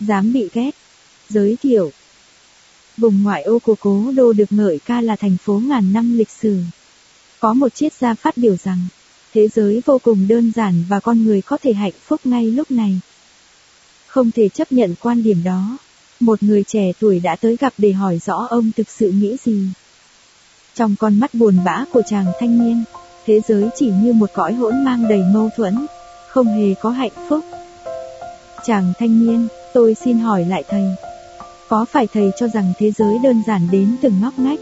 dám bị ghét. Giới thiệu. Vùng ngoại ô của cố đô được ngợi ca là thành phố ngàn năm lịch sử. Có một triết gia phát biểu rằng, thế giới vô cùng đơn giản và con người có thể hạnh phúc ngay lúc này. Không thể chấp nhận quan điểm đó. Một người trẻ tuổi đã tới gặp để hỏi rõ ông thực sự nghĩ gì. Trong con mắt buồn bã của chàng thanh niên, thế giới chỉ như một cõi hỗn mang đầy mâu thuẫn, không hề có hạnh phúc. Chàng thanh niên, tôi xin hỏi lại thầy. Có phải thầy cho rằng thế giới đơn giản đến từng ngóc ngách?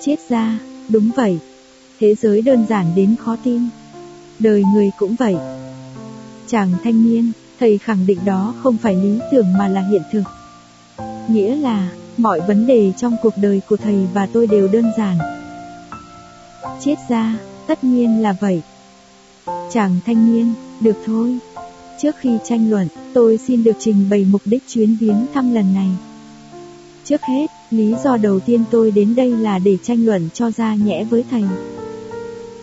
Chết ra, đúng vậy. Thế giới đơn giản đến khó tin. Đời người cũng vậy. Chàng thanh niên, thầy khẳng định đó không phải lý tưởng mà là hiện thực. Nghĩa là, mọi vấn đề trong cuộc đời của thầy và tôi đều đơn giản. Chết ra, tất nhiên là vậy. Chàng thanh niên, được thôi. Trước khi tranh luận, tôi xin được trình bày mục đích chuyến viếng thăm lần này. Trước hết, lý do đầu tiên tôi đến đây là để tranh luận cho ra nhẽ với thầy.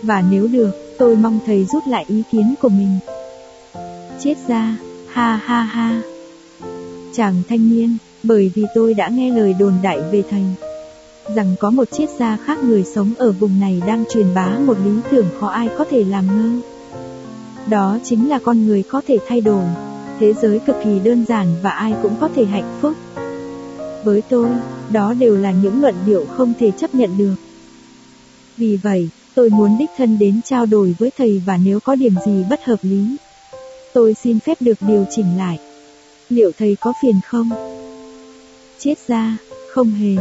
Và nếu được, tôi mong thầy rút lại ý kiến của mình. Chết ra, ha ha ha. Chàng thanh niên, bởi vì tôi đã nghe lời đồn đại về thầy. Rằng có một triết gia khác người sống ở vùng này đang truyền bá một lý tưởng khó ai có thể làm ngơ. Đó chính là con người có thể thay đổi, thế giới cực kỳ đơn giản và ai cũng có thể hạnh phúc. Với tôi, đó đều là những luận điệu không thể chấp nhận được. Vì vậy, tôi muốn đích thân đến trao đổi với thầy và nếu có điểm gì bất hợp lý, tôi xin phép được điều chỉnh lại. Liệu thầy có phiền không? Chết ra, không hề.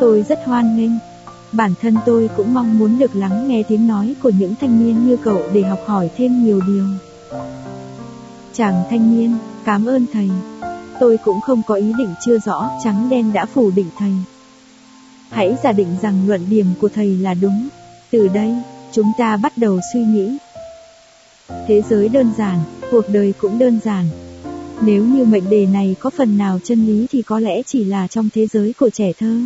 Tôi rất hoan nghênh. Bản thân tôi cũng mong muốn được lắng nghe tiếng nói của những thanh niên như cậu để học hỏi thêm nhiều điều. Chàng thanh niên, cảm ơn thầy. Tôi cũng không có ý định chưa rõ, trắng đen đã phủ định thầy. Hãy giả định rằng luận điểm của thầy là đúng. Từ đây, chúng ta bắt đầu suy nghĩ. Thế giới đơn giản, cuộc đời cũng đơn giản. Nếu như mệnh đề này có phần nào chân lý thì có lẽ chỉ là trong thế giới của trẻ thơ.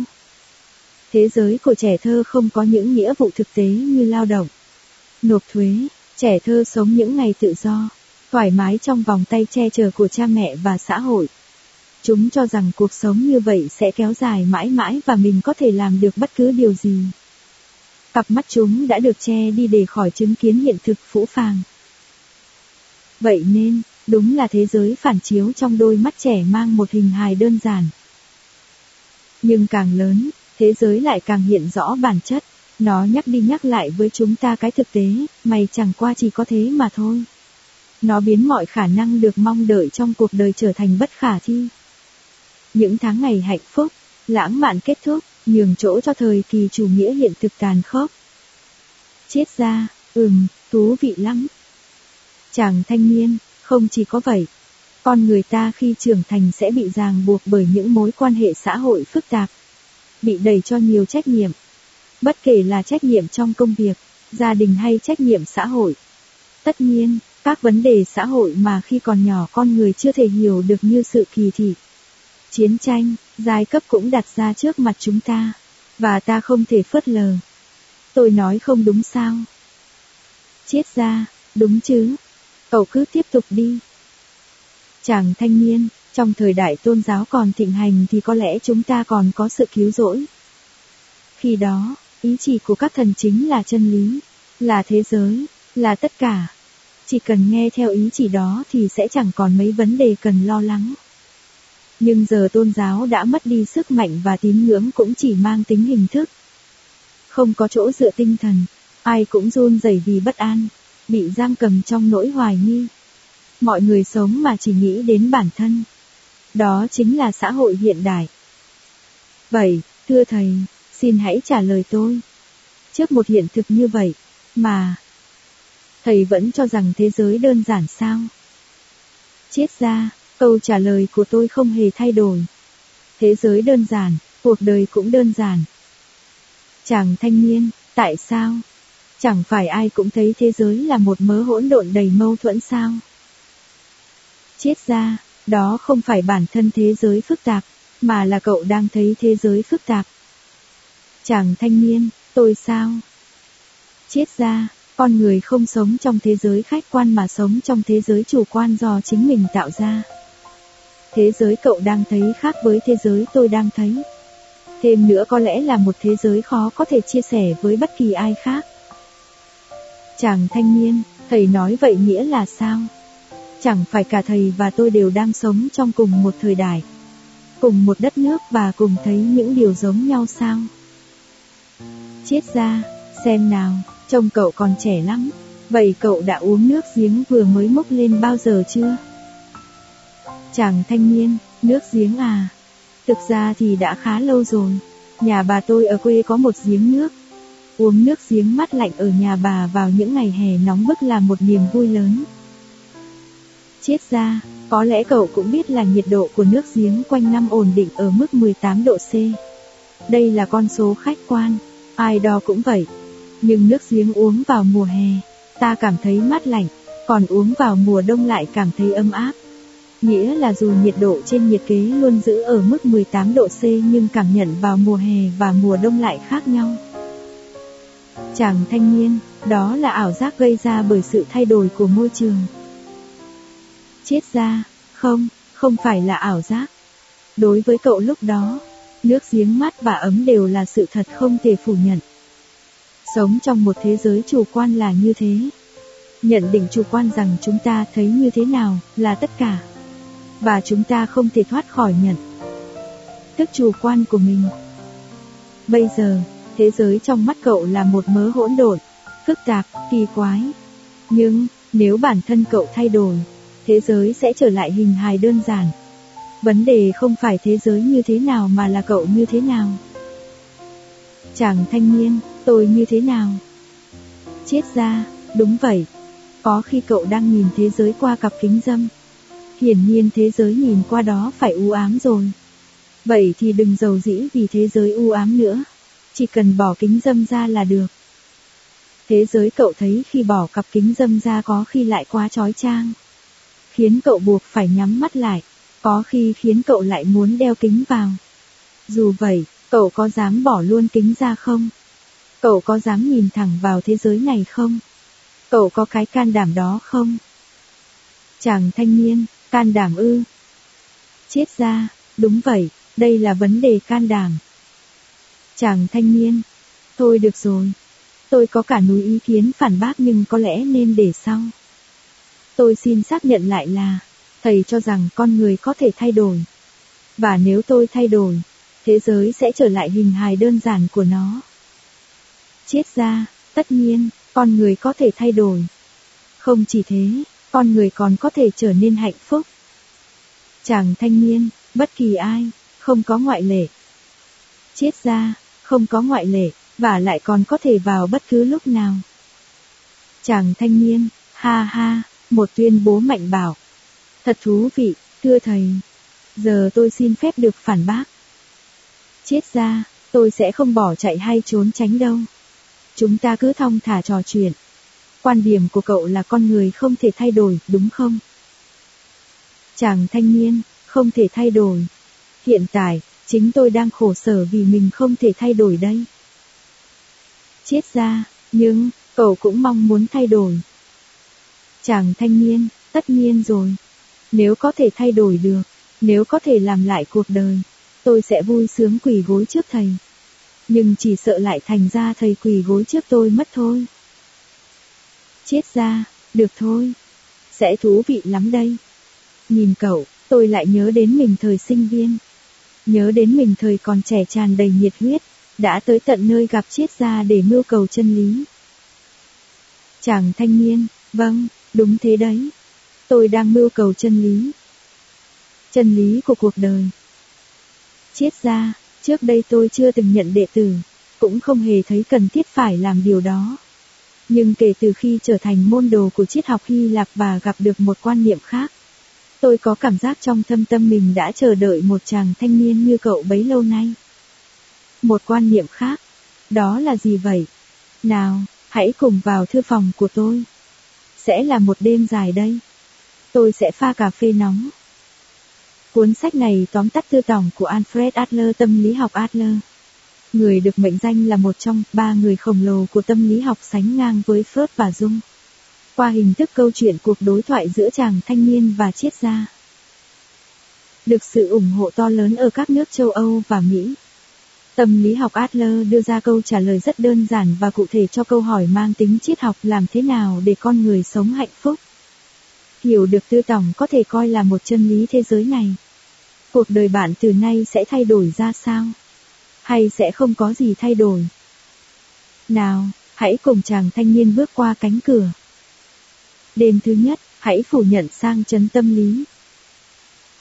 Thế giới của trẻ thơ không có những nghĩa vụ thực tế như lao động, nộp thuế, trẻ thơ sống những ngày tự do, thoải mái trong vòng tay che chở của cha mẹ và xã hội. Chúng cho rằng cuộc sống như vậy sẽ kéo dài mãi mãi và mình có thể làm được bất cứ điều gì. Cặp mắt chúng đã được che đi để khỏi chứng kiến hiện thực phũ phàng. Vậy nên, đúng là thế giới phản chiếu trong đôi mắt trẻ mang một hình hài đơn giản. Nhưng càng lớn, thế giới lại càng hiện rõ bản chất, nó nhắc đi nhắc lại với chúng ta cái thực tế, mày chẳng qua chỉ có thế mà thôi. Nó biến mọi khả năng được mong đợi trong cuộc đời trở thành bất khả thi. Những tháng ngày hạnh phúc, lãng mạn kết thúc, nhường chỗ cho thời kỳ chủ nghĩa hiện thực tàn khốc. Chết ra, ừm, thú vị lắm. Chàng thanh niên, không chỉ có vậy. Con người ta khi trưởng thành sẽ bị ràng buộc bởi những mối quan hệ xã hội phức tạp. Bị đẩy cho nhiều trách nhiệm. Bất kể là trách nhiệm trong công việc, gia đình hay trách nhiệm xã hội. Tất nhiên, các vấn đề xã hội mà khi còn nhỏ con người chưa thể hiểu được như sự kỳ thị. Chiến tranh, giai cấp cũng đặt ra trước mặt chúng ta, và ta không thể phớt lờ. Tôi nói không đúng sao? Chết ra, đúng chứ? Cậu cứ tiếp tục đi. Chàng thanh niên, trong thời đại tôn giáo còn thịnh hành thì có lẽ chúng ta còn có sự cứu rỗi. Khi đó, ý chỉ của các thần chính là chân lý, là thế giới, là tất cả. Chỉ cần nghe theo ý chỉ đó thì sẽ chẳng còn mấy vấn đề cần lo lắng. Nhưng giờ tôn giáo đã mất đi sức mạnh và tín ngưỡng cũng chỉ mang tính hình thức. Không có chỗ dựa tinh thần, ai cũng run rẩy vì bất an, bị giam cầm trong nỗi hoài nghi. Mọi người sống mà chỉ nghĩ đến bản thân. Đó chính là xã hội hiện đại. Vậy, thưa thầy, xin hãy trả lời tôi. Trước một hiện thực như vậy, mà thầy vẫn cho rằng thế giới đơn giản sao? Chết ra, câu trả lời của tôi không hề thay đổi. Thế giới đơn giản, cuộc đời cũng đơn giản. Chàng thanh niên, tại sao? Chẳng phải ai cũng thấy thế giới là một mớ hỗn độn đầy mâu thuẫn sao? Chết ra, đó không phải bản thân thế giới phức tạp, mà là cậu đang thấy thế giới phức tạp. Chàng thanh niên, tôi sao? Chết ra, con người không sống trong thế giới khách quan mà sống trong thế giới chủ quan do chính mình tạo ra. Thế giới cậu đang thấy khác với thế giới tôi đang thấy. Thêm nữa có lẽ là một thế giới khó có thể chia sẻ với bất kỳ ai khác. Chàng thanh niên, thầy nói vậy nghĩa là sao? Chẳng phải cả thầy và tôi đều đang sống trong cùng một thời đại, cùng một đất nước và cùng thấy những điều giống nhau sao? Chết ra, xem nào, trông cậu còn trẻ lắm, vậy cậu đã uống nước giếng vừa mới mốc lên bao giờ chưa? Chàng thanh niên, nước giếng à? Thực ra thì đã khá lâu rồi. Nhà bà tôi ở quê có một giếng nước. Uống nước giếng mát lạnh ở nhà bà vào những ngày hè nóng bức là một niềm vui lớn. Chết ra, có lẽ cậu cũng biết là nhiệt độ của nước giếng quanh năm ổn định ở mức 18 độ C. Đây là con số khách quan, ai đo cũng vậy. Nhưng nước giếng uống vào mùa hè, ta cảm thấy mát lạnh, còn uống vào mùa đông lại cảm thấy ấm áp. Nghĩa là dù nhiệt độ trên nhiệt kế luôn giữ ở mức 18 độ C nhưng cảm nhận vào mùa hè và mùa đông lại khác nhau. Chàng thanh niên, đó là ảo giác gây ra bởi sự thay đổi của môi trường. Chết ra, không, không phải là ảo giác. Đối với cậu lúc đó, nước giếng mát và ấm đều là sự thật không thể phủ nhận. Sống trong một thế giới chủ quan là như thế. Nhận định chủ quan rằng chúng ta thấy như thế nào là tất cả và chúng ta không thể thoát khỏi nhận Tức chủ quan của mình. Bây giờ, thế giới trong mắt cậu là một mớ hỗn độn, phức tạp, kỳ quái. Nhưng, nếu bản thân cậu thay đổi, thế giới sẽ trở lại hình hài đơn giản. Vấn đề không phải thế giới như thế nào mà là cậu như thế nào. Chàng thanh niên, tôi như thế nào? Chết ra, đúng vậy. Có khi cậu đang nhìn thế giới qua cặp kính dâm. Hiển nhiên thế giới nhìn qua đó phải u ám rồi. Vậy thì đừng giàu dĩ vì thế giới u ám nữa. Chỉ cần bỏ kính dâm ra là được. Thế giới cậu thấy khi bỏ cặp kính dâm ra có khi lại quá trói trang. Khiến cậu buộc phải nhắm mắt lại. Có khi khiến cậu lại muốn đeo kính vào. Dù vậy, cậu có dám bỏ luôn kính ra không? Cậu có dám nhìn thẳng vào thế giới này không? Cậu có cái can đảm đó không? Chàng thanh niên, Can đảm ư? Chết ra, đúng vậy, đây là vấn đề can đảm. Chàng thanh niên, thôi được rồi. Tôi có cả núi ý kiến phản bác nhưng có lẽ nên để sau. Tôi xin xác nhận lại là, thầy cho rằng con người có thể thay đổi. Và nếu tôi thay đổi, thế giới sẽ trở lại hình hài đơn giản của nó. Chết ra, tất nhiên, con người có thể thay đổi. Không chỉ thế, con người còn có thể trở nên hạnh phúc. Chàng thanh niên, bất kỳ ai, không có ngoại lệ. Chết ra, không có ngoại lệ, và lại còn có thể vào bất cứ lúc nào. Chàng thanh niên, ha ha, một tuyên bố mạnh bảo. Thật thú vị, thưa thầy. Giờ tôi xin phép được phản bác. Chết ra, tôi sẽ không bỏ chạy hay trốn tránh đâu. Chúng ta cứ thong thả trò chuyện. Quan điểm của cậu là con người không thể thay đổi, đúng không? Chàng thanh niên, không thể thay đổi. Hiện tại, chính tôi đang khổ sở vì mình không thể thay đổi đây. Chết ra, nhưng, cậu cũng mong muốn thay đổi. Chàng thanh niên, tất nhiên rồi. Nếu có thể thay đổi được, nếu có thể làm lại cuộc đời, tôi sẽ vui sướng quỳ gối trước thầy. Nhưng chỉ sợ lại thành ra thầy quỳ gối trước tôi mất thôi. Chết ra, được thôi. Sẽ thú vị lắm đây. Nhìn cậu, tôi lại nhớ đến mình thời sinh viên. Nhớ đến mình thời còn trẻ tràn đầy nhiệt huyết, đã tới tận nơi gặp triết gia để mưu cầu chân lý. Chàng thanh niên, vâng, đúng thế đấy. Tôi đang mưu cầu chân lý. Chân lý của cuộc đời. Triết gia, trước đây tôi chưa từng nhận đệ tử, cũng không hề thấy cần thiết phải làm điều đó. Nhưng kể từ khi trở thành môn đồ của triết học Hy Lạp và gặp được một quan niệm khác, tôi có cảm giác trong thâm tâm mình đã chờ đợi một chàng thanh niên như cậu bấy lâu nay. Một quan niệm khác, đó là gì vậy? Nào, hãy cùng vào thư phòng của tôi. Sẽ là một đêm dài đây. Tôi sẽ pha cà phê nóng. Cuốn sách này tóm tắt tư tưởng của Alfred Adler, tâm lý học Adler. Người được mệnh danh là một trong ba người khổng lồ của tâm lý học sánh ngang với Freud và Jung. Qua hình thức câu chuyện cuộc đối thoại giữa chàng thanh niên và triết gia. được sự ủng hộ to lớn ở các nước châu Âu và Mỹ. Tâm lý học Adler đưa ra câu trả lời rất đơn giản và cụ thể cho câu hỏi mang tính triết học làm thế nào để con người sống hạnh phúc. Hiểu được tư tổng có thể coi là một chân lý thế giới này. Cuộc đời bạn từ nay sẽ thay đổi ra sao? Hay sẽ không có gì thay đổi? Nào, hãy cùng chàng thanh niên bước qua cánh cửa. Đêm thứ nhất, hãy phủ nhận sang chấn tâm lý.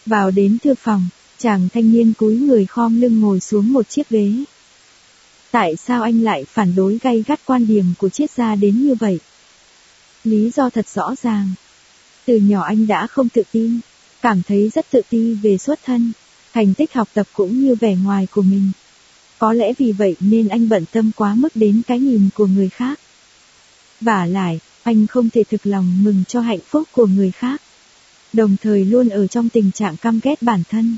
Vào đến thư phòng, chàng thanh niên cúi người khom lưng ngồi xuống một chiếc ghế. Tại sao anh lại phản đối gay gắt quan điểm của triết gia đến như vậy? Lý do thật rõ ràng. Từ nhỏ anh đã không tự tin, cảm thấy rất tự ti về xuất thân, thành tích học tập cũng như vẻ ngoài của mình. Có lẽ vì vậy nên anh bận tâm quá mức đến cái nhìn của người khác. Và lại, anh không thể thực lòng mừng cho hạnh phúc của người khác. Đồng thời luôn ở trong tình trạng căm ghét bản thân.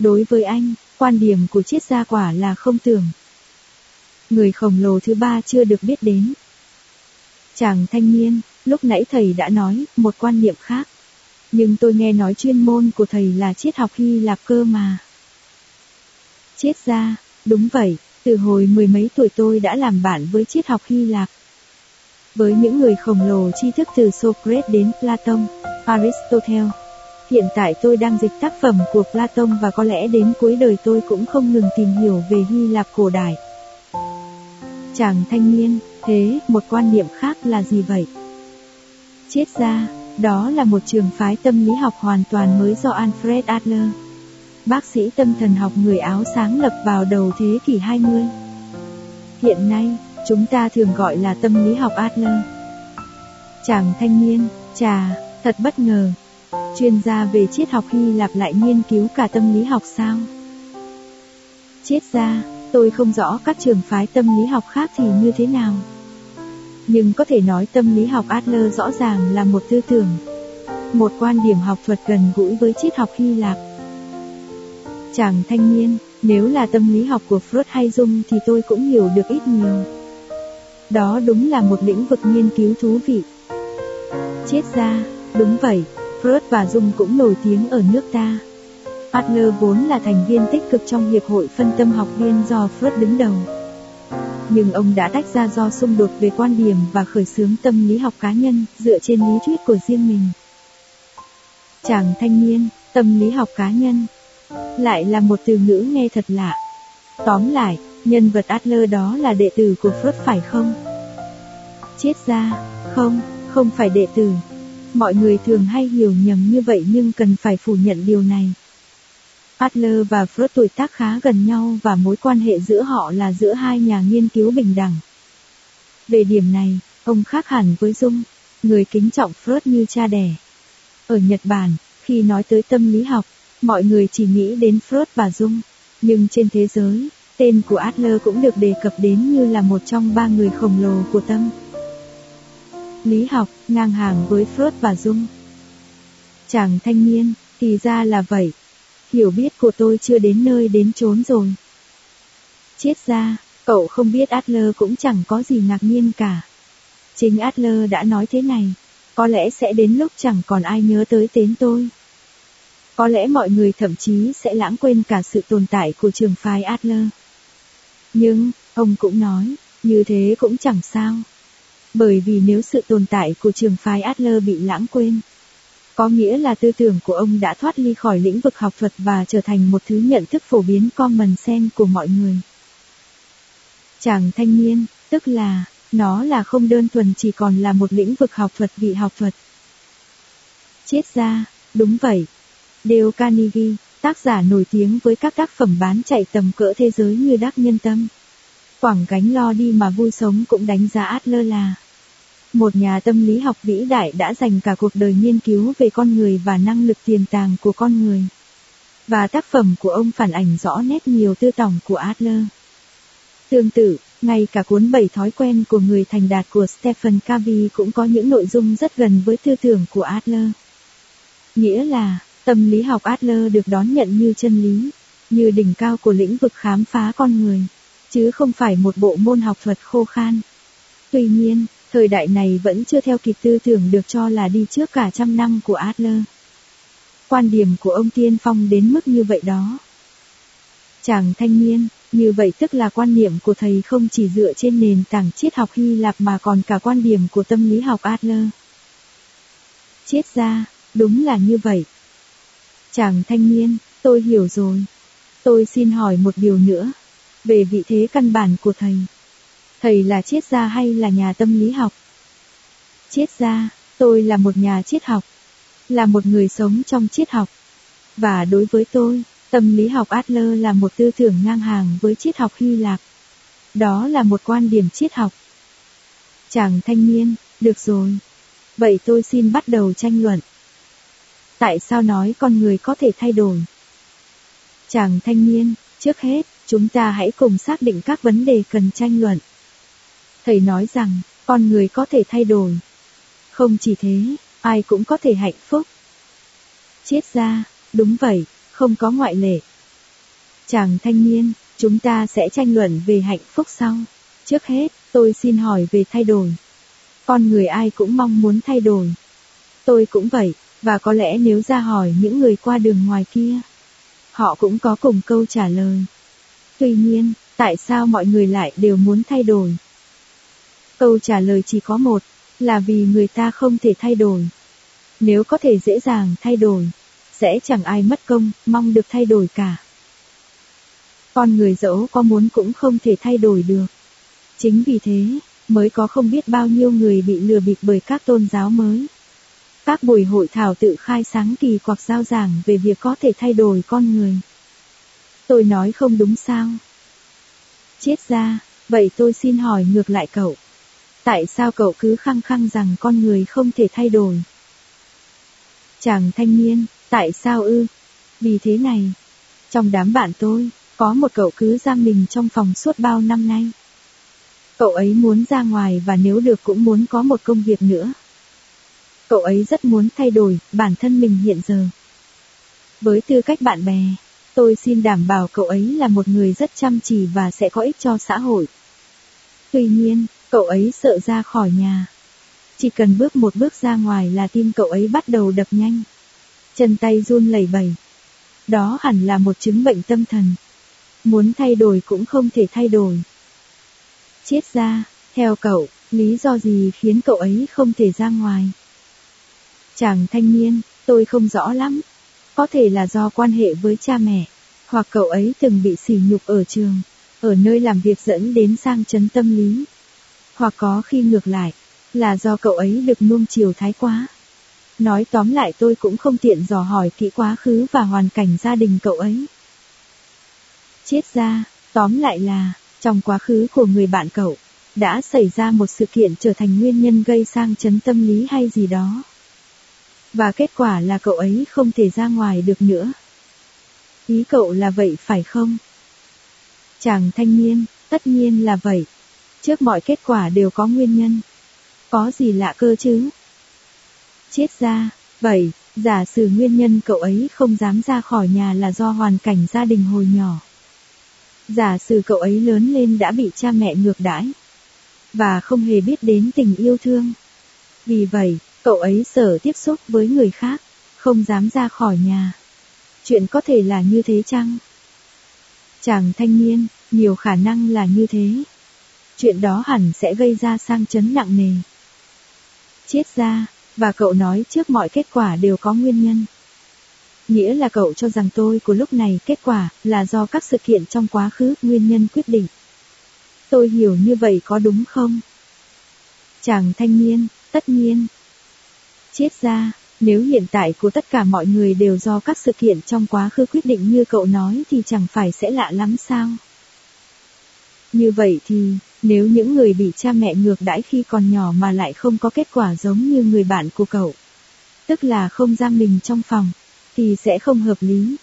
Đối với anh, quan điểm của triết gia quả là không tưởng. Người khổng lồ thứ ba chưa được biết đến. Chàng thanh niên, lúc nãy thầy đã nói, một quan niệm khác. Nhưng tôi nghe nói chuyên môn của thầy là triết học Hy Lạp cơ mà. Triết gia, đúng vậy, từ hồi mười mấy tuổi tôi đã làm bạn với triết học Hy Lạp. Với những người khổng lồ tri thức từ Socrates đến Platon, Aristotle. Hiện tại tôi đang dịch tác phẩm của Platon và có lẽ đến cuối đời tôi cũng không ngừng tìm hiểu về Hy Lạp cổ đại. Chàng thanh niên, thế, một quan niệm khác là gì vậy? Chết ra, đó là một trường phái tâm lý học hoàn toàn mới do Alfred Adler. Bác sĩ tâm thần học người Áo sáng lập vào đầu thế kỷ 20. Hiện nay, chúng ta thường gọi là tâm lý học Adler. Chàng thanh niên, trà, thật bất ngờ. Chuyên gia về triết học Hy Lạp lại nghiên cứu cả tâm lý học sao? Triết gia, tôi không rõ các trường phái tâm lý học khác thì như thế nào. Nhưng có thể nói tâm lý học Adler rõ ràng là một tư tưởng, một quan điểm học thuật gần gũi với triết học Hy Lạp. Chàng thanh niên, nếu là tâm lý học của Freud hay Jung thì tôi cũng hiểu được ít nhiều. Đó đúng là một lĩnh vực nghiên cứu thú vị. Triết gia, đúng vậy, Freud và Jung cũng nổi tiếng ở nước ta. Adler vốn là thành viên tích cực trong Hiệp hội phân tâm học viên do Freud đứng đầu. Nhưng ông đã tách ra do xung đột về quan điểm và khởi xướng tâm lý học cá nhân, dựa trên lý thuyết của riêng mình. Chàng thanh niên, tâm lý học cá nhân, lại là một từ ngữ nghe thật lạ. Tóm lại, nhân vật Adler đó là đệ tử của Freud phải không? Chết ra, không, không phải đệ tử. Mọi người thường hay hiểu nhầm như vậy nhưng cần phải phủ nhận điều này. Adler và Freud tuổi tác khá gần nhau và mối quan hệ giữa họ là giữa hai nhà nghiên cứu bình đẳng. Về điểm này, ông khác hẳn với Dung, người kính trọng Freud như cha đẻ. Ở Nhật Bản, khi nói tới tâm lý học, mọi người chỉ nghĩ đến Freud và Dung, nhưng trên thế giới, tên của Adler cũng được đề cập đến như là một trong ba người khổng lồ của tâm. Lý học, ngang hàng với Freud và Dung. Chàng thanh niên, thì ra là vậy, hiểu biết của tôi chưa đến nơi đến chốn rồi. Chết ra, cậu không biết Adler cũng chẳng có gì ngạc nhiên cả. Chính Adler đã nói thế này, có lẽ sẽ đến lúc chẳng còn ai nhớ tới tên tôi. Có lẽ mọi người thậm chí sẽ lãng quên cả sự tồn tại của trường phái Adler. Nhưng, ông cũng nói, như thế cũng chẳng sao. Bởi vì nếu sự tồn tại của trường phái Adler bị lãng quên, có nghĩa là tư tưởng của ông đã thoát ly khỏi lĩnh vực học thuật và trở thành một thứ nhận thức phổ biến common sense của mọi người. Chàng thanh niên, tức là, nó là không đơn thuần chỉ còn là một lĩnh vực học thuật vị học thuật. Chết ra, đúng vậy. Dale Carnegie, tác giả nổi tiếng với các tác phẩm bán chạy tầm cỡ thế giới như Đắc Nhân Tâm. Quảng gánh lo đi mà vui sống cũng đánh giá Adler là một nhà tâm lý học vĩ đại đã dành cả cuộc đời nghiên cứu về con người và năng lực tiềm tàng của con người. Và tác phẩm của ông phản ảnh rõ nét nhiều tư tưởng của Adler. Tương tự, ngay cả cuốn Bảy thói quen của người thành đạt của Stephen Covey cũng có những nội dung rất gần với tư tưởng của Adler. Nghĩa là, tâm lý học Adler được đón nhận như chân lý, như đỉnh cao của lĩnh vực khám phá con người, chứ không phải một bộ môn học thuật khô khan. Tuy nhiên, Thời đại này vẫn chưa theo kịp tư tưởng được cho là đi trước cả trăm năm của Adler. Quan điểm của ông tiên phong đến mức như vậy đó. Chàng thanh niên, như vậy tức là quan niệm của thầy không chỉ dựa trên nền tảng triết học Hy Lạp mà còn cả quan điểm của tâm lý học Adler. Triết ra, đúng là như vậy. Chàng thanh niên, tôi hiểu rồi. Tôi xin hỏi một điều nữa. Về vị thế căn bản của thầy. Thầy là triết gia hay là nhà tâm lý học? Triết gia, tôi là một nhà triết học. Là một người sống trong triết học. Và đối với tôi, tâm lý học Adler là một tư tưởng ngang hàng với triết học Hy Lạp. Đó là một quan điểm triết học. Chàng thanh niên, được rồi. Vậy tôi xin bắt đầu tranh luận. Tại sao nói con người có thể thay đổi? Chàng thanh niên, trước hết, chúng ta hãy cùng xác định các vấn đề cần tranh luận. Thầy nói rằng, con người có thể thay đổi. Không chỉ thế, ai cũng có thể hạnh phúc. Chết ra, đúng vậy, không có ngoại lệ. Chàng thanh niên, chúng ta sẽ tranh luận về hạnh phúc sau. Trước hết, tôi xin hỏi về thay đổi. Con người ai cũng mong muốn thay đổi. Tôi cũng vậy, và có lẽ nếu ra hỏi những người qua đường ngoài kia, họ cũng có cùng câu trả lời. Tuy nhiên, tại sao mọi người lại đều muốn thay đổi? Câu trả lời chỉ có một, là vì người ta không thể thay đổi. Nếu có thể dễ dàng thay đổi, sẽ chẳng ai mất công, mong được thay đổi cả. Con người dẫu có muốn cũng không thể thay đổi được. Chính vì thế, mới có không biết bao nhiêu người bị lừa bịp bởi các tôn giáo mới. Các buổi hội thảo tự khai sáng kỳ quặc giao giảng về việc có thể thay đổi con người. Tôi nói không đúng sao? Chết ra, vậy tôi xin hỏi ngược lại cậu. Tại sao cậu cứ khăng khăng rằng con người không thể thay đổi? Chàng thanh niên, tại sao ư? Vì thế này, trong đám bạn tôi, có một cậu cứ giam mình trong phòng suốt bao năm nay. Cậu ấy muốn ra ngoài và nếu được cũng muốn có một công việc nữa. Cậu ấy rất muốn thay đổi bản thân mình hiện giờ. Với tư cách bạn bè, tôi xin đảm bảo cậu ấy là một người rất chăm chỉ và sẽ có ích cho xã hội. Tuy nhiên, cậu ấy sợ ra khỏi nhà. Chỉ cần bước một bước ra ngoài là tim cậu ấy bắt đầu đập nhanh. Chân tay run lẩy bẩy. Đó hẳn là một chứng bệnh tâm thần. Muốn thay đổi cũng không thể thay đổi. Chết ra, theo cậu, lý do gì khiến cậu ấy không thể ra ngoài? Chàng thanh niên, tôi không rõ lắm. Có thể là do quan hệ với cha mẹ, hoặc cậu ấy từng bị sỉ nhục ở trường, ở nơi làm việc dẫn đến sang chấn tâm lý. Hoặc có khi ngược lại, là do cậu ấy được nuông chiều thái quá. Nói tóm lại tôi cũng không tiện dò hỏi kỹ quá khứ và hoàn cảnh gia đình cậu ấy. Chết ra, tóm lại là, trong quá khứ của người bạn cậu, đã xảy ra một sự kiện trở thành nguyên nhân gây sang chấn tâm lý hay gì đó. Và kết quả là cậu ấy không thể ra ngoài được nữa. Ý cậu là vậy phải không? Chàng thanh niên, tất nhiên là vậy. Trước mọi kết quả đều có nguyên nhân. Có gì lạ cơ chứ? Chết ra, vậy, giả sử nguyên nhân cậu ấy không dám ra khỏi nhà là do hoàn cảnh gia đình hồi nhỏ. Giả sử cậu ấy lớn lên đã bị cha mẹ ngược đãi và không hề biết đến tình yêu thương. Vì vậy, cậu ấy sợ tiếp xúc với người khác, không dám ra khỏi nhà. Chuyện có thể là như thế chăng? Chàng thanh niên, nhiều khả năng là như thế. Chuyện đó hẳn sẽ gây ra sang chấn nặng nề. Chết ra, và cậu nói trước mọi kết quả đều có nguyên nhân. Nghĩa là cậu cho rằng tôi của lúc này kết quả là do các sự kiện trong quá khứ nguyên nhân quyết định. Tôi hiểu như vậy có đúng không? Chàng thanh niên, tất nhiên. Chết ra, nếu hiện tại của tất cả mọi người đều do các sự kiện trong quá khứ quyết định như cậu nói thì chẳng phải sẽ lạ lắm sao? Như vậy thì, nếu những người bị cha mẹ ngược đãi khi còn nhỏ mà lại không có kết quả giống như người bạn của cậu, tức là không giam mình trong phòng, thì sẽ không hợp lý.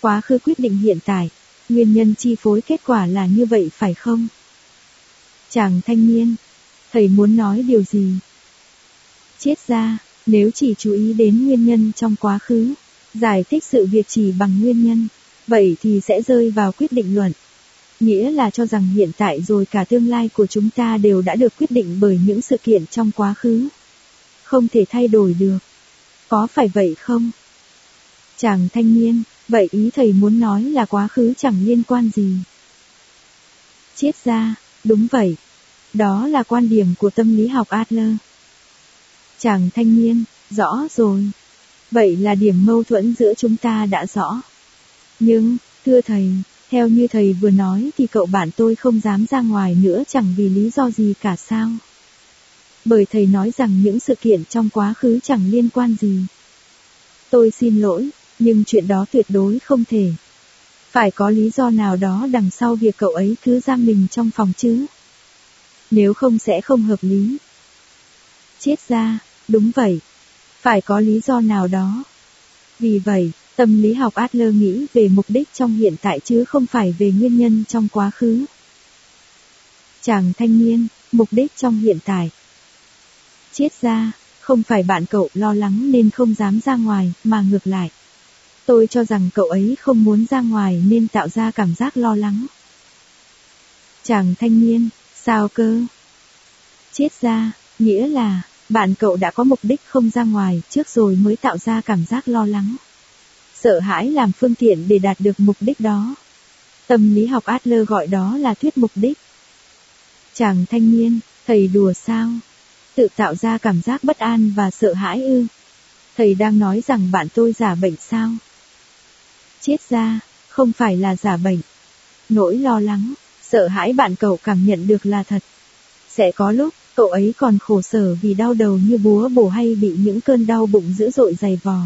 Quá khứ quyết định hiện tại, nguyên nhân chi phối kết quả là như vậy phải không? Chàng thanh niên, thầy muốn nói điều gì? Chết ra, nếu chỉ chú ý đến nguyên nhân trong quá khứ, giải thích sự việc chỉ bằng nguyên nhân, vậy thì sẽ rơi vào quyết định luận. Nghĩa là cho rằng hiện tại rồi cả tương lai của chúng ta đều đã được quyết định bởi những sự kiện trong quá khứ. Không thể thay đổi được. Có phải vậy không? Chàng thanh niên, vậy ý thầy muốn nói là quá khứ chẳng liên quan gì. Triết ra, đúng vậy. Đó là quan điểm của tâm lý học Adler. Chàng thanh niên, rõ rồi. Vậy là điểm mâu thuẫn giữa chúng ta đã rõ. Nhưng, thưa thầy, theo như thầy vừa nói thì cậu bạn tôi không dám ra ngoài nữa chẳng vì lý do gì cả sao. Bởi thầy nói rằng những sự kiện trong quá khứ chẳng liên quan gì. Tôi xin lỗi, nhưng chuyện đó tuyệt đối không thể. Phải có lý do nào đó đằng sau việc cậu ấy cứ giam mình trong phòng chứ. Nếu không sẽ không hợp lý. Chết ra, đúng vậy. Phải có lý do nào đó. Vì vậy, tâm lý học Adler nghĩ về mục đích trong hiện tại chứ không phải về nguyên nhân trong quá khứ. Chàng thanh niên, mục đích trong hiện tại. Chết ra, không phải bạn cậu lo lắng nên không dám ra ngoài, mà ngược lại. Tôi cho rằng cậu ấy không muốn ra ngoài nên tạo ra cảm giác lo lắng. Chàng thanh niên, sao cơ? Chết ra, nghĩa là, bạn cậu đã có mục đích không ra ngoài trước rồi mới tạo ra cảm giác lo lắng. Sợ hãi làm phương tiện để đạt được mục đích đó. Tâm lý học Adler gọi đó là thuyết mục đích. Chàng thanh niên, thầy đùa sao? Tự tạo ra cảm giác bất an và sợ hãi ư? Thầy đang nói rằng bạn tôi giả bệnh sao? Chết ra, không phải là giả bệnh. Nỗi lo lắng, sợ hãi bạn cậu cảm nhận được là thật. Sẽ có lúc, cậu ấy còn khổ sở vì đau đầu như búa bổ hay bị những cơn đau bụng dữ dội dày vò.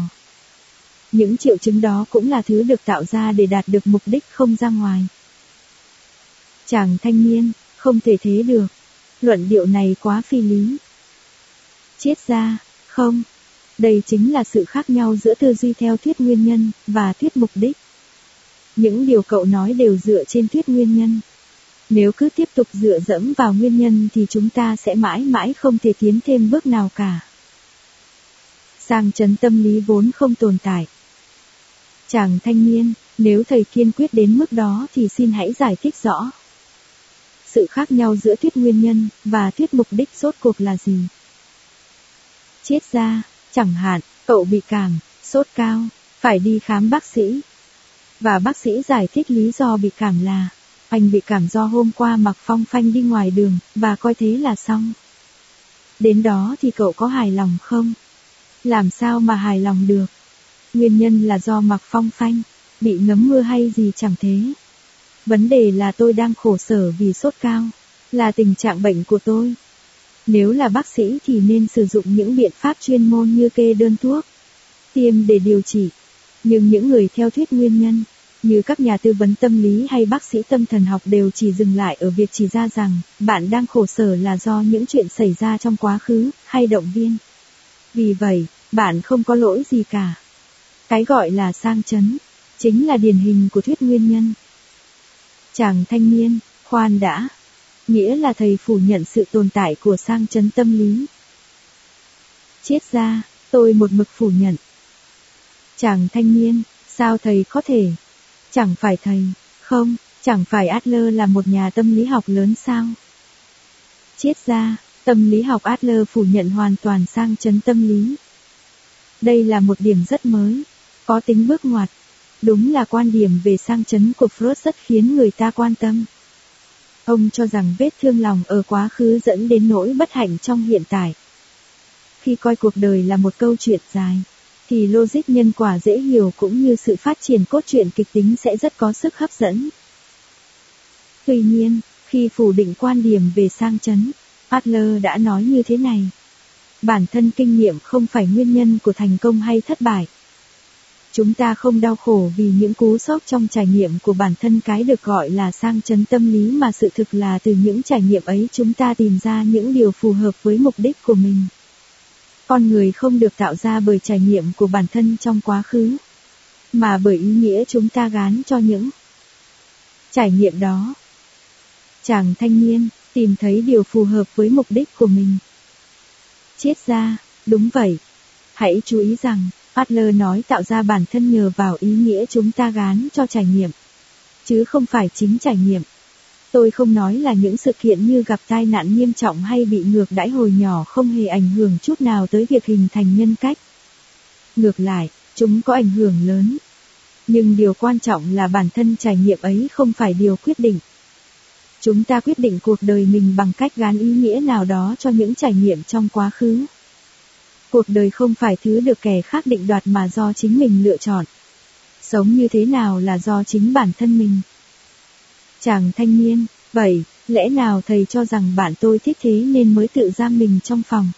Những triệu chứng đó cũng là thứ được tạo ra để đạt được mục đích không ra ngoài. Chàng thanh niên, không thể thế được. Luận điệu này quá phi lý. Chết ra, không. Đây chính là sự khác nhau giữa tư duy theo thuyết nguyên nhân và thuyết mục đích. Những điều cậu nói đều dựa trên thuyết nguyên nhân. Nếu cứ tiếp tục dựa dẫm vào nguyên nhân thì chúng ta sẽ mãi mãi không thể tiến thêm bước nào cả. Sang chấn tâm lý vốn không tồn tại. Chàng thanh niên, nếu thầy kiên quyết đến mức đó thì xin hãy giải thích rõ. Sự khác nhau giữa thuyết nguyên nhân và thuyết mục đích rốt cuộc là gì? Chết ra, chẳng hạn, cậu bị cảm, sốt cao, phải đi khám bác sĩ. Và bác sĩ giải thích lý do bị cảm là, anh bị cảm do hôm qua mặc phong phanh đi ngoài đường, và coi thế là xong. Đến đó thì cậu có hài lòng không? Làm sao mà hài lòng được? Nguyên nhân là do mặc phong phanh, bị ngấm mưa hay gì chẳng thế. Vấn đề là tôi đang khổ sở vì sốt cao, là tình trạng bệnh của tôi. Nếu là bác sĩ thì nên sử dụng những biện pháp chuyên môn như kê đơn thuốc, tiêm để điều trị. Nhưng những người theo thuyết nguyên nhân, như các nhà tư vấn tâm lý hay bác sĩ tâm thần học đều chỉ dừng lại ở việc chỉ ra rằng bạn đang khổ sở là do những chuyện xảy ra trong quá khứ, hay động viên. Vì vậy, bạn không có lỗi gì cả. Cái gọi là sang chấn, chính là điển hình của thuyết nguyên nhân. Chàng thanh niên, khoan đã, nghĩa là thầy phủ nhận sự tồn tại của sang chấn tâm lý. Chết ra, tôi một mực phủ nhận. Chàng thanh niên, sao thầy có thể? Chẳng phải thầy, không, chẳng phải Adler là một nhà tâm lý học lớn sao? Chết ra, tâm lý học Adler phủ nhận hoàn toàn sang chấn tâm lý. Đây là một điểm rất mới, có tính bước ngoặt. Đúng là quan điểm về sang chấn của Freud rất khiến người ta quan tâm. Ông cho rằng vết thương lòng ở quá khứ dẫn đến nỗi bất hạnh trong hiện tại. Khi coi cuộc đời là một câu chuyện dài, thì logic nhân quả dễ hiểu cũng như sự phát triển cốt truyện kịch tính sẽ rất có sức hấp dẫn. Tuy nhiên, khi phủ định quan điểm về sang chấn, Adler đã nói như thế này. Bản thân kinh nghiệm không phải nguyên nhân của thành công hay thất bại. Chúng ta không đau khổ vì những cú sốc trong trải nghiệm của bản thân cái được gọi là sang chấn tâm lý mà sự thực là từ những trải nghiệm ấy chúng ta tìm ra những điều phù hợp với mục đích của mình. Con người không được tạo ra bởi trải nghiệm của bản thân trong quá khứ, mà bởi ý nghĩa chúng ta gán cho những trải nghiệm đó. Chàng thanh niên, tìm thấy điều phù hợp với mục đích của mình. Chết ra, đúng vậy. Hãy chú ý rằng, Adler nói tạo ra bản thân nhờ vào ý nghĩa chúng ta gán cho trải nghiệm, chứ không phải chính trải nghiệm. Tôi không nói là những sự kiện như gặp tai nạn nghiêm trọng hay bị ngược đãi hồi nhỏ không hề ảnh hưởng chút nào tới việc hình thành nhân cách. Ngược lại, Chúng có ảnh hưởng lớn. Nhưng điều quan trọng là bản thân trải nghiệm ấy không phải điều quyết định. Chúng ta quyết định cuộc đời mình bằng cách gán ý nghĩa nào đó cho những trải nghiệm trong quá khứ. Cuộc đời không phải thứ được kẻ khác định đoạt mà do chính mình lựa chọn. Sống như thế nào là do chính bản thân mình. Chàng thanh niên, vậy, lẽ nào thầy cho rằng bạn tôi thích thế nên mới tự giam mình trong phòng?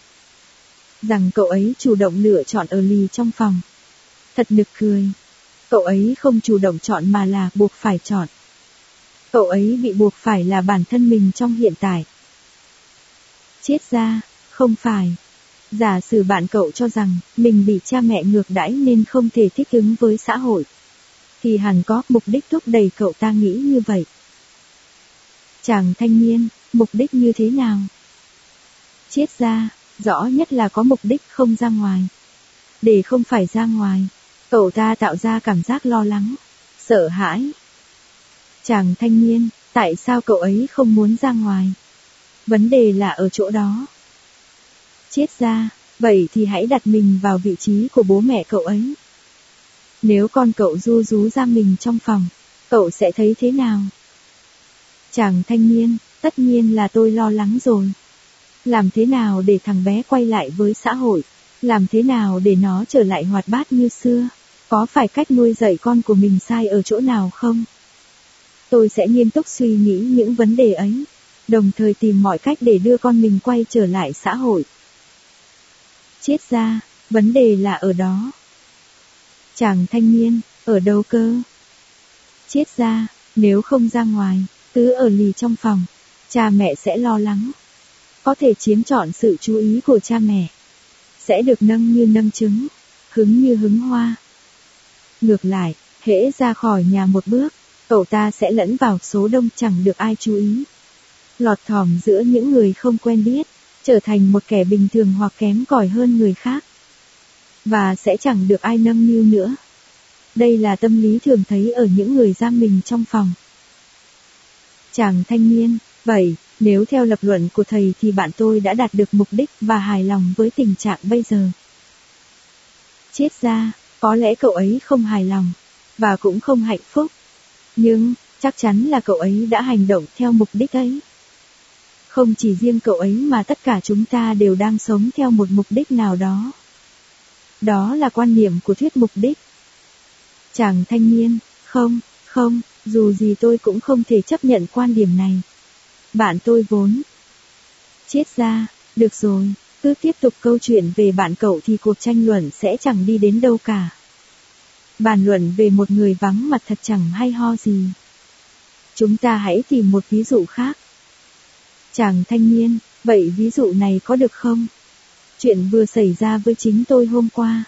Rằng cậu ấy chủ động lựa chọn ở lì trong phòng. Thật nực cười. Cậu ấy không chủ động chọn mà là buộc phải chọn. Cậu ấy bị buộc phải là bản thân mình trong hiện tại. Chết ra, không phải. Giả sử bạn cậu cho rằng mình bị cha mẹ ngược đãi nên không thể thích ứng với xã hội. Thì hẳn có mục đích thúc đẩy cậu ta nghĩ như vậy. Chàng thanh niên, mục đích như thế nào? Chết ra, rõ nhất là có mục đích không ra ngoài. Để không phải ra ngoài, cậu ta tạo ra cảm giác lo lắng, sợ hãi. Chàng thanh niên, tại sao cậu ấy không muốn ra ngoài? Vấn đề là ở chỗ đó. Chết ra, vậy thì hãy đặt mình vào vị trí của bố mẹ cậu ấy. Nếu con cậu du rú ra mình trong phòng, cậu sẽ thấy thế nào? Chàng thanh niên, tất nhiên là tôi lo lắng rồi. Làm thế nào để thằng bé quay lại với xã hội? Làm thế nào để nó trở lại hoạt bát như xưa? Có phải cách nuôi dạy con của mình sai ở chỗ nào không? Tôi sẽ nghiêm túc suy nghĩ những vấn đề ấy, đồng thời tìm mọi cách để đưa con mình quay trở lại xã hội. Chết ra, vấn đề là ở đó. Chàng thanh niên, ở đâu cơ? Chết ra, nếu không ra ngoài, tứ ở lì trong phòng, cha mẹ sẽ lo lắng. Có thể chiếm trọn sự chú ý của cha mẹ. Sẽ được nâng như nâng trứng, hứng như hứng hoa. Ngược lại, hễ ra khỏi nhà một bước, cậu ta sẽ lẫn vào số đông chẳng được ai chú ý. Lọt thỏm giữa những người không quen biết, trở thành một kẻ bình thường hoặc kém cỏi hơn người khác. Và sẽ chẳng được ai nâng niu nữa. Đây là tâm lý thường thấy ở những người giam mình trong phòng. Chàng thanh niên, vậy, nếu theo lập luận của thầy thì bạn tôi đã đạt được mục đích và hài lòng với tình trạng bây giờ. Chết ra, có lẽ cậu ấy không hài lòng, và cũng không hạnh phúc. Nhưng, chắc chắn là cậu ấy đã hành động theo mục đích ấy. Không chỉ riêng cậu ấy mà tất cả chúng ta đều đang sống theo một mục đích nào đó. Đó là quan niệm của thuyết mục đích. Chàng thanh niên, không, không, dù gì tôi cũng không thể chấp nhận quan điểm này. Bạn tôi vốn. Chết ra, được rồi, cứ tiếp tục câu chuyện về bạn cậu thì cuộc tranh luận sẽ chẳng đi đến đâu cả. Bàn luận về một người vắng mặt thật chẳng hay ho gì. Chúng ta hãy tìm một ví dụ khác. Chàng thanh niên, vậy ví dụ này có được không? Chuyện vừa xảy ra với chính tôi hôm qua.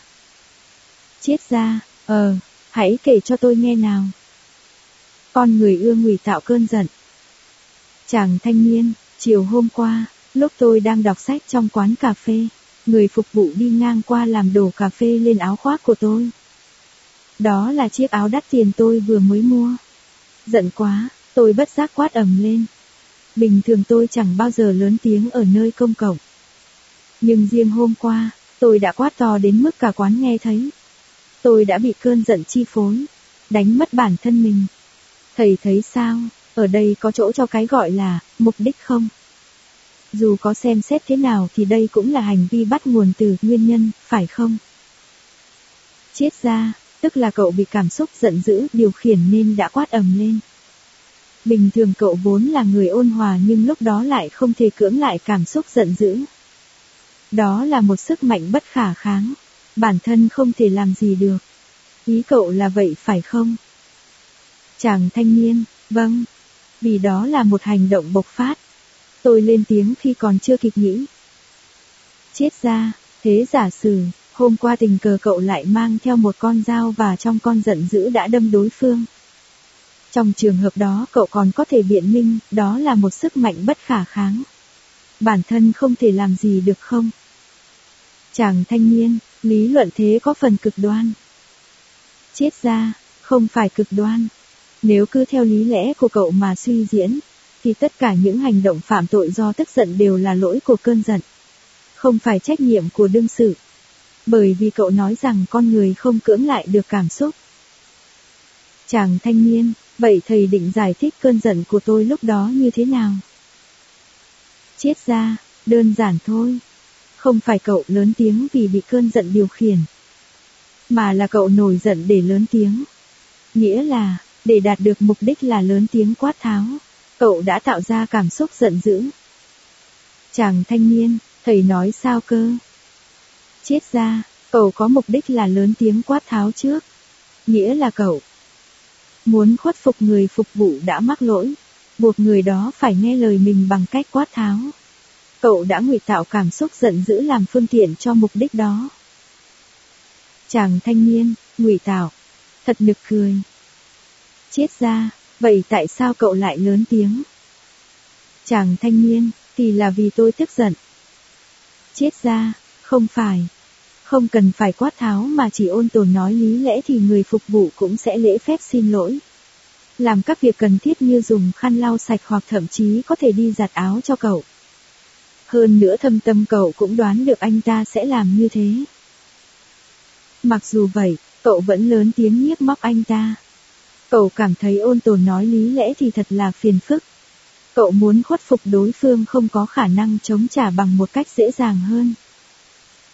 Chết ra, ờ, hãy kể cho tôi nghe nào. Con người ưa ngụy tạo cơn giận. Chàng thanh niên, chiều hôm qua, lúc tôi đang đọc sách trong quán cà phê, người phục vụ đi ngang qua làm đổ cà phê lên áo khoác của tôi. Đó là chiếc áo đắt tiền tôi vừa mới mua. Giận quá, tôi bất giác quát ầm lên. Bình thường tôi chẳng bao giờ lớn tiếng ở nơi công cộng. Nhưng riêng hôm qua, tôi đã quát to đến mức cả quán nghe thấy. Tôi đã bị cơn giận chi phối, đánh mất bản thân mình. Thầy thấy sao, ở đây có chỗ cho cái gọi là, mục đích không? Dù có xem xét thế nào thì đây cũng là hành vi bắt nguồn từ nguyên nhân, phải không? Chết ra, tức là cậu bị cảm xúc giận dữ điều khiển nên đã quát ầm lên. Bình thường cậu vốn là người ôn hòa nhưng lúc đó lại không thể cưỡng lại cảm xúc giận dữ. Đó là một sức mạnh bất khả kháng. Bản thân không thể làm gì được. Ý cậu là vậy phải không? Chàng thanh niên, vâng. Vì đó là một hành động bộc phát. Tôi lên tiếng khi còn chưa kịp nghĩ. Chết ra, thế giả sử, hôm qua tình cờ cậu lại mang theo một con dao và trong con giận dữ đã đâm đối phương. Trong trường hợp đó cậu còn có thể biện minh, đó là một sức mạnh bất khả kháng. Bản thân không thể làm gì được không? Chàng thanh niên, lý luận thế có phần cực đoan. Chết ra, không phải cực đoan. Nếu cứ theo lý lẽ của cậu mà suy diễn, thì tất cả những hành động phạm tội do tức giận đều là lỗi của cơn giận. Không phải trách nhiệm của đương sự. Bởi vì cậu nói rằng con người không cưỡng lại được cảm xúc. Chàng thanh niên, vậy thầy định giải thích cơn giận của tôi lúc đó như thế nào? Chết ra, đơn giản thôi. Không phải cậu lớn tiếng vì bị cơn giận điều khiển. Mà là cậu nổi giận để lớn tiếng. Nghĩa là, để đạt được mục đích là lớn tiếng quát tháo. Cậu đã tạo ra cảm xúc giận dữ. Chàng thanh niên, thầy nói sao cơ? Chết ra, cậu có mục đích là lớn tiếng quát tháo trước. Nghĩa là cậu muốn khuất phục người phục vụ đã mắc lỗi, buộc người đó phải nghe lời mình bằng cách quát tháo. Cậu đã ngụy tạo cảm xúc giận dữ làm phương tiện cho mục đích đó. Chàng thanh niên, ngụy tạo, thật nực cười. Chết ra, vậy tại sao cậu lại lớn tiếng? Chàng thanh niên, thì là vì tôi tức giận. Chết ra, không phải. Không cần phải quát tháo mà chỉ ôn tồn nói lý lẽ thì người phục vụ cũng sẽ lễ phép xin lỗi. Làm các việc cần thiết như dùng khăn lau sạch hoặc thậm chí có thể đi giặt áo cho cậu. Hơn nữa thâm tâm cậu cũng đoán được anh ta sẽ làm như thế. Mặc dù vậy, cậu vẫn lớn tiếng nhiếc móc anh ta. Cậu cảm thấy ôn tồn nói lý lẽ thì thật là phiền phức. Cậu muốn khuất phục đối phương không có khả năng chống trả bằng một cách dễ dàng hơn.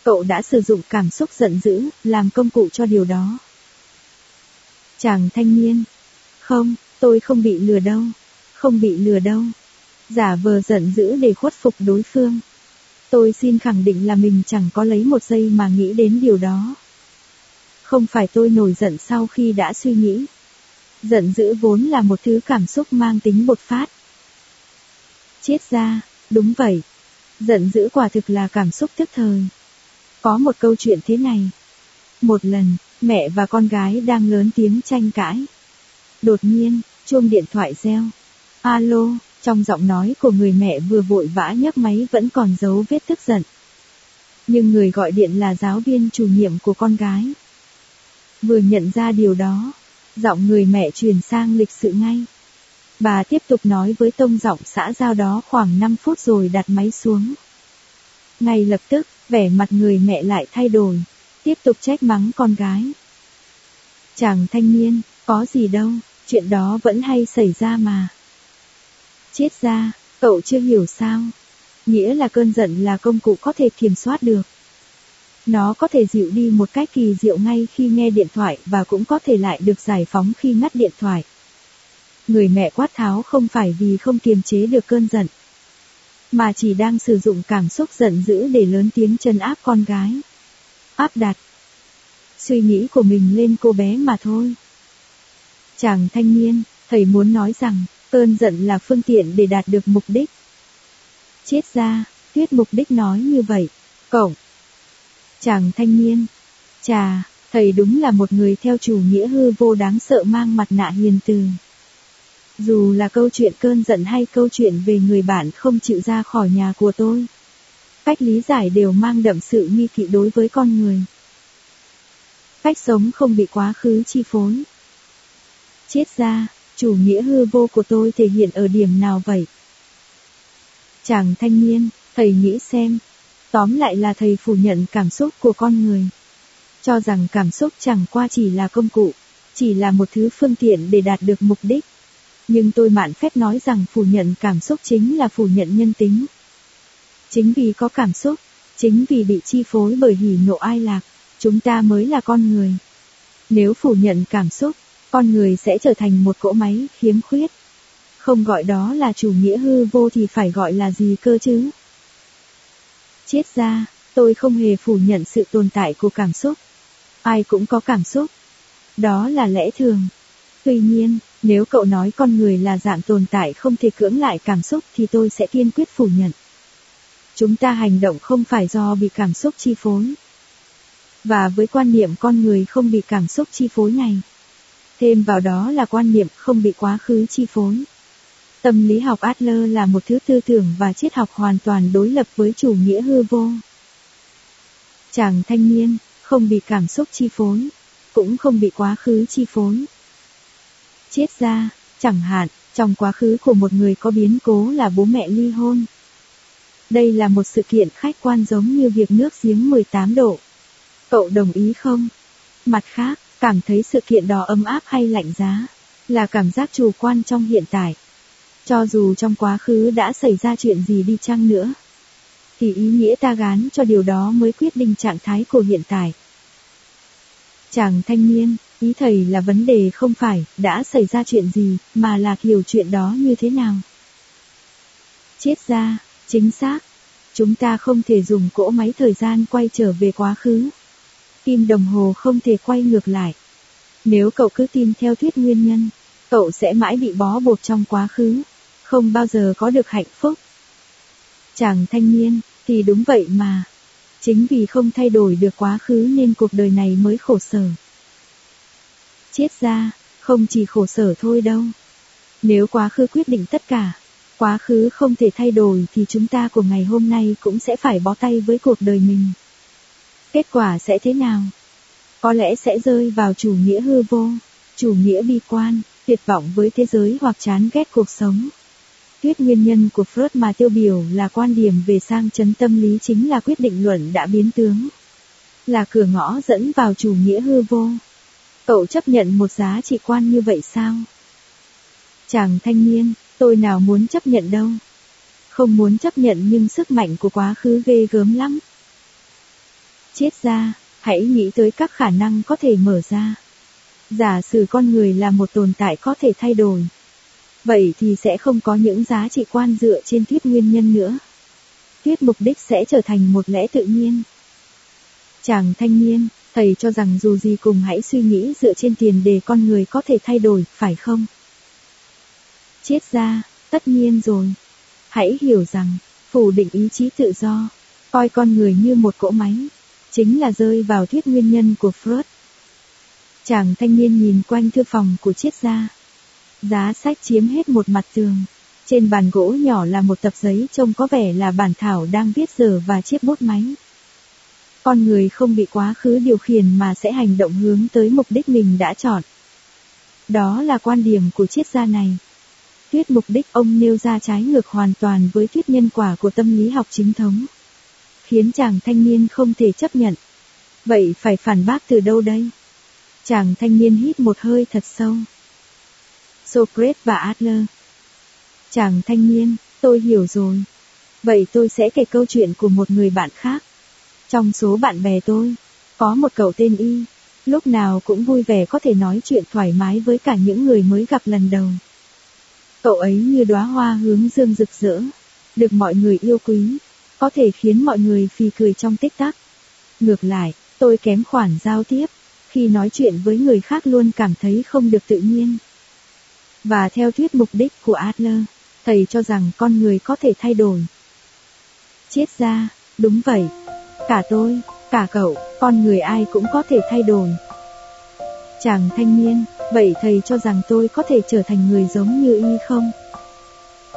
Cậu đã sử dụng cảm xúc giận dữ, làm công cụ cho điều đó. Chàng thanh niên. Không, tôi không bị lừa đâu. Không bị lừa đâu. Giả vờ giận dữ để khuất phục đối phương. Tôi xin khẳng định là mình chẳng có lấy một giây mà nghĩ đến điều đó. Không phải tôi nổi giận sau khi đã suy nghĩ. Giận dữ vốn là một thứ cảm xúc mang tính bột phát. Chết ra, đúng vậy. Giận dữ quả thực là cảm xúc tức thời. Có một câu chuyện thế này. Một lần, mẹ và con gái đang lớn tiếng tranh cãi. Đột nhiên, chuông điện thoại reo. Alo, trong giọng nói của người mẹ vừa vội vã nhấc máy vẫn còn giấu vết tức giận. Nhưng người gọi điện là giáo viên chủ nhiệm của con gái. Vừa nhận ra điều đó, giọng người mẹ truyền sang lịch sự ngay. Bà tiếp tục nói với tông giọng xã giao đó khoảng 5 phút rồi đặt máy xuống. Ngay lập tức, vẻ mặt người mẹ lại thay đổi, tiếp tục trách mắng con gái. Chàng thanh niên, có gì đâu, chuyện đó vẫn hay xảy ra mà. Chết ra, cậu chưa hiểu sao. Nghĩa là cơn giận là công cụ có thể kiểm soát được. Nó có thể dịu đi một cách kỳ diệu ngay khi nghe điện thoại và cũng có thể lại được giải phóng khi ngắt điện thoại. Người mẹ quát tháo không phải vì không kiềm chế được cơn giận, mà chỉ đang sử dụng cảm xúc giận dữ để lớn tiếng chân áp con gái. Áp đặt suy nghĩ của mình lên cô bé mà thôi. Chàng thanh niên, thầy muốn nói rằng, cơn giận là phương tiện để đạt được mục đích. Chết ra, tuyết mục đích nói như vậy. Cậu. Chàng thanh niên. Chà, thầy đúng là một người theo chủ nghĩa hư vô đáng sợ mang mặt nạ hiền từ. Dù là câu chuyện cơn giận hay câu chuyện về người bạn không chịu ra khỏi nhà của tôi. Cách lý giải đều mang đậm sự nghi kỵ đối với con người. Cách sống không bị quá khứ chi phối. Chết ra, chủ nghĩa hư vô của tôi thể hiện ở điểm nào vậy? Chàng thanh niên, thầy nghĩ xem. Tóm lại là thầy phủ nhận cảm xúc của con người. Cho rằng cảm xúc chẳng qua chỉ là công cụ, chỉ là một thứ phương tiện để đạt được mục đích. Nhưng tôi mạn phép nói rằng phủ nhận cảm xúc chính là phủ nhận nhân tính. Chính vì có cảm xúc, chính vì bị chi phối bởi hỉ nộ ai lạc, chúng ta mới là con người. Nếu phủ nhận cảm xúc, con người sẽ trở thành một cỗ máy khiếm khuyết. Không gọi đó là chủ nghĩa hư vô thì phải gọi là gì cơ chứ? Chết ra, tôi không hề phủ nhận sự tồn tại của cảm xúc. Ai cũng có cảm xúc. Đó là lẽ thường. Tuy nhiên, nếu cậu nói con người là dạng tồn tại không thể cưỡng lại cảm xúc thì tôi sẽ kiên quyết phủ nhận. Chúng ta hành động không phải do bị cảm xúc chi phối. Và với quan niệm con người không bị cảm xúc chi phối này, thêm vào đó là quan niệm không bị quá khứ chi phối. Tâm lý học Adler là một thứ tư tưởng và triết học hoàn toàn đối lập với chủ nghĩa hư vô. Chàng thanh niên, không bị cảm xúc chi phối, cũng không bị quá khứ chi phối. Chết ra, chẳng hạn, trong quá khứ của một người có biến cố là bố mẹ ly hôn. Đây là một sự kiện khách quan giống như việc nước giếng 18 độ. Cậu đồng ý không? Mặt khác, cảm thấy sự kiện đó ấm áp hay lạnh giá, là cảm giác chủ quan trong hiện tại. Cho dù trong quá khứ đã xảy ra chuyện gì đi chăng nữa, thì ý nghĩa ta gán cho điều đó mới quyết định trạng thái của hiện tại. Chàng thanh niên, ý thầy là vấn đề không phải đã xảy ra chuyện gì, mà là hiểu chuyện đó như thế nào. Chết ra, chính xác. Chúng ta không thể dùng cỗ máy thời gian quay trở về quá khứ. Kim đồng hồ không thể quay ngược lại. Nếu cậu cứ tin theo thuyết nguyên nhân, cậu sẽ mãi bị bó buộc trong quá khứ, không bao giờ có được hạnh phúc. Chàng thanh niên, thì đúng vậy mà. Chính vì không thay đổi được quá khứ nên cuộc đời này mới khổ sở. Chết ra, không chỉ khổ sở thôi đâu. Nếu quá khứ quyết định tất cả, quá khứ không thể thay đổi thì chúng ta của ngày hôm nay cũng sẽ phải bó tay với cuộc đời mình. Kết quả sẽ thế nào? Có lẽ sẽ rơi vào chủ nghĩa hư vô, chủ nghĩa bi quan, tuyệt vọng với thế giới hoặc chán ghét cuộc sống. Thuyết nguyên nhân của Freud mà tiêu biểu là quan điểm về sang chấn tâm lý chính là quyết định luận đã biến tướng. Là cửa ngõ dẫn vào chủ nghĩa hư vô. Cậu chấp nhận một giá trị quan như vậy sao? Chàng thanh niên, tôi nào muốn chấp nhận đâu. Không muốn chấp nhận nhưng sức mạnh của quá khứ ghê gớm lắm. Chết ra, hãy nghĩ tới các khả năng có thể mở ra. Giả sử con người là một tồn tại có thể thay đổi. Vậy thì sẽ không có những giá trị quan dựa trên thuyết nguyên nhân nữa. Thuyết mục đích sẽ trở thành một lẽ tự nhiên. Chàng thanh niên, thầy cho rằng dù gì cùng hãy suy nghĩ dựa trên tiền đề con người có thể thay đổi, phải không? Chết ra, tất nhiên rồi. Hãy hiểu rằng, phủ định ý chí tự do, coi con người như một cỗ máy, chính là rơi vào thuyết nguyên nhân của Freud. Chàng thanh niên nhìn quanh thư phòng của triết gia. Giá sách chiếm hết một mặt tường. Trên bàn gỗ nhỏ là một tập giấy trông có vẻ là bản thảo đang viết giờ và chiếc bút máy. Con người không bị quá khứ điều khiển mà sẽ hành động hướng tới mục đích mình đã chọn. Đó là quan điểm của triết gia này. Thuyết mục đích ông nêu ra trái ngược hoàn toàn với thuyết nhân quả của tâm lý học chính thống. Khiến chàng thanh niên không thể chấp nhận. Vậy phải phản bác từ đâu đây? Chàng thanh niên hít một hơi thật sâu. Socrates và Adler. Chàng thanh niên, tôi hiểu rồi. Vậy tôi sẽ kể câu chuyện của một người bạn khác. Trong số bạn bè tôi, có một cậu tên Y, lúc nào cũng vui vẻ có thể nói chuyện thoải mái với cả những người mới gặp lần đầu. Cậu ấy như đóa hoa hướng dương rực rỡ, được mọi người yêu quý, có thể khiến mọi người phì cười trong tích tắc. Ngược lại, tôi kém khoản giao tiếp, khi nói chuyện với người khác luôn cảm thấy không được tự nhiên. Và theo thuyết mục đích của Adler, thầy cho rằng con người có thể thay đổi. Chết ra, đúng vậy. Cả tôi, cả cậu, con người ai cũng có thể thay đổi. Chàng thanh niên, vậy thầy cho rằng tôi có thể trở thành người giống như y không?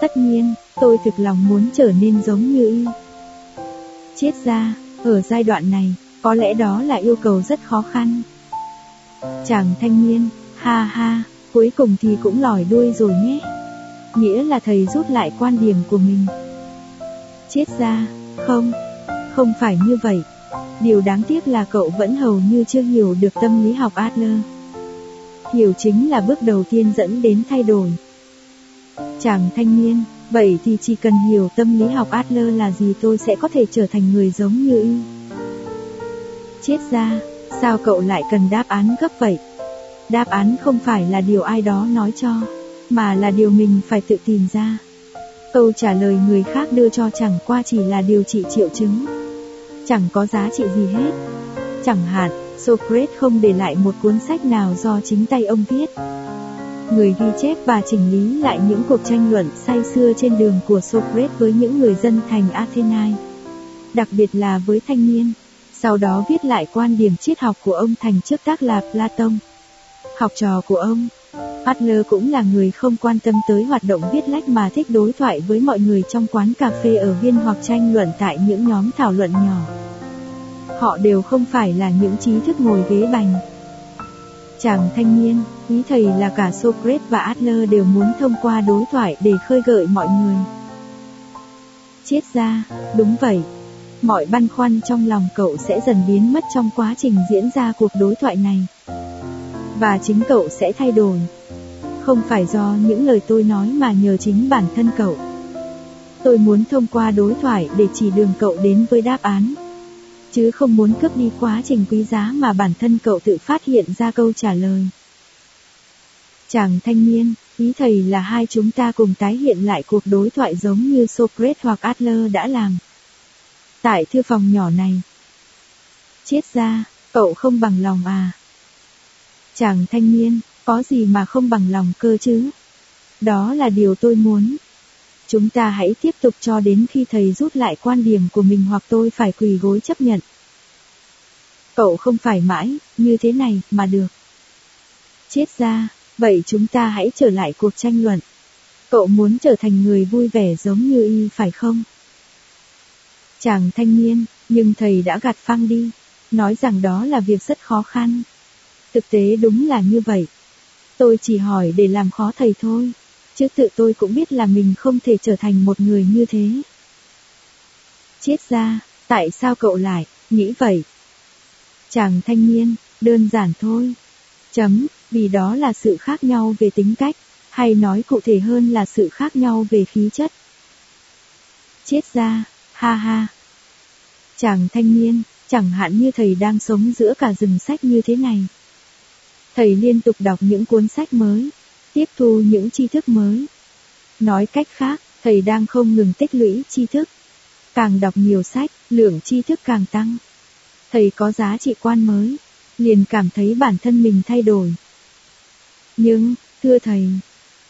Tất nhiên, tôi thực lòng muốn trở nên giống như y. Chết ra, ở giai đoạn này, có lẽ đó là yêu cầu rất khó khăn. Chàng thanh niên, ha ha, cuối cùng thì cũng lòi đuôi rồi nhé. Nghĩa là thầy rút lại quan điểm của mình. Chết ra, không, không phải như vậy. Điều đáng tiếc là cậu vẫn hầu như chưa hiểu được tâm lý học Adler. Hiểu chính là bước đầu tiên dẫn đến thay đổi. Chàng thanh niên, vậy thì chỉ cần hiểu tâm lý học Adler là gì tôi sẽ có thể trở thành người giống như y. Chết ra, sao cậu lại cần đáp án gấp vậy? Đáp án không phải là điều ai đó nói cho, mà là điều mình phải tự tìm ra. Câu trả lời người khác đưa cho chẳng qua chỉ là điều trị triệu chứng. Chẳng có giá trị gì hết. Chẳng hạn, Socrates không để lại một cuốn sách nào do chính tay ông viết. Người ghi chép và chỉnh lý lại những cuộc tranh luận say xưa trên đường của Socrates với những người dân thành Athenai. Đặc biệt là với thanh niên. Sau đó viết lại quan điểm triết học của ông thành trước tác là Platon. Học trò của ông, Adler cũng là người không quan tâm tới hoạt động viết lách mà thích đối thoại với mọi người trong quán cà phê ở viên hoặc tranh luận tại những nhóm thảo luận nhỏ. Họ đều không phải là những trí thức ngồi ghế bành. Chàng thanh niên, ý thầy là cả Socrates và Adler đều muốn thông qua đối thoại để khơi gợi mọi người. Chết ra, đúng vậy. Mọi băn khoăn trong lòng cậu sẽ dần biến mất trong quá trình diễn ra cuộc đối thoại này. Và chính cậu sẽ thay đổi. Không phải do những lời tôi nói mà nhờ chính bản thân cậu. Tôi muốn thông qua đối thoại để chỉ đường cậu đến với đáp án. Chứ không muốn cướp đi quá trình quý giá mà bản thân cậu tự phát hiện ra câu trả lời. Chàng thanh niên, ý thầy là hai chúng ta cùng tái hiện lại cuộc đối thoại giống như Socrates hoặc Adler đã làm. Tại thư phòng nhỏ này. Chết ra, cậu không bằng lòng à? Chàng thanh niên, có gì mà không bằng lòng cơ chứ? Đó là điều tôi muốn. Chúng ta hãy tiếp tục cho đến khi thầy rút lại quan điểm của mình hoặc tôi phải quỳ gối chấp nhận. Cậu không phải mãi, như thế này, mà được. Chết ra, vậy chúng ta hãy trở lại cuộc tranh luận. Cậu muốn trở thành người vui vẻ giống như y phải không? Chàng thanh niên, nhưng thầy đã gạt phăng đi, nói rằng đó là việc rất khó khăn. Thực tế đúng là như vậy. Tôi chỉ hỏi để làm khó thầy thôi, chứ tự tôi cũng biết là mình không thể trở thành một người như thế. Chết ra, tại sao cậu lại, nghĩ vậy? Chàng thanh niên, đơn giản thôi. Chấm, vì đó là sự khác nhau về tính cách, hay nói cụ thể hơn là sự khác nhau về khí chất. Chết ra, ha ha. Chàng thanh niên, chẳng hạn như thầy đang sống giữa cả rừng sách như thế này. Thầy liên tục đọc những cuốn sách mới, tiếp thu những tri thức mới. Nói cách khác, thầy đang không ngừng tích lũy tri thức. Càng đọc nhiều sách, lượng tri thức càng tăng. Thầy có giá trị quan mới, liền cảm thấy bản thân mình thay đổi. Nhưng, thưa thầy,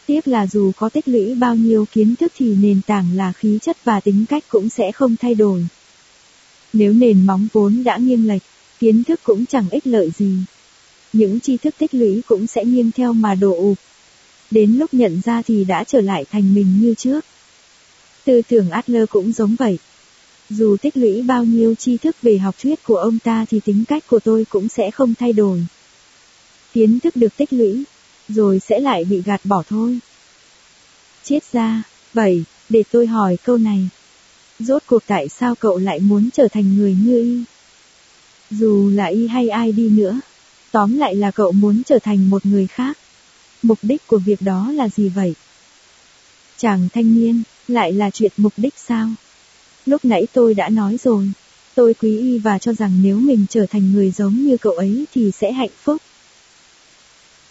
tiếc là dù có tích lũy bao nhiêu kiến thức thì nền tảng là khí chất và tính cách cũng sẽ không thay đổi. Nếu nền móng vốn đã nghiêng lệch, kiến thức cũng chẳng ích lợi gì. Những tri thức tích lũy cũng sẽ nghiêng theo mà đổ ụp. Đến lúc nhận ra thì đã trở lại thành mình như trước. Tư tưởng Adler cũng giống vậy. Dù tích lũy bao nhiêu tri thức về học thuyết của ông ta thì tính cách của tôi cũng sẽ không thay đổi. Kiến thức được tích lũy, rồi sẽ lại bị gạt bỏ thôi. Chết ra, vậy, để tôi hỏi câu này. Rốt cuộc tại sao cậu lại muốn trở thành người như y? Dù là y hay ai đi nữa, tóm lại là cậu muốn trở thành một người khác. Mục đích của việc đó là gì vậy? Chàng thanh niên, lại là chuyện mục đích sao? Lúc nãy tôi đã nói rồi, tôi quý y và cho rằng nếu mình trở thành người giống như cậu ấy thì sẽ hạnh phúc.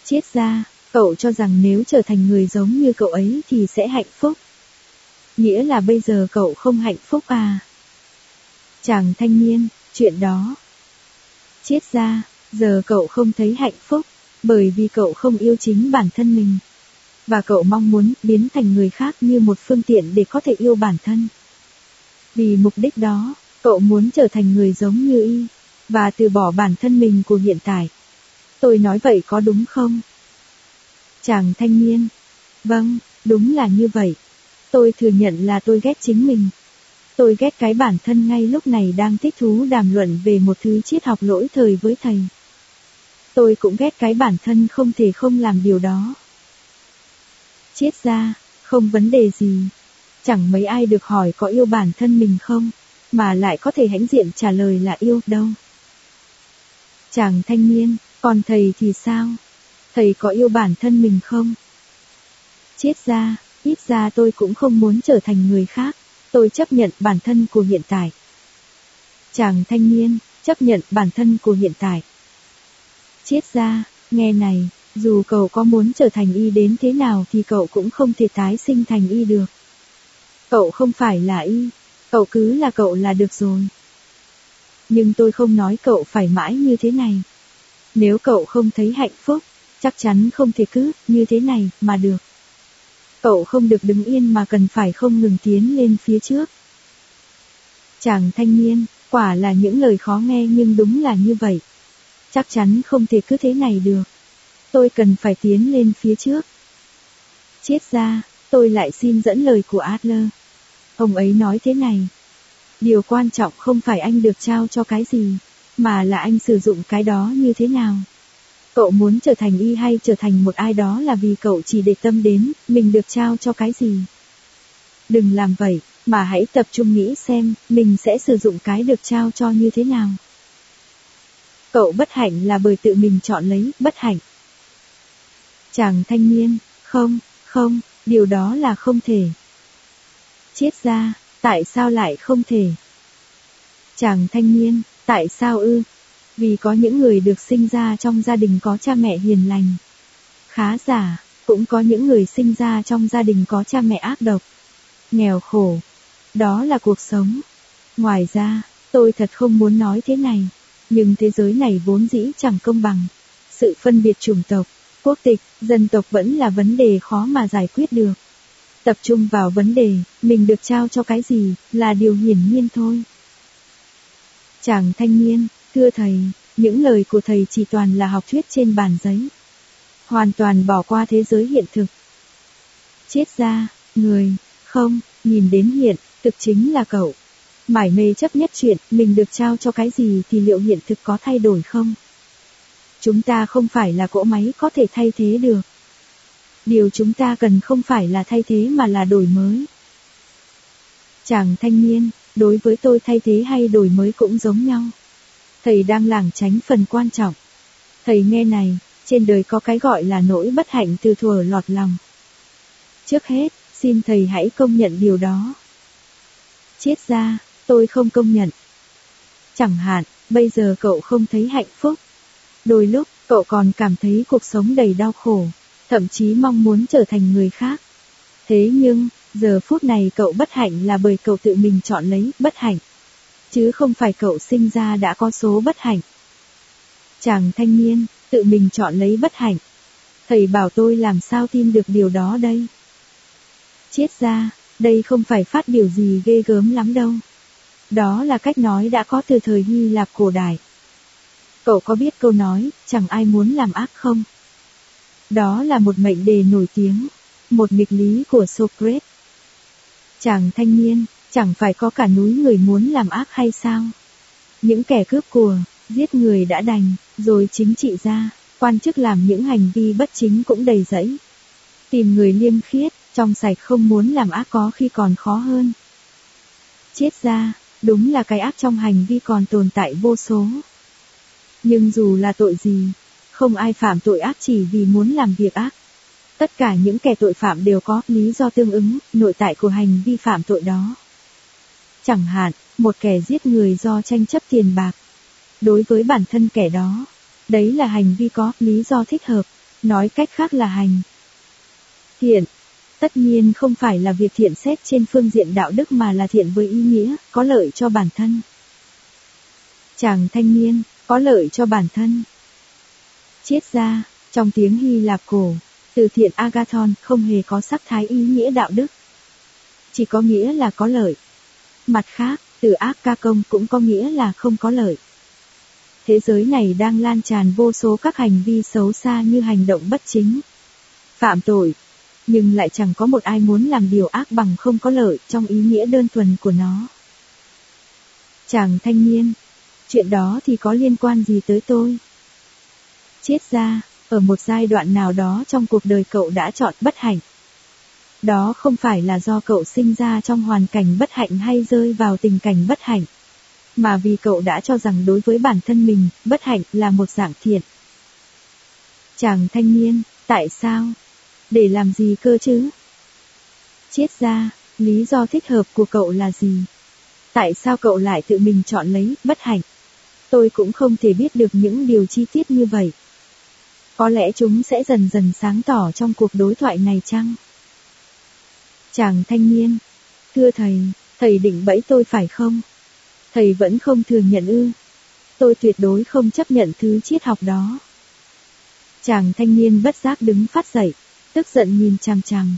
Chết ra, cậu cho rằng nếu trở thành người giống như cậu ấy thì sẽ hạnh phúc. Nghĩa là bây giờ cậu không hạnh phúc à? Chàng thanh niên, chuyện đó. Chết ra, giờ cậu không thấy hạnh phúc, bởi vì cậu không yêu chính bản thân mình. Và cậu mong muốn biến thành người khác như một phương tiện để có thể yêu bản thân. Vì mục đích đó, cậu muốn trở thành người giống như y, và từ bỏ bản thân mình của hiện tại. Tôi nói vậy có đúng không? Chàng thanh niên. Vâng, đúng là như vậy. Tôi thừa nhận là tôi ghét chính mình. Tôi ghét cái bản thân ngay lúc này đang thích thú đàm luận về một thứ triết học lỗi thời với thầy. Tôi cũng ghét cái bản thân không thể không làm điều đó. Chết ra, không vấn đề gì. Chẳng mấy ai được hỏi có yêu bản thân mình không, mà lại có thể hãnh diện trả lời là yêu đâu. Chàng thanh niên, còn thầy thì sao? Thầy có yêu bản thân mình không? Chết ra, ít ra tôi cũng không muốn trở thành người khác. Tôi chấp nhận bản thân của hiện tại. Chàng thanh niên, chấp nhận bản thân của hiện tại. Chết ra, nghe này, dù cậu có muốn trở thành y đến thế nào thì cậu cũng không thể tái sinh thành y được. Cậu không phải là y, cậu cứ là cậu là được rồi. Nhưng tôi không nói cậu phải mãi như thế này. Nếu cậu không thấy hạnh phúc, chắc chắn không thể cứ như thế này mà được. Cậu không được đứng yên mà cần phải không ngừng tiến lên phía trước. Chàng thanh niên, quả là những lời khó nghe nhưng đúng là như vậy. Chắc chắn không thể cứ thế này được. Tôi cần phải tiến lên phía trước. Chết ra, tôi lại xin dẫn lời của Adler. Ông ấy nói thế này. Điều quan trọng không phải anh được trao cho cái gì, mà là anh sử dụng cái đó như thế nào. Cậu muốn trở thành y hay trở thành một ai đó là vì cậu chỉ để tâm đến, mình được trao cho cái gì. Đừng làm vậy, mà hãy tập trung nghĩ xem, mình sẽ sử dụng cái được trao cho như thế nào. Cậu bất hạnh là bởi tự mình chọn lấy, bất hạnh. Chàng thanh niên, không, không, điều đó là không thể. Chết ra, tại sao lại không thể? Chàng thanh niên, tại sao ư? Vì có những người được sinh ra trong gia đình có cha mẹ hiền lành. Khá giả, cũng có những người sinh ra trong gia đình có cha mẹ ác độc. Nghèo khổ. Đó là cuộc sống. Ngoài ra, tôi thật không muốn nói thế này. Nhưng thế giới này vốn dĩ chẳng công bằng. Sự phân biệt chủng tộc, quốc tịch, dân tộc vẫn là vấn đề khó mà giải quyết được. Tập trung vào vấn đề, mình được trao cho cái gì, là điều hiển nhiên thôi. Chàng thanh niên, thưa thầy, những lời của thầy chỉ toàn là học thuyết trên bàn giấy. Hoàn toàn bỏ qua thế giới hiện thực. Chết ra, người, không, nhìn đến hiện, thực chính là cậu. Mải mê chấp nhất chuyện, mình được trao cho cái gì thì liệu hiện thực có thay đổi không? Chúng ta không phải là cỗ máy có thể thay thế được. Điều chúng ta cần không phải là thay thế mà là đổi mới. Chàng thanh niên, đối với tôi thay thế hay đổi mới cũng giống nhau. Thầy đang lảng tránh phần quan trọng. Thầy nghe này, trên đời có cái gọi là nỗi bất hạnh từ thuở lọt lòng. Trước hết, xin thầy hãy công nhận điều đó. Chết ra, tôi không công nhận. Chẳng hạn, bây giờ cậu không thấy hạnh phúc. Đôi lúc, cậu còn cảm thấy cuộc sống đầy đau khổ, thậm chí mong muốn trở thành người khác. Thế nhưng, giờ phút này cậu bất hạnh là bởi cậu tự mình chọn lấy bất hạnh. Chứ không phải cậu sinh ra đã có số bất hạnh. Chàng thanh niên, tự mình chọn lấy bất hạnh. Thầy bảo tôi làm sao tin được điều đó đây. Chết ra, đây không phải phát biểu gì ghê gớm lắm đâu. Đó là cách nói đã có từ thời Hy Lạp cổ đại. Cậu có biết câu nói, chẳng ai muốn làm ác không? Đó là một mệnh đề nổi tiếng, một nghịch lý của Socrates. Chàng thanh niên, chẳng phải có cả núi người muốn làm ác hay sao? Những kẻ cướp của, giết người đã đành, rồi chính trị gia, quan chức làm những hành vi bất chính cũng đầy rẫy. Tìm người liêm khiết, trong sạch không muốn làm ác có khi còn khó hơn. Chết ra, đúng là cái ác trong hành vi còn tồn tại vô số. Nhưng dù là tội gì, không ai phạm tội ác chỉ vì muốn làm việc ác. Tất cả những kẻ tội phạm đều có lý do tương ứng, nội tại của hành vi phạm tội đó. Chẳng hạn, một kẻ giết người do tranh chấp tiền bạc. Đối với bản thân kẻ đó, đấy là hành vi có lý do thích hợp, nói cách khác là hành. Thiện, tất nhiên không phải là việc thiện xét trên phương diện đạo đức mà là thiện với ý nghĩa, có lợi cho bản thân. Chàng thanh niên, có lợi cho bản thân. Chiết ra, trong tiếng Hy Lạp cổ, từ thiện Agathon không hề có sắc thái ý nghĩa đạo đức. Chỉ có nghĩa là có lợi. Mặt khác, từ ác ca công cũng có nghĩa là không có lợi. Thế giới này đang lan tràn vô số các hành vi xấu xa như hành động bất chính, phạm tội, nhưng lại chẳng có một ai muốn làm điều ác bằng không có lợi trong ý nghĩa đơn thuần của nó. Chàng thanh niên, chuyện đó thì có liên quan gì tới tôi? Chết ra, ở một giai đoạn nào đó trong cuộc đời cậu đã chọn bất hạnh. Đó không phải là do cậu sinh ra trong hoàn cảnh bất hạnh hay rơi vào tình cảnh bất hạnh, mà vì cậu đã cho rằng đối với bản thân mình, bất hạnh là một dạng thiện. Chàng thanh niên, tại sao? Để làm gì cơ chứ? Chết ra, lý do thích hợp của cậu là gì? Tại sao cậu lại tự mình chọn lấy bất hạnh? Tôi cũng không thể biết được những điều chi tiết như vậy. Có lẽ chúng sẽ dần dần sáng tỏ trong cuộc đối thoại này chăng? Chàng thanh niên, thưa thầy, thầy định bẫy tôi phải không? Thầy vẫn không thừa nhận ư? Tôi tuyệt đối không chấp nhận thứ triết học đó. Chàng thanh niên bất giác đứng phát dậy, tức giận nhìn chằm chằm.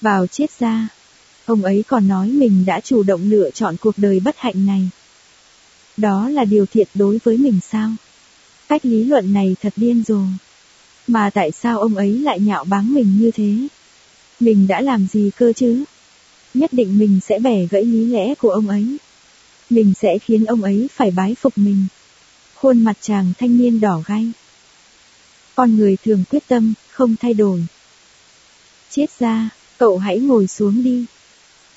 Vào chết ra, ông ấy còn nói mình đã chủ động lựa chọn cuộc đời bất hạnh này. Đó là điều thiệt đối với mình sao? Cách lý luận này thật điên rồ. Mà tại sao ông ấy lại nhạo báng mình như thế? Mình đã làm gì cơ chứ? Nhất định mình sẽ bẻ gãy lý lẽ của ông ấy. Mình sẽ khiến ông ấy phải bái phục mình. Khuôn mặt chàng thanh niên đỏ gay. Con người thường quyết tâm, không thay đổi. Chết ra, cậu hãy ngồi xuống đi.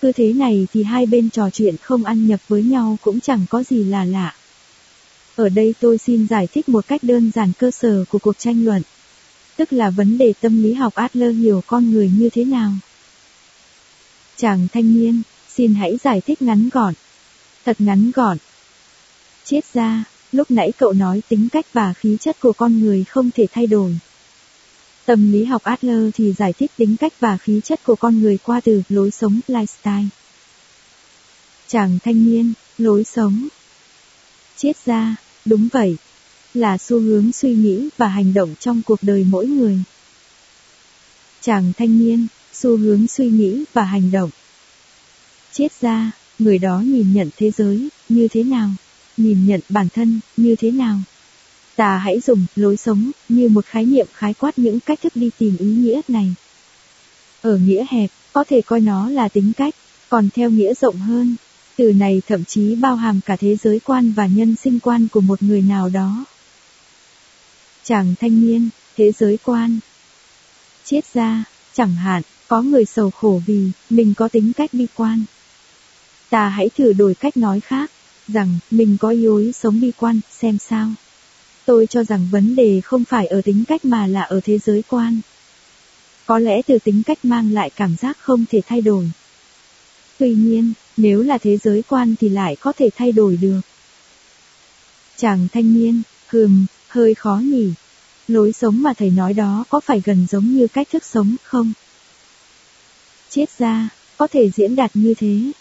Cứ thế này thì hai bên trò chuyện không ăn nhập với nhau cũng chẳng có gì là lạ. Ở đây tôi xin giải thích một cách đơn giản cơ sở của cuộc tranh luận. Tức là vấn đề tâm lý học Adler hiểu con người như thế nào. Chàng thanh niên, xin hãy giải thích ngắn gọn. Thật ngắn gọn. Chết ra, lúc nãy cậu nói tính cách và khí chất của con người không thể thay đổi. Tâm lý học Adler thì giải thích tính cách và khí chất của con người qua từ lối sống lifestyle. Chàng thanh niên, lối sống. Chết ra, đúng vậy, là xu hướng suy nghĩ và hành động trong cuộc đời mỗi người. Chàng thanh niên, xu hướng suy nghĩ và hành động. Chết ra, người đó nhìn nhận thế giới, như thế nào? Nhìn nhận bản thân, như thế nào? Ta hãy dùng lối sống như một khái niệm khái quát những cách thức đi tìm ý nghĩa này. Ở nghĩa hẹp, có thể coi nó là tính cách, còn theo nghĩa rộng hơn, từ này thậm chí bao hàm cả thế giới quan và nhân sinh quan của một người nào đó. Chàng thanh niên, thế giới quan. Chết ra, chẳng hạn, có người sầu khổ vì mình có tính cách bi quan. Ta hãy thử đổi cách nói khác, rằng mình có yếu sống bi quan, xem sao. Tôi cho rằng vấn đề không phải ở tính cách mà là ở thế giới quan. Có lẽ từ tính cách mang lại cảm giác không thể thay đổi. Tuy nhiên, nếu là thế giới quan thì lại có thể thay đổi được. Chàng thanh niên, hừm, hơi khó nhỉ. Lối sống mà thầy nói đó có phải gần giống như cách thức sống không? Chết ra, có thể diễn đạt như thế.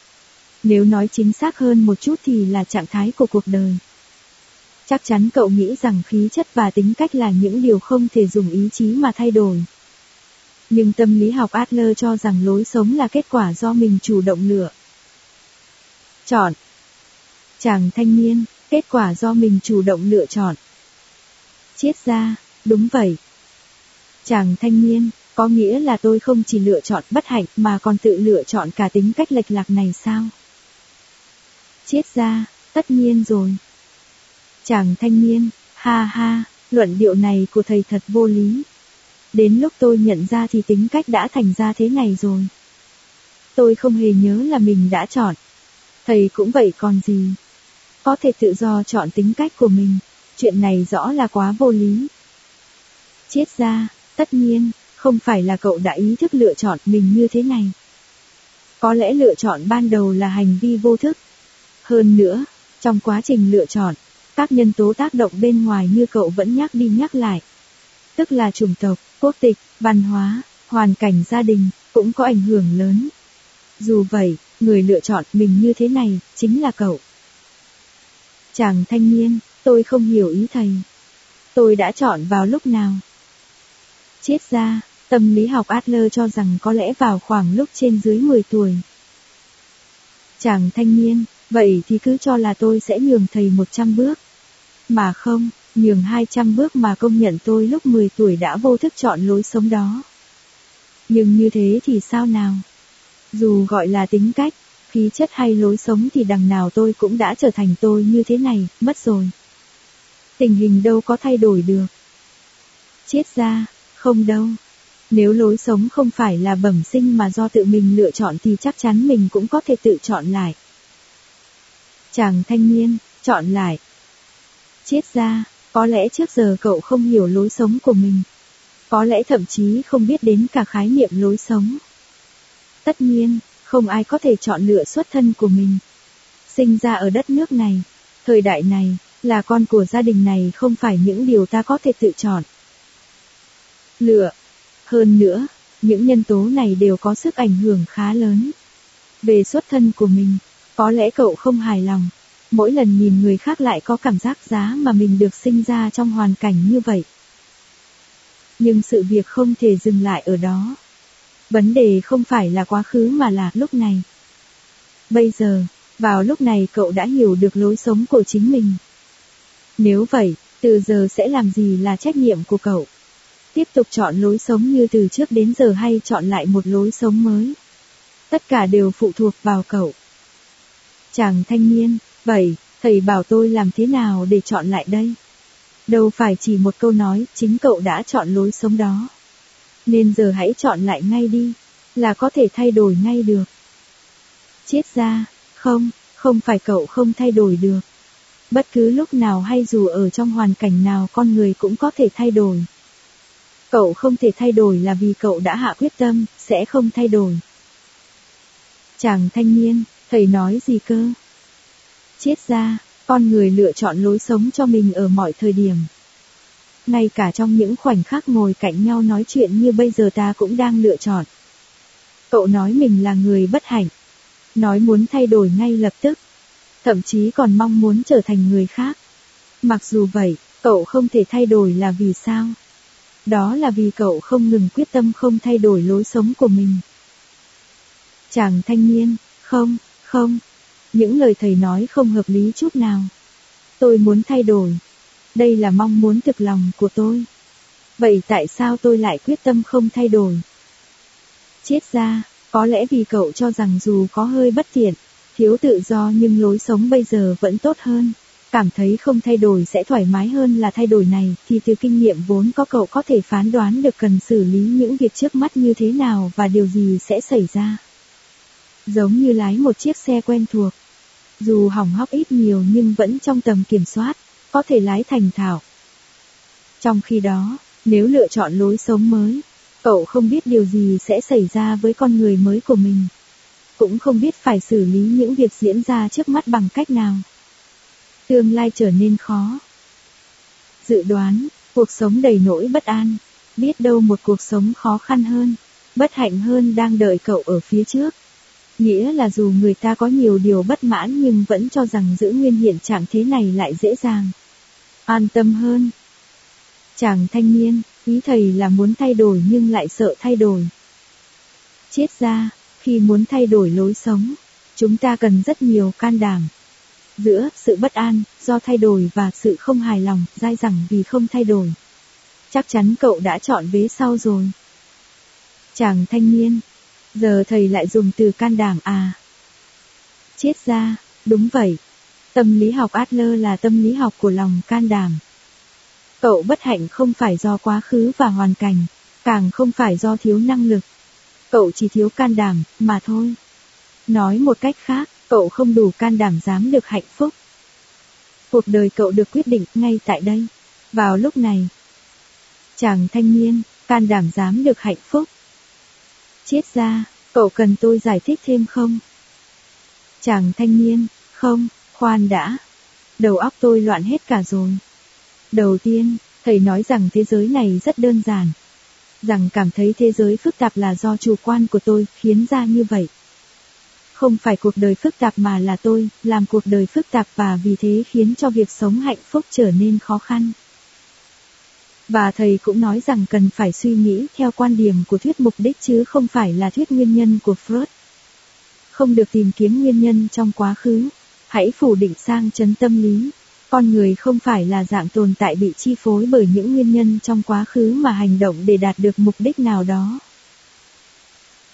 Nếu nói chính xác hơn một chút thì là trạng thái của cuộc đời. Chắc chắn cậu nghĩ rằng khí chất và tính cách là những điều không thể dùng ý chí mà thay đổi. Nhưng tâm lý học Adler cho rằng lối sống là kết quả do mình chủ động lựa. Chọn. Chàng thanh niên, kết quả do mình chủ động lựa chọn. Chiết ra, đúng vậy. Chàng thanh niên, có nghĩa là tôi không chỉ lựa chọn bất hạnh mà còn tự lựa chọn cả tính cách lệch lạc này sao? Chiết ra, tất nhiên rồi. Chàng thanh niên, ha ha, luận điệu này của thầy thật vô lý. Đến lúc tôi nhận ra thì tính cách đã thành ra thế này rồi. Tôi không hề nhớ là mình đã chọn. Thầy cũng vậy còn gì. Có thể tự do chọn tính cách của mình. Chuyện này rõ là quá vô lý. Chết ra, tất nhiên, không phải là cậu đã ý thức lựa chọn mình như thế này. Có lẽ lựa chọn ban đầu là hành vi vô thức. Hơn nữa, trong quá trình lựa chọn, các nhân tố tác động bên ngoài như cậu vẫn nhắc đi nhắc lại. Tức là chủng tộc, quốc tịch, văn hóa, hoàn cảnh gia đình, cũng có ảnh hưởng lớn. Dù vậy, người lựa chọn mình như thế này, chính là cậu. Chàng thanh niên, tôi không hiểu ý thầy. Tôi đã chọn vào lúc nào? Chết ra, tâm lý học Adler cho rằng có lẽ vào khoảng lúc trên dưới 10 tuổi. Chàng thanh niên, vậy thì cứ cho là tôi sẽ nhường thầy 100 bước. Mà không, nhường 200 bước mà công nhận tôi lúc 10 tuổi đã vô thức chọn lối sống đó. Nhưng như thế thì sao nào? Dù gọi là tính cách, khí chất hay lối sống thì đằng nào tôi cũng đã trở thành tôi như thế này, mất rồi. Tình hình đâu có thay đổi được. Chết ra, không đâu. Nếu lối sống không phải là bẩm sinh mà do tự mình lựa chọn thì chắc chắn mình cũng có thể tự chọn lại. Chàng thanh niên, chọn lại. Chết ra, có lẽ trước giờ cậu không hiểu lối sống của mình. Có lẽ thậm chí không biết đến cả khái niệm lối sống. Tất nhiên, không ai có thể chọn lựa xuất thân của mình. Sinh ra ở đất nước này, thời đại này, là con của gia đình này không phải những điều ta có thể tự chọn. Lựa. Hơn nữa, những nhân tố này đều có sức ảnh hưởng khá lớn. Về xuất thân của mình, có lẽ cậu không hài lòng. Mỗi lần nhìn người khác lại có cảm giác giá mà mình được sinh ra trong hoàn cảnh như vậy. Nhưng sự việc không thể dừng lại ở đó. Vấn đề không phải là quá khứ mà là lúc này. Bây giờ, vào lúc này cậu đã hiểu được lối sống của chính mình. Nếu vậy, từ giờ sẽ làm gì là trách nhiệm của cậu? Tiếp tục chọn lối sống như từ trước đến giờ hay chọn lại một lối sống mới? Tất cả đều phụ thuộc vào cậu. Chàng thanh niên, vậy, thầy bảo tôi làm thế nào để chọn lại đây? Đâu phải chỉ một câu nói, chính cậu đã chọn lối sống đó. Nên giờ hãy chọn lại ngay đi, là có thể thay đổi ngay được. chết ra không, không phải cậu không thay đổi được. Bất cứ lúc nào hay dù ở trong hoàn cảnh nào con người cũng có thể thay đổi. Cậu không thể thay đổi là vì cậu đã hạ quyết tâm, sẽ không thay đổi. Chàng thanh niên, thầy nói gì cơ? Chết ra, con người lựa chọn lối sống cho mình ở mọi thời điểm. Ngay cả trong những khoảnh khắc ngồi cạnh nhau nói chuyện như bây giờ ta cũng đang lựa chọn. Cậu nói mình là người bất hạnh. Nói muốn thay đổi ngay lập tức. Thậm chí còn mong muốn trở thành người khác. Mặc dù vậy, cậu không thể thay đổi là vì sao? Đó là vì cậu không ngừng quyết tâm không thay đổi lối sống của mình. Chàng thanh niên, không, không. Những lời thầy nói không hợp lý chút nào. Tôi muốn thay đổi. Đây là mong muốn thực lòng của tôi. Vậy tại sao tôi lại quyết tâm không thay đổi? Chết ra, có lẽ vì cậu cho rằng dù có hơi bất tiện, thiếu tự do nhưng lối sống bây giờ vẫn tốt hơn. Cảm thấy không thay đổi sẽ thoải mái hơn là thay đổi này, thì từ kinh nghiệm vốn có cậu có thể phán đoán được cần xử lý những việc trước mắt như thế nào và điều gì sẽ xảy ra. Giống như lái một chiếc xe quen thuộc. Dù hỏng hóc ít nhiều nhưng vẫn trong tầm kiểm soát, có thể lái thành thạo. Trong khi đó, nếu lựa chọn lối sống mới, cậu không biết điều gì sẽ xảy ra với con người mới của mình. Cũng không biết phải xử lý những việc diễn ra trước mắt bằng cách nào. Tương lai trở nên khó. Dự đoán, cuộc sống đầy nỗi bất an, biết đâu một cuộc sống khó khăn hơn, bất hạnh hơn đang đợi cậu ở phía trước. Nghĩa là dù người ta có nhiều điều bất mãn nhưng vẫn cho rằng giữ nguyên hiện trạng thế này lại dễ dàng. An tâm hơn. Chàng thanh niên, ý thầy là muốn thay đổi nhưng lại sợ thay đổi. Chết ra, khi muốn thay đổi lối sống, chúng ta cần rất nhiều can đảm. Giữa sự bất an, do thay đổi và sự không hài lòng, dai dẳng vì không thay đổi. Chắc chắn cậu đã chọn vế sau rồi. Chàng thanh niên, giờ thầy lại dùng từ can đảm à. Chết ra, đúng vậy. Tâm lý học Adler là tâm lý học của lòng can đảm. Cậu bất hạnh không phải do quá khứ và hoàn cảnh, càng không phải do thiếu năng lực. Cậu chỉ thiếu can đảm, mà thôi. Nói một cách khác, cậu không đủ can đảm dám được hạnh phúc. Cuộc đời cậu được quyết định ngay tại đây, vào lúc này. Chàng thanh niên, can đảm dám được hạnh phúc. Chết ra, cậu cần tôi giải thích thêm không? Chàng thanh niên, không, khoan đã. Đầu óc tôi loạn hết cả rồi. Đầu tiên, thầy nói rằng thế giới này rất đơn giản. Rằng cảm thấy thế giới phức tạp là do chủ quan của tôi khiến ra như vậy. Không phải cuộc đời phức tạp mà là tôi, làm cuộc đời phức tạp và vì thế khiến cho việc sống hạnh phúc trở nên khó khăn. Và thầy cũng nói rằng cần phải suy nghĩ theo quan điểm của thuyết mục đích chứ không phải là thuyết nguyên nhân của Freud. Không được tìm kiếm nguyên nhân trong quá khứ, hãy phủ định sang chấn tâm lý. Con người không phải là dạng tồn tại bị chi phối bởi những nguyên nhân trong quá khứ mà hành động để đạt được mục đích nào đó.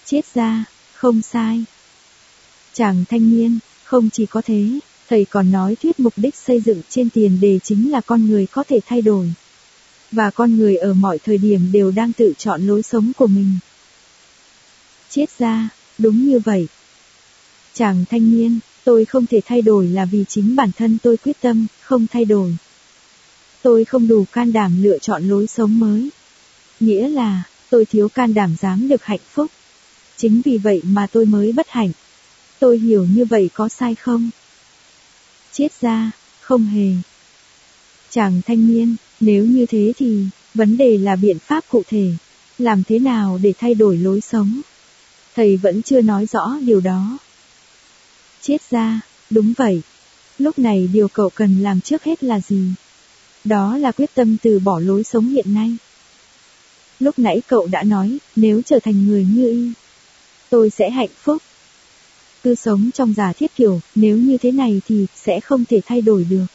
Chết ra, không sai. Chàng thanh niên, không chỉ có thế, thầy còn nói thuyết mục đích xây dựng trên tiền đề chính là con người có thể thay đổi. Và con người ở mọi thời điểm đều đang tự chọn lối sống của mình. Chết ra, đúng như vậy. Chàng thanh niên, tôi không thể thay đổi là vì chính bản thân tôi quyết tâm, không thay đổi. Tôi không đủ can đảm lựa chọn lối sống mới. Nghĩa là, tôi thiếu can đảm dám được hạnh phúc. Chính vì vậy mà tôi mới bất hạnh. Tôi hiểu như vậy có sai không? Chết ra, không hề. Chàng thanh niên, nếu như thế thì, vấn đề là biện pháp cụ thể. Làm thế nào để thay đổi lối sống? Thầy vẫn chưa nói rõ điều đó. Chết ra, đúng vậy. Lúc này điều cậu cần làm trước hết là gì? Đó là quyết tâm từ bỏ lối sống hiện nay. Lúc nãy cậu đã nói, nếu trở thành người như y, tôi sẽ hạnh phúc. Cứ sống trong giả thiết kiểu, nếu như thế này thì sẽ không thể thay đổi được.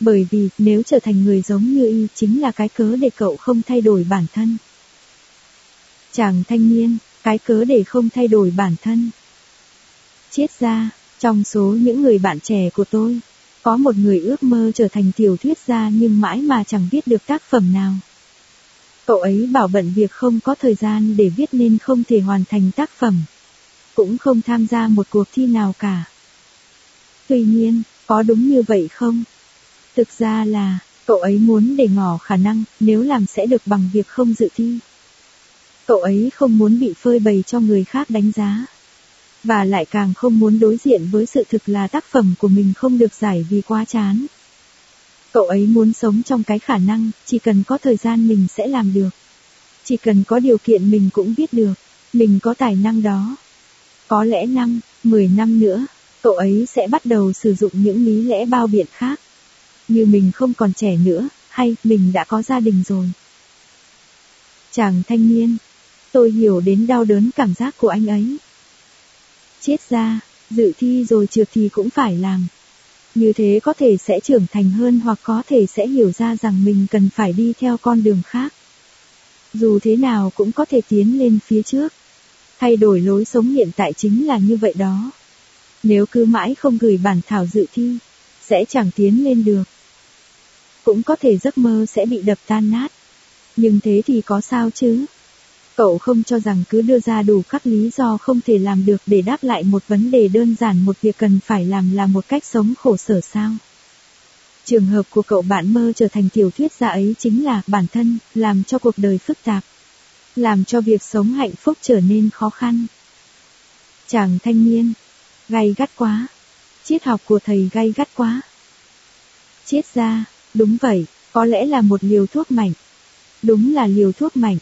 Bởi vì, nếu trở thành người giống như y chính là cái cớ để cậu không thay đổi bản thân. Chàng thanh niên, cái cớ để không thay đổi bản thân. Chết ra, trong số những người bạn trẻ của tôi, có một người ước mơ trở thành tiểu thuyết gia nhưng mãi mà chẳng viết được tác phẩm nào. Cậu ấy bảo bận việc không có thời gian để viết nên không thể hoàn thành tác phẩm. cũng không tham gia một cuộc thi nào cả. Tuy nhiên, có đúng như vậy không? Thực ra là, cậu ấy muốn để ngỏ khả năng, nếu làm sẽ được bằng việc không dự thi. Cậu ấy không muốn bị phơi bày cho người khác đánh giá. Và lại càng không muốn đối diện với sự thực là tác phẩm của mình không được giải vì quá chán. Cậu ấy muốn sống trong cái khả năng, chỉ cần có thời gian mình sẽ làm được. Chỉ cần có điều kiện mình cũng biết được, mình có tài năng đó. Có lẽ năm, 10 năm nữa, cậu ấy sẽ bắt đầu sử dụng những lý lẽ bao biện khác. Như mình không còn trẻ nữa, hay mình đã có gia đình rồi. Chàng thanh niên, tôi hiểu đến đau đớn cảm giác của anh ấy. Chết ra, dự thi rồi trượt thì cũng phải làm. Như thế có thể sẽ trưởng thành hơn hoặc có thể sẽ hiểu ra rằng mình cần phải đi theo con đường khác. Dù thế nào cũng có thể tiến lên phía trước. Thay đổi lối sống hiện tại chính là như vậy đó. Nếu cứ mãi không gửi bản thảo dự thi, sẽ chẳng tiến lên được. Cũng có thể giấc mơ sẽ bị đập tan nát. Nhưng thế thì có sao chứ? Cậu không cho rằng cứ đưa ra đủ các lý do không thể làm được để đáp lại một vấn đề đơn giản một việc cần phải làm là một cách sống khổ sở sao? Trường hợp của cậu bạn mơ trở thành tiểu thuyết gia ấy chính là bản thân, làm cho cuộc đời phức tạp. Làm cho việc sống hạnh phúc trở nên khó khăn. Chàng thanh niên, gay gắt quá. Triết học của thầy gay gắt quá. Triết gia đúng vậy, có lẽ là một liều thuốc mạnh. Đúng là liều thuốc mạnh.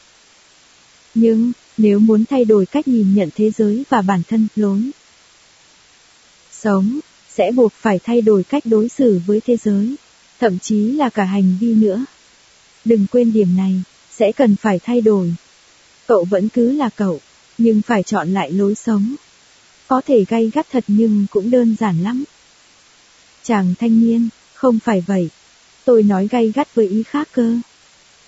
Nhưng, nếu muốn thay đổi cách nhìn nhận thế giới và bản thân, lối sống, sẽ buộc phải thay đổi cách đối xử với thế giới, thậm chí là cả hành vi nữa. Đừng quên điểm này, sẽ cần phải thay đổi. Cậu vẫn cứ là cậu, nhưng phải chọn lại lối sống. Có thể gay gắt thật nhưng cũng đơn giản lắm. Chàng thanh niên, không phải vậy. Tôi nói gay gắt với ý khác cơ.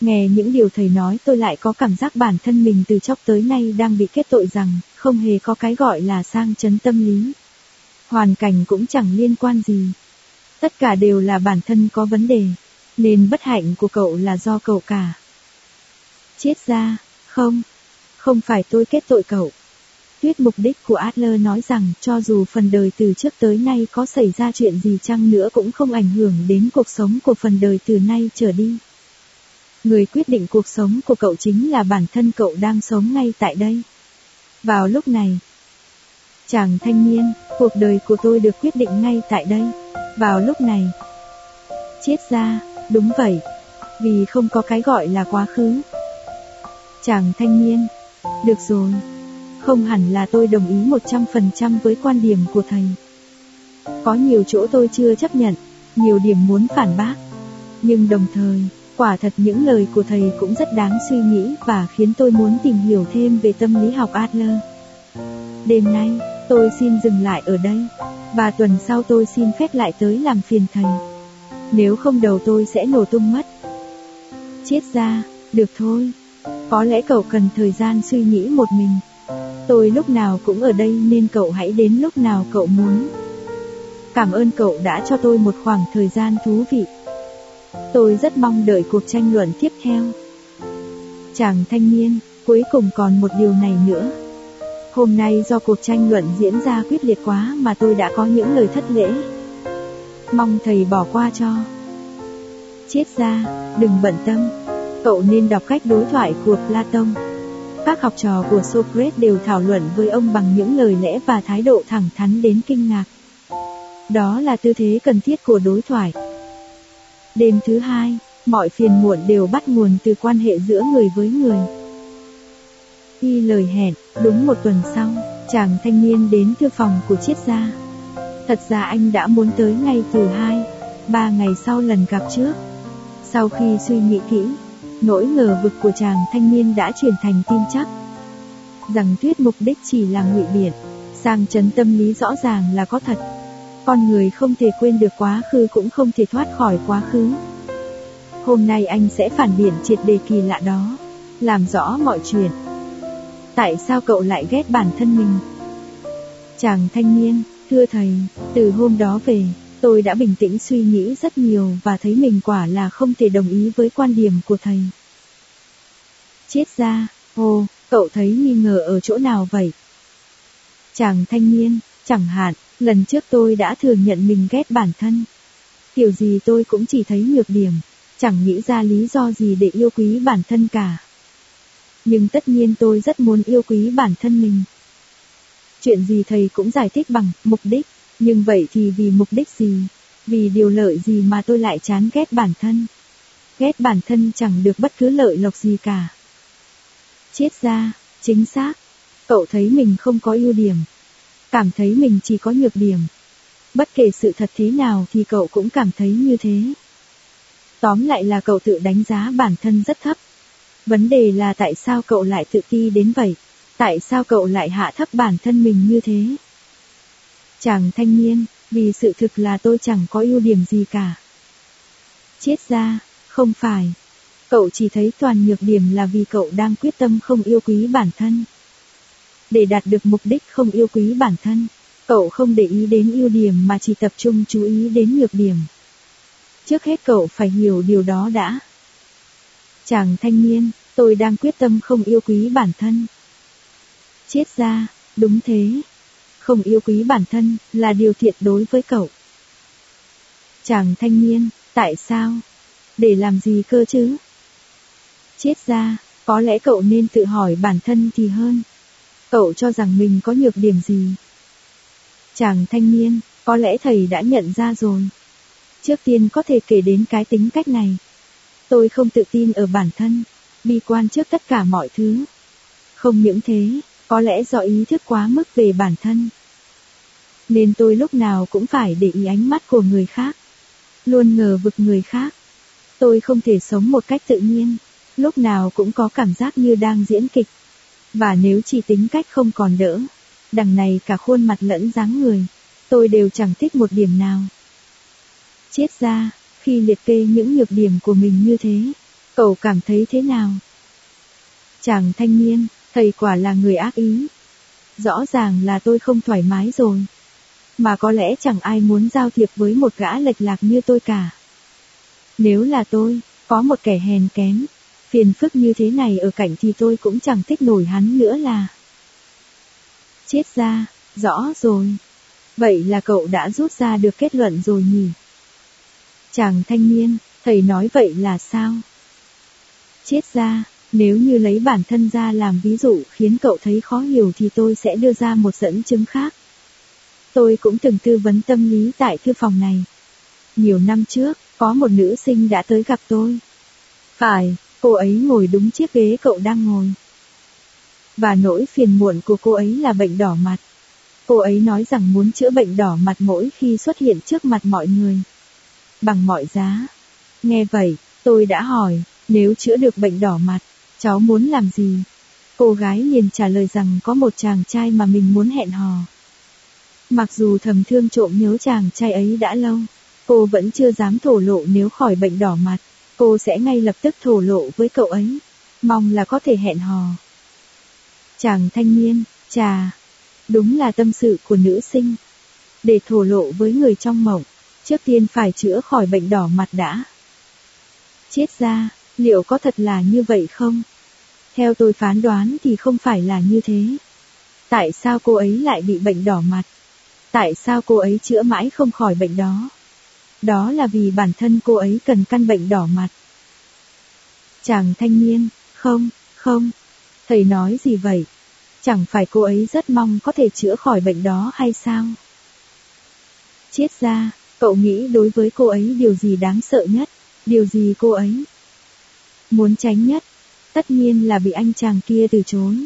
Nghe những điều thầy nói tôi lại có cảm giác bản thân mình từ chốc tới nay đang bị kết tội rằng, không hề có cái gọi là sang chấn tâm lý. Hoàn cảnh cũng chẳng liên quan gì. Tất cả đều là bản thân có vấn đề, nên bất hạnh của cậu là do cậu cả. Chết ra, không, không phải tôi kết tội cậu. Tuyết mục đích của Adler nói rằng cho dù phần đời từ trước tới nay có xảy ra chuyện gì chăng nữa cũng không ảnh hưởng đến cuộc sống của phần đời từ nay trở đi. Người quyết định cuộc sống của cậu chính là bản thân cậu đang sống ngay tại đây. Vào lúc này, chàng thanh niên, cuộc đời của tôi được quyết định ngay tại đây. Vào lúc này, chết ra, đúng vậy, vì không có cái gọi là quá khứ. Chàng thanh niên, được rồi, không hẳn là tôi đồng ý 100% với quan điểm của thầy. Có nhiều chỗ tôi chưa chấp nhận, nhiều điểm muốn phản bác. Nhưng đồng thời, Quả thật những lời của thầy cũng rất đáng suy nghĩ và khiến tôi muốn tìm hiểu thêm về tâm lý học Adler. Đêm nay, tôi xin dừng lại ở đây, và tuần sau tôi xin phép lại tới làm phiền thầy. Nếu không đầu tôi sẽ nổ tung mất. Chết ra, được thôi. Có lẽ cậu cần thời gian suy nghĩ một mình. Tôi lúc nào cũng ở đây nên cậu hãy đến lúc nào cậu muốn. Cảm ơn cậu đã cho tôi một khoảng thời gian thú vị. Tôi rất mong đợi cuộc tranh luận tiếp theo. Chàng thanh niên, cuối cùng còn một điều này nữa. Hôm nay do cuộc tranh luận diễn ra quyết liệt quá mà tôi đã có những lời thất lễ. Mong thầy bỏ qua cho. Chết ra, đừng bận tâm. Cậu nên đọc cách đối thoại của Platon. Các học trò của Socrates đều thảo luận với ông bằng những lời lẽ và thái độ thẳng thắn đến kinh ngạc. Đó là tư thế cần thiết của đối thoại. Đêm thứ hai, mọi phiền muộn đều bắt nguồn từ quan hệ giữa người với người. Y lời hẹn, đúng một tuần sau, chàng thanh niên đến thư phòng của triết gia. Thật ra anh đã muốn tới ngay từ hai, ba ngày sau lần gặp trước. Sau khi suy nghĩ kỹ, nỗi ngờ vực của chàng thanh niên đã chuyển thành tin chắc. Rằng thuyết mục đích chỉ là ngụy biện, sang chấn tâm lý rõ ràng là có thật. Con người không thể quên được quá khứ cũng không thể thoát khỏi quá khứ. Hôm nay anh sẽ phản biện triệt đề kỳ lạ đó, làm rõ mọi chuyện. Tại sao cậu lại ghét bản thân mình? Chàng thanh niên, thưa thầy, từ hôm đó về, tôi đã bình tĩnh suy nghĩ rất nhiều và thấy mình quả là không thể đồng ý với quan điểm của thầy. Chết ra, ô, cậu thấy nghi ngờ ở chỗ nào vậy? Chàng thanh niên, chẳng hạn, lần trước tôi đã thừa nhận mình ghét bản thân. Kiểu gì tôi cũng chỉ thấy nhược điểm, chẳng nghĩ ra lý do gì để yêu quý bản thân cả. Nhưng tất nhiên tôi rất muốn yêu quý bản thân mình. Chuyện gì thầy cũng giải thích bằng mục đích, nhưng vậy thì vì mục đích gì? Vì điều lợi gì mà tôi lại chán ghét bản thân? Ghét bản thân chẳng được bất cứ lợi lộc gì cả. Chết ra, chính xác. Cậu thấy mình không có ưu điểm. Cảm thấy mình chỉ có nhược điểm. Bất kể sự thật thế nào thì cậu cũng cảm thấy như thế. Tóm lại là cậu tự đánh giá bản thân rất thấp. Vấn đề là tại sao cậu lại tự ti đến vậy? Tại sao cậu lại hạ thấp bản thân mình như thế? Chàng thanh niên, vì sự thực là tôi chẳng có ưu điểm gì cả. Chết ra, không phải. Cậu chỉ thấy toàn nhược điểm là vì cậu đang quyết tâm không yêu quý bản thân. Để đạt được mục đích không yêu quý bản thân, cậu không để ý đến ưu điểm mà chỉ tập trung chú ý đến nhược điểm. Trước hết cậu phải hiểu điều đó đã. Chàng thanh niên, tôi đang quyết tâm không yêu quý bản thân. Chết ra, đúng thế. Không yêu quý bản thân, là điều thiện đối với cậu. Chàng thanh niên, tại sao? Để làm gì cơ chứ? Chết ra, có lẽ cậu nên tự hỏi bản thân thì hơn. Cậu cho rằng mình có nhược điểm gì? Chàng thanh niên, có lẽ thầy đã nhận ra rồi. Trước tiên có thể kể đến cái tính cách này. Tôi không tự tin ở bản thân, bi quan trước tất cả mọi thứ. Không những thế, có lẽ do ý thức quá mức về bản thân. Nên tôi lúc nào cũng phải để ý ánh mắt của người khác. Luôn ngờ vực người khác. Tôi không thể sống một cách tự nhiên. Lúc nào cũng có cảm giác như đang diễn kịch. Và nếu chỉ tính cách không còn đỡ. Đằng này cả khuôn mặt lẫn dáng người. Tôi đều chẳng thích một điểm nào. Chết ra, khi liệt kê những nhược điểm của mình như thế, cậu cảm thấy thế nào? Chàng thanh niên, thầy quả là người ác ý. Rõ ràng là tôi không thoải mái rồi. Mà có lẽ chẳng ai muốn giao thiệp với một gã lệch lạc như tôi cả. Nếu là tôi, có một kẻ hèn kém, phiền phức như thế này ở cạnh thì tôi cũng chẳng thích nổi hắn nữa là. Chết ra, rõ rồi. Vậy là cậu đã rút ra được kết luận rồi nhỉ? Chàng thanh niên, thầy nói vậy là sao? Chết ra, nếu như lấy bản thân ra làm ví dụ khiến cậu thấy khó hiểu thì tôi sẽ đưa ra một dẫn chứng khác. Tôi cũng từng tư vấn tâm lý tại thư phòng này. Nhiều năm trước, có một nữ sinh đã tới gặp tôi. Phải, cô ấy ngồi đúng chiếc ghế cậu đang ngồi. Và nỗi phiền muộn của cô ấy là bệnh đỏ mặt. Cô ấy nói rằng muốn chữa bệnh đỏ mặt mỗi khi xuất hiện trước mặt mọi người. Bằng mọi giá. Nghe vậy, tôi đã hỏi, nếu chữa được bệnh đỏ mặt, cháu muốn làm gì? Cô gái liền trả lời rằng có một chàng trai mà mình muốn hẹn hò. Mặc dù thầm thương trộm nhớ chàng trai ấy đã lâu, cô vẫn chưa dám thổ lộ nếu khỏi bệnh đỏ mặt, cô sẽ ngay lập tức thổ lộ với cậu ấy, mong là có thể hẹn hò. Chàng thanh niên, trà, đúng là tâm sự của nữ sinh. Để thổ lộ với người trong mộng, trước tiên phải chữa khỏi bệnh đỏ mặt đã. Chết ra, liệu có thật là như vậy không? Theo tôi phán đoán thì không phải là như thế. Tại sao cô ấy lại bị bệnh đỏ mặt? Tại sao cô ấy chữa mãi không khỏi bệnh đó? Đó là vì bản thân cô ấy cần căn bệnh đỏ mặt. Chàng thanh niên, không, không. Thầy nói gì vậy? Chẳng phải cô ấy rất mong có thể chữa khỏi bệnh đó hay sao? Chết ra, cậu nghĩ đối với cô ấy điều gì đáng sợ nhất? Điều gì cô ấy muốn tránh nhất? Tất nhiên là bị anh chàng kia từ chối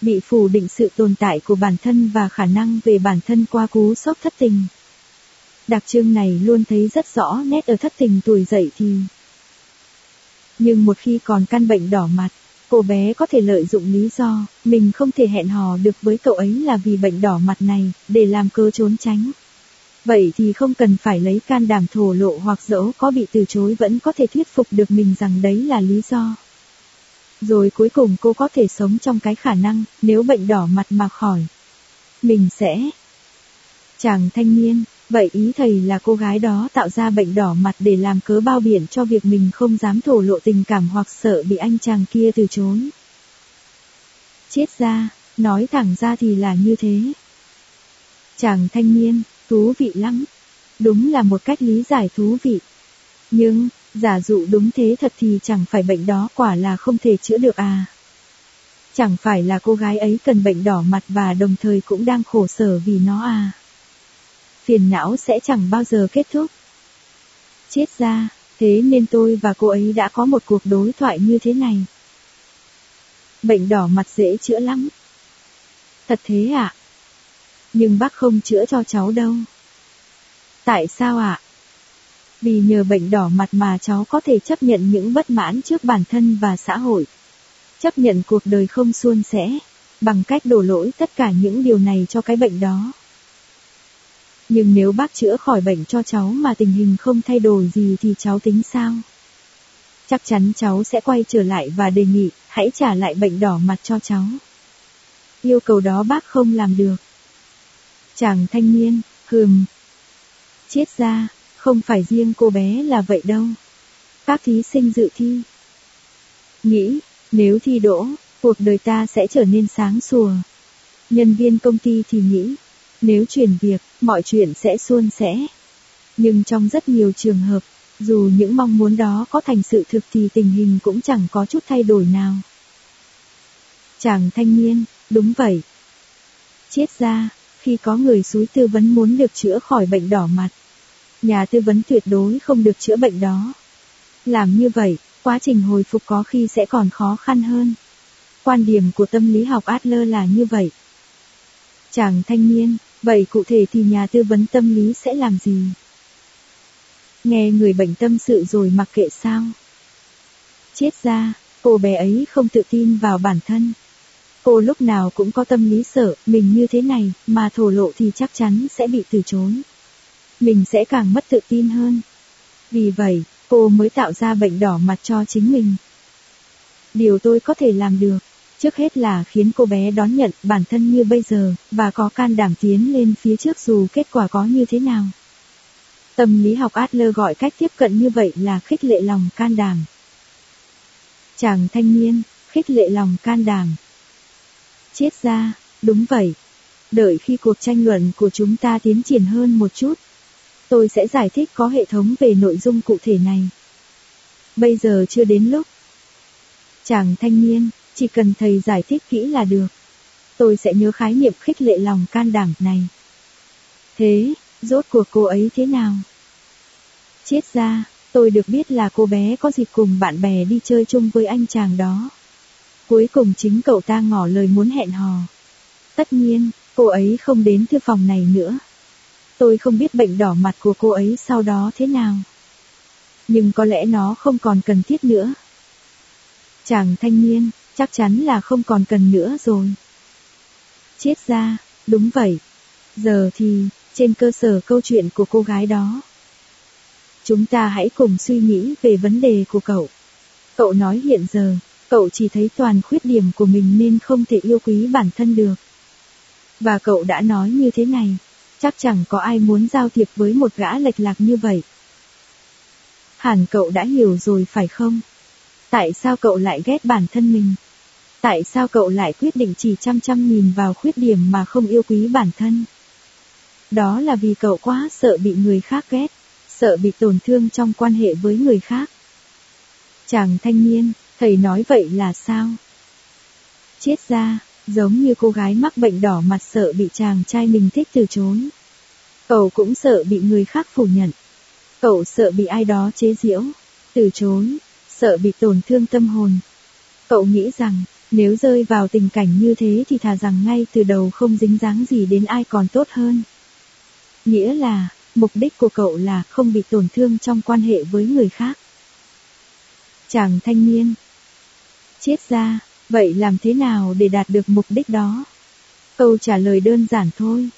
bị phủ định sự tồn tại của bản thân và khả năng về bản thân qua cú sốc thất tình. Đặc trưng này luôn thấy rất rõ nét ở thất tình tuổi dậy thì. Nhưng một khi còn căn bệnh đỏ mặt, cô bé có thể lợi dụng lý do, mình không thể hẹn hò được với cậu ấy là vì bệnh đỏ mặt này, để làm cơ trốn tránh. Vậy thì không cần phải lấy can đảm thổ lộ hoặc dẫu có bị từ chối vẫn có thể thuyết phục được mình rằng đấy là lý do. Rồi cuối cùng cô có thể sống trong cái khả năng, nếu bệnh đỏ mặt mà khỏi. Mình sẽ. Chàng thanh niên, vậy ý thầy là cô gái đó tạo ra bệnh đỏ mặt để làm cớ bao biện cho việc mình không dám thổ lộ tình cảm hoặc sợ bị anh chàng kia từ chối. Chết ra, nói thẳng ra thì là như thế. Chàng thanh niên, thú vị lắm. Đúng là một cách lý giải thú vị. Nhưng, giả dụ đúng thế thật thì chẳng phải bệnh đó quả là không thể chữa được à. Chẳng phải là cô gái ấy cần bệnh đỏ mặt và đồng thời cũng đang khổ sở vì nó à. Phiền não sẽ chẳng bao giờ kết thúc. Chết ra, thế nên tôi và cô ấy đã có một cuộc đối thoại như thế này. Bệnh đỏ mặt dễ chữa lắm. Thật thế ạ? À? Nhưng bác không chữa cho cháu đâu. Tại sao ạ? À? Vì nhờ bệnh đỏ mặt mà cháu có thể chấp nhận những bất mãn trước bản thân và xã hội. Chấp nhận cuộc đời không suôn sẻ, bằng cách đổ lỗi tất cả những điều này cho cái bệnh đó. Nhưng nếu bác chữa khỏi bệnh cho cháu mà tình hình không thay đổi gì thì cháu tính sao? Chắc chắn cháu sẽ quay trở lại và đề nghị, hãy trả lại bệnh đỏ mặt cho cháu. Yêu cầu đó bác không làm được. Chàng thanh niên, hừm. Chết ra, không phải riêng cô bé là vậy đâu. Các thí sinh dự thi. Nghĩ, nếu thi đỗ, cuộc đời ta sẽ trở nên sáng sủa. Nhân viên công ty thì nghĩ, nếu chuyển việc, mọi chuyện sẽ suôn sẻ. Nhưng trong rất nhiều trường hợp, dù những mong muốn đó có thành sự thực thì tình hình cũng chẳng có chút thay đổi nào. Chàng thanh niên, đúng vậy. Chết ra, khi có người suối tư vấn muốn được chữa khỏi bệnh đỏ mặt, nhà tư vấn tuyệt đối không được chữa bệnh đó. Làm như vậy, quá trình hồi phục có khi sẽ còn khó khăn hơn. Quan điểm của tâm lý học Adler là như vậy. Chàng thanh niên, vậy cụ thể thì nhà tư vấn tâm lý sẽ làm gì? Nghe người bệnh tâm sự rồi mặc kệ sao? Chết ra, cô bé ấy không tự tin vào bản thân. Cô lúc nào cũng có tâm lý sợ, mình như thế này, mà thổ lộ thì chắc chắn sẽ bị từ chối. Mình sẽ càng mất tự tin hơn. Vì vậy, cô mới tạo ra bệnh đỏ mặt cho chính mình. Điều tôi có thể làm được, trước hết là khiến cô bé đón nhận bản thân như bây giờ, và có can đảm tiến lên phía trước dù kết quả có như thế nào. Tâm lý học Adler gọi cách tiếp cận như vậy là khích lệ lòng can đảm. Chàng thanh niên, khích lệ lòng can đảm. Chết ra, đúng vậy. Đợi khi cuộc tranh luận của chúng ta tiến triển hơn một chút, tôi sẽ giải thích có hệ thống về nội dung cụ thể này. Bây giờ chưa đến lúc. Chàng thanh niên, chỉ cần thầy giải thích kỹ là được. Tôi sẽ nhớ khái niệm khích lệ lòng can đảm này. Thế, rốt cuộc cô ấy thế nào? Chết ra, tôi được biết là cô bé có dịp cùng bạn bè đi chơi chung với anh chàng đó. Cuối cùng chính cậu ta ngỏ lời muốn hẹn hò. Tất nhiên, cô ấy không đến thư phòng này nữa. Tôi không biết bệnh đỏ mặt của cô ấy sau đó thế nào. Nhưng có lẽ nó không còn cần thiết nữa. Chàng thanh niên, chắc chắn là không còn cần nữa rồi. Chết ra, đúng vậy. Giờ thì, trên cơ sở câu chuyện của cô gái đó. Chúng ta hãy cùng suy nghĩ về vấn đề của cậu. Cậu nói hiện giờ, cậu chỉ thấy toàn khuyết điểm của mình nên không thể yêu quý bản thân được. Và cậu đã nói như thế này, chắc chẳng có ai muốn giao thiệp với một gã lệch lạc như vậy. Hẳn cậu đã hiểu rồi phải không? Tại sao cậu lại ghét bản thân mình? Tại sao cậu lại quyết định chỉ chăm chăm nhìn vào khuyết điểm mà không yêu quý bản thân? Đó là vì cậu quá sợ bị người khác ghét, sợ bị tổn thương trong quan hệ với người khác. Chàng thanh niên, thầy nói vậy là sao? Chết ra, giống như cô gái mắc bệnh đỏ mặt sợ bị chàng trai mình thích từ chối. Cậu cũng sợ bị người khác phủ nhận. Cậu sợ bị ai đó chế giễu, từ chối, sợ bị tổn thương tâm hồn. Cậu nghĩ rằng, nếu rơi vào tình cảnh như thế thì thà rằng ngay từ đầu không dính dáng gì đến ai còn tốt hơn. Nghĩa là, mục đích của cậu là không bị tổn thương trong quan hệ với người khác. Chàng thanh niên. Chết ra, vậy làm thế nào để đạt được mục đích đó? Câu trả lời đơn giản thôi.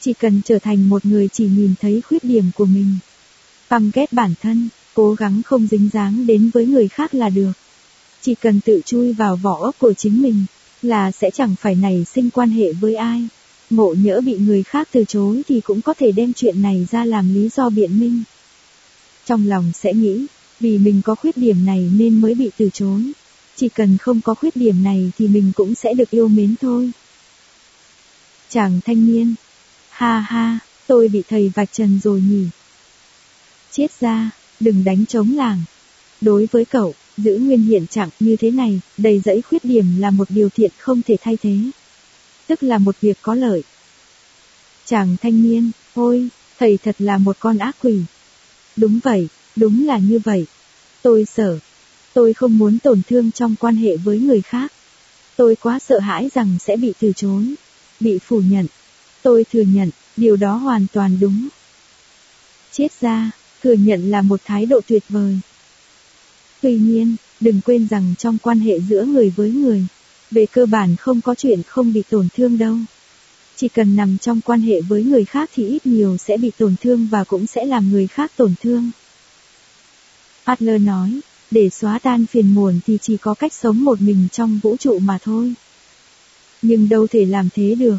Chỉ cần trở thành một người chỉ nhìn thấy khuyết điểm của mình. Căm ghét bản thân, cố gắng không dính dáng đến với người khác là được. Chỉ cần tự chui vào vỏ ốc của chính mình, là sẽ chẳng phải nảy sinh quan hệ với ai. Ngộ nhỡ bị người khác từ chối thì cũng có thể đem chuyện này ra làm lý do biện minh. Trong lòng sẽ nghĩ, vì mình có khuyết điểm này nên mới bị từ chối. Chỉ cần không có khuyết điểm này thì mình cũng sẽ được yêu mến thôi. Chàng thanh niên. Ha ha, tôi bị thầy vạch trần rồi nhỉ. Chết ra, đừng đánh trống làng. Đối với cậu, giữ nguyên hiện trạng như thế này, đầy dẫy khuyết điểm là một điều thiện không thể thay thế. Tức là một việc có lợi. Chàng thanh niên, ôi, thầy thật là một con ác quỷ. Đúng vậy, đúng là như vậy. Tôi sợ. Tôi không muốn tổn thương trong quan hệ với người khác. Tôi quá sợ hãi rằng sẽ bị từ chối, bị phủ nhận. Tôi thừa nhận, điều đó hoàn toàn đúng. Chết ra, thừa nhận là một thái độ tuyệt vời. Tuy nhiên, đừng quên rằng trong quan hệ giữa người với người, về cơ bản không có chuyện không bị tổn thương đâu. Chỉ cần nằm trong quan hệ với người khác thì ít nhiều sẽ bị tổn thương và cũng sẽ làm người khác tổn thương. Adler nói, để xóa tan phiền muộn thì chỉ có cách sống một mình trong vũ trụ mà thôi. Nhưng đâu thể làm thế được.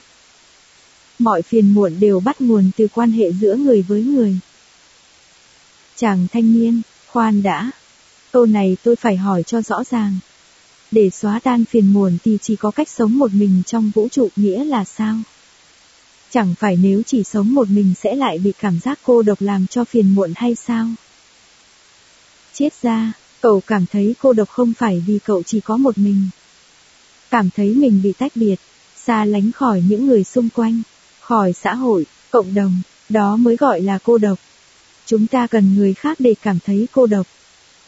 Mọi phiền muộn đều bắt nguồn từ quan hệ giữa người với người. Chàng thanh niên, khoan đã. Câu này tôi phải hỏi cho rõ ràng. Để xóa tan phiền muộn thì chỉ có cách sống một mình trong vũ trụ nghĩa là sao? Chẳng phải nếu chỉ sống một mình sẽ lại bị cảm giác cô độc làm cho phiền muộn hay sao? Chết ra, cậu cảm thấy cô độc không phải vì cậu chỉ có một mình. Cảm thấy mình bị tách biệt, xa lánh khỏi những người xung quanh, khỏi xã hội, cộng đồng, đó mới gọi là cô độc. Chúng ta cần người khác để cảm thấy cô độc.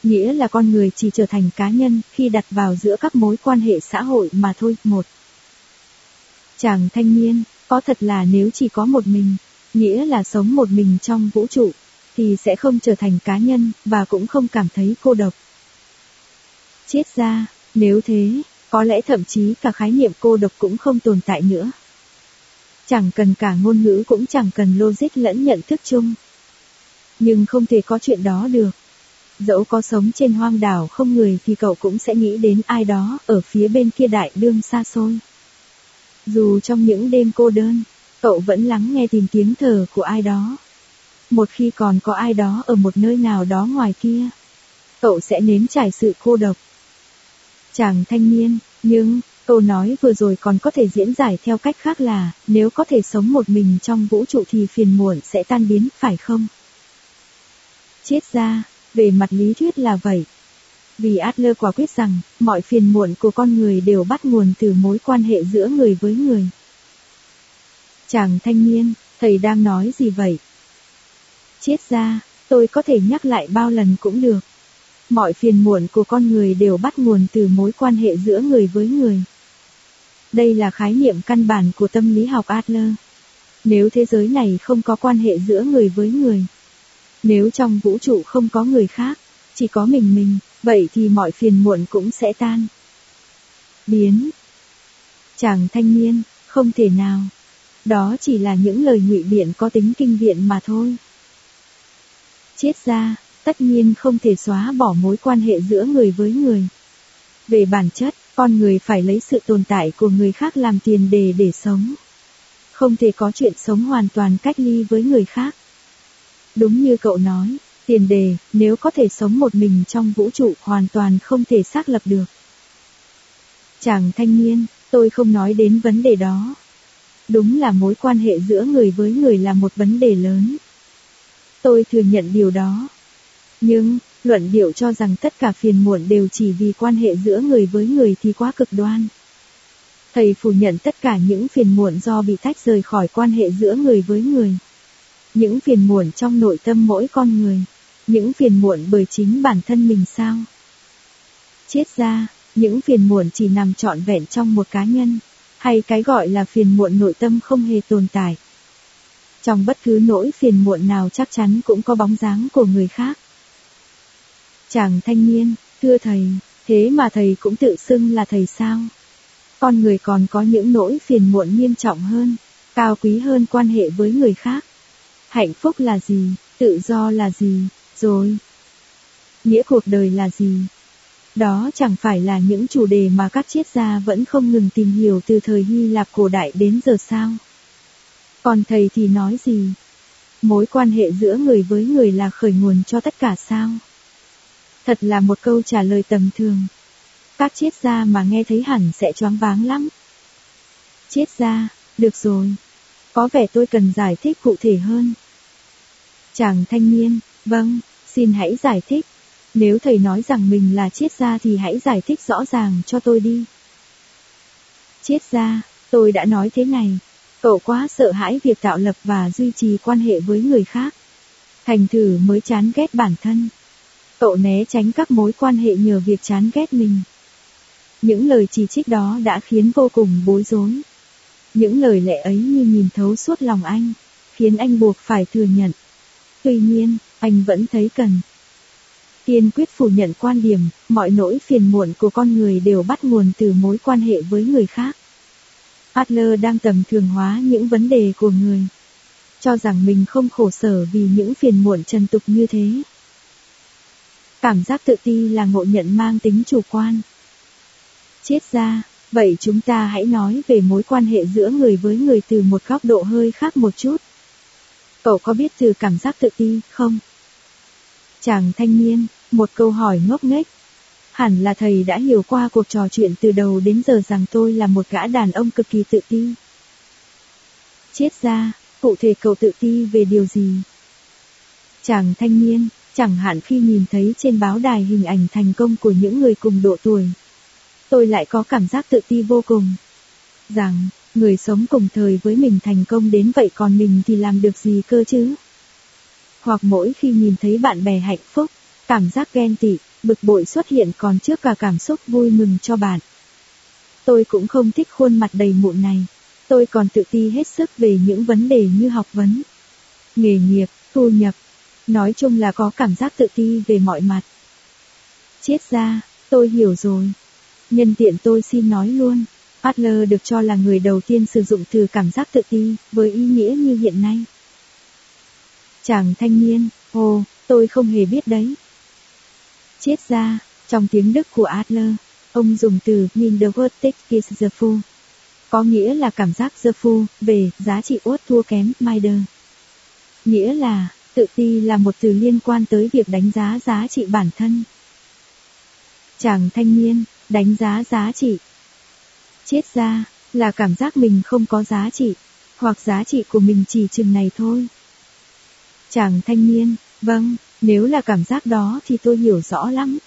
Nghĩa là con người chỉ trở thành cá nhân khi đặt vào giữa các mối quan hệ xã hội mà thôi. Một. Chàng thanh niên, có thật là nếu chỉ có một mình, nghĩa là sống một mình trong vũ trụ, thì sẽ không trở thành cá nhân, và cũng không cảm thấy cô độc. Chết ra, nếu thế, có lẽ thậm chí cả khái niệm cô độc cũng không tồn tại nữa. Chẳng cần cả ngôn ngữ cũng chẳng cần logic lẫn nhận thức chung. Nhưng không thể có chuyện đó được. Dẫu có sống trên hoang đảo không người thì cậu cũng sẽ nghĩ đến ai đó ở phía bên kia đại đương xa xôi. Dù trong những đêm cô đơn, cậu vẫn lắng nghe tìm tiếng thở của ai đó. Một khi còn có ai đó ở một nơi nào đó ngoài kia, cậu sẽ nếm trải sự cô độc. Chàng thanh niên, nhưng, câu nói vừa rồi còn có thể diễn giải theo cách khác là, nếu có thể sống một mình trong vũ trụ thì phiền muộn sẽ tan biến, phải không? Chết ra, về mặt lý thuyết là vậy. Vì Adler quả quyết rằng, mọi phiền muộn của con người đều bắt nguồn từ mối quan hệ giữa người với người. Chàng thanh niên, thầy đang nói gì vậy? Chết ra, tôi có thể nhắc lại bao lần cũng được. Mọi phiền muộn của con người đều bắt nguồn từ mối quan hệ giữa người với người. Đây là khái niệm căn bản của tâm lý học Adler. Nếu thế giới này không có quan hệ giữa người với người, nếu trong vũ trụ không có người khác, chỉ có mình mình, vậy thì mọi phiền muộn cũng sẽ tan. Biến. Chàng thanh niên, không thể nào. Đó chỉ là những lời ngụy biện có tính kinh viện mà thôi. Chết ra, tất nhiên không thể xóa bỏ mối quan hệ giữa người với người. Về bản chất, con người phải lấy sự tồn tại của người khác làm tiền đề để sống. Không thể có chuyện sống hoàn toàn cách ly với người khác. Đúng như cậu nói, tiền đề, nếu có thể sống một mình trong vũ trụ hoàn toàn không thể xác lập được. Chàng thanh niên, tôi không nói đến vấn đề đó. Đúng là mối quan hệ giữa người với người là một vấn đề lớn. Tôi thừa nhận điều đó. Nhưng, luận điệu cho rằng tất cả phiền muộn đều chỉ vì quan hệ giữa người với người thì quá cực đoan. Thầy phủ nhận tất cả những phiền muộn do bị tách rời khỏi quan hệ giữa người với người. Những phiền muộn trong nội tâm mỗi con người. Những phiền muộn bởi chính bản thân mình sao? Chết ra, những phiền muộn chỉ nằm trọn vẹn trong một cá nhân, hay cái gọi là phiền muộn nội tâm không hề tồn tại. Trong bất cứ nỗi phiền muộn nào chắc chắn cũng có bóng dáng của người khác. Chàng thanh niên, thưa thầy, thế mà thầy cũng tự xưng là thầy sao? Con người còn có những nỗi phiền muộn nghiêm trọng hơn, cao quý hơn quan hệ với người khác. Hạnh phúc là gì, tự do là gì, rồi. Nghĩa cuộc đời là gì? Đó chẳng phải là những chủ đề mà các triết gia vẫn không ngừng tìm hiểu từ thời Hy Lạp cổ đại đến giờ sao? Còn thầy thì nói gì? Mối quan hệ giữa người với người là khởi nguồn cho tất cả sao? Thật là một câu trả lời tầm thường. Các triết gia mà nghe thấy hẳn sẽ choáng váng lắm. Triết gia, được rồi. Có vẻ tôi cần giải thích cụ thể hơn. Chàng thanh niên, vâng, xin hãy giải thích. Nếu thầy nói rằng mình là triết gia thì hãy giải thích rõ ràng cho tôi đi. Triết gia, tôi đã nói thế này. Cậu quá sợ hãi việc tạo lập và duy trì quan hệ với người khác. Thành thử mới chán ghét bản thân. Cậu né tránh các mối quan hệ nhờ việc chán ghét mình. Những lời chỉ trích đó đã khiến vô cùng bối rối. Những lời lẽ ấy như nhìn thấu suốt lòng anh, khiến anh buộc phải thừa nhận. Tuy nhiên, anh vẫn thấy cần. Kiên quyết phủ nhận quan điểm, mọi nỗi phiền muộn của con người đều bắt nguồn từ mối quan hệ với người khác. Adler đang tầm thường hóa những vấn đề của người. Cho rằng mình không khổ sở vì những phiền muộn trần tục như thế. Cảm giác tự ti là ngộ nhận mang tính chủ quan. Chết ra, vậy chúng ta hãy nói về mối quan hệ giữa người với người từ một góc độ hơi khác một chút. Cậu có biết từ cảm giác tự ti không? Chàng thanh niên, một câu hỏi ngốc nghếch. Hẳn là thầy đã hiểu qua cuộc trò chuyện từ đầu đến giờ rằng tôi là một gã đàn ông cực kỳ tự ti. Chết ra, cụ thể cậu tự ti về điều gì? Chàng thanh niên, chẳng hạn khi nhìn thấy trên báo đài hình ảnh thành công của những người cùng độ tuổi. Tôi lại có cảm giác tự ti vô cùng. Rằng, người sống cùng thời với mình thành công đến vậy còn mình thì làm được gì cơ chứ? Hoặc mỗi khi nhìn thấy bạn bè hạnh phúc, cảm giác ghen tị, bực bội xuất hiện còn trước cả cảm xúc vui mừng cho bạn. Tôi cũng không thích khuôn mặt đầy mụn này. Tôi còn tự ti hết sức về những vấn đề như học vấn, nghề nghiệp, thu nhập. Nói chung là có cảm giác tự ti về mọi mặt. Chết ra, tôi hiểu rồi. Nhân tiện tôi xin nói luôn. Adler được cho là người đầu tiên sử dụng từ cảm giác tự ti, với ý nghĩa như hiện nay. Chàng thanh niên, ồ, tôi không hề biết đấy. Chết ra, trong tiếng Đức của Adler, ông dùng từ Minderwertigkeitsgefühl, có nghĩa là cảm giác dơ phu, về, giá trị uất thua kém, Mider. Nghĩa là, tự ti là một từ liên quan tới việc đánh giá giá trị bản thân. Chàng thanh niên, đánh giá giá trị. Chết ra, là cảm giác mình không có giá trị, hoặc giá trị của mình chỉ chừng này thôi. Chàng thanh niên, vâng, nếu là cảm giác đó thì tôi hiểu rõ lắm.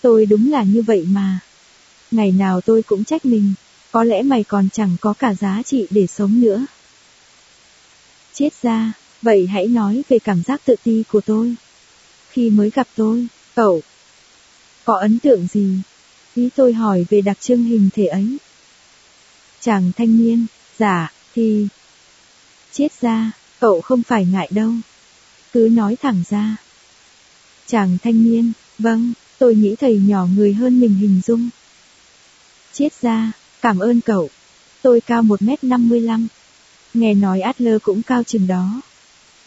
Tôi đúng là như vậy mà. Ngày nào tôi cũng trách mình, có lẽ mày còn chẳng có cả giá trị để sống nữa. Chết ra, vậy hãy nói về cảm giác tự ti của tôi. Khi mới gặp tôi, cậu có ấn tượng gì? Ý tôi hỏi về đặc trưng hình thể ấy. Chàng thanh niên, giả, thì... Chết ra, cậu không phải ngại đâu. Cứ nói thẳng ra. Chàng thanh niên, vâng, tôi nghĩ thầy nhỏ người hơn mình hình dung. Chết ra, cảm ơn cậu. Tôi cao 1m55. Nghe nói Adler cũng cao chừng đó.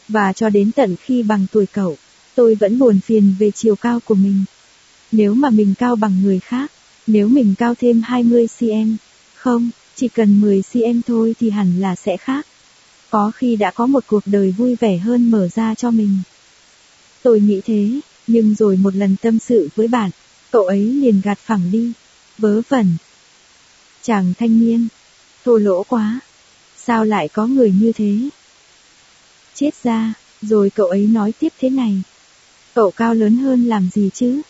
Và cho đến tận khi bằng tuổi cậu, tôi vẫn buồn phiền về chiều cao của mình. Nếu mà mình cao bằng người khác, nếu mình cao thêm 20cm, không, chỉ cần 10cm thôi thì hẳn là sẽ khác. Có khi đã có một cuộc đời vui vẻ hơn mở ra cho mình. Tôi nghĩ thế, nhưng rồi một lần tâm sự với bạn, cậu ấy liền gạt phẳng đi. Vớ vẩn. Chàng thanh niên. Thô lỗ quá. Sao lại có người như thế? Chết ra, rồi cậu ấy nói tiếp thế này. Cậu cao lớn hơn làm gì chứ?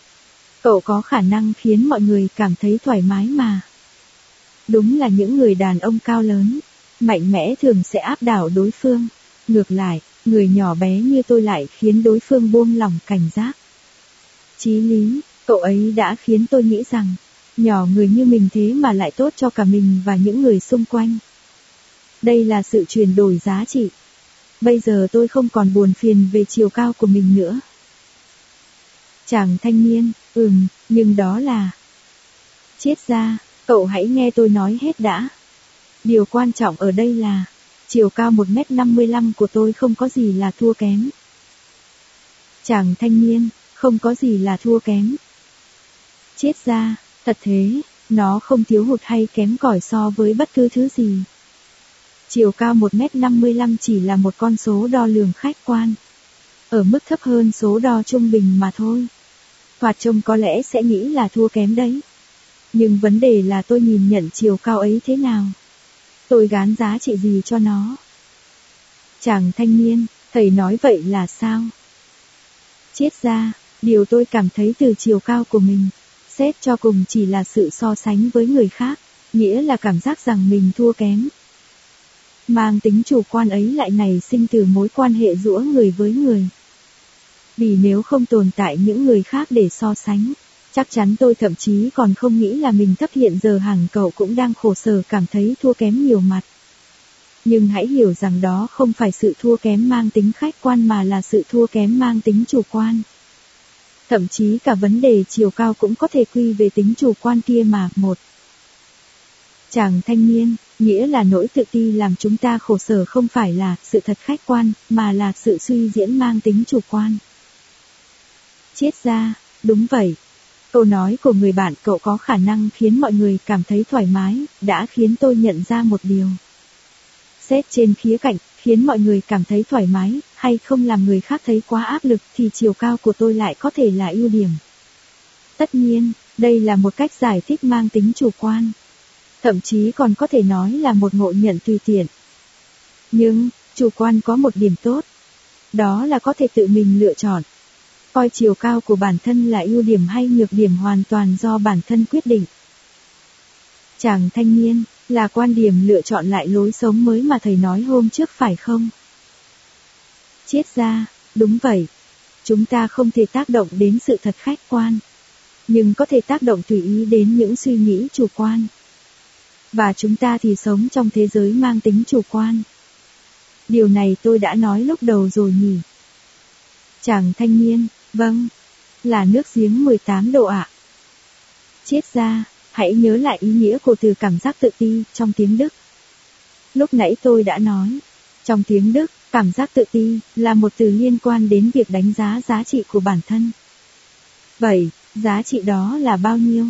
Cậu có khả năng khiến mọi người cảm thấy thoải mái mà. Đúng là những người đàn ông cao lớn, mạnh mẽ thường sẽ áp đảo đối phương. Ngược lại, người nhỏ bé như tôi lại khiến đối phương buông lòng cảnh giác. Chí lý, cậu ấy đã khiến tôi nghĩ rằng, nhỏ người như mình thế mà lại tốt cho cả mình và những người xung quanh. Đây là sự chuyển đổi giá trị. Bây giờ tôi không còn buồn phiền về chiều cao của mình nữa. Chàng thanh niên, ừm, nhưng đó là... Chết ra, cậu hãy nghe tôi nói hết đã. Điều quan trọng ở đây là, chiều cao 1m55 của tôi không có gì là thua kém. Chàng thanh niên, không có gì là thua kém. Chết ra, thật thế, nó không thiếu hụt hay kém cỏi so với bất cứ thứ gì. Chiều cao 1m55 chỉ là một con số đo lường khách quan. Ở mức thấp hơn số đo trung bình mà thôi. Hoạt trông có lẽ sẽ nghĩ là thua kém đấy. Nhưng vấn đề là tôi nhìn nhận chiều cao ấy thế nào. Tôi gán giá trị gì cho nó. Chàng thanh niên, thầy nói vậy là sao? Chết ra, điều tôi cảm thấy từ chiều cao của mình, xét cho cùng chỉ là sự so sánh với người khác, nghĩa là cảm giác rằng mình thua kém. Mang tính chủ quan ấy lại nảy sinh từ mối quan hệ giữa người với người. Vì nếu không tồn tại những người khác để so sánh, chắc chắn tôi thậm chí còn không nghĩ là mình thấp hiện giờ hàng cậu cũng đang khổ sở cảm thấy thua kém nhiều mặt. Nhưng hãy hiểu rằng đó không phải sự thua kém mang tính khách quan mà là sự thua kém mang tính chủ quan. Thậm chí cả vấn đề chiều cao cũng có thể quy về tính chủ quan kia mà. Một, chàng thanh niên, nghĩa là nỗi tự ti làm chúng ta khổ sở không phải là sự thật khách quan, mà là sự suy diễn mang tính chủ quan. Chết ra, đúng vậy. Câu nói của người bạn cậu có khả năng khiến mọi người cảm thấy thoải mái, đã khiến tôi nhận ra một điều. Xét trên khía cạnh, khiến mọi người cảm thấy thoải mái, hay không làm người khác thấy quá áp lực thì chiều cao của tôi lại có thể là ưu điểm. Tất nhiên, đây là một cách giải thích mang tính chủ quan. Thậm chí còn có thể nói là một ngộ nhận tùy tiện. Nhưng, chủ quan có một điểm tốt. Đó là có thể tự mình lựa chọn. Coi chiều cao của bản thân là ưu điểm hay nhược điểm hoàn toàn do bản thân quyết định. Chàng thanh niên, là quan điểm lựa chọn lại lối sống mới mà thầy nói hôm trước phải không? Chiết ra, đúng vậy. Chúng ta không thể tác động đến sự thật khách quan. Nhưng có thể tác động tùy ý đến những suy nghĩ chủ quan. Và chúng ta thì sống trong thế giới mang tính chủ quan. Điều này tôi đã nói lúc đầu rồi nhỉ. Chàng thanh niên, vâng, là nước giếng 18 độ ạ. À. Ra, hãy nhớ lại ý nghĩa của từ cảm giác tự ti trong tiếng Đức. Lúc nãy tôi đã nói, trong tiếng Đức, cảm giác tự ti là một từ liên quan đến việc đánh giá giá trị của bản thân. Vậy, giá trị đó là bao nhiêu?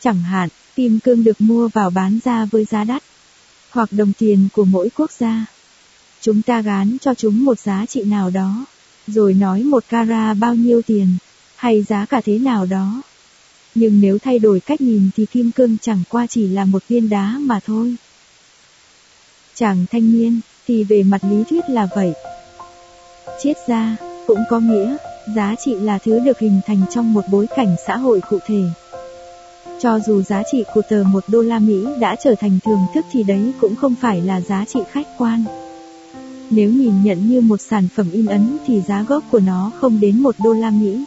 Chẳng hạn, kim cương được mua vào bán ra với giá đắt, hoặc đồng tiền của mỗi quốc gia. Chúng ta gán cho chúng một giá trị nào đó, rồi nói một cara bao nhiêu tiền, hay giá cả thế nào đó. Nhưng nếu thay đổi cách nhìn thì kim cương chẳng qua chỉ là một viên đá mà thôi. Chàng thanh niên, thì về mặt lý thuyết là vậy. Triết gia, cũng có nghĩa, giá trị là thứ được hình thành trong một bối cảnh xã hội cụ thể. Cho dù giá trị của tờ một đô la Mỹ đã trở thành thường thức thì đấy cũng không phải là giá trị khách quan. Nếu nhìn nhận như một sản phẩm in ấn thì giá gốc của nó không đến một đô la Mỹ.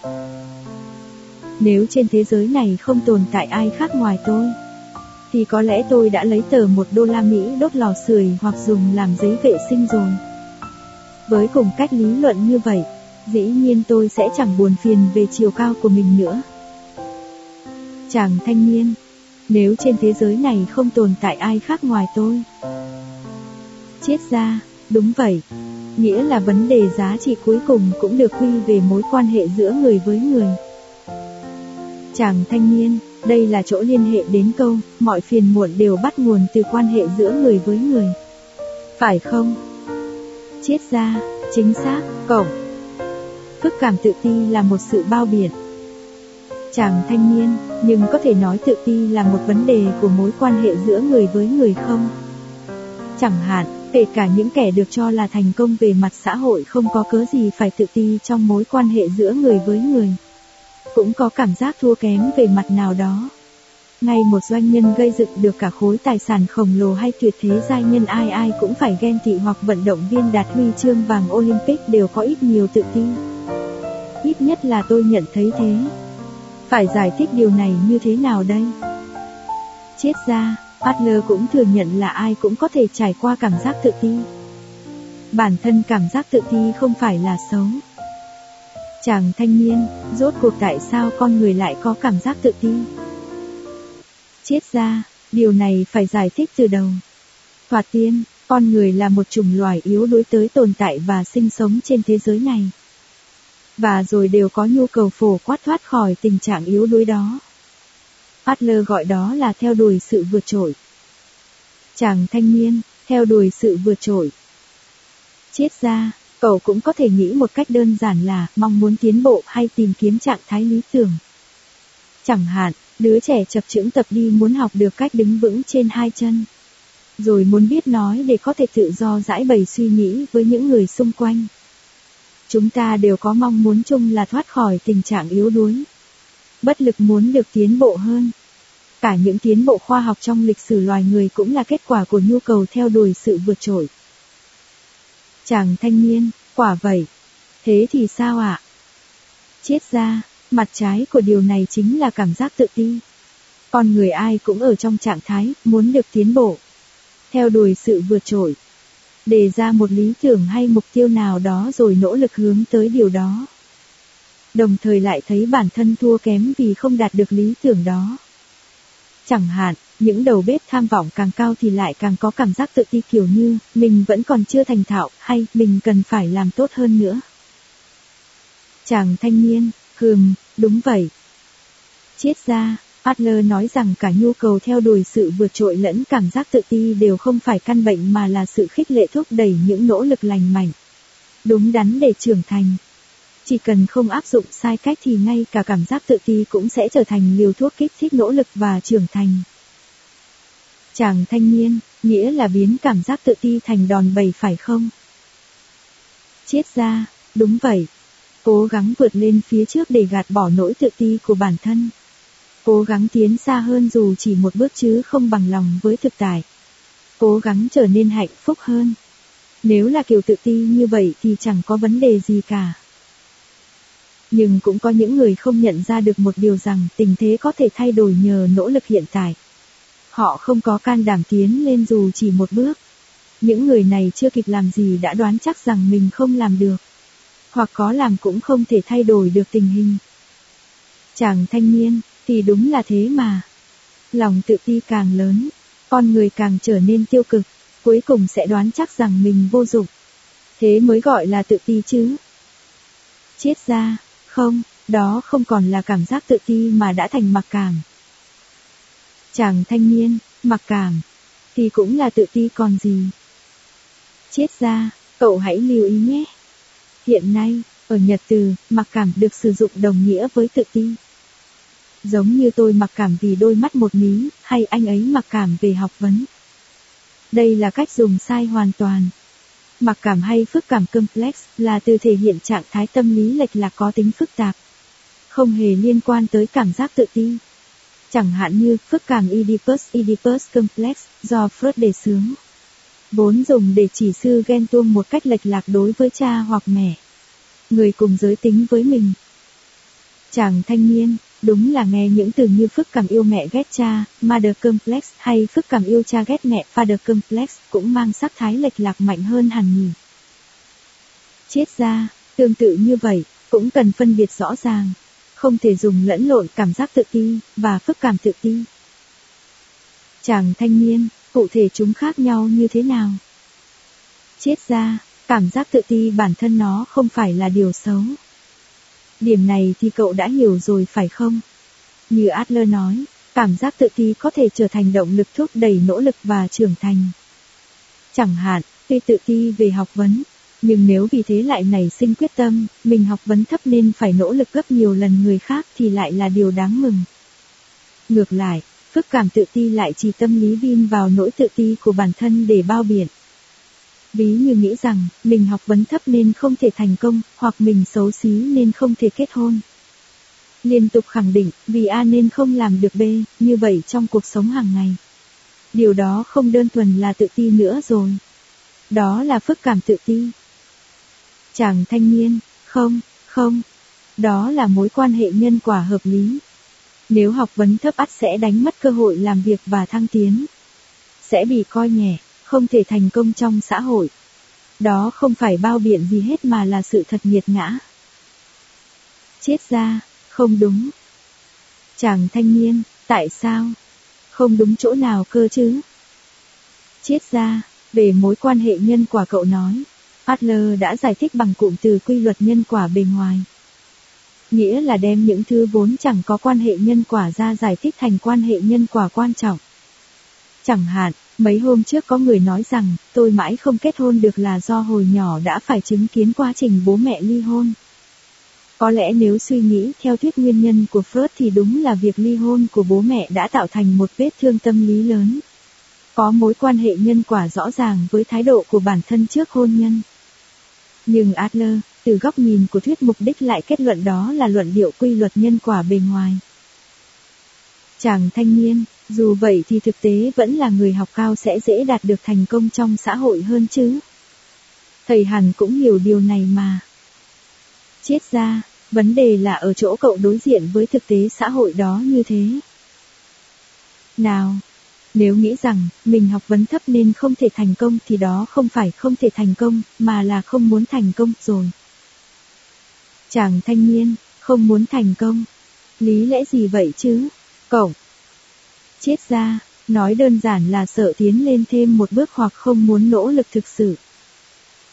Nếu trên thế giới này không tồn tại ai khác ngoài tôi, thì có lẽ tôi đã lấy tờ một đô la Mỹ đốt lò sưởi hoặc dùng làm giấy vệ sinh rồi. Với cùng cách lý luận như vậy, dĩ nhiên tôi sẽ chẳng buồn phiền về chiều cao của mình nữa. Chàng thanh niên, nếu trên thế giới này không tồn tại ai khác ngoài tôi. Chết ra, đúng vậy. Nghĩa là vấn đề giá trị cuối cùng cũng được quy về mối quan hệ giữa người với người. Chàng thanh niên, đây là chỗ liên hệ đến câu, mọi phiền muộn đều bắt nguồn từ quan hệ giữa người với người. Phải không? Chết ra, chính xác, cậu. Phức cảm tự ti là một sự bao biện. Chàng thanh niên, nhưng có thể nói tự ti là một vấn đề của mối quan hệ giữa người với người không? Chẳng hạn, kể cả những kẻ được cho là thành công về mặt xã hội không có cớ gì phải tự ti trong mối quan hệ giữa người với người cũng có cảm giác thua kém về mặt nào đó. Ngay một doanh nhân gây dựng được cả khối tài sản khổng lồ hay tuyệt thế giai nhân ai ai cũng phải ghen tị hoặc vận động viên đạt huy chương vàng Olympic đều có ít nhiều tự ti. Ít nhất là tôi nhận thấy thế. Phải giải thích điều này như thế nào đây? Chết ra, Adler cũng thừa nhận là ai cũng có thể trải qua cảm giác tự ti. Bản thân cảm giác tự ti không phải là xấu, Chàng thanh niên, rốt cuộc tại sao con người lại có cảm giác tự ti? Chết ra, điều này phải giải thích từ đầu. Thoạt tiên, con người là một chủng loài yếu đuối tới tồn tại và sinh sống trên thế giới này. Và rồi đều có nhu cầu phổ quát thoát khỏi tình trạng yếu đuối đó. Adler gọi đó là theo đuổi sự vượt trội. Chàng thanh niên, theo đuổi sự vượt trội. Chết ra, Cậu cũng có thể nghĩ một cách đơn giản là mong muốn tiến bộ hay tìm kiếm trạng thái lý tưởng. Chẳng hạn, đứa trẻ chập chững tập đi muốn học được cách đứng vững trên hai chân. Rồi muốn biết nói để có thể tự do giải bày suy nghĩ với những người xung quanh. Chúng ta đều có mong muốn chung là thoát khỏi tình trạng yếu đuối. Bất lực muốn được tiến bộ hơn. Cả những tiến bộ khoa học trong lịch sử loài người cũng là kết quả của nhu cầu theo đuổi sự vượt trội. Chàng thanh niên, quả vậy. Thế thì sao ạ? Chết ra, mặt trái của điều này chính là cảm giác tự ti. Con người ai cũng ở trong trạng thái muốn được tiến bộ, theo đuổi sự vượt trội. Đề ra một lý tưởng hay mục tiêu nào đó rồi nỗ lực hướng tới điều đó. Đồng thời lại thấy bản thân thua kém vì không đạt được lý tưởng đó. Chẳng hạn, những đầu bếp tham vọng càng cao thì lại càng có cảm giác tự ti kiểu như, mình vẫn còn chưa thành thạo, hay mình cần phải làm tốt hơn nữa. Chàng thanh niên, hừm, đúng vậy. Chết ra, Adler nói rằng cả nhu cầu theo đuổi sự vượt trội lẫn cảm giác tự ti đều không phải căn bệnh mà là sự khích lệ thúc đẩy những nỗ lực lành mạnh. Đúng đắn để trưởng thành. Chỉ cần không áp dụng sai cách thì ngay cả cảm giác tự ti cũng sẽ trở thành liều thuốc kích thích nỗ lực và trưởng thành. Chàng thanh niên, nghĩa là biến cảm giác tự ti thành đòn bẩy phải không? Chết ra, đúng vậy. Cố gắng vượt lên phía trước để gạt bỏ nỗi tự ti của bản thân. Cố gắng tiến xa hơn dù chỉ một bước chứ không bằng lòng với thực tại. Cố gắng trở nên hạnh phúc hơn. Nếu là kiểu tự ti như vậy thì chẳng có vấn đề gì cả. Nhưng cũng có những người không nhận ra được một điều rằng tình thế có thể thay đổi nhờ nỗ lực hiện tại. Họ không có can đảm tiến lên dù chỉ một bước. Những người này chưa kịp làm gì đã đoán chắc rằng mình không làm được. Hoặc có làm cũng không thể thay đổi được tình hình. Chàng thanh niên, thì đúng là thế mà. Lòng tự ti càng lớn, con người càng trở nên tiêu cực, cuối cùng sẽ đoán chắc rằng mình vô dụng. Thế mới gọi là tự ti chứ. Chết ra, không, đó không còn là cảm giác tự ti mà đã thành mặc cảm. Chàng thanh niên, mặc cảm, thì cũng là tự ti còn gì. Chết ra, cậu hãy lưu ý nhé. Hiện nay, ở Nhật Từ, mặc cảm được sử dụng đồng nghĩa với tự ti. Giống như tôi mặc cảm vì đôi mắt một mí, hay anh ấy mặc cảm về học vấn. Đây là cách dùng sai hoàn toàn. Mặc cảm hay phức cảm complex là từ thể hiện trạng thái tâm lý lệch lạc có tính phức tạp. Không hề liên quan tới cảm giác tự ti. Chẳng hạn như phức cảm Oedipus Oedipus complex do Freud đề xướng. Vốn dùng để chỉ sư ghen tuông một cách lệch lạc đối với cha hoặc mẹ. Người cùng giới tính với mình. Chàng thanh niên, Đúng là nghe những từ như phức cảm yêu mẹ ghét cha, mother complex hay phức cảm yêu cha ghét mẹ father complex cũng mang sắc thái lệch lạc mạnh hơn hẳn nhỉ. Chết ra, tương tự như vậy, cũng cần phân biệt rõ ràng, không thể dùng lẫn lộn cảm giác tự ti và phức cảm tự ti. Chàng thanh niên, cụ thể chúng khác nhau như thế nào? Chết ra, cảm giác tự ti bản thân nó không phải là điều xấu. Điểm này thì cậu đã hiểu rồi phải không? Như Adler nói, cảm giác tự ti có thể trở thành động lực thúc đẩy nỗ lực và trưởng thành. Chẳng hạn, tuy tự ti về học vấn, nhưng nếu vì thế lại nảy sinh quyết tâm, mình học vấn thấp nên phải nỗ lực gấp nhiều lần người khác thì lại là điều đáng mừng. Ngược lại, phức cảm tự ti lại chỉ tâm lý vin vào nỗi tự ti của bản thân để bao biện. Ví như nghĩ rằng, mình học vấn thấp nên không thể thành công, hoặc mình xấu xí nên không thể kết hôn. Liên tục khẳng định, vì A nên không làm được B, như vậy trong cuộc sống hàng ngày. Điều đó không đơn thuần là tự ti nữa rồi. Đó là phức cảm tự ti. Chàng thanh niên, không, không. Đó là mối quan hệ nhân quả hợp lý. Nếu học vấn thấp ắt sẽ đánh mất cơ hội làm việc và thăng tiến. Sẽ bị coi nhẹ không thể thành công trong xã hội. Đó không phải bao biện gì hết mà là sự thật nghiệt ngã. Chết ra, không đúng. Chàng thanh niên, tại sao? Không đúng chỗ nào cơ chứ? Chết ra, về mối quan hệ nhân quả cậu nói, Adler đã giải thích bằng cụm từ quy luật nhân quả bề ngoài. Nghĩa là đem những thứ vốn chẳng có quan hệ nhân quả ra giải thích thành quan hệ nhân quả quan trọng. Chẳng hạn, Mấy hôm trước có người nói rằng, tôi mãi không kết hôn được là do hồi nhỏ đã phải chứng kiến quá trình bố mẹ ly hôn. Có lẽ nếu suy nghĩ theo thuyết nguyên nhân của Freud thì đúng là việc ly hôn của bố mẹ đã tạo thành một vết thương tâm lý lớn. có mối quan hệ nhân quả rõ ràng với thái độ của bản thân trước hôn nhân. Nhưng Adler, từ góc nhìn của thuyết mục đích lại kết luận đó là luận điệu quy luật nhân quả bề ngoài. Chàng thanh niên, dù vậy thì thực tế vẫn là người học cao sẽ dễ đạt được thành công trong xã hội hơn chứ. Thầy hẳn cũng hiểu điều này mà. Chết ra, vấn đề là ở chỗ cậu đối diện với thực tế xã hội đó như thế. Nào, nếu nghĩ rằng mình học vấn thấp nên không thể thành công thì đó không phải không thể thành công, mà là không muốn thành công rồi. Chàng thanh niên, không muốn thành công. Lý lẽ gì vậy chứ? Cậu. Chết ra, nói đơn giản là sợ tiến lên thêm một bước hoặc không muốn nỗ lực thực sự.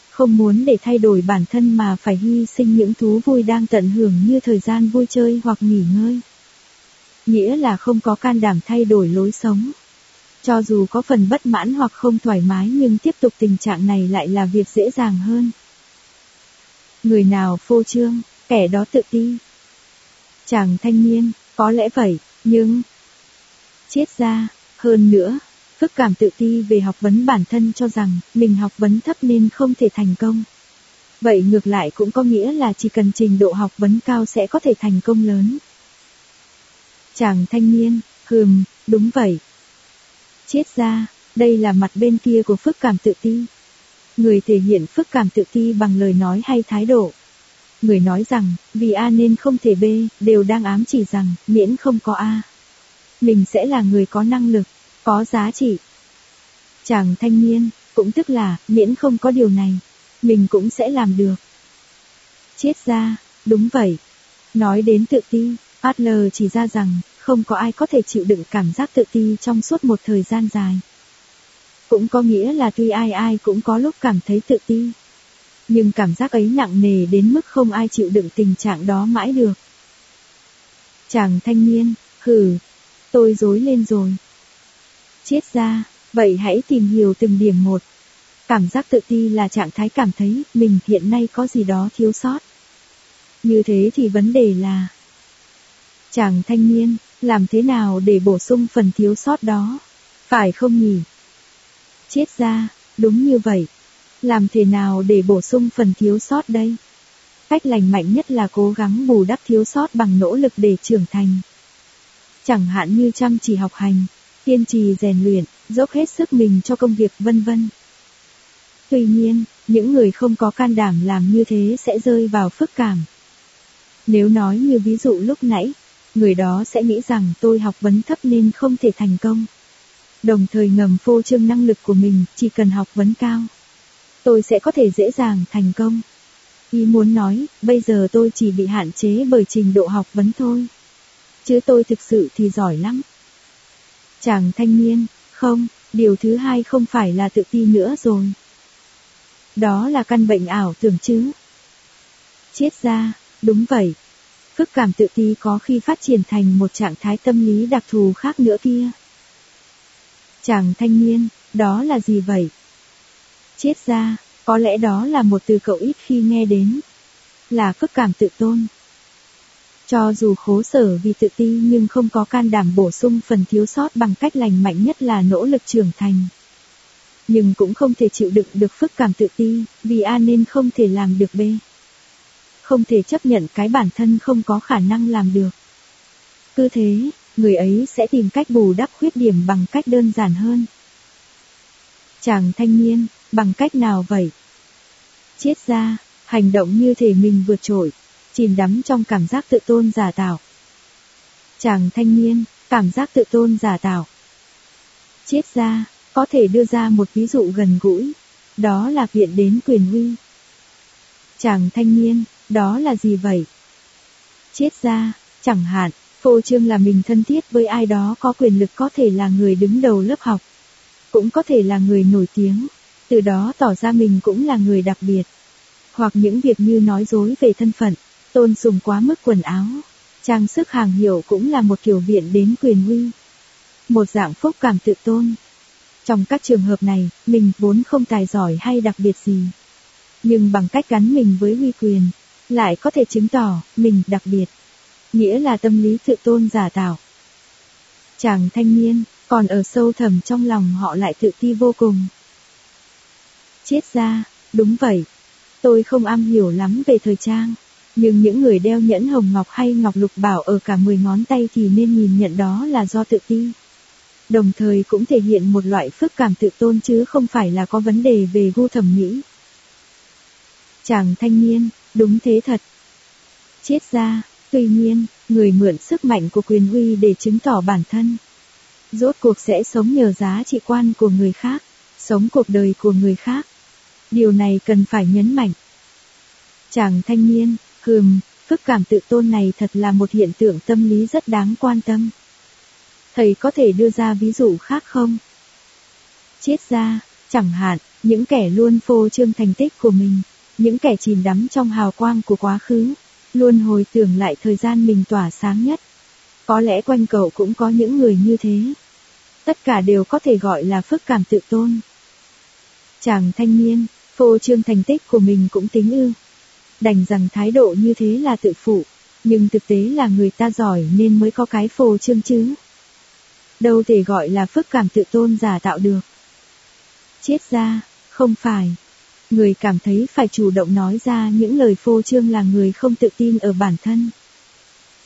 Không muốn để thay đổi bản thân mà phải hy sinh những thú vui đang tận hưởng như thời gian vui chơi hoặc nghỉ ngơi. Nghĩa là không có can đảm thay đổi lối sống. Cho dù có phần bất mãn hoặc không thoải mái nhưng tiếp tục tình trạng này lại là việc dễ dàng hơn. Người nào phô trương, kẻ đó tự ti. Chàng thanh niên, có lẽ vậy, nhưng... Chết ra, hơn nữa, phức cảm tự ti về học vấn bản thân cho rằng mình học vấn thấp nên không thể thành công. Vậy ngược lại cũng có nghĩa là chỉ cần trình độ học vấn cao sẽ có thể thành công lớn. Chàng thanh niên, hừm, đúng vậy, Chết ra, đây là mặt bên kia của phức cảm tự ti. Người thể hiện phức cảm tự ti bằng lời nói hay thái độ. Người nói rằng, vì A nên không thể B, đều đang ám chỉ rằng, miễn không có A. Mình sẽ là người có năng lực, có giá trị. Chàng thanh niên, cũng tức là, miễn không có điều này, mình cũng sẽ làm được. Chết ra, đúng vậy. Nói đến tự ti, Adler chỉ ra rằng, không có ai có thể chịu đựng cảm giác tự ti trong suốt một thời gian dài. Cũng có nghĩa là tuy ai ai cũng có lúc cảm thấy tự ti. Nhưng cảm giác ấy nặng nề đến mức không ai chịu đựng tình trạng đó mãi được. Chàng thanh niên, hừ, tôi dối lên rồi. Chết ra, vậy hãy tìm hiểu từng điểm một. Cảm giác tự ti là trạng thái cảm thấy mình hiện nay có gì đó thiếu sót. Như thế thì vấn đề là Chàng thanh niên, làm thế nào để bổ sung phần thiếu sót đó? Phải không nhỉ? Chết ra, đúng như vậy. Làm thế nào để bổ sung phần thiếu sót đây? Cách lành mạnh nhất là cố gắng bù đắp thiếu sót bằng nỗ lực để trưởng thành. Chẳng hạn như chăm chỉ học hành, kiên trì rèn luyện, dốc hết sức mình cho công việc vân vân. Tuy nhiên, những người không có can đảm làm như thế sẽ rơi vào phức cảm. Nếu nói như ví dụ lúc nãy, người đó sẽ nghĩ rằng tôi học vấn thấp nên không thể thành công. Đồng thời ngầm phô trương năng lực của mình, chỉ cần học vấn cao. Tôi sẽ có thể dễ dàng thành công. Ý muốn nói, bây giờ tôi chỉ bị hạn chế bởi trình độ học vấn thôi. Chứ tôi thực sự thì giỏi lắm. Chàng thanh niên, không, điều thứ hai không phải là tự ti nữa rồi. Đó là căn bệnh ảo tưởng chứ. Chết ra, đúng vậy, Phức cảm tự ti có khi phát triển thành một trạng thái tâm lý đặc thù khác nữa kia. Chàng thanh niên, đó là gì vậy? Chết ra, có lẽ đó là một từ cậu ít khi nghe đến. Là phức cảm tự tôn. Cho dù khố sở vì tự ti nhưng không có can đảm bổ sung phần thiếu sót bằng cách lành mạnh nhất là nỗ lực trưởng thành. Nhưng cũng không thể chịu đựng được phức cảm tự ti, vì A nên không thể làm được B không thể chấp nhận cái bản thân không có khả năng làm được. Cứ thế, người ấy sẽ tìm cách bù đắp khuyết điểm bằng cách đơn giản hơn. Chàng thanh niên, bằng cách nào vậy? Chết ra, hành động như thể mình vượt trội, chìm đắm trong cảm giác tự tôn giả tạo. Chàng thanh niên, cảm giác tự tôn giả tạo. Chết ra, có thể đưa ra một ví dụ gần gũi, đó là viện đến quyền uy. Chàng thanh niên, đó là gì vậy? Chết ra, chẳng hạn, phô trương là mình thân thiết với ai đó có quyền lực có thể là người đứng đầu lớp học. Cũng có thể là người nổi tiếng, từ đó tỏ ra mình cũng là người đặc biệt. Hoặc những việc như nói dối về thân phận, tôn sùng quá mức quần áo, trang sức hàng hiệu cũng là một kiểu viện đến quyền uy. Một dạng phúc cảm tự tôn. Trong các trường hợp này, mình vốn không tài giỏi hay đặc biệt gì. Nhưng bằng cách gắn mình với uy quyền, lại có thể chứng tỏ mình đặc biệt, nghĩa là tâm lý tự tôn giả tạo. Chàng thanh niên, Còn ở sâu thẳm trong lòng họ lại tự ti vô cùng. Chết ra, đúng vậy. Tôi không am hiểu lắm về thời trang. Nhưng những người đeo nhẫn hồng ngọc hay ngọc lục bảo ở cả 10 ngón tay thì nên nhìn nhận đó là do tự ti. Đồng thời cũng thể hiện một loại phức cảm tự tôn chứ không phải là có vấn đề về gu thẩm mỹ. Chàng thanh niên, đúng thế thật. Chết ra, tuy nhiên, người mượn sức mạnh của quyền uy để chứng tỏ bản thân. Rốt cuộc sẽ sống nhờ giá trị quan của người khác, sống cuộc đời của người khác. Điều này cần phải nhấn mạnh. Chàng thanh niên, hừm, phức cảm tự tôn này thật là một hiện tượng tâm lý rất đáng quan tâm. Thầy có thể đưa ra ví dụ khác không? Chết ra, chẳng hạn, những kẻ luôn phô trương thành tích của mình, những kẻ chìm đắm trong hào quang của quá khứ, luôn hồi tưởng lại thời gian mình tỏa sáng nhất. Có lẽ quanh cậu cũng có những người như thế. Tất cả đều có thể gọi là phức cảm tự tôn. Chàng thanh niên, phô trương thành tích của mình cũng tính ư. Đành rằng thái độ như thế là tự phụ, nhưng thực tế là người ta giỏi nên mới có cái phô trương chứ. Đâu thể gọi là phức cảm tự tôn giả tạo được. Chết ra, không phải. Người cảm thấy phải chủ động nói ra những lời phô trương là người không tự tin ở bản thân.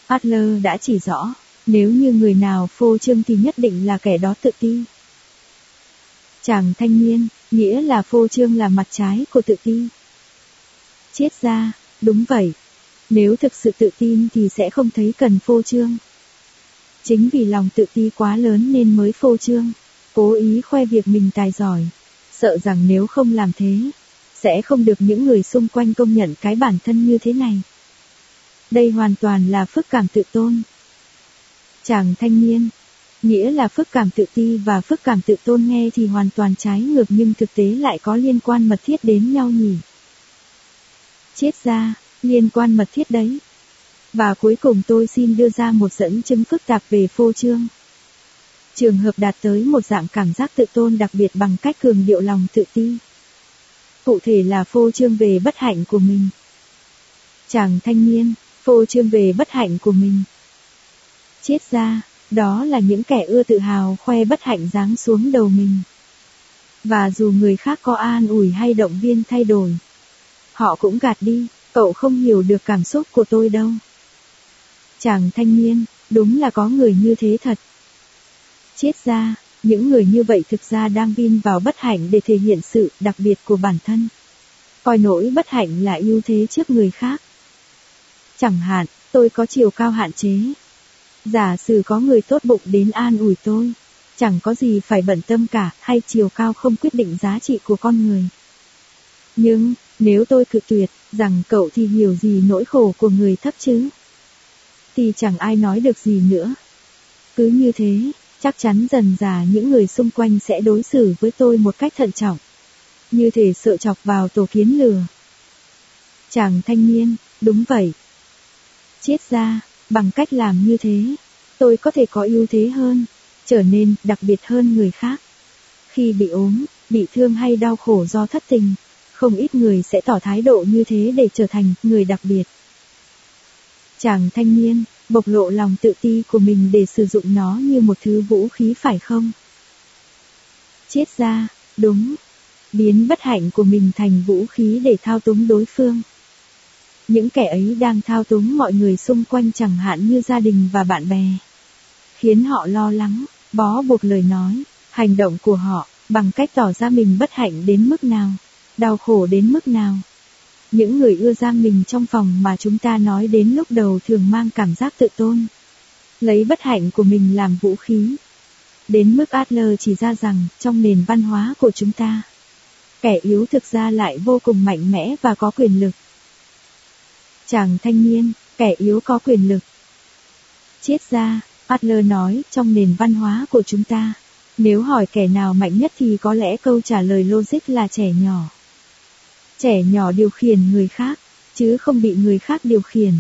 Adler đã chỉ rõ, nếu như người nào phô trương thì nhất định là kẻ đó tự ti. Chàng thanh niên, nghĩa là phô trương là mặt trái của tự ti. Chết ra, đúng vậy. Nếu thực sự tự tin thì sẽ không thấy cần phô trương. Chính vì lòng tự ti quá lớn nên mới phô trương, cố ý khoe việc mình tài giỏi, sợ rằng nếu không làm thế, sẽ không được những người xung quanh công nhận cái bản thân như thế này. Đây hoàn toàn là phức cảm tự tôn. Chàng thanh niên, nghĩa là phức cảm tự ti và phức cảm tự tôn nghe thì hoàn toàn trái ngược nhưng thực tế lại có liên quan mật thiết đến nhau nhỉ. Chết ra, liên quan mật thiết đấy. Và cuối cùng tôi xin đưa ra một dẫn chứng phức tạp về phô trương. Trường hợp đạt tới một dạng cảm giác tự tôn đặc biệt bằng cách cường điệu lòng tự ti. Cụ thể là phô trương về bất hạnh của mình. Chàng thanh niên, phô trương về bất hạnh của mình. Chết ra, đó là những kẻ ưa tự hào khoe bất hạnh giáng xuống đầu mình. Và dù người khác có an ủi hay động viên thay đổi, họ cũng gạt đi, cậu không hiểu được cảm xúc của tôi đâu. Chàng thanh niên, đúng là có người như thế thật. Chết ra, những người như vậy thực ra đang vin vào bất hạnh để thể hiện sự đặc biệt của bản thân. Coi nỗi bất hạnh là ưu thế trước người khác. Chẳng hạn, tôi có chiều cao hạn chế. Giả sử có người tốt bụng đến an ủi tôi. Chẳng có gì phải bận tâm cả, hay chiều cao không quyết định giá trị của con người. Nhưng, nếu tôi cự tuyệt, rằng cậu thì hiểu gì nỗi khổ của người thấp chứ? Thì chẳng ai nói được gì nữa. Cứ như thế, chắc chắn dần già những người xung quanh sẽ đối xử với tôi một cách thận trọng. Như thể sợ chọc vào tổ kiến lừa. Chàng thanh niên, đúng vậy. Chết ra, bằng cách làm như thế, tôi có thể có ưu thế hơn, trở nên đặc biệt hơn người khác. Khi bị ốm, bị thương hay đau khổ do thất tình, không ít người sẽ tỏ thái độ như thế để trở thành người đặc biệt. Chàng thanh niên, bộc lộ lòng tự ti của mình để sử dụng nó như một thứ vũ khí phải không? Chết ra, đúng. Biến bất hạnh của mình thành vũ khí để thao túng đối phương. Những kẻ ấy đang thao túng mọi người xung quanh chẳng hạn như gia đình và bạn bè. Khiến họ lo lắng, bó buộc lời nói, hành động của họ, bằng cách tỏ ra mình bất hạnh đến mức nào, đau khổ đến mức nào. Những người ưa giam mình trong phòng mà chúng ta nói đến lúc đầu thường mang cảm giác tự tôn. Lấy bất hạnh của mình làm vũ khí. Đến mức Adler chỉ ra rằng, trong nền văn hóa của chúng ta, kẻ yếu thực ra lại vô cùng mạnh mẽ và có quyền lực. Chàng thanh niên, kẻ yếu có quyền lực. Chết ra, Adler nói, trong nền văn hóa của chúng ta, nếu hỏi kẻ nào mạnh nhất thì có lẽ câu trả lời logic là trẻ nhỏ. Trẻ nhỏ điều khiển người khác, chứ không bị người khác điều khiển.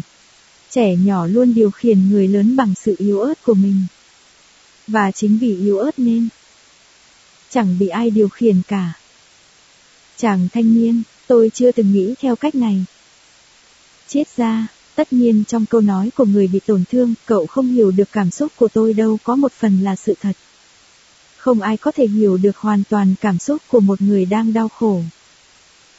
Trẻ nhỏ luôn điều khiển người lớn bằng sự yếu ớt của mình. Và chính vì yếu ớt nên chẳng bị ai điều khiển cả. Chàng thanh niên, tôi chưa từng nghĩ theo cách này. Chết ra, tất nhiên trong câu nói của người bị tổn thương, cậu không hiểu được cảm xúc của tôi đâu có một phần là sự thật. Không ai có thể hiểu được hoàn toàn cảm xúc của một người đang đau khổ.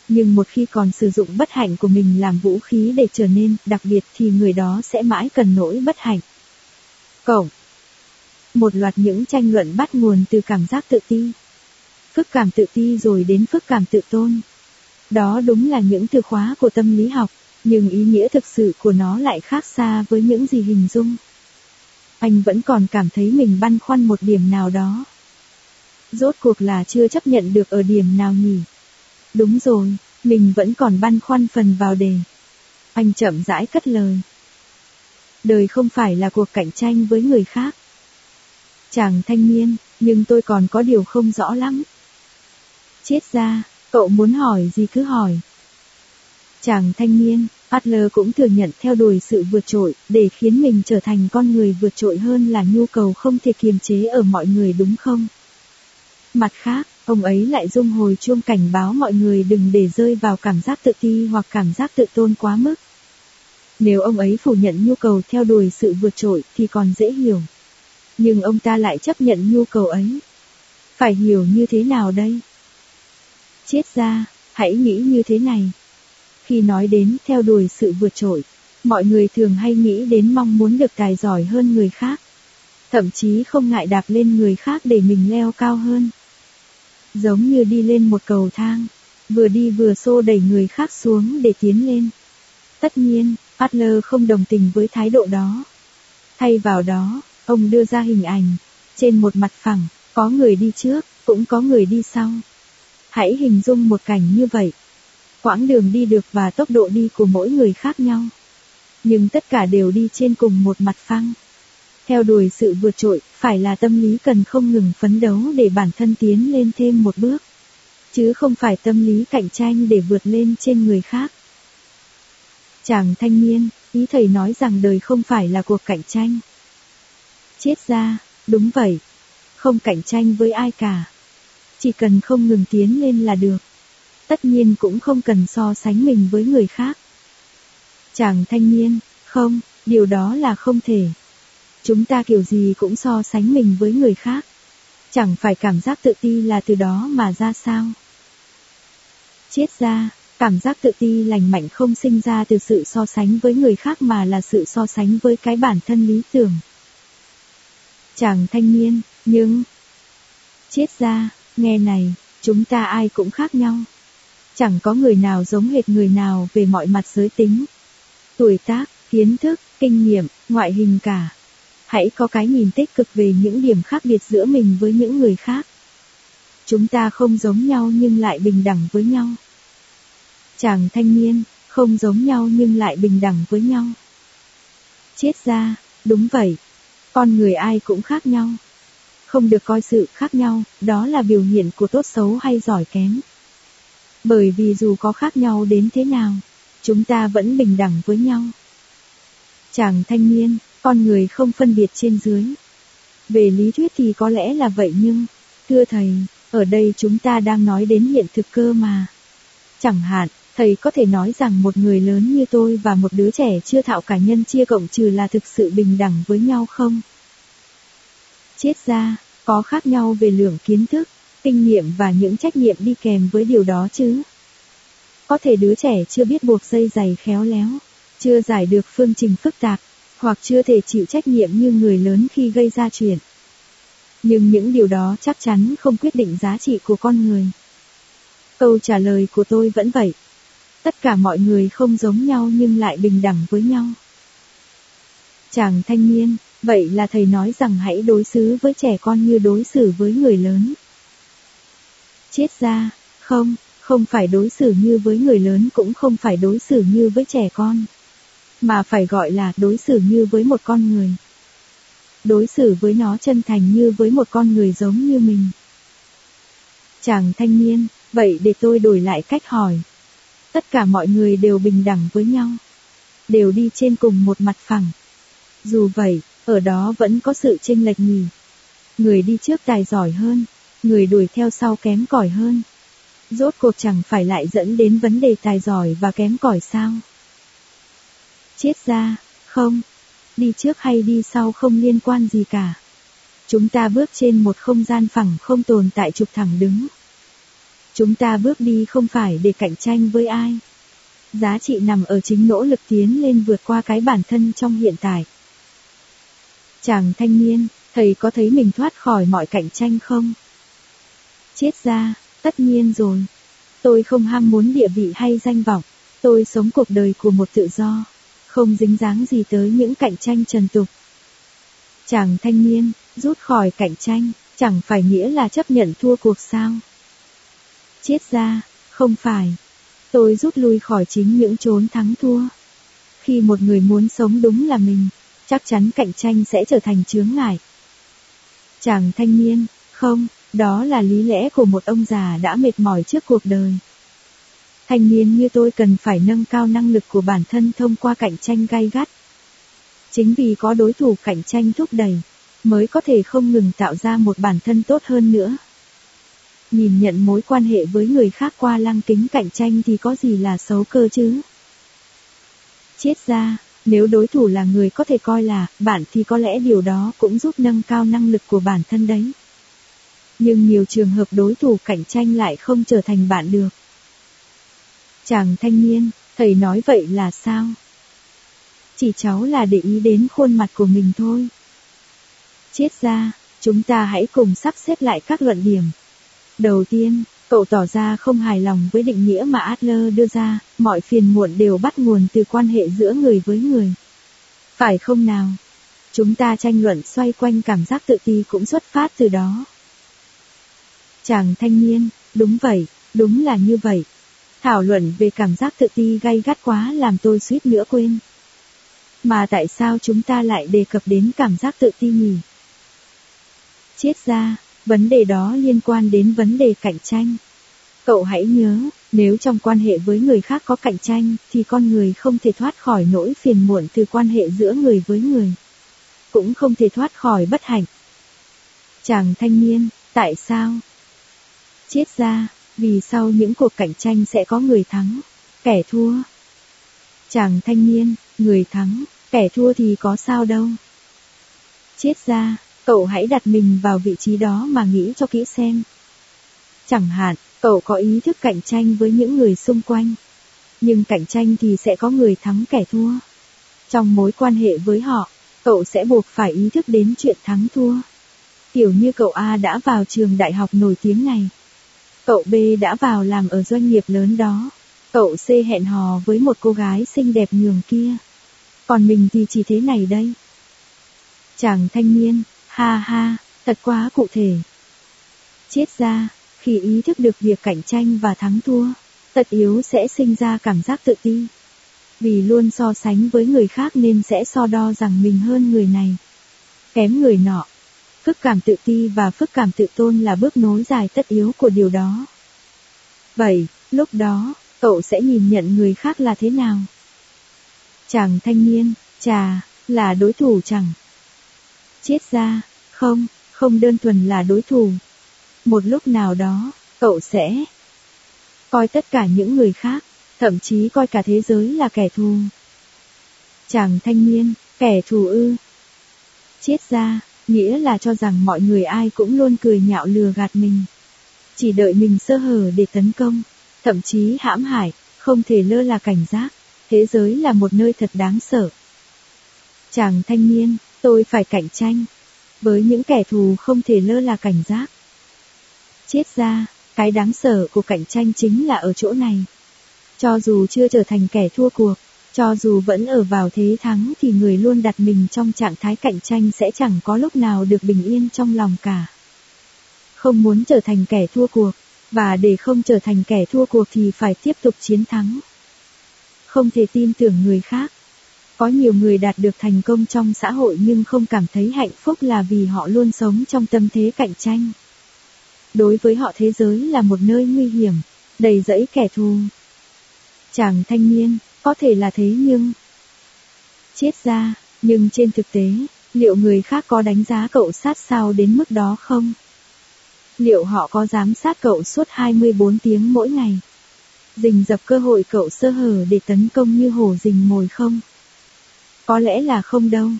Nhưng một khi còn sử dụng bất hạnh của mình làm vũ khí để trở nên đặc biệt thì người đó sẽ mãi cần nỗi bất hạnh. Cổng Một loạt những tranh luận bắt nguồn từ cảm giác tự ti. Phức cảm tự ti rồi đến phức cảm tự tôn. Đó đúng là những từ khóa của tâm lý học, nhưng ý nghĩa thực sự của nó lại khác xa với những gì hình dung. Anh vẫn còn cảm thấy mình băn khoăn một điểm nào đó. Rốt cuộc là chưa chấp nhận được ở điểm nào nhỉ? Đúng rồi, mình vẫn còn băn khoăn phần vào đề. Anh chậm rãi cất lời. Đời không phải là cuộc cạnh tranh với người khác. Chàng thanh niên, nhưng tôi còn có điều không rõ lắm. Chết ra, cậu muốn hỏi gì cứ hỏi. Chàng thanh niên, Adler cũng thừa nhận theo đuổi sự vượt trội, để khiến mình trở thành con người vượt trội hơn là nhu cầu không thể kiềm chế ở mọi người đúng không? Mặt khác, ông ấy lại dung hồi chuông cảnh báo mọi người đừng để rơi vào cảm giác tự ti hoặc cảm giác tự tôn quá mức. Nếu ông ấy phủ nhận nhu cầu theo đuổi sự vượt trội thì còn dễ hiểu. Nhưng ông ta lại chấp nhận nhu cầu ấy. Phải hiểu như thế nào đây? Chết ra, hãy nghĩ như thế này. Khi nói đến theo đuổi sự vượt trội, mọi người thường hay nghĩ đến mong muốn được tài giỏi hơn người khác. Thậm chí không ngại đạp lên người khác để mình leo cao hơn. Giống như đi lên một cầu thang, vừa đi vừa xô đẩy người khác xuống để tiến lên. Tất nhiên, Adler không đồng tình với thái độ đó. Thay vào đó, ông đưa ra hình ảnh, trên một mặt phẳng, có người đi trước, cũng có người đi sau. Hãy hình dung một cảnh như vậy. Quãng đường đi được và tốc độ đi của mỗi người khác nhau. Nhưng tất cả đều đi trên cùng một mặt phẳng. Theo đuổi sự vượt trội, phải là tâm lý cần không ngừng phấn đấu để bản thân tiến lên thêm một bước. Chứ không phải tâm lý cạnh tranh để vượt lên trên người khác. Chàng thanh niên, ý thầy nói rằng đời không phải là cuộc cạnh tranh. Chết ra, đúng vậy. Không cạnh tranh với ai cả. Chỉ cần không ngừng tiến lên là được. Tất nhiên cũng không cần so sánh mình với người khác. Chàng thanh niên, không, điều đó là không thể. Chúng ta kiểu gì cũng so sánh mình với người khác. Chẳng phải cảm giác tự ti là từ đó mà ra sao. Chết ra, cảm giác tự ti lành mạnh không sinh ra từ sự so sánh với người khác mà là sự so sánh với cái bản thân lý tưởng. Chàng thanh niên, nhưng... Chết ra, nghe này, chúng ta ai cũng khác nhau. Chẳng có người nào giống hệt người nào về mọi mặt giới tính. Tuổi tác, kiến thức, kinh nghiệm, ngoại hình cả. Hãy có cái nhìn tích cực về những điểm khác biệt giữa mình với những người khác. Chúng ta không giống nhau nhưng lại bình đẳng với nhau. Chàng thanh niên, không giống nhau nhưng lại bình đẳng với nhau. Chết ra, đúng vậy. Con người ai cũng khác nhau. Không được coi sự khác nhau, đó là biểu hiện của tốt xấu hay giỏi kém. Bởi vì dù có khác nhau đến thế nào, chúng ta vẫn bình đẳng với nhau. Chàng thanh niên, con người không phân biệt trên dưới. Về lý thuyết thì có lẽ là vậy nhưng, thưa thầy, ở đây chúng ta đang nói đến hiện thực cơ mà. Chẳng hạn, thầy có thể nói rằng một người lớn như tôi và một đứa trẻ chưa thạo cả nhân chia cộng trừ là thực sự bình đẳng với nhau không? Chết ra, có khác nhau về lượng kiến thức, kinh nghiệm và những trách nhiệm đi kèm với điều đó chứ. Có thể đứa trẻ chưa biết buộc dây giày khéo léo, chưa giải được phương trình phức tạp, hoặc chưa thể chịu trách nhiệm như người lớn khi gây ra chuyện. Nhưng những điều đó chắc chắn không quyết định giá trị của con người. Câu trả lời của tôi vẫn vậy. Tất cả mọi người không giống nhau nhưng lại bình đẳng với nhau. Chàng thanh niên, vậy là thầy nói rằng hãy đối xử với trẻ con như đối xử với người lớn. Chết ra, không, không phải đối xử như với người lớn cũng không phải đối xử như với trẻ con. Mà phải gọi là đối xử như với một con người. Đối xử với nó chân thành như với một con người giống như mình. Chàng thanh niên, vậy để tôi đổi lại cách hỏi. Tất cả mọi người đều bình đẳng với nhau. Đều đi trên cùng một mặt phẳng. Dù vậy, ở đó vẫn có sự chênh lệch nhỉ. Người đi trước tài giỏi hơn, người đuổi theo sau kém cỏi hơn. Rốt cuộc chẳng phải lại dẫn đến vấn đề tài giỏi và kém cỏi sao? Chết ra, không, đi trước hay đi sau không liên quan gì cả. Chúng ta bước trên một không gian phẳng không tồn tại trục thẳng đứng. Chúng ta bước đi không phải để cạnh tranh với ai. Giá trị nằm ở chính nỗ lực tiến lên vượt qua cái bản thân trong hiện tại. Chàng thanh niên, thầy có thấy mình thoát khỏi mọi cạnh tranh không? Chết ra, tất nhiên rồi. Tôi không ham muốn địa vị hay danh vọng. Tôi sống cuộc đời của một tự do. Không dính dáng gì tới những cạnh tranh trần tục. Chàng thanh niên, rút khỏi cạnh tranh, chẳng phải nghĩa là chấp nhận thua cuộc sao? Chết ra, không phải. Tôi rút lui khỏi chính những chốn thắng thua. Khi một người muốn sống đúng là mình, chắc chắn cạnh tranh sẽ trở thành chướng ngại. Chàng thanh niên, không, đó là lý lẽ của một ông già đã mệt mỏi trước cuộc đời. Thanh niên như tôi cần phải nâng cao năng lực của bản thân thông qua cạnh tranh gay gắt. Chính vì có đối thủ cạnh tranh thúc đẩy, mới có thể không ngừng tạo ra một bản thân tốt hơn nữa. Nhìn nhận mối quan hệ với người khác qua lăng kính cạnh tranh thì có gì là xấu cơ chứ? Chết ra, nếu đối thủ là người có thể coi là bạn thì có lẽ điều đó cũng giúp nâng cao năng lực của bản thân đấy. Nhưng nhiều trường hợp đối thủ cạnh tranh lại không trở thành bạn được. Chàng thanh niên, thầy nói vậy là sao? Chỉ cháu là để ý đến khuôn mặt của mình thôi. Chết ra, chúng ta hãy cùng sắp xếp lại các luận điểm. Đầu tiên, cậu tỏ ra không hài lòng với định nghĩa mà Adler đưa ra, mọi phiền muộn đều bắt nguồn từ quan hệ giữa người với người. Phải không nào? Chúng ta tranh luận xoay quanh cảm giác tự ti cũng xuất phát từ đó. Chàng thanh niên, đúng vậy, đúng là như vậy. Thảo luận về cảm giác tự ti gay gắt quá làm tôi suýt nữa quên. Mà tại sao chúng ta lại đề cập đến cảm giác tự ti nhỉ? Chết ra, vấn đề đó liên quan đến vấn đề cạnh tranh. Cậu hãy nhớ, nếu trong quan hệ với người khác có cạnh tranh, thì con người không thể thoát khỏi nỗi phiền muộn từ quan hệ giữa người với người. Cũng không thể thoát khỏi bất hạnh. Chàng thanh niên, tại sao? Chết ra, vì sau những cuộc cạnh tranh sẽ có người thắng, kẻ thua. Chàng thanh niên, người thắng, kẻ thua thì có sao đâu. Chết ra, cậu hãy đặt mình vào vị trí đó mà nghĩ cho kỹ xem. Chẳng hạn, cậu có ý thức cạnh tranh với những người xung quanh. Nhưng cạnh tranh thì sẽ có người thắng kẻ thua. Trong mối quan hệ với họ, cậu sẽ buộc phải ý thức đến chuyện thắng thua. Kiểu như cậu A đã vào trường đại học nổi tiếng này. Cậu B đã vào làm ở doanh nghiệp lớn đó. Cậu C hẹn hò với một cô gái xinh đẹp nhường kia. Còn mình thì chỉ thế này đây. Chàng thanh niên, ha ha, thật quá cụ thể. Chết ra, khi ý thức được việc cạnh tranh và thắng thua, tật yếu sẽ sinh ra cảm giác tự ti. Vì luôn so sánh với người khác nên sẽ so đo rằng mình hơn người này. Kém người nọ. Phức cảm tự ti và phức cảm tự tôn là bước nối dài tất yếu của điều đó. Vậy, lúc đó, cậu sẽ nhìn nhận người khác là thế nào? Chàng thanh niên, chà, là đối thủ chẳng? Chết ra, không, không đơn thuần là đối thủ. Một lúc nào đó, cậu sẽ coi tất cả những người khác, thậm chí coi cả thế giới là kẻ thù. Chàng thanh niên, kẻ thù ư. Chết ra, nghĩa là cho rằng mọi người ai cũng luôn cười nhạo lừa gạt mình. Chỉ đợi mình sơ hở để tấn công, thậm chí hãm hại, không thể lơ là cảnh giác. Thế giới là một nơi thật đáng sợ. Chàng thanh niên, tôi phải cạnh tranh. Với những kẻ thù không thể lơ là cảnh giác. Chết ra, cái đáng sợ của cạnh tranh chính là ở chỗ này. Cho dù chưa trở thành kẻ thua cuộc, cho dù vẫn ở vào thế thắng thì người luôn đặt mình trong trạng thái cạnh tranh sẽ chẳng có lúc nào được bình yên trong lòng cả. Không muốn trở thành kẻ thua cuộc, và để không trở thành kẻ thua cuộc thì phải tiếp tục chiến thắng. Không thể tin tưởng người khác. Có nhiều người đạt được thành công trong xã hội nhưng không cảm thấy hạnh phúc là vì họ luôn sống trong tâm thế cạnh tranh. Đối với họ thế giới là một nơi nguy hiểm, đầy rẫy kẻ thù. Chàng thanh niên, có thể là thế nhưng... Chết ra, nhưng trên thực tế, liệu người khác có đánh giá cậu sát sao đến mức đó không? Liệu họ có giám sát cậu suốt 24 tiếng mỗi ngày? dình dập cơ hội cậu sơ hở để tấn công như hổ rình mồi không? Có lẽ là không đâu.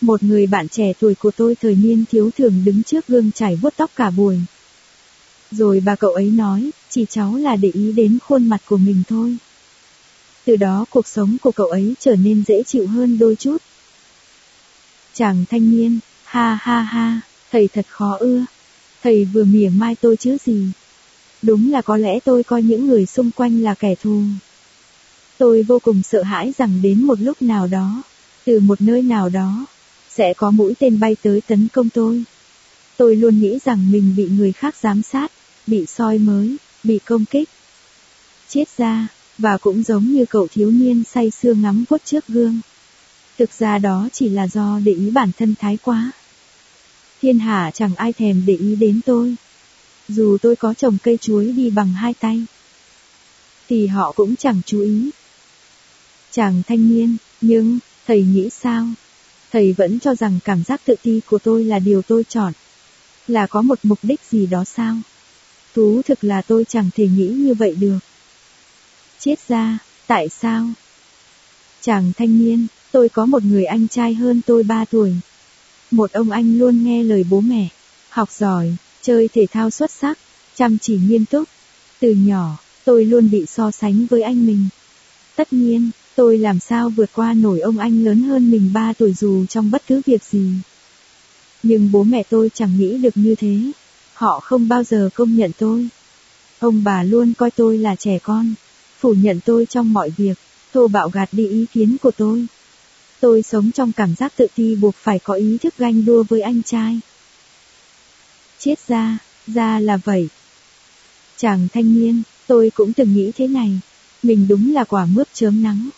Một người bạn trẻ tuổi của tôi thời niên thiếu thường đứng trước gương chải vuốt tóc cả buổi. Rồi bà cậu ấy nói, chỉ cháu là để ý đến khuôn mặt của mình thôi. Từ đó cuộc sống của cậu ấy trở nên dễ chịu hơn đôi chút. Chàng thanh niên, ha ha ha, thầy thật khó ưa. Thầy vừa mỉa mai tôi chứ gì. Đúng là có lẽ tôi coi những người xung quanh là kẻ thù. Tôi vô cùng sợ hãi rằng đến một lúc nào đó, từ một nơi nào đó, sẽ có mũi tên bay tới tấn công tôi. Tôi luôn nghĩ rằng mình bị người khác giám sát, bị soi mới, bị công kích. Chết ra, và cũng giống như cậu thiếu niên say sưa ngắm vuốt trước gương. Thực ra đó chỉ là do để ý bản thân thái quá. Thiên hạ chẳng ai thèm để ý đến tôi. Dù tôi có trồng cây chuối đi bằng hai tay, thì họ cũng chẳng chú ý. Chàng thanh niên, nhưng, thầy nghĩ sao? Thầy vẫn cho rằng cảm giác tự ti của tôi là điều tôi chọn. Là có một mục đích gì đó sao? Thú thực là tôi chẳng thể nghĩ như vậy được. Chết ra, tại sao? Chàng thanh niên, tôi có một người anh trai hơn tôi 3 tuổi. Một ông anh luôn nghe lời bố mẹ, học giỏi, chơi thể thao xuất sắc, chăm chỉ nghiêm túc. Từ nhỏ, tôi luôn bị so sánh với anh mình. Tất nhiên, tôi làm sao vượt qua nổi ông anh lớn hơn mình 3 tuổi dù trong bất cứ việc gì. Nhưng bố mẹ tôi chẳng nghĩ được như thế. Họ không bao giờ công nhận tôi. Ông bà luôn coi tôi là trẻ con, phủ nhận tôi trong mọi việc, thô bạo gạt đi ý kiến của tôi. Tôi sống trong cảm giác tự ti buộc phải có ý thức ganh đua với anh trai. Chết ra, ra là vậy. Chàng thanh niên, tôi cũng từng nghĩ thế này. Mình đúng là quả mướp chớm nắng.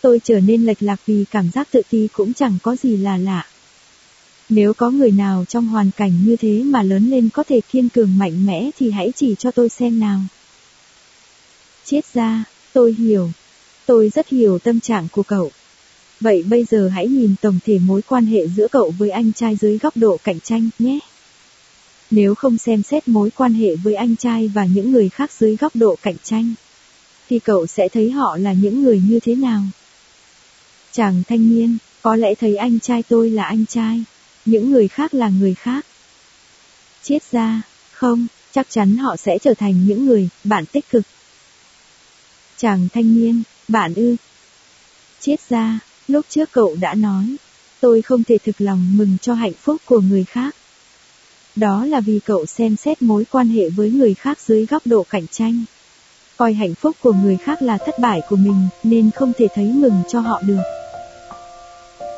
Tôi trở nên lệch lạc vì cảm giác tự ti cũng chẳng có gì là lạ. Nếu có người nào trong hoàn cảnh như thế mà lớn lên có thể kiên cường mạnh mẽ thì hãy chỉ cho tôi xem nào. Chết ra, tôi hiểu. Tôi rất hiểu tâm trạng của cậu. Vậy bây giờ hãy nhìn tổng thể mối quan hệ giữa cậu với anh trai dưới góc độ cạnh tranh nhé. Nếu không xem xét mối quan hệ với anh trai và những người khác dưới góc độ cạnh tranh, thì cậu sẽ thấy họ là những người như thế nào. Chàng thanh niên, có lẽ thấy anh trai tôi là anh trai, những người khác là người khác. Chết ra, không, chắc chắn họ sẽ trở thành những người, bạn tích cực. Chàng thanh niên, bạn ư. Chết ra, lúc trước cậu đã nói, tôi không thể thực lòng mừng cho hạnh phúc của người khác. Đó là vì cậu xem xét mối quan hệ với người khác dưới góc độ cạnh tranh. Coi hạnh phúc của người khác là thất bại của mình, nên không thể thấy mừng cho họ được.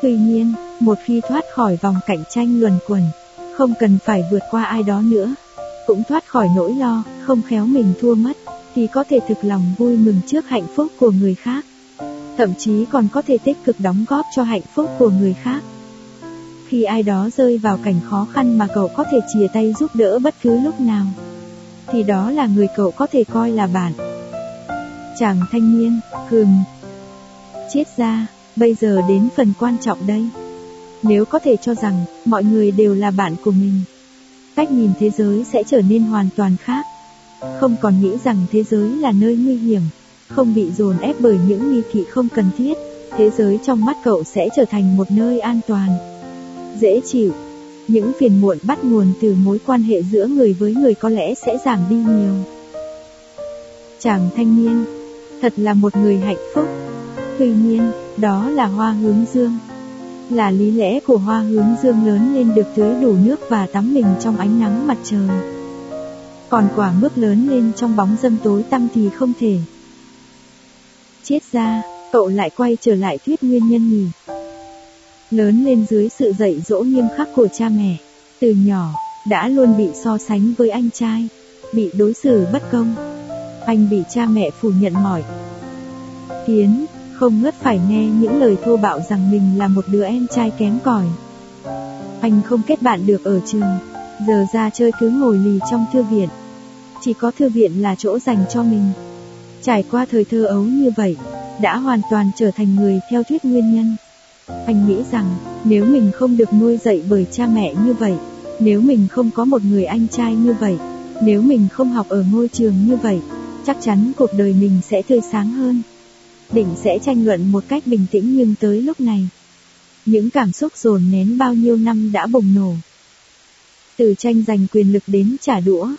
Tuy nhiên, một khi thoát khỏi vòng cạnh tranh luẩn quẩn, không cần phải vượt qua ai đó nữa, cũng thoát khỏi nỗi lo, không khéo mình thua mất, thì có thể thực lòng vui mừng trước hạnh phúc của người khác. Thậm chí còn có thể tích cực đóng góp cho hạnh phúc của người khác. Khi ai đó rơi vào cảnh khó khăn mà cậu có thể chìa tay giúp đỡ bất cứ lúc nào, thì đó là người cậu có thể coi là bạn. Chàng thanh niên, hừm. Chết ra, bây giờ đến phần quan trọng đây. Nếu có thể cho rằng, mọi người đều là bạn của mình, cách nhìn thế giới sẽ trở nên hoàn toàn khác. Không còn nghĩ rằng thế giới là nơi nguy hiểm, không bị dồn ép bởi những nghi kỵ không cần thiết, thế giới trong mắt cậu sẽ trở thành một nơi an toàn, dễ chịu. Những phiền muộn bắt nguồn từ mối quan hệ giữa người với người có lẽ sẽ giảm đi nhiều. Chàng thanh niên, thật là một người hạnh phúc. Tuy nhiên, đó là hoa hướng dương. Là lý lẽ của hoa hướng dương lớn lên được tưới đủ nước và tắm mình trong ánh nắng mặt trời. Còn quả mướp lớn lên trong bóng dâm tối tăm thì không thể. Chết ra, cậu lại quay trở lại thuyết nguyên nhân nhỉ. Lớn lên dưới sự dạy dỗ nghiêm khắc của cha mẹ, từ nhỏ, đã luôn bị so sánh với anh trai, bị đối xử bất công. Anh bị cha mẹ phủ nhận mỏi. Kiến, không ngớt phải nghe những lời thô bạo rằng mình là một đứa em trai kém cỏi. Anh không kết bạn được ở trường, giờ ra chơi cứ ngồi lì trong thư viện. Chỉ có thư viện là chỗ dành cho mình. Trải qua thời thơ ấu như vậy, đã hoàn toàn trở thành người theo thuyết nguyên nhân. Anh nghĩ rằng, nếu mình không được nuôi dạy bởi cha mẹ như vậy, nếu mình không có một người anh trai như vậy, nếu mình không học ở ngôi trường như vậy, chắc chắn cuộc đời mình sẽ tươi sáng hơn. Định sẽ tranh luận một cách bình tĩnh nhưng tới lúc này, Những cảm xúc dồn nén bao nhiêu năm đã bùng nổ. Từ tranh giành quyền lực đến trả đũa.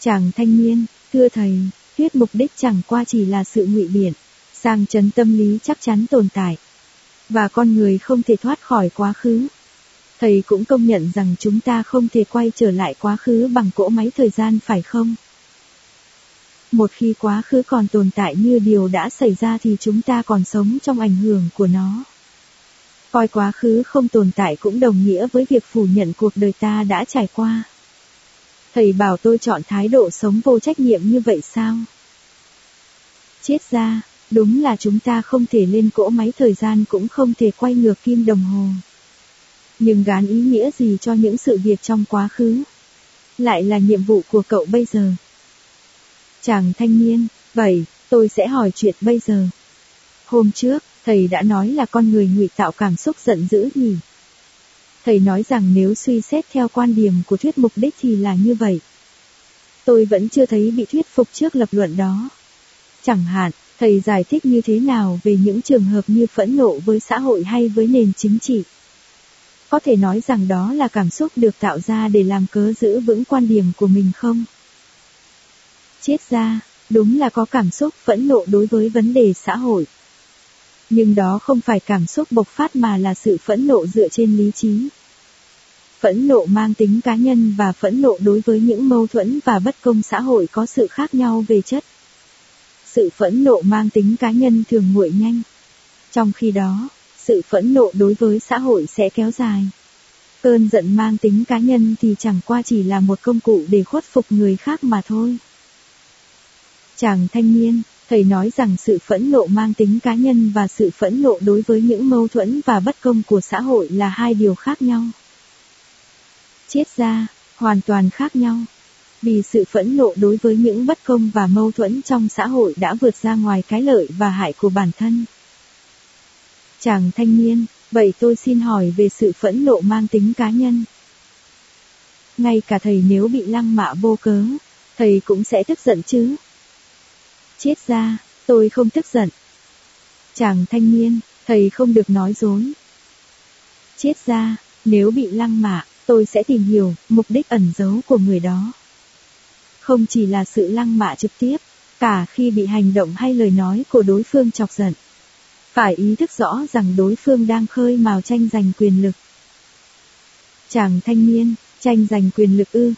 Chàng thanh niên, thưa thầy, thuyết mục đích chẳng qua chỉ là sự ngụy biện, sang chấn tâm lý chắc chắn tồn tại. Và con người không thể thoát khỏi quá khứ. Thầy cũng công nhận rằng chúng ta không thể quay trở lại quá khứ bằng cỗ máy thời gian phải không? Một khi quá khứ còn tồn tại như điều đã xảy ra thì chúng ta còn sống trong ảnh hưởng của nó. Coi quá khứ không tồn tại cũng đồng nghĩa với việc phủ nhận cuộc đời ta đã trải qua. Thầy bảo tôi chọn thái độ sống vô trách nhiệm như vậy sao? Chết ra, đúng là chúng ta không thể lên cỗ máy thời gian cũng không thể quay ngược kim đồng hồ. Nhưng gán ý nghĩa gì cho những sự việc trong quá khứ? Lại là nhiệm vụ của cậu bây giờ. Chàng thanh niên, vậy, tôi sẽ hỏi chuyện bây giờ. Hôm trước, thầy đã nói là con người ngụy tạo cảm xúc giận dữ nhỉ? Thầy nói rằng nếu suy xét theo quan điểm của thuyết mục đích thì là như vậy. Tôi vẫn chưa thấy bị thuyết phục trước lập luận đó. Chẳng hạn, thầy giải thích như thế nào về những trường hợp như phẫn nộ với xã hội hay với nền chính trị. Có thể nói rằng đó là cảm xúc được tạo ra để làm cớ giữ vững quan điểm của mình không? Chết ra, đúng là có cảm xúc phẫn nộ đối với vấn đề xã hội. Nhưng đó không phải cảm xúc bộc phát mà là sự phẫn nộ dựa trên lý trí. Phẫn nộ mang tính cá nhân và phẫn nộ đối với những mâu thuẫn và bất công xã hội có sự khác nhau về chất. Sự phẫn nộ mang tính cá nhân thường nguội nhanh. Trong khi đó, sự phẫn nộ đối với xã hội sẽ kéo dài. Cơn giận mang tính cá nhân thì chẳng qua chỉ là một công cụ để khuất phục người khác mà thôi. Chàng thanh niên, thầy nói rằng sự phẫn nộ mang tính cá nhân và sự phẫn nộ đối với những mâu thuẫn và bất công của xã hội là hai điều khác nhau. Chết ra, hoàn toàn khác nhau. Vì sự phẫn nộ đối với những bất công và mâu thuẫn trong xã hội đã vượt ra ngoài cái lợi và hại của bản thân. Chàng thanh niên, vậy tôi xin hỏi về sự phẫn nộ mang tính cá nhân. Ngay cả thầy nếu bị lăng mạ vô cớ, thầy cũng sẽ tức giận chứ. Chết ra, tôi không tức giận. Chàng thanh niên, thầy không được nói dối. Chết ra, nếu bị lăng mạ, tôi sẽ tìm hiểu mục đích ẩn giấu của người đó. Không chỉ là sự lăng mạ trực tiếp, cả khi bị hành động hay lời nói của đối phương chọc giận. Phải ý thức rõ rằng đối phương đang khơi mào tranh giành quyền lực. Chàng thanh niên, tranh giành quyền lực ư.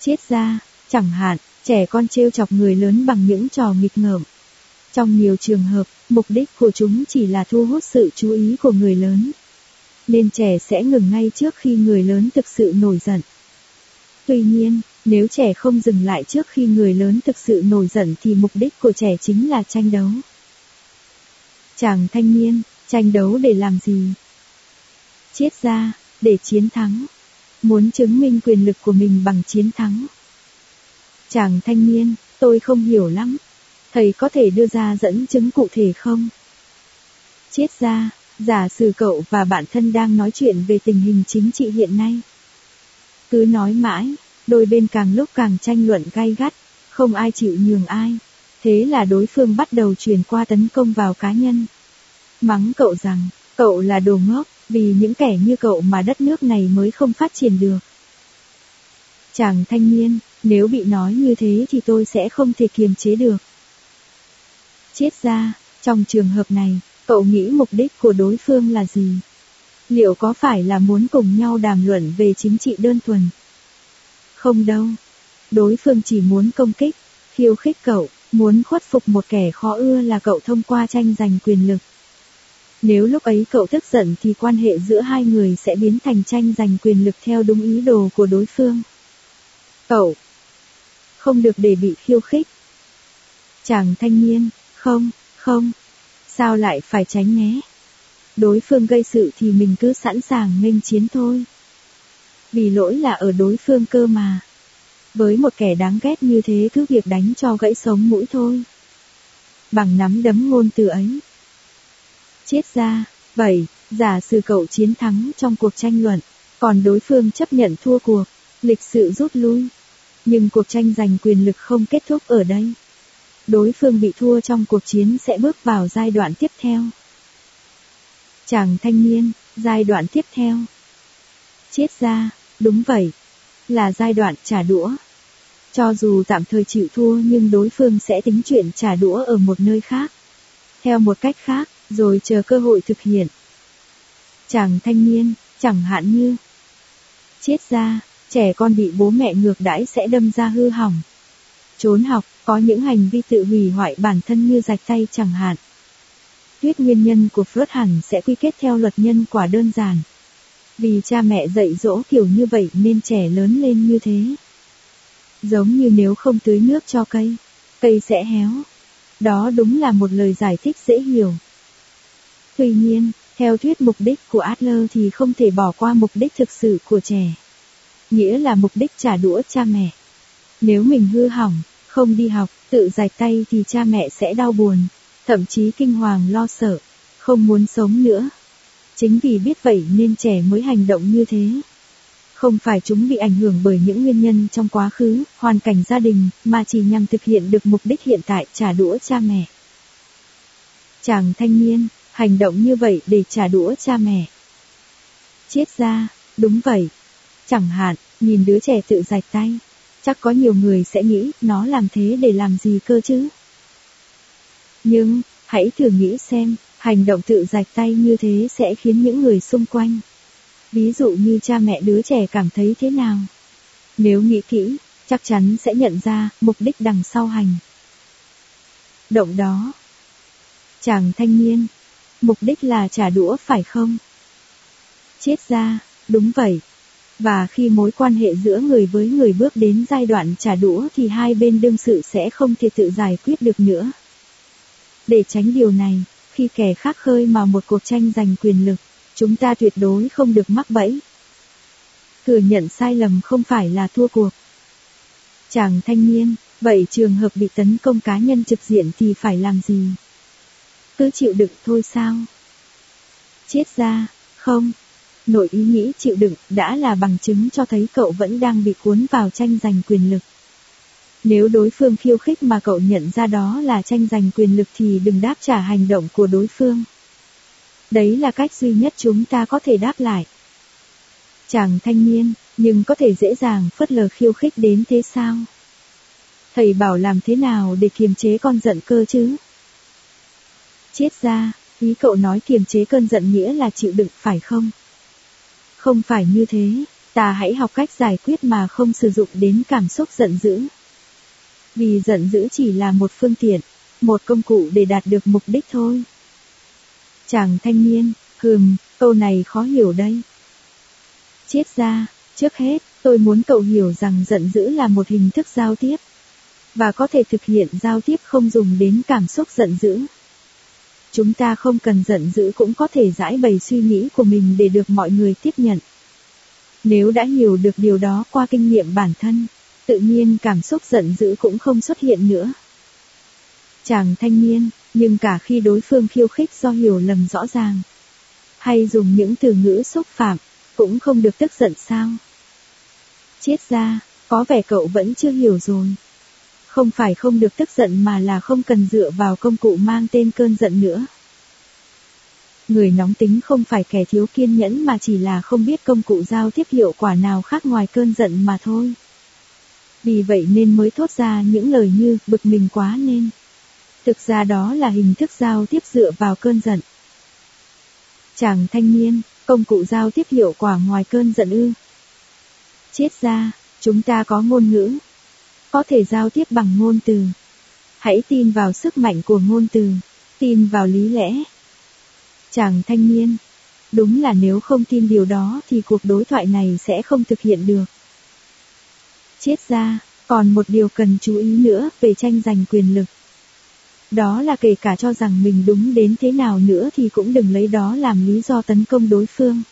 Chết ra, chẳng hạn, trẻ con trêu chọc người lớn bằng những trò nghịch ngợm. Trong nhiều trường hợp, mục đích của chúng chỉ là thu hút sự chú ý của người lớn. Nên trẻ sẽ ngừng ngay trước khi người lớn thực sự nổi giận. Tuy nhiên, nếu trẻ không dừng lại trước khi người lớn thực sự nổi giận thì mục đích của trẻ chính là tranh đấu. Chàng thanh niên, tranh đấu để làm gì? Chết ra, để chiến thắng. Muốn chứng minh quyền lực của mình bằng chiến thắng. Chàng thanh niên, tôi không hiểu lắm. Thầy có thể đưa ra dẫn chứng cụ thể không? Chết ra, giả sử cậu và bạn thân đang nói chuyện về tình hình chính trị hiện nay. Cứ nói mãi, đôi bên càng lúc càng tranh luận gay gắt, không ai chịu nhường ai. Thế là đối phương bắt đầu truyền qua tấn công vào cá nhân. Mắng cậu rằng, cậu là đồ ngốc, vì những kẻ như cậu mà đất nước này mới không phát triển được. Chàng thanh niên, nếu bị nói như thế thì tôi sẽ không thể kiềm chế được. Chết ra, trong trường hợp này, cậu nghĩ mục đích của đối phương là gì? Liệu có phải là muốn cùng nhau đàm luận về chính trị đơn thuần? Không đâu. Đối phương chỉ muốn công kích, khiêu khích cậu, muốn khuất phục một kẻ khó ưa là cậu thông qua tranh giành quyền lực. Nếu lúc ấy cậu tức giận thì quan hệ giữa hai người sẽ biến thành tranh giành quyền lực theo đúng ý đồ của đối phương. Cậu không được để bị khiêu khích. Chàng thanh niên, không, không, sao lại phải tránh né? Đối phương gây sự thì mình cứ sẵn sàng nghênh chiến thôi. Vì lỗi là ở đối phương cơ mà. Với một kẻ đáng ghét như thế cứ việc đánh cho gãy sống mũi thôi. Bằng nắm đấm ngôn từ ấy. Chết ra, vậy, giả sử cậu chiến thắng trong cuộc tranh luận, còn đối phương chấp nhận thua cuộc, lịch sự rút lui. Nhưng cuộc tranh giành quyền lực không kết thúc ở đây. Đối phương bị thua trong cuộc chiến sẽ bước vào giai đoạn tiếp theo. Chàng thanh niên, giai đoạn tiếp theo. Chết ra, đúng vậy, là giai đoạn trả đũa. Cho dù tạm thời chịu thua nhưng đối phương sẽ tính chuyện trả đũa ở một nơi khác. Theo một cách khác, rồi chờ cơ hội thực hiện. Chàng thanh niên, chẳng hạn như chết ra, trẻ con bị bố mẹ ngược đãi sẽ đâm ra hư hỏng. Trốn học, có những hành vi tự hủy hoại bản thân như rạch tay chẳng hạn. Thuyết nguyên nhân của Freud hẳn sẽ quy kết theo luật nhân quả đơn giản. Vì cha mẹ dạy dỗ kiểu như vậy nên trẻ lớn lên như thế. Giống như nếu không tưới nước cho cây, cây sẽ héo. Đó đúng là một lời giải thích dễ hiểu. Tuy nhiên, theo thuyết mục đích của Adler thì không thể bỏ qua mục đích thực sự của trẻ. Nghĩa là mục đích trả đũa cha mẹ. Nếu mình hư hỏng, không đi học, tự rạch tay thì cha mẹ sẽ đau buồn, thậm chí kinh hoàng lo sợ, không muốn sống nữa. Chính vì biết vậy nên trẻ mới hành động như thế. Không phải chúng bị ảnh hưởng bởi những nguyên nhân trong quá khứ, hoàn cảnh gia đình, mà chỉ nhằm thực hiện được mục đích hiện tại trả đũa cha mẹ. Chàng thanh niên, hành động như vậy để trả đũa cha mẹ. Chết ra, đúng vậy. Chẳng hạn, nhìn đứa trẻ tự rạch tay, chắc có nhiều người sẽ nghĩ nó làm thế để làm gì cơ chứ. Nhưng, hãy thử nghĩ xem, hành động tự rạch tay như thế sẽ khiến những người xung quanh. Ví dụ như cha mẹ đứa trẻ cảm thấy thế nào. Nếu nghĩ kỹ, chắc chắn sẽ nhận ra mục đích đằng sau hành. Động đó. Chàng thanh niên, mục đích là trả đũa phải không? Chết ra, đúng vậy. Và khi mối quan hệ giữa người với người bước đến giai đoạn trả đũa thì hai bên đương sự sẽ không thể tự giải quyết được nữa. Để tránh điều này, khi kẻ khác khơi mà một cuộc tranh giành quyền lực, chúng ta tuyệt đối không được mắc bẫy. Thừa nhận sai lầm không phải là thua cuộc. Chàng thanh niên, vậy trường hợp bị tấn công cá nhân trực diện thì phải làm gì? Cứ chịu đựng thôi sao? Chết ra, không. Nội ý nghĩ chịu đựng đã là bằng chứng cho thấy cậu vẫn đang bị cuốn vào tranh giành quyền lực. Nếu đối phương khiêu khích mà cậu nhận ra đó là tranh giành quyền lực thì đừng đáp trả hành động của đối phương. Đấy là cách duy nhất chúng ta có thể đáp lại. Chàng thanh niên, nhưng có thể dễ dàng phớt lờ khiêu khích đến thế sao? Thầy bảo làm thế nào để kiềm chế con giận cơ chứ? Chết ra, ý cậu nói kiềm chế cơn giận nghĩa là chịu đựng phải không? Không phải như thế, ta hãy học cách giải quyết mà không sử dụng đến cảm xúc giận dữ. Vì giận dữ chỉ là một phương tiện, một công cụ để đạt được mục đích thôi. Chàng thanh niên, hừm, câu này khó hiểu đây. Chết ra, trước hết, tôi muốn cậu hiểu rằng giận dữ là một hình thức giao tiếp. Và có thể thực hiện giao tiếp không dùng đến cảm xúc giận dữ. Chúng ta không cần giận dữ cũng có thể giải bày suy nghĩ của mình để được mọi người tiếp nhận. Nếu đã hiểu được điều đó qua kinh nghiệm bản thân, tự nhiên cảm xúc giận dữ cũng không xuất hiện nữa. Chàng thanh niên, nhưng cả khi đối phương khiêu khích do hiểu lầm rõ ràng, hay dùng những từ ngữ xúc phạm, cũng không được tức giận sao? Chết ra, có vẻ cậu vẫn chưa hiểu rồi. Không phải không được tức giận mà là không cần dựa vào công cụ mang tên cơn giận nữa. Người nóng tính không phải kẻ thiếu kiên nhẫn mà chỉ là không biết công cụ giao tiếp hiệu quả nào khác ngoài cơn giận mà thôi. Vì vậy nên mới thốt ra những lời như bực mình quá nên. Thực ra đó là hình thức giao tiếp dựa vào cơn giận. Chàng thanh niên, công cụ giao tiếp hiệu quả ngoài cơn giận ư. Chết ra, chúng ta có ngôn ngữ. Có thể giao tiếp bằng ngôn từ. Hãy tin vào sức mạnh của ngôn từ, tin vào lý lẽ. Chàng thanh niên, đúng là nếu không tin điều đó thì cuộc đối thoại này sẽ không thực hiện được. Chết ra, còn một điều cần chú ý nữa về tranh giành quyền lực. Đó là kể cả cho rằng mình đúng đến thế nào nữa thì cũng đừng lấy đó làm lý do tấn công đối phương.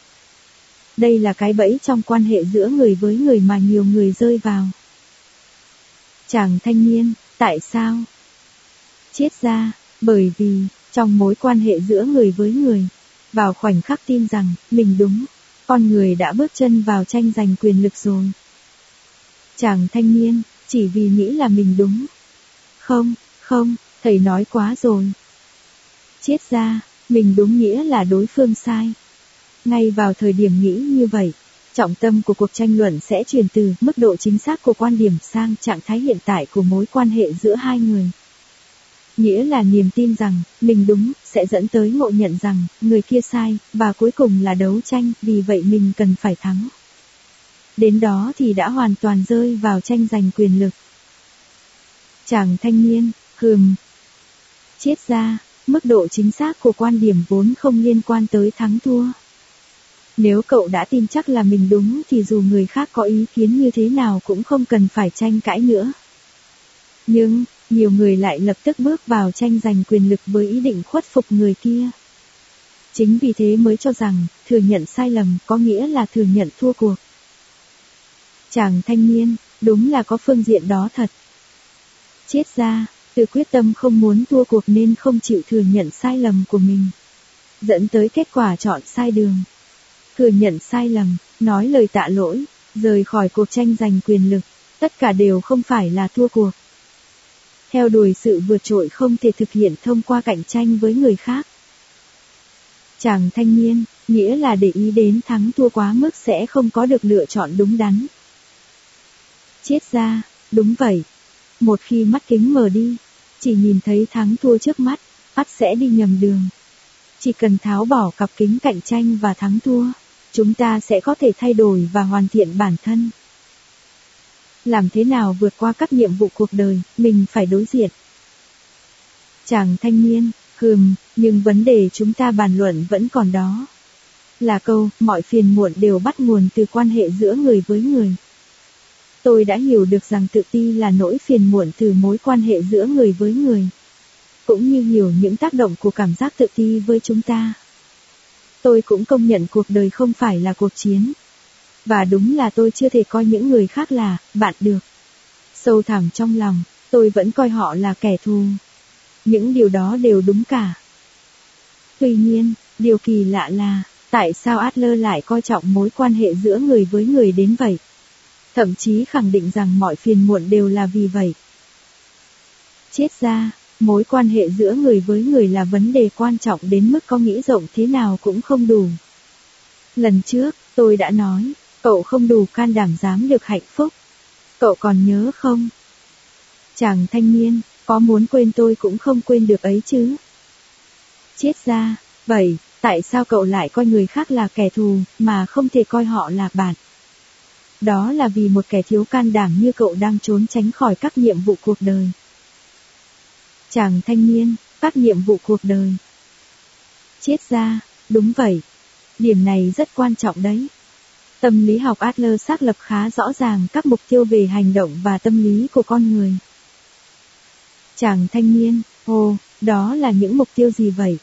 Đây là cái bẫy trong quan hệ giữa người với người mà nhiều người rơi vào. Chàng thanh niên, tại sao? Chết ra, bởi vì, trong mối quan hệ giữa người với người, vào khoảnh khắc tin rằng, mình đúng, con người đã bước chân vào tranh giành quyền lực rồi. Chàng thanh niên, chỉ vì nghĩ là mình đúng. Không, không, thầy nói quá rồi. Chết ra, Mình đúng nghĩa là đối phương sai. Ngay vào thời điểm nghĩ như vậy, trọng tâm của cuộc tranh luận sẽ chuyển từ mức độ chính xác của quan điểm sang trạng thái hiện tại của mối quan hệ giữa hai người. Nghĩa là niềm tin rằng, mình đúng, sẽ dẫn tới ngộ nhận rằng, người kia sai, và cuối cùng là đấu tranh, vì vậy mình cần phải thắng. Đến đó thì đã hoàn toàn rơi vào tranh giành quyền lực. Chàng thanh niên, hừm. Chết ra, mức độ chính xác của quan điểm vốn không liên quan tới thắng thua. Nếu cậu đã tin chắc là mình đúng thì dù người khác có ý kiến như thế nào cũng không cần phải tranh cãi nữa. Nhưng, nhiều người lại lập tức bước vào tranh giành quyền lực với ý định khuất phục người kia. Chính vì thế mới cho rằng, thừa nhận sai lầm có nghĩa là thừa nhận thua cuộc. Chàng thanh niên, đúng là có phương diện đó thật. Chết ra, từ quyết tâm không muốn thua cuộc nên không chịu thừa nhận sai lầm của mình. Dẫn tới kết quả chọn sai đường. Thừa nhận sai lầm, nói lời tạ lỗi, rời khỏi cuộc tranh giành quyền lực, tất cả đều không phải là thua cuộc. Theo đuổi sự vượt trội không thể thực hiện thông qua cạnh tranh với người khác. Chàng thanh niên, nghĩa là để ý đến thắng thua quá mức sẽ không có được lựa chọn đúng đắn. Chết ra, đúng vậy. Một khi mắt kính mở đi, chỉ nhìn thấy thắng thua trước mắt, mắt sẽ đi nhầm đường. Chỉ cần tháo bỏ cặp kính cạnh tranh và thắng thua, chúng ta sẽ có thể thay đổi và hoàn thiện bản thân. Làm thế nào vượt qua các nhiệm vụ cuộc đời, mình phải đối diện. Chàng thanh niên, hừm, nhưng vấn đề chúng ta bàn luận vẫn còn đó. Là câu, mọi phiền muộn đều bắt nguồn từ quan hệ giữa người với người. Tôi đã hiểu được rằng tự ti là nỗi phiền muộn từ mối quan hệ giữa người với người. Cũng như hiểu những tác động của cảm giác tự ti với chúng ta. Tôi cũng công nhận cuộc đời không phải là cuộc chiến. Và đúng là tôi chưa thể coi những người khác là, bạn được. Sâu thẳm trong lòng, tôi vẫn coi họ là kẻ thù. Những điều đó đều đúng cả. Tuy nhiên, điều kỳ lạ là, tại sao Adler lại coi trọng mối quan hệ giữa người với người đến vậy? Thậm chí khẳng định rằng mọi phiền muộn đều là vì vậy. Chết ra, mối quan hệ giữa người với người là vấn đề quan trọng đến mức có nghĩ rộng thế nào cũng không đủ. Lần trước, tôi đã nói, cậu không đủ can đảm dám được hạnh phúc. Cậu còn nhớ không? Chàng thanh niên, có muốn quên tôi cũng không quên được ấy chứ. Chết ra, vậy, tại sao cậu lại coi người khác là kẻ thù, mà không thể coi họ là bạn? Đó là vì một kẻ thiếu can đảm như cậu đang trốn tránh khỏi các nhiệm vụ cuộc đời. Chàng thanh niên, các nhiệm vụ cuộc đời. Chết ra, đúng vậy. Điểm này rất quan trọng đấy. Tâm lý học Adler xác lập khá rõ ràng các mục tiêu về hành động và tâm lý của con người. Chàng thanh niên, ồ, đó là những mục tiêu gì vậy?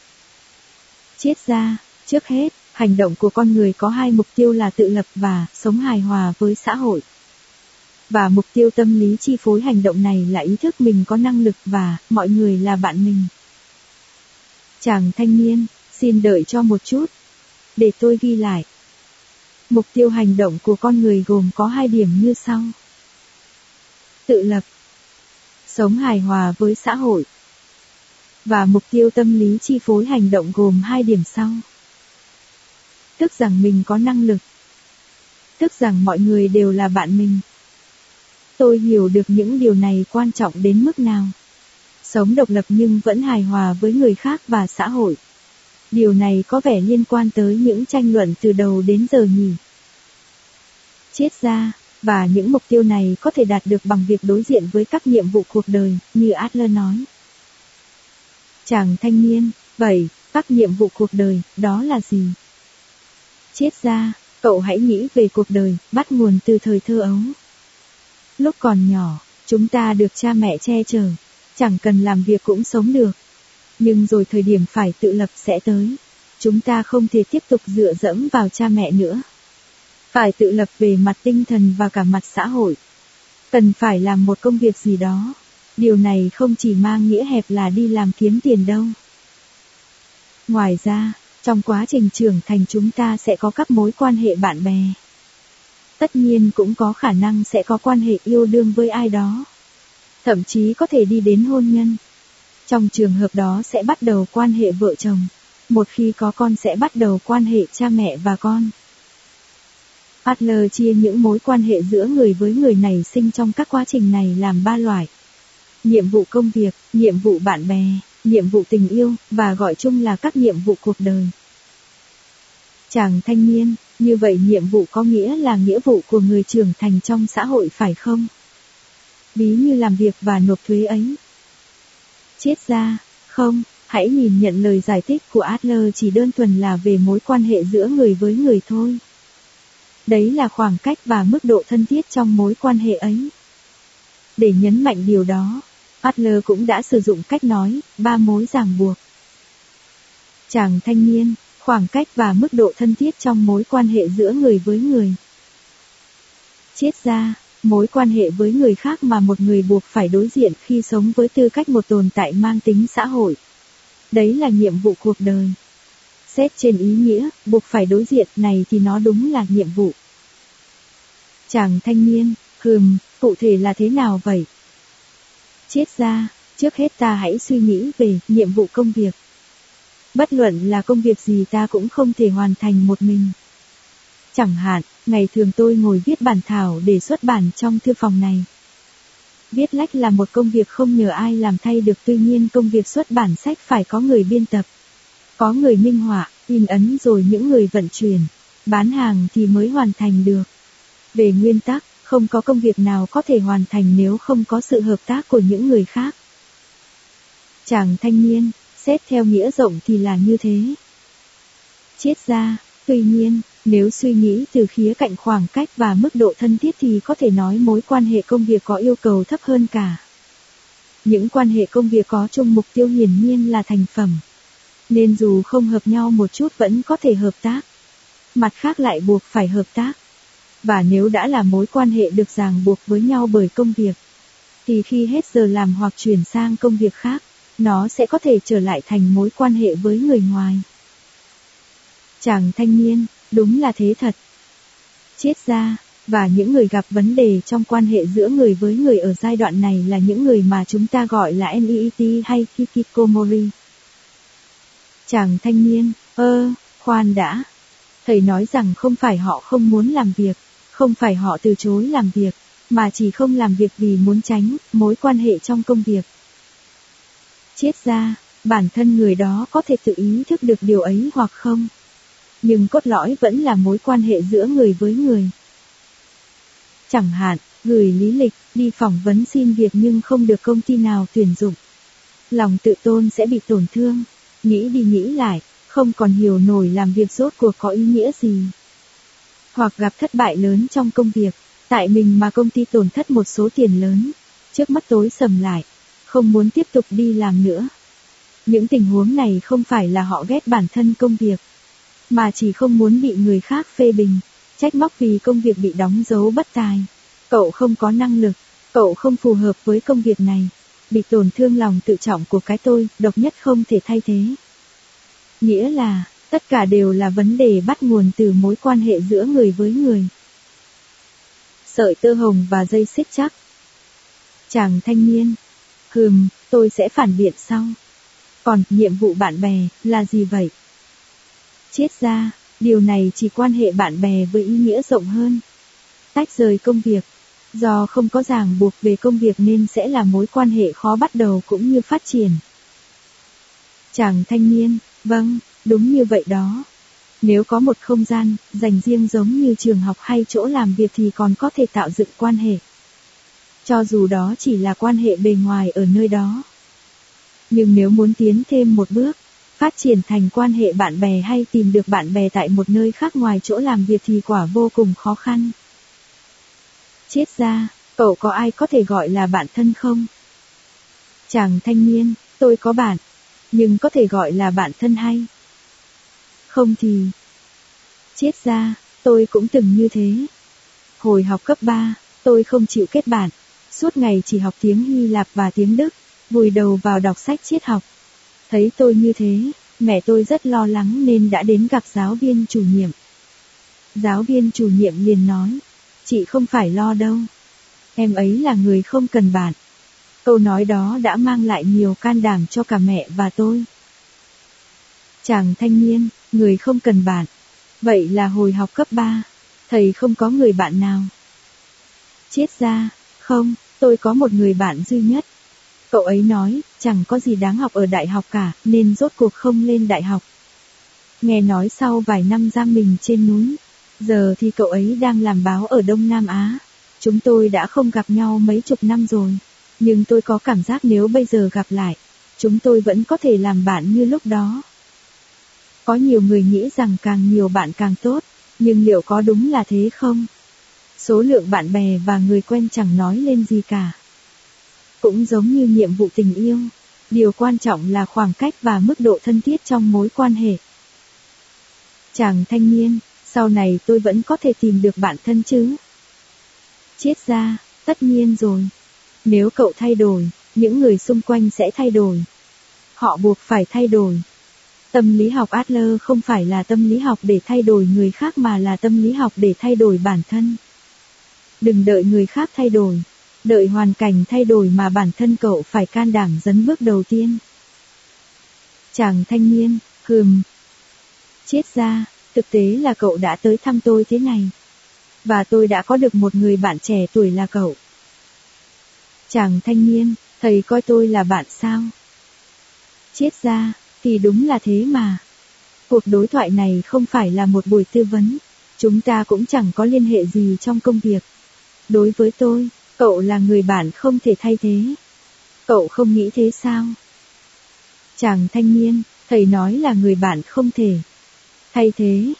Chết ra, trước hết, hành động của con người có hai mục tiêu là tự lập và sống hài hòa với xã hội. Và mục tiêu tâm lý chi phối hành động này là ý thức mình có năng lực và mọi người là bạn mình. Chàng thanh niên, xin đợi cho một chút. Để tôi ghi lại. Mục tiêu hành động của con người gồm có hai điểm như sau. Tự lập. Sống hài hòa với xã hội. Và mục tiêu tâm lý chi phối hành động gồm hai điểm sau tức rằng mình có năng lực, tức rằng mọi người đều là bạn mình. Tôi hiểu được những điều này quan trọng đến mức nào. Sống độc lập nhưng vẫn hài hòa với người khác và xã hội. Điều này có vẻ liên quan tới những tranh luận từ đầu đến giờ nhỉ. Chết ra, và những mục tiêu này có thể đạt được bằng việc đối diện với các nhiệm vụ cuộc đời, như Adler nói. Chàng thanh niên, vậy, các nhiệm vụ cuộc đời, đó là gì? Chết ra, cậu hãy nghĩ về cuộc đời, bắt nguồn từ thời thơ ấu. Lúc còn nhỏ, chúng ta được cha mẹ che chở, chẳng cần làm việc cũng sống được. Nhưng rồi thời điểm phải tự lập sẽ tới. Chúng ta không thể tiếp tục dựa dẫm vào cha mẹ nữa. Phải tự lập về mặt tinh thần và cả mặt xã hội. Cần phải làm một công việc gì đó. Điều này không chỉ mang nghĩa hẹp là đi làm kiếm tiền đâu. Ngoài ra, trong quá trình trưởng thành chúng ta sẽ có các mối quan hệ bạn bè. Tất nhiên cũng có khả năng sẽ có quan hệ yêu đương với ai đó. Thậm chí có thể đi đến hôn nhân. Trong trường hợp đó sẽ bắt đầu quan hệ vợ chồng. Một khi có con sẽ bắt đầu quan hệ cha mẹ và con. Adler chia những mối quan hệ giữa người với người này sinh trong các quá trình này làm ba loại. Nhiệm vụ công việc, nhiệm vụ bạn bè, nhiệm vụ tình yêu, và gọi chung là các nhiệm vụ cuộc đời. Chàng thanh niên, như vậy nhiệm vụ có nghĩa là nghĩa vụ của người trưởng thành trong xã hội phải không? Ví như làm việc và nộp thuế ấy. Chết ra, không, hãy nhìn nhận lời giải thích của Adler chỉ đơn thuần là về mối quan hệ giữa người với người thôi. Đấy là khoảng cách và mức độ thân thiết trong mối quan hệ ấy. Để nhấn mạnh điều đó, Adler cũng đã sử dụng cách nói, ba mối ràng buộc. Chàng thanh niên, khoảng cách và mức độ thân thiết trong mối quan hệ giữa người với người. Chết ra, mối quan hệ với người khác mà một người buộc phải đối diện khi sống với tư cách một tồn tại mang tính xã hội. Đấy là nhiệm vụ cuộc đời. Xét trên ý nghĩa, buộc phải đối diện này thì nó đúng là nhiệm vụ. Chàng thanh niên, hừm, cụ thể là thế nào vậy? Chết ra, trước hết ta hãy suy nghĩ về nhiệm vụ công việc. Bất luận là công việc gì ta cũng không thể hoàn thành một mình. Chẳng hạn, ngày thường tôi ngồi viết bản thảo để xuất bản trong thư phòng này. Viết lách là một công việc không nhờ ai làm thay được tuy nhiên công việc xuất bản sách phải có người biên tập. Có người minh họa, in ấn rồi những người vận chuyển, bán hàng thì mới hoàn thành được. Về nguyên tắc, không có công việc nào có thể hoàn thành nếu không có sự hợp tác của những người khác. Chàng thanh niên, xét theo nghĩa rộng thì là như thế. Chết ra, tuy nhiên, nếu suy nghĩ từ khía cạnh khoảng cách và mức độ thân thiết thì có thể nói mối quan hệ công việc có yêu cầu thấp hơn cả. Những quan hệ công việc có chung mục tiêu hiển nhiên là thành phẩm. Nên dù không hợp nhau một chút vẫn có thể hợp tác. Mặt khác lại buộc phải hợp tác. Và nếu đã là mối quan hệ được ràng buộc với nhau bởi công việc, thì khi hết giờ làm hoặc chuyển sang công việc khác, nó sẽ có thể trở lại thành mối quan hệ với người ngoài. Chàng thanh niên, đúng là thế thật. Chết ra, và những người gặp vấn đề trong quan hệ giữa người với người ở giai đoạn này là những người mà chúng ta gọi là NEET hay kikikomori. Chàng thanh niên, ơ, khoan đã. Thầy nói rằng không phải họ không muốn làm việc, không phải họ từ chối làm việc, mà chỉ không làm việc vì muốn tránh mối quan hệ trong công việc. Chết ra, bản thân người đó có thể tự ý thức được điều ấy hoặc không. Nhưng cốt lõi vẫn là mối quan hệ giữa người với người. Chẳng hạn, gửi lý lịch, đi phỏng vấn xin việc nhưng không được công ty nào tuyển dụng. Lòng tự tôn sẽ bị tổn thương, nghĩ đi nghĩ lại, không còn hiểu nổi làm việc rốt cuộc có ý nghĩa gì. Hoặc gặp thất bại lớn trong công việc, tại mình mà công ty tổn thất một số tiền lớn, trước mắt tối sầm lại, không muốn tiếp tục đi làm nữa. Những tình huống này không phải là họ ghét bản thân công việc, mà chỉ không muốn bị người khác phê bình, trách móc vì công việc bị đóng dấu bất tài. Cậu không có năng lực, cậu không phù hợp với công việc này, bị tổn thương lòng tự trọng của cái tôi, độc nhất không thể thay thế. Nghĩa là, tất cả đều là vấn đề bắt nguồn từ mối quan hệ giữa người với người. Sợi tơ hồng và dây xích chắc. Chàng thanh niên, hừm, tôi sẽ phản biện sau. Còn, nhiệm vụ bạn bè, là gì vậy? Chết ra, điều này chỉ quan hệ bạn bè với ý nghĩa rộng hơn. Tách rời công việc, do không có ràng buộc về công việc nên sẽ là mối quan hệ khó bắt đầu cũng như phát triển. Chàng thanh niên, vâng, đúng như vậy đó. Nếu có một không gian, dành riêng giống như trường học hay chỗ làm việc thì còn có thể tạo dựng quan hệ. Cho dù đó chỉ là quan hệ bề ngoài ở nơi đó. Nhưng nếu muốn tiến thêm một bước, phát triển thành quan hệ bạn bè hay tìm được bạn bè tại một nơi khác ngoài chỗ làm việc thì quả vô cùng khó khăn. Chết ra, cậu có ai có thể gọi là bạn thân không? Chàng thanh niên, tôi có bạn, nhưng có thể gọi là bạn thân hay? Không thì... Chết ra, tôi cũng từng như thế. Hồi học cấp 3, tôi không chịu kết bạn, suốt ngày chỉ học tiếng Hy Lạp và tiếng Đức, vùi đầu vào đọc sách triết học. Thấy tôi như thế, mẹ tôi rất lo lắng nên đã đến gặp giáo viên chủ nhiệm. Giáo viên chủ nhiệm liền nói, chị không phải lo đâu. Em ấy là người không cần bạn. Câu nói đó đã mang lại nhiều can đảm cho cả mẹ và tôi. Chàng thanh niên, người không cần bạn. Vậy là hồi học cấp 3, thầy không có người bạn nào. Chết ra, không, tôi có một người bạn duy nhất. Cậu ấy nói, chẳng có gì đáng học ở đại học cả, nên rốt cuộc không lên đại học. Nghe nói sau vài năm giam mình trên núi, giờ thì cậu ấy đang làm báo ở Đông Nam Á. Chúng tôi đã không gặp nhau mấy chục năm rồi, nhưng tôi có cảm giác nếu bây giờ gặp lại, chúng tôi vẫn có thể làm bạn như lúc đó. Có nhiều người nghĩ rằng càng nhiều bạn càng tốt, nhưng liệu có đúng là thế không? Số lượng bạn bè và người quen chẳng nói lên gì cả. Cũng giống như nhiệm vụ tình yêu, điều quan trọng là khoảng cách và mức độ thân thiết trong mối quan hệ. Chàng thanh niên, sau này tôi vẫn có thể tìm được bạn thân chứ? Chết ra, tất nhiên rồi. Nếu cậu thay đổi, những người xung quanh sẽ thay đổi. Họ buộc phải thay đổi. Tâm lý học Adler không phải là tâm lý học để thay đổi người khác mà là tâm lý học để thay đổi bản thân. Đừng đợi người khác thay đổi, đợi hoàn cảnh thay đổi mà bản thân cậu phải can đảm dấn bước đầu tiên. Chàng thanh niên, hừm. Chết ra, thực tế là cậu đã tới thăm tôi thế này. Và tôi đã có được một người bạn trẻ tuổi là cậu. Chàng thanh niên, thầy coi tôi là bạn sao? Chết ra, thì đúng là thế mà. Cuộc đối thoại này không phải là một buổi tư vấn, chúng ta cũng chẳng có liên hệ gì trong công việc. Đối với tôi, cậu là người bạn không thể thay thế. Cậu không nghĩ thế sao? Chàng thanh niên, thầy nói là người bạn không thể. Thay thế?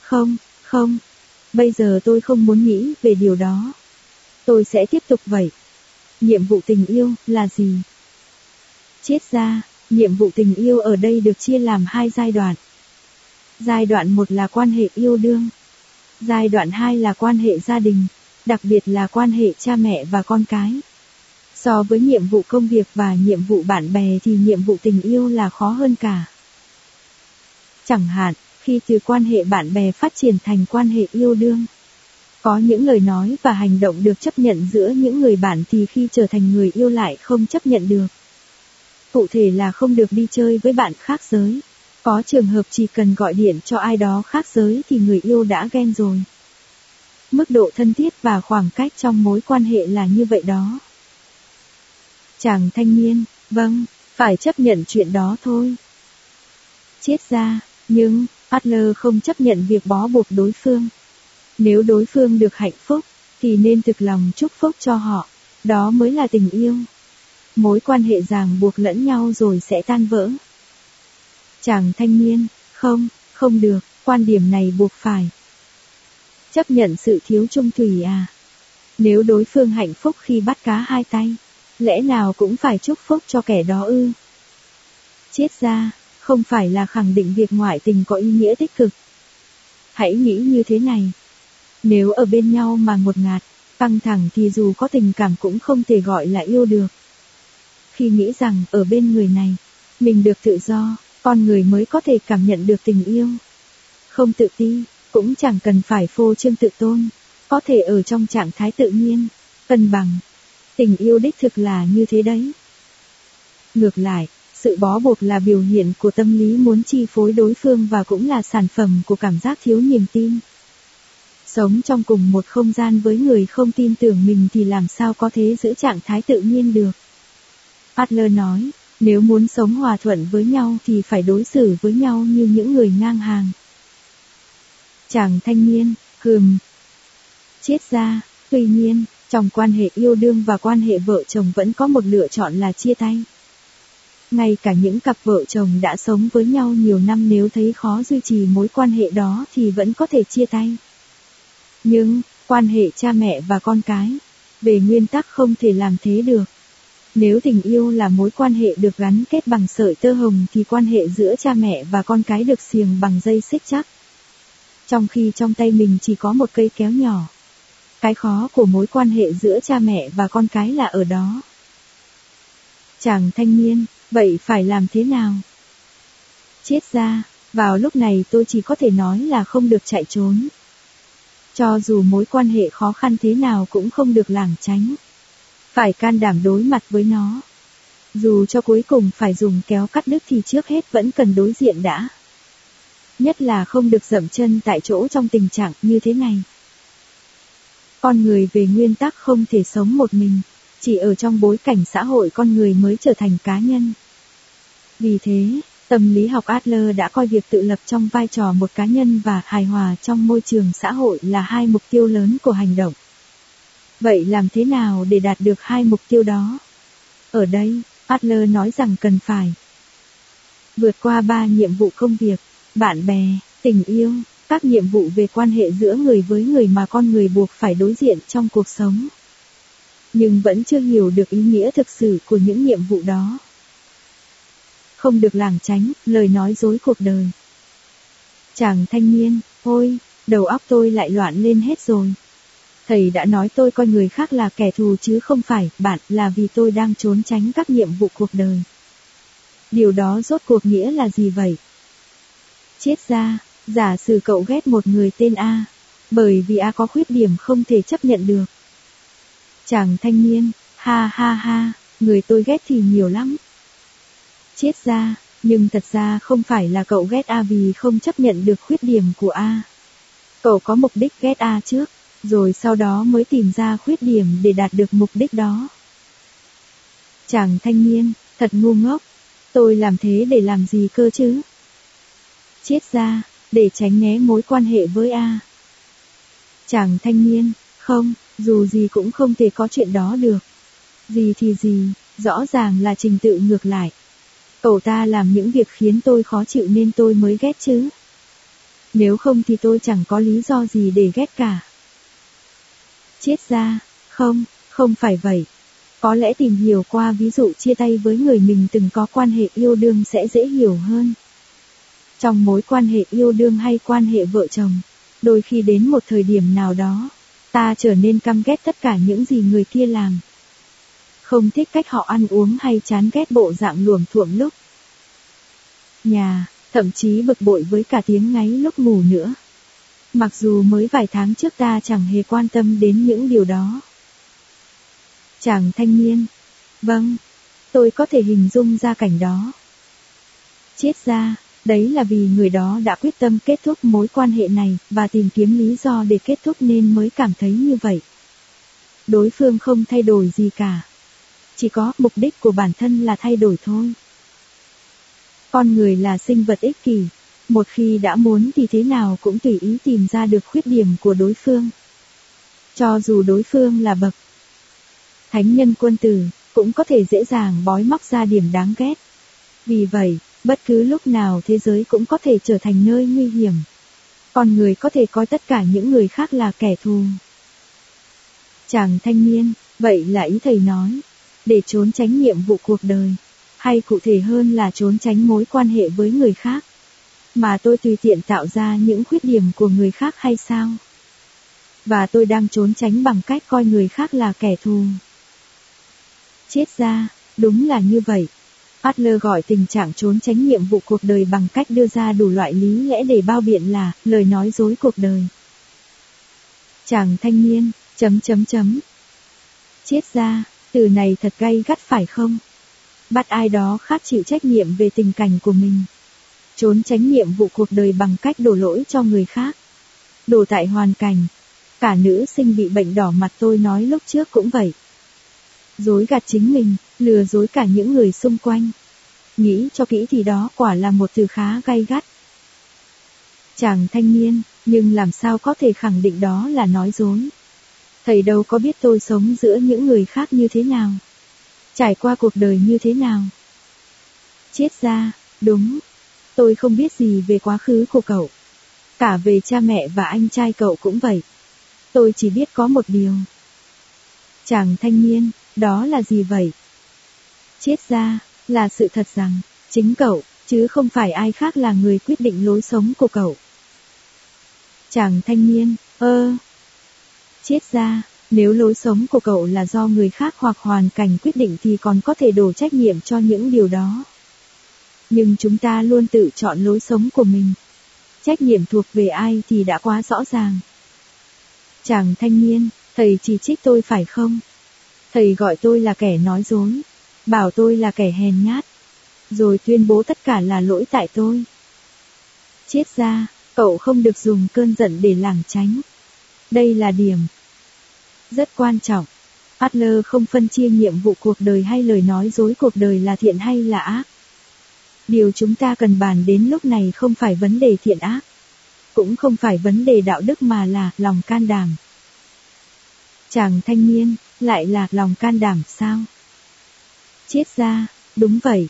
Không, không. Bây giờ tôi không muốn nghĩ về điều đó. Tôi sẽ tiếp tục vậy. Nhiệm vụ tình yêu là gì? Chết ra, nhiệm vụ tình yêu ở đây được chia làm hai giai đoạn. Giai đoạn một là quan hệ yêu đương. Giai đoạn hai là quan hệ gia đình đặc biệt là quan hệ cha mẹ và con cái. So với nhiệm vụ công việc và nhiệm vụ bạn bè thì nhiệm vụ tình yêu là khó hơn cả. Chẳng hạn, khi từ quan hệ bạn bè phát triển thành quan hệ yêu đương, có những lời nói và hành động được chấp nhận giữa những người bạn thì khi trở thành người yêu lại không chấp nhận được. Cụ thể là không được đi chơi với bạn khác giới. Có trường hợp chỉ cần gọi điện cho ai đó khác giới thì người yêu đã ghen rồi. Mức độ thân thiết và khoảng cách trong mối quan hệ là như vậy đó. Chàng thanh niên, vâng, phải chấp nhận chuyện đó thôi. Chết ra, nhưng, Adler không chấp nhận việc bó buộc đối phương. Nếu đối phương được hạnh phúc, thì nên thực lòng chúc phúc cho họ, đó mới là tình yêu. Mối quan hệ ràng buộc lẫn nhau rồi sẽ tan vỡ. Chàng thanh niên, không, không được, quan điểm này buộc phải, Chấp nhận sự thiếu trung thủy à? Nếu đối phương hạnh phúc khi bắt cá hai tay, lẽ nào cũng phải chúc phúc cho kẻ đó ư? Chết ra, không phải là khẳng định việc ngoại tình có ý nghĩa tích cực. Hãy nghĩ như thế này. Nếu ở bên nhau mà một ngạt, căng thẳng thì dù có tình cảm cũng không thể gọi là yêu được. Khi nghĩ rằng ở bên người này, mình được tự do, con người mới có thể cảm nhận được tình yêu. Không tự ti, cũng chẳng cần phải phô trương tự tôn, có thể ở trong trạng thái tự nhiên, cân bằng. Tình yêu đích thực là như thế đấy. Ngược lại, sự bó buộc là biểu hiện của tâm lý muốn chi phối đối phương và cũng là sản phẩm của cảm giác thiếu niềm tin. Sống trong cùng một không gian với người không tin tưởng mình thì làm sao có thể giữ trạng thái tự nhiên được. Adler nói, nếu muốn sống hòa thuận với nhau thì phải đối xử với nhau như những người ngang hàng. Chàng thanh niên, hừm. Chết ra, tuy nhiên, trong quan hệ yêu đương và quan hệ vợ chồng vẫn có một lựa chọn là chia tay. Ngay cả những cặp vợ chồng đã sống với nhau nhiều năm nếu thấy khó duy trì mối quan hệ đó thì vẫn có thể chia tay. Nhưng, quan hệ cha mẹ và con cái, về nguyên tắc không thể làm thế được. Nếu tình yêu là mối quan hệ được gắn kết bằng sợi tơ hồng thì quan hệ giữa cha mẹ và con cái được xiềng bằng dây xích chắc trong khi trong tay mình chỉ có một cây kéo nhỏ. Cái khó của mối quan hệ giữa cha mẹ và con cái là ở đó. Chàng thanh niên, vậy phải làm thế nào? Chết ra, vào lúc này tôi chỉ có thể nói là không được chạy trốn. Cho dù mối quan hệ khó khăn thế nào cũng không được lảng tránh. Phải can đảm đối mặt với nó. Dù cho cuối cùng phải dùng kéo cắt đứt thì trước hết vẫn cần đối diện đã. Nhất là không được dậm chân tại chỗ trong tình trạng như thế này. Con người về nguyên tắc không thể sống một mình, chỉ ở trong bối cảnh xã hội con người mới trở thành cá nhân. Vì thế, tâm lý học Adler đã coi việc tự lập trong vai trò một cá nhân và hài hòa trong môi trường xã hội là hai mục tiêu lớn của hành động. Vậy làm thế nào để đạt được hai mục tiêu đó? Ở đây, Adler nói rằng cần phải vượt qua ba nhiệm vụ công việc, bạn bè, tình yêu, các nhiệm vụ về quan hệ giữa người với người mà con người buộc phải đối diện trong cuộc sống. Nhưng vẫn chưa hiểu được ý nghĩa thực sự của những nhiệm vụ đó. Không được làng tránh, lời nói dối cuộc đời. Chàng thanh niên, ôi, đầu óc tôi lại loạn lên hết rồi. Thầy đã nói tôi coi người khác là kẻ thù chứ không phải, bạn là vì tôi đang trốn tránh các nhiệm vụ cuộc đời. Điều đó rốt cuộc nghĩa là gì vậy? Chết ra, giả sử cậu ghét một người tên A, bởi vì A có khuyết điểm không thể chấp nhận được. Chàng thanh niên, ha ha ha, người tôi ghét thì nhiều lắm. Chết ra, nhưng thật ra không phải là cậu ghét A vì không chấp nhận được khuyết điểm của A. Cậu có mục đích ghét A trước, rồi sau đó mới tìm ra khuyết điểm để đạt được mục đích đó. Chàng thanh niên, thật ngu ngốc, tôi làm thế để làm gì cơ chứ? Chết ra, để tránh né mối quan hệ với A. Chàng thanh niên, không, dù gì cũng không thể có chuyện đó được. Gì thì gì, rõ ràng là trình tự ngược lại. Cậu ta làm những việc khiến tôi khó chịu nên tôi mới ghét chứ. Nếu không thì tôi chẳng có lý do gì để ghét cả. Chết ra, không, không phải vậy. Có lẽ tìm hiểu qua ví dụ chia tay với người mình từng có quan hệ yêu đương sẽ dễ hiểu hơn. Trong mối quan hệ yêu đương hay quan hệ vợ chồng, đôi khi đến một thời điểm nào đó, ta trở nên căm ghét tất cả những gì người kia làm. Không thích cách họ ăn uống hay chán ghét bộ dạng luồng thuộm lúc. Nhà, thậm chí bực bội với cả tiếng ngáy lúc ngủ nữa. Mặc dù mới vài tháng trước ta chẳng hề quan tâm đến những điều đó. Chàng thanh niên. Vâng, tôi có thể hình dung ra cảnh đó. Chết ra, đấy là vì người đó đã quyết tâm kết thúc mối quan hệ này và tìm kiếm lý do để kết thúc nên mới cảm thấy như vậy. Đối phương không thay đổi gì cả. Chỉ có mục đích của bản thân là thay đổi thôi. Con người là sinh vật ích kỷ, một khi đã muốn thì thế nào cũng tùy ý tìm ra được khuyết điểm của đối phương. Cho dù đối phương là bậc thánh nhân quân tử, cũng có thể dễ dàng bói móc ra điểm đáng ghét. Vì vậy, bất cứ lúc nào thế giới cũng có thể trở thành nơi nguy hiểm. Con người có thể coi tất cả những người khác là kẻ thù. Chàng thanh niên, vậy là ý thầy nói, để trốn tránh nhiệm vụ cuộc đời, hay cụ thể hơn là trốn tránh mối quan hệ với người khác. Mà tôi tùy tiện tạo ra những khuyết điểm của người khác hay sao? Và tôi đang trốn tránh bằng cách coi người khác là kẻ thù. Chết ra, đúng là như vậy. Adler gọi tình trạng trốn tránh nhiệm vụ cuộc đời bằng cách đưa ra đủ loại lý lẽ để bao biện là lời nói dối cuộc đời. Chàng thanh niên, chấm chấm chấm. Chết ra, từ này thật gay gắt phải không? Bắt ai đó khác chịu trách nhiệm về tình cảnh của mình. Trốn tránh nhiệm vụ cuộc đời bằng cách đổ lỗi cho người khác. Đổ tại hoàn cảnh. Cả nữ sinh bị bệnh đỏ mặt tôi nói lúc trước cũng vậy. Dối gạt chính mình, lừa dối cả những người xung quanh. Nghĩ cho kỹ thì đó quả là một từ khá gay gắt. Chàng thanh niên, nhưng làm sao có thể khẳng định đó là nói dối. Thầy đâu có biết tôi sống giữa những người khác như thế nào. Trải qua cuộc đời như thế nào. Chết ra, đúng. Tôi không biết gì về quá khứ của cậu. Cả về cha mẹ và anh trai cậu cũng vậy. Tôi chỉ biết có một điều. Chàng thanh niên, đó là gì vậy? Chết ra, là sự thật rằng, chính cậu, chứ không phải ai khác là người quyết định lối sống của cậu. Chàng thanh niên, ơ. Chết ra, nếu lối sống của cậu là do người khác hoặc hoàn cảnh quyết định thì còn có thể đổ trách nhiệm cho những điều đó. Nhưng chúng ta luôn tự chọn lối sống của mình. Trách nhiệm thuộc về ai thì đã quá rõ ràng. Chàng thanh niên, thầy chỉ trích tôi phải không? Thầy gọi tôi là kẻ nói dối, bảo tôi là kẻ hèn nhát, rồi tuyên bố tất cả là lỗi tại tôi. chết ra, cậu không được dùng cơn giận để lảng tránh. Đây là điểm rất quan trọng. Adler không phân chia nhiệm vụ cuộc đời hay lời nói dối cuộc đời là thiện hay là ác. Điều chúng ta cần bàn đến lúc này không phải vấn đề thiện ác, cũng không phải vấn đề đạo đức mà là lòng can đảm. Chàng thanh niên, lại là lòng can đảm sao? Chết ra, đúng vậy.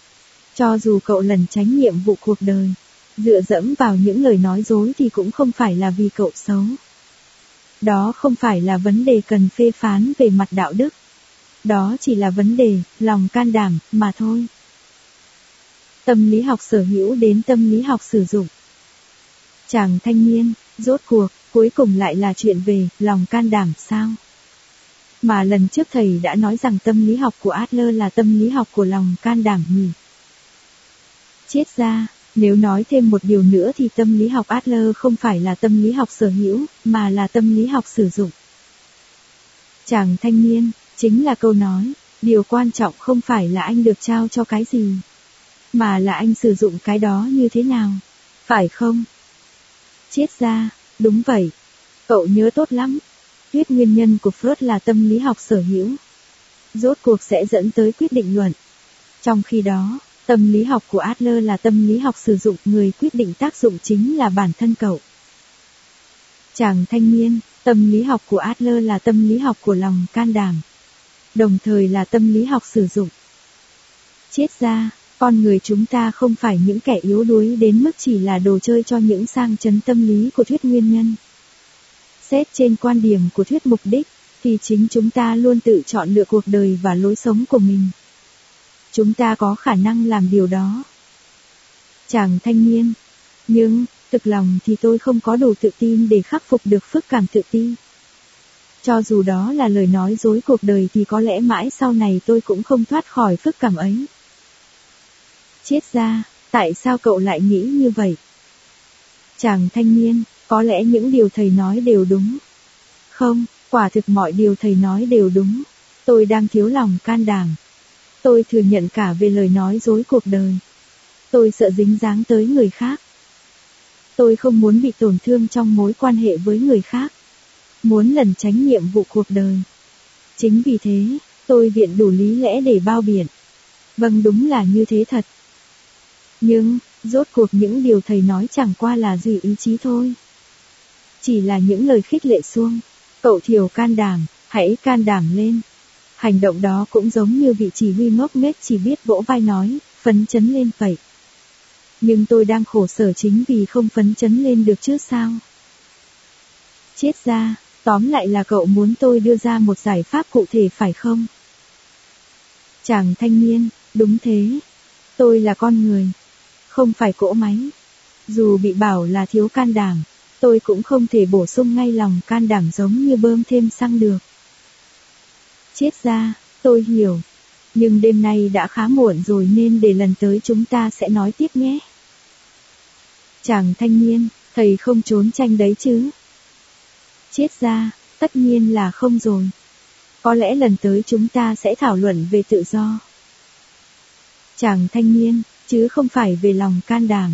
Cho dù cậu lần tránh nhiệm vụ cuộc đời, dựa dẫm vào những lời nói dối thì cũng không phải là vì cậu xấu. Đó không phải là vấn đề cần phê phán về mặt đạo đức. Đó chỉ là vấn đề, lòng can đảm, mà thôi. Tâm lý học sở hữu đến tâm lý học sử dụng. Chàng thanh niên, rốt cuộc, cuối cùng lại là chuyện về, lòng can đảm sao? Mà lần trước thầy đã nói rằng tâm lý học của Adler là tâm lý học của lòng can đảm nhỉ? Chết ra, nếu nói thêm một điều nữa thì tâm lý học Adler không phải là tâm lý học sở hữu, mà là tâm lý học sử dụng. Chàng thanh niên, chính là câu nói, điều quan trọng không phải là anh được trao cho cái gì, mà là anh sử dụng cái đó như thế nào, phải không? Chết ra, đúng vậy. Cậu nhớ tốt lắm. Thuyết nguyên nhân của Freud là tâm lý học sở hữu. Rốt cuộc sẽ dẫn tới quyết định luận. Trong khi đó, tâm lý học của Adler là tâm lý học sử dụng người quyết định tác dụng chính là bản thân cậu. Chàng thanh niên, tâm lý học của Adler là tâm lý học của lòng can đảm. Đồng thời là tâm lý học sử dụng. Chết ra, con người chúng ta không phải những kẻ yếu đuối đến mức chỉ là đồ chơi cho những sang chấn tâm lý của thuyết nguyên nhân. Xét trên quan điểm của thuyết mục đích, thì chính chúng ta luôn tự chọn lựa cuộc đời và lối sống của mình. Chúng ta có khả năng làm điều đó. Chàng thanh niên. Nhưng, thực lòng thì tôi không có đủ tự tin để khắc phục được phức cảm tự ti. Cho dù đó là lời nói dối cuộc đời thì có lẽ mãi sau này tôi cũng không thoát khỏi phức cảm ấy. Chết ra, tại sao cậu lại nghĩ như vậy? Chàng thanh niên, có lẽ những điều thầy nói đều đúng. Không, quả thực mọi điều thầy nói đều đúng. Tôi đang thiếu lòng can đảm. Tôi thừa nhận cả về lời nói dối cuộc đời. Tôi sợ dính dáng tới người khác. Tôi không muốn bị tổn thương trong mối quan hệ với người khác. Muốn lần tránh nhiệm vụ cuộc đời. Chính vì thế, tôi viện đủ lý lẽ để bao biện. Vâng đúng là như thế thật. Nhưng, rốt cuộc những điều thầy nói chẳng qua là gì ý chí thôi. Chỉ là những lời khích lệ xuông. Cậu thiểu can đảm, hãy can đảm lên. Hành động đó cũng giống như vị chỉ huy ngốc nghếch chỉ biết vỗ vai nói, phấn chấn lên vậy. Nhưng tôi đang khổ sở chính vì không phấn chấn lên được chứ sao. Chết ra, tóm lại là cậu muốn tôi đưa ra một giải pháp cụ thể phải không? Chàng thanh niên, đúng thế. Tôi là con người, không phải cỗ máy. Dù bị bảo là thiếu can đảm, tôi cũng không thể bổ sung ngay lòng can đảm giống như bơm thêm xăng được. Chết ra, tôi hiểu. Nhưng đêm nay đã khá muộn rồi nên để lần tới chúng ta sẽ nói tiếp nhé. Chàng thanh niên, thầy không trốn tranh đấy chứ. Chết ra, tất nhiên là không rồi. Có lẽ lần tới chúng ta sẽ thảo luận về tự do. Chàng thanh niên, chứ không phải về lòng can đảm.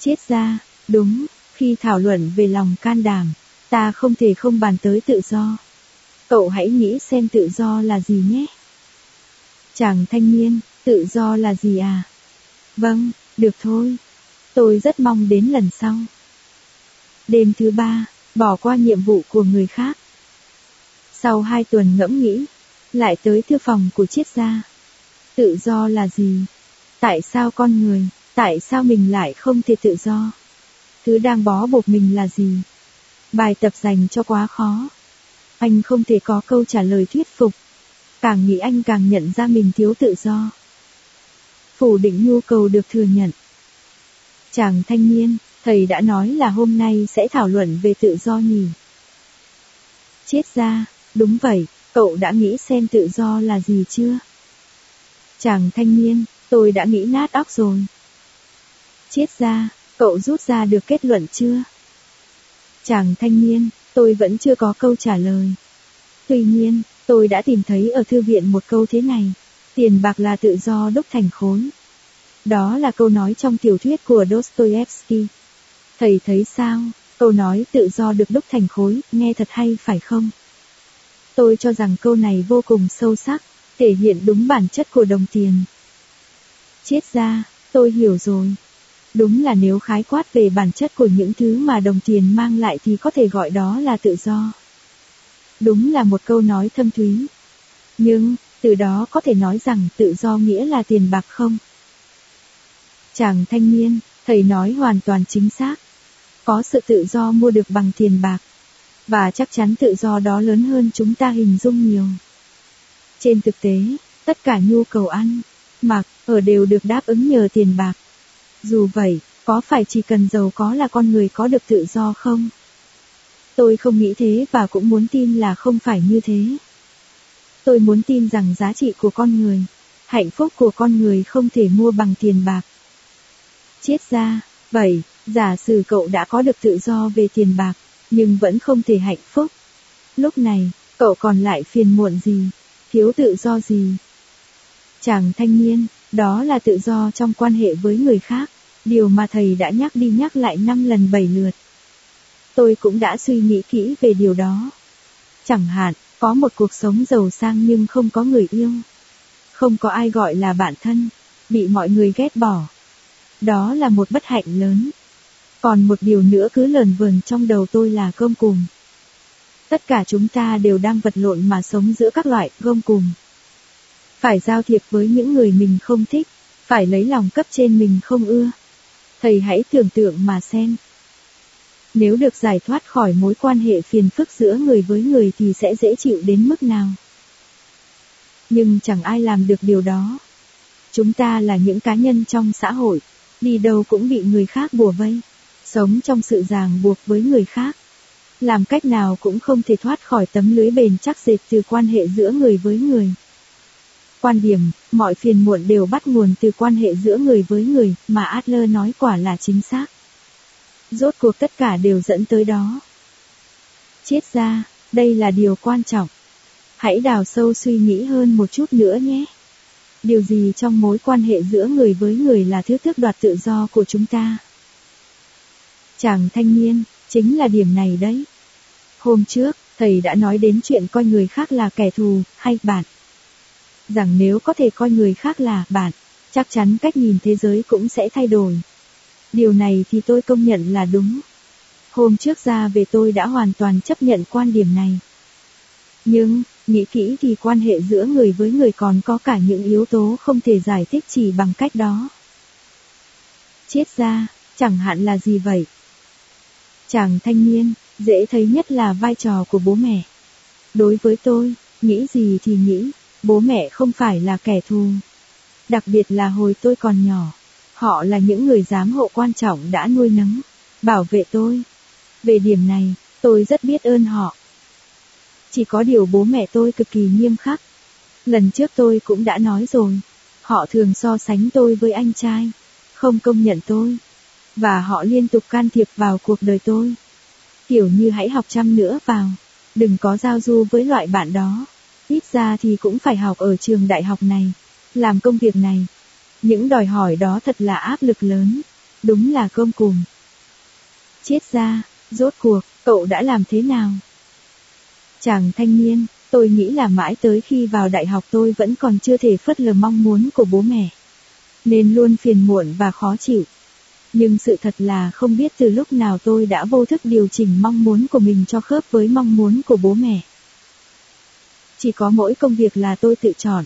Chết ra, đúng, khi thảo luận về lòng can đảm, ta không thể không bàn tới tự do. Cậu hãy nghĩ xem tự do là gì nhé. Chàng thanh niên, tự do là gì à? Vâng, được thôi. Tôi rất mong đến lần sau. Đêm thứ ba, bỏ qua nhiệm vụ của người khác. Sau hai tuần ngẫm nghĩ, lại tới thư phòng của triết gia. Tự do là gì? Tại sao con người, tại sao mình lại không thể tự do? Thứ đang bó buộc mình là gì? Bài tập dành cho quá khó. Anh không thể có câu trả lời thuyết phục. Càng nghĩ anh càng nhận ra mình thiếu tự do. Phủ định nhu cầu được thừa nhận. Chàng thanh niên, thầy đã nói là hôm nay sẽ thảo luận về tự do nhỉ. Chết ra, đúng vậy, cậu đã nghĩ xem tự do là gì chưa? Chàng thanh niên, tôi đã nghĩ nát óc rồi. Chết ra, cậu rút ra được kết luận chưa? Chàng thanh niên, tôi vẫn chưa có câu trả lời. Tuy nhiên, tôi đã tìm thấy ở thư viện một câu thế này. Tiền bạc là tự do đúc thành khối. Đó là câu nói trong tiểu thuyết của Dostoevsky. Thầy thấy sao, câu nói tự do được đúc thành khối, nghe thật hay phải không? Tôi cho rằng câu này vô cùng sâu sắc, thể hiện đúng bản chất của đồng tiền. Chết ra, tôi hiểu rồi. Đúng là nếu khái quát về bản chất của những thứ mà đồng tiền mang lại thì có thể gọi đó là tự do. Đúng là một câu nói thâm thúy. Nhưng, từ đó có thể nói rằng tự do nghĩa là tiền bạc không? Chàng thanh niên, thầy nói hoàn toàn chính xác. Có sự tự do mua được bằng tiền bạc. Và chắc chắn tự do đó lớn hơn chúng ta hình dung nhiều. Trên thực tế, tất cả nhu cầu ăn, mặc, ở đều được đáp ứng nhờ tiền bạc. Dù vậy, có phải chỉ cần giàu có là con người có được tự do không? Tôi không nghĩ thế và cũng muốn tin là không phải như thế. Tôi muốn tin rằng giá trị của con người, hạnh phúc của con người không thể mua bằng tiền bạc. Chết ra, vậy, giả sử cậu đã có được tự do về tiền bạc, nhưng vẫn không thể hạnh phúc. Lúc này, cậu còn lại phiền muộn gì, thiếu tự do gì? Chàng thanh niên, đó là tự do trong quan hệ với người khác, điều mà thầy đã nhắc đi nhắc lại năm lần bảy lượt. Tôi cũng đã suy nghĩ kỹ về điều đó. Chẳng hạn, có một cuộc sống giàu sang nhưng không có người yêu. Không có ai gọi là bạn thân, bị mọi người ghét bỏ. Đó là một bất hạnh lớn. Còn một điều nữa cứ lờn vờn trong đầu tôi là cơm cùng. Tất cả chúng ta đều đang vật lộn mà sống giữa các loại gom cùng. Phải giao thiệp với những người mình không thích, phải lấy lòng cấp trên mình không ưa. Thầy hãy tưởng tượng mà xem. Nếu được giải thoát khỏi mối quan hệ phiền phức giữa người với người thì sẽ dễ chịu đến mức nào. Nhưng chẳng ai làm được điều đó. Chúng ta là những cá nhân trong xã hội, đi đâu cũng bị người khác bùa vây, sống trong sự ràng buộc với người khác. Làm cách nào cũng không thể thoát khỏi tấm lưới bền chắc dệt từ quan hệ giữa người với người. Quan điểm, mọi phiền muộn đều bắt nguồn từ quan hệ giữa người với người, mà Adler nói quả là chính xác. Rốt cuộc tất cả đều dẫn tới đó. Chết ra, đây là điều quan trọng. Hãy đào sâu suy nghĩ hơn một chút nữa nhé. Điều gì trong mối quan hệ giữa người với người là thứ tước đoạt tự do của chúng ta? Chàng thanh niên, chính là điểm này đấy. Hôm trước, thầy đã nói đến chuyện coi người khác là kẻ thù, hay bạn. Rằng nếu có thể coi người khác là bạn, chắc chắn cách nhìn thế giới cũng sẽ thay đổi. Điều này thì tôi công nhận là đúng. Hôm trước ra về tôi đã hoàn toàn chấp nhận quan điểm này. Nhưng, nghĩ kỹ thì quan hệ giữa người với người còn có cả những yếu tố không thể giải thích chỉ bằng cách đó. Chết ra, chẳng hạn là gì vậy? Chàng thanh niên, dễ thấy nhất là vai trò của bố mẹ. Đối với tôi, nghĩ gì thì nghĩ, bố mẹ không phải là kẻ thù. Đặc biệt là hồi tôi còn nhỏ. Họ là những người giám hộ quan trọng đã nuôi nấng, bảo vệ tôi. Về điểm này, tôi rất biết ơn họ. Chỉ có điều bố mẹ tôi cực kỳ nghiêm khắc. Lần trước tôi cũng đã nói rồi, họ thường so sánh tôi với anh trai, không công nhận tôi. Và họ liên tục can thiệp vào cuộc đời tôi. Kiểu như hãy học chăm nữa vào, đừng có giao du với loại bạn đó. Ít ra thì cũng phải học ở trường đại học này, làm công việc này, những đòi hỏi đó thật là áp lực lớn. Đúng là cơm cùng. Chết ra, rốt cuộc, cậu đã làm thế nào? Chàng thanh niên, tôi nghĩ là mãi tới khi vào đại học tôi vẫn còn chưa thể phất lờ mong muốn của bố mẹ. Nên luôn phiền muộn và khó chịu. Nhưng sự thật là không biết từ lúc nào tôi đã vô thức điều chỉnh mong muốn của mình cho khớp với mong muốn của bố mẹ. Chỉ có mỗi công việc là tôi tự chọn.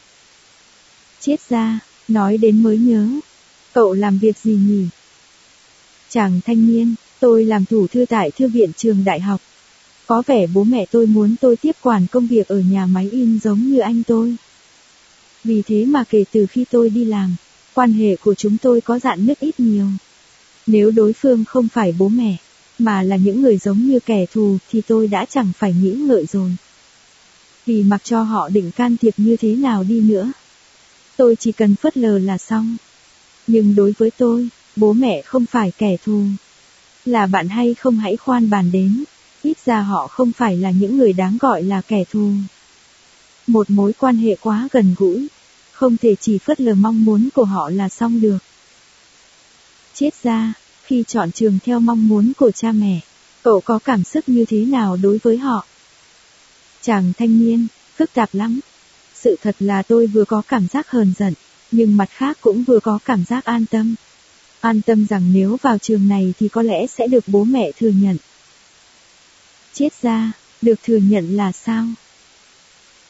Chết ra, Nói đến mới nhớ. Cậu làm việc gì nhỉ? Chàng thanh niên, tôi làm thủ thư tại thư viện trường đại học. Có vẻ bố mẹ tôi muốn tôi tiếp quản công việc ở nhà máy in giống như anh tôi. Vì thế mà kể từ khi tôi đi làm, quan hệ của chúng tôi có dạn nứt ít nhiều. Nếu đối phương không phải bố mẹ, mà là những người giống như kẻ thù thì tôi đã chẳng phải nghĩ ngợi rồi. Vì mặc cho họ định can thiệp như thế nào đi nữa. Tôi chỉ cần phớt lờ là xong. Nhưng đối với tôi, bố mẹ không phải kẻ thù. Là bạn hay không hãy khoan bàn đến, ít ra họ không phải là những người đáng gọi là kẻ thù. Một mối quan hệ quá gần gũi, không thể chỉ phớt lờ mong muốn của họ là xong được. Chết ra, khi chọn trường theo mong muốn của cha mẹ, cậu có cảm xúc như thế nào đối với họ? Chàng thanh niên, phức tạp lắm. Sự thật là tôi vừa có cảm giác hờn giận, nhưng mặt khác cũng vừa có cảm giác an tâm. An tâm rằng nếu vào trường này thì có lẽ sẽ được bố mẹ thừa nhận. Chết ra, được thừa nhận là sao?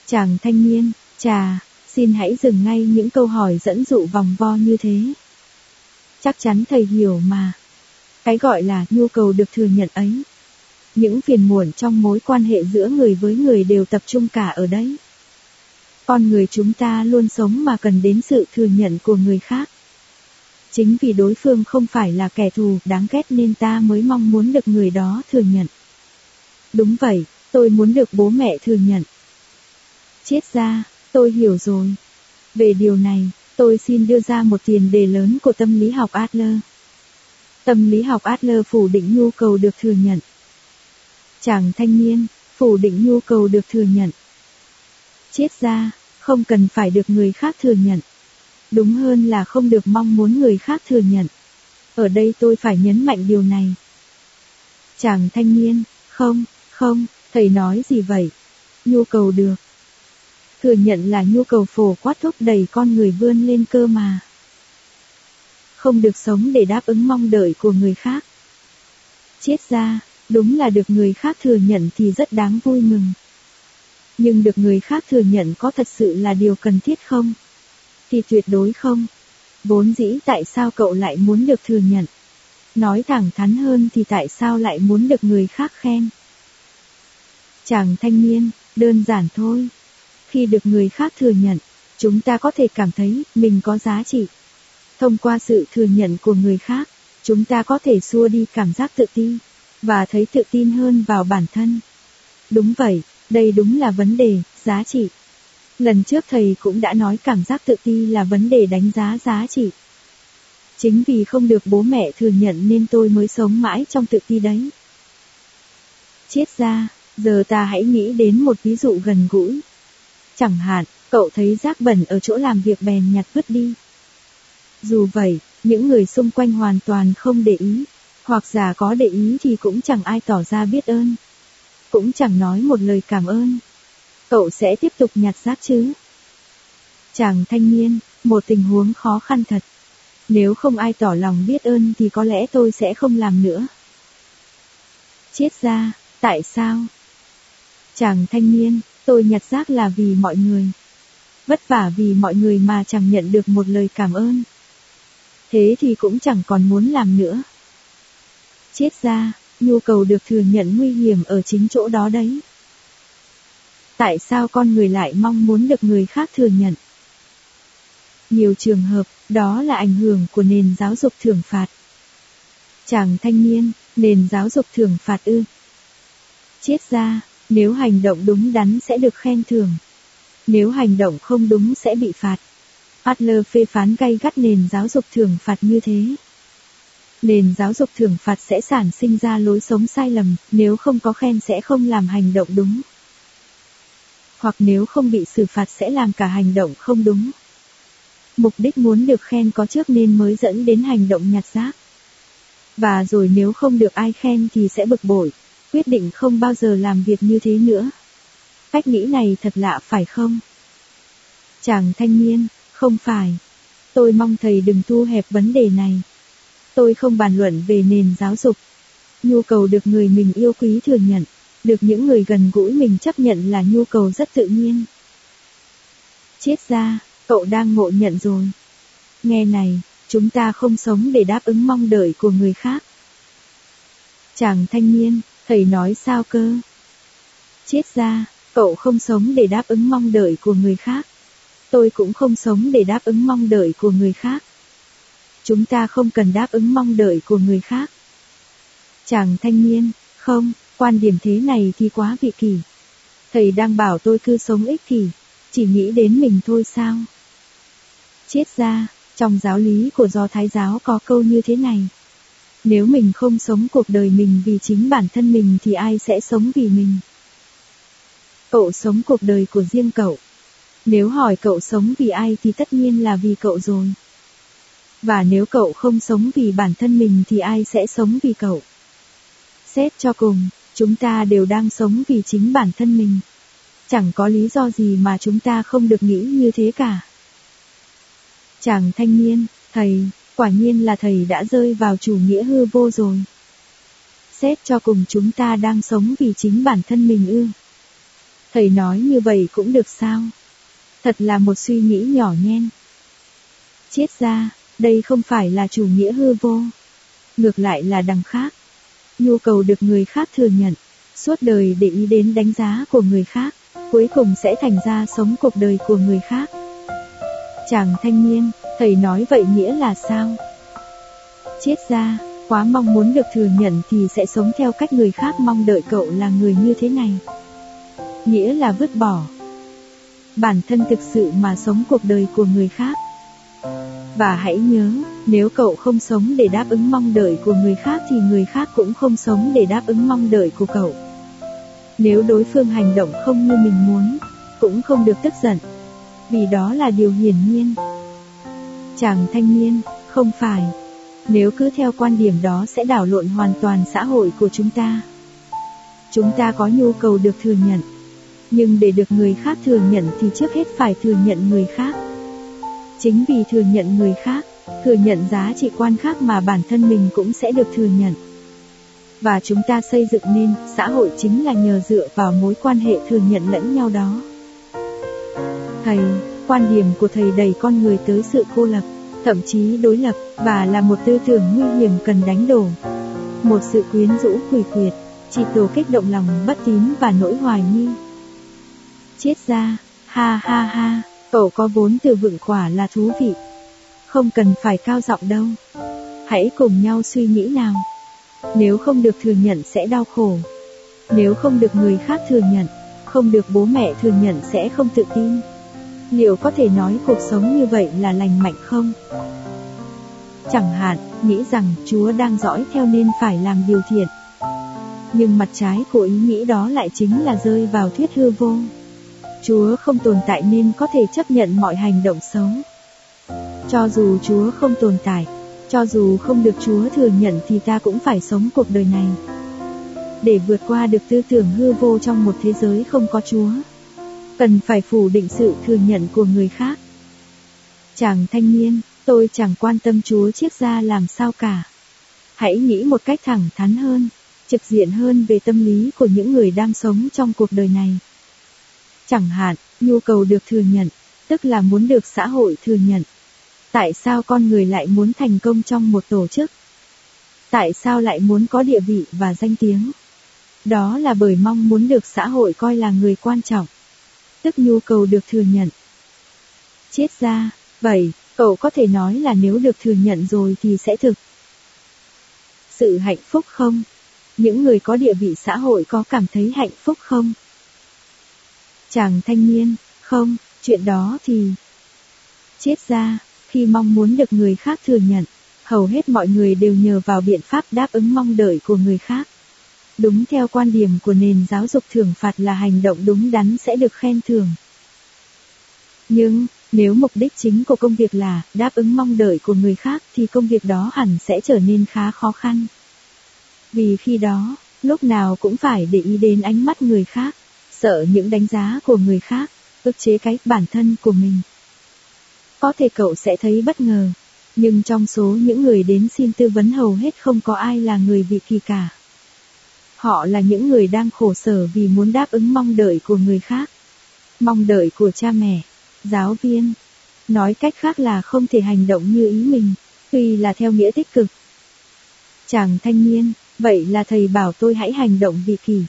Chàng thanh niên, trà, xin hãy dừng ngay những câu hỏi dẫn dụ vòng vo như thế. Chắc chắn thầy hiểu mà. Cái gọi là nhu cầu được thừa nhận ấy. Những phiền muộn trong mối quan hệ giữa người với người đều tập trung cả ở đấy. Con người chúng ta luôn sống mà cần đến sự thừa nhận của người khác. Chính vì đối phương không phải là kẻ thù đáng ghét nên ta mới mong muốn được người đó thừa nhận. Đúng vậy, tôi muốn được bố mẹ thừa nhận. Chết ra, tôi hiểu rồi. Về điều này, tôi xin đưa ra một tiền đề lớn của tâm lý học Adler. Tâm lý học Adler phủ định nhu cầu được thừa nhận. Chàng thanh niên, phủ định nhu cầu được thừa nhận. Chết ra, không cần phải được người khác thừa nhận. Đúng hơn là không được mong muốn người khác thừa nhận. Ở đây tôi phải nhấn mạnh điều này. Chàng thanh niên, không, không, thầy nói gì vậy? Nhu cầu được. Thừa nhận là nhu cầu phổ quát thúc đẩy con người vươn lên cơ mà. Không được sống để đáp ứng mong đợi của người khác. Chết ra, đúng là được người khác thừa nhận thì rất đáng vui mừng. Nhưng được người khác thừa nhận có thật sự là điều cần thiết không? Thì tuyệt đối không. Vốn dĩ tại sao cậu lại muốn được thừa nhận? Nói thẳng thắn hơn thì tại sao lại muốn được người khác khen? Chàng thanh niên, đơn giản thôi. Khi được người khác thừa nhận, chúng ta có thể cảm thấy mình có giá trị. Thông qua sự thừa nhận của người khác, chúng ta có thể xua đi cảm giác tự ti và thấy tự tin hơn vào bản thân. Đúng vậy, đây đúng là vấn đề, giá trị. Lần trước thầy cũng đã nói cảm giác tự ti là vấn đề đánh giá giá trị. Chính vì không được bố mẹ thừa nhận nên tôi mới sống mãi trong tự ti đấy. Chết ra, giờ ta hãy nghĩ đến một ví dụ gần gũi. Chẳng hạn, cậu thấy rác bẩn ở chỗ làm việc bèn nhặt vứt đi. Dù vậy, những người xung quanh hoàn toàn không để ý, hoặc giả có để ý thì cũng chẳng ai tỏ ra biết ơn. Cũng chẳng nói một lời cảm ơn. Cậu sẽ tiếp tục nhặt rác chứ? Chàng thanh niên, một tình huống khó khăn thật. Nếu không ai tỏ lòng biết ơn thì có lẽ tôi sẽ không làm nữa. Chết ra, tại sao? Chàng thanh niên, tôi nhặt rác là vì mọi người. Vất vả vì mọi người mà chẳng nhận được một lời cảm ơn. Thế thì cũng chẳng còn muốn làm nữa. Chết ra, nhu cầu được thừa nhận nguy hiểm ở chính chỗ đó đấy. Tại sao con người lại mong muốn được người khác thừa nhận? Nhiều trường hợp, đó là ảnh hưởng của nền giáo dục thưởng phạt. Chàng thanh niên, nền giáo dục thưởng phạt ư. Chết ra, nếu hành động đúng đắn sẽ được khen thưởng. Nếu hành động không đúng sẽ bị phạt. Adler phê phán gay gắt nền giáo dục thưởng phạt như thế. Nền giáo dục thưởng phạt sẽ sản sinh ra lối sống sai lầm, nếu không có khen sẽ không làm hành động đúng. Hoặc nếu không bị xử phạt sẽ làm cả hành động không đúng. Mục đích muốn được khen có trước nên mới dẫn đến hành động nhặt rác. Và rồi nếu không được ai khen thì sẽ bực bội, quyết định không bao giờ làm việc như thế nữa. Cách nghĩ này thật lạ phải không? Chàng thanh niên, không phải. Tôi mong thầy đừng thu hẹp vấn đề này. Tôi không bàn luận về nền giáo dục. Nhu cầu được người mình yêu quý thừa nhận, được những người gần gũi mình chấp nhận là nhu cầu rất tự nhiên. Chết ra, cậu đang ngộ nhận rồi. Nghe này, chúng ta không sống để đáp ứng mong đợi của người khác. Chàng thanh niên, thầy nói sao cơ? Chết ra, cậu không sống để đáp ứng mong đợi của người khác. Tôi cũng không sống để đáp ứng mong đợi của người khác. Chúng ta không cần đáp ứng mong đợi của người khác. Chàng thanh niên, không, quan điểm thế này thì quá vị kỷ. Thầy đang bảo tôi cứ sống ích kỷ, chỉ nghĩ đến mình thôi sao? Chết ra, trong giáo lý của do Thái giáo có câu như thế này. Nếu mình không sống cuộc đời mình vì chính bản thân mình thì ai sẽ sống vì mình? Cậu sống cuộc đời của riêng cậu. Nếu hỏi cậu sống vì ai thì tất nhiên là vì cậu rồi. Và nếu cậu không sống vì bản thân mình thì ai sẽ sống vì cậu? Xét cho cùng, chúng ta đều đang sống vì chính bản thân mình. Chẳng có lý do gì mà chúng ta không được nghĩ như thế cả. Chàng thanh niên, thầy, quả nhiên là thầy đã rơi vào chủ nghĩa hư vô rồi. Xét cho cùng chúng ta đang sống vì chính bản thân mình ư. Thầy nói như vậy cũng được sao? Thật là một suy nghĩ nhỏ nhen. Chết ra, đây không phải là chủ nghĩa hư vô. Ngược lại là đằng khác. Nhu cầu được người khác thừa nhận, suốt đời để ý đến đánh giá của người khác, cuối cùng sẽ thành ra sống cuộc đời của người khác. Chàng thanh niên, thầy nói vậy nghĩa là sao? Chết ra, quá mong muốn được thừa nhận thì sẽ sống theo cách người khác mong đợi cậu là người như thế này. Nghĩa là vứt bỏ. Bản thân thực sự mà sống cuộc đời của người khác. Và hãy nhớ, nếu cậu không sống để đáp ứng mong đợi của người khác thì người khác cũng không sống để đáp ứng mong đợi của cậu. Nếu đối phương hành động không như mình muốn, cũng không được tức giận, vì đó là điều hiển nhiên. Chàng thanh niên, không phải. Nếu cứ theo quan điểm đó sẽ đảo lộn hoàn toàn xã hội của chúng ta. Chúng ta có nhu cầu được thừa nhận. Nhưng để được người khác thừa nhận thì trước hết phải thừa nhận người khác. Chính vì thừa nhận người khác, thừa nhận giá trị quan khác mà bản thân mình cũng sẽ được thừa nhận. Và chúng ta xây dựng nên xã hội chính là nhờ dựa vào mối quan hệ thừa nhận lẫn nhau đó. Thầy, quan điểm của thầy đẩy con người tới sự cô lập, thậm chí đối lập, và là một tư tưởng nguy hiểm cần đánh đổ. Một sự quyến rũ quỷ quyệt, chỉ tổ kích động lòng bất tín và nỗi hoài nghi. Chết ra, ha ha ha, cậu có vốn từ vựng quả là thú vị. Không cần phải cao giọng đâu. Hãy cùng nhau suy nghĩ nào. Nếu không được thừa nhận sẽ đau khổ. Nếu không được người khác thừa nhận, không được bố mẹ thừa nhận sẽ không tự tin. Liệu có thể nói cuộc sống như vậy là lành mạnh không? Chẳng hạn, nghĩ rằng Chúa đang dõi theo nên phải làm điều thiện. Nhưng mặt trái của ý nghĩ đó lại chính là rơi vào thuyết hư vô. Chúa không tồn tại nên có thể chấp nhận mọi hành động xấu. Cho dù Chúa không tồn tại, cho dù không được Chúa thừa nhận thì ta cũng phải sống cuộc đời này. Để vượt qua được tư tưởng hư vô trong một thế giới không có Chúa, cần phải phủ định sự thừa nhận của người khác. Chàng thanh niên, tôi chẳng quan tâm Chúa chiếc ra làm sao cả. Hãy nghĩ một cách thẳng thắn hơn, trực diện hơn về tâm lý của những người đang sống trong cuộc đời này. Chẳng hạn, nhu cầu được thừa nhận, tức là muốn được xã hội thừa nhận. Tại sao con người lại muốn thành công trong một tổ chức? Tại sao lại muốn có địa vị và danh tiếng? Đó là bởi mong muốn được xã hội coi là người quan trọng. Tức nhu cầu được thừa nhận. Chết ra, vậy, cậu có thể nói là nếu được thừa nhận rồi thì sẽ thực. Sự hạnh phúc không? Những người có địa vị xã hội có cảm thấy hạnh phúc không? Chàng thanh niên, không, chuyện đó thì... Chết ra, khi mong muốn được người khác thừa nhận, hầu hết mọi người đều nhờ vào biện pháp đáp ứng mong đợi của người khác. Đúng theo quan điểm của nền giáo dục thưởng phạt là hành động đúng đắn sẽ được khen thưởng. Nhưng, nếu mục đích chính của công việc là đáp ứng mong đợi của người khác thì công việc đó hẳn sẽ trở nên khá khó khăn. Vì khi đó, lúc nào cũng phải để ý đến ánh mắt người khác, sợ những đánh giá của người khác, ức chế cái bản thân của mình. Có thể cậu sẽ thấy bất ngờ, nhưng trong số những người đến xin tư vấn hầu hết không có ai là người vị kỳ cả. Họ là những người đang khổ sở vì muốn đáp ứng mong đợi của người khác. Mong đợi của cha mẹ, giáo viên. Nói cách khác là không thể hành động như ý mình, tuy là theo nghĩa tích cực. Chàng thanh niên, vậy là thầy bảo tôi hãy hành động vị kỳ.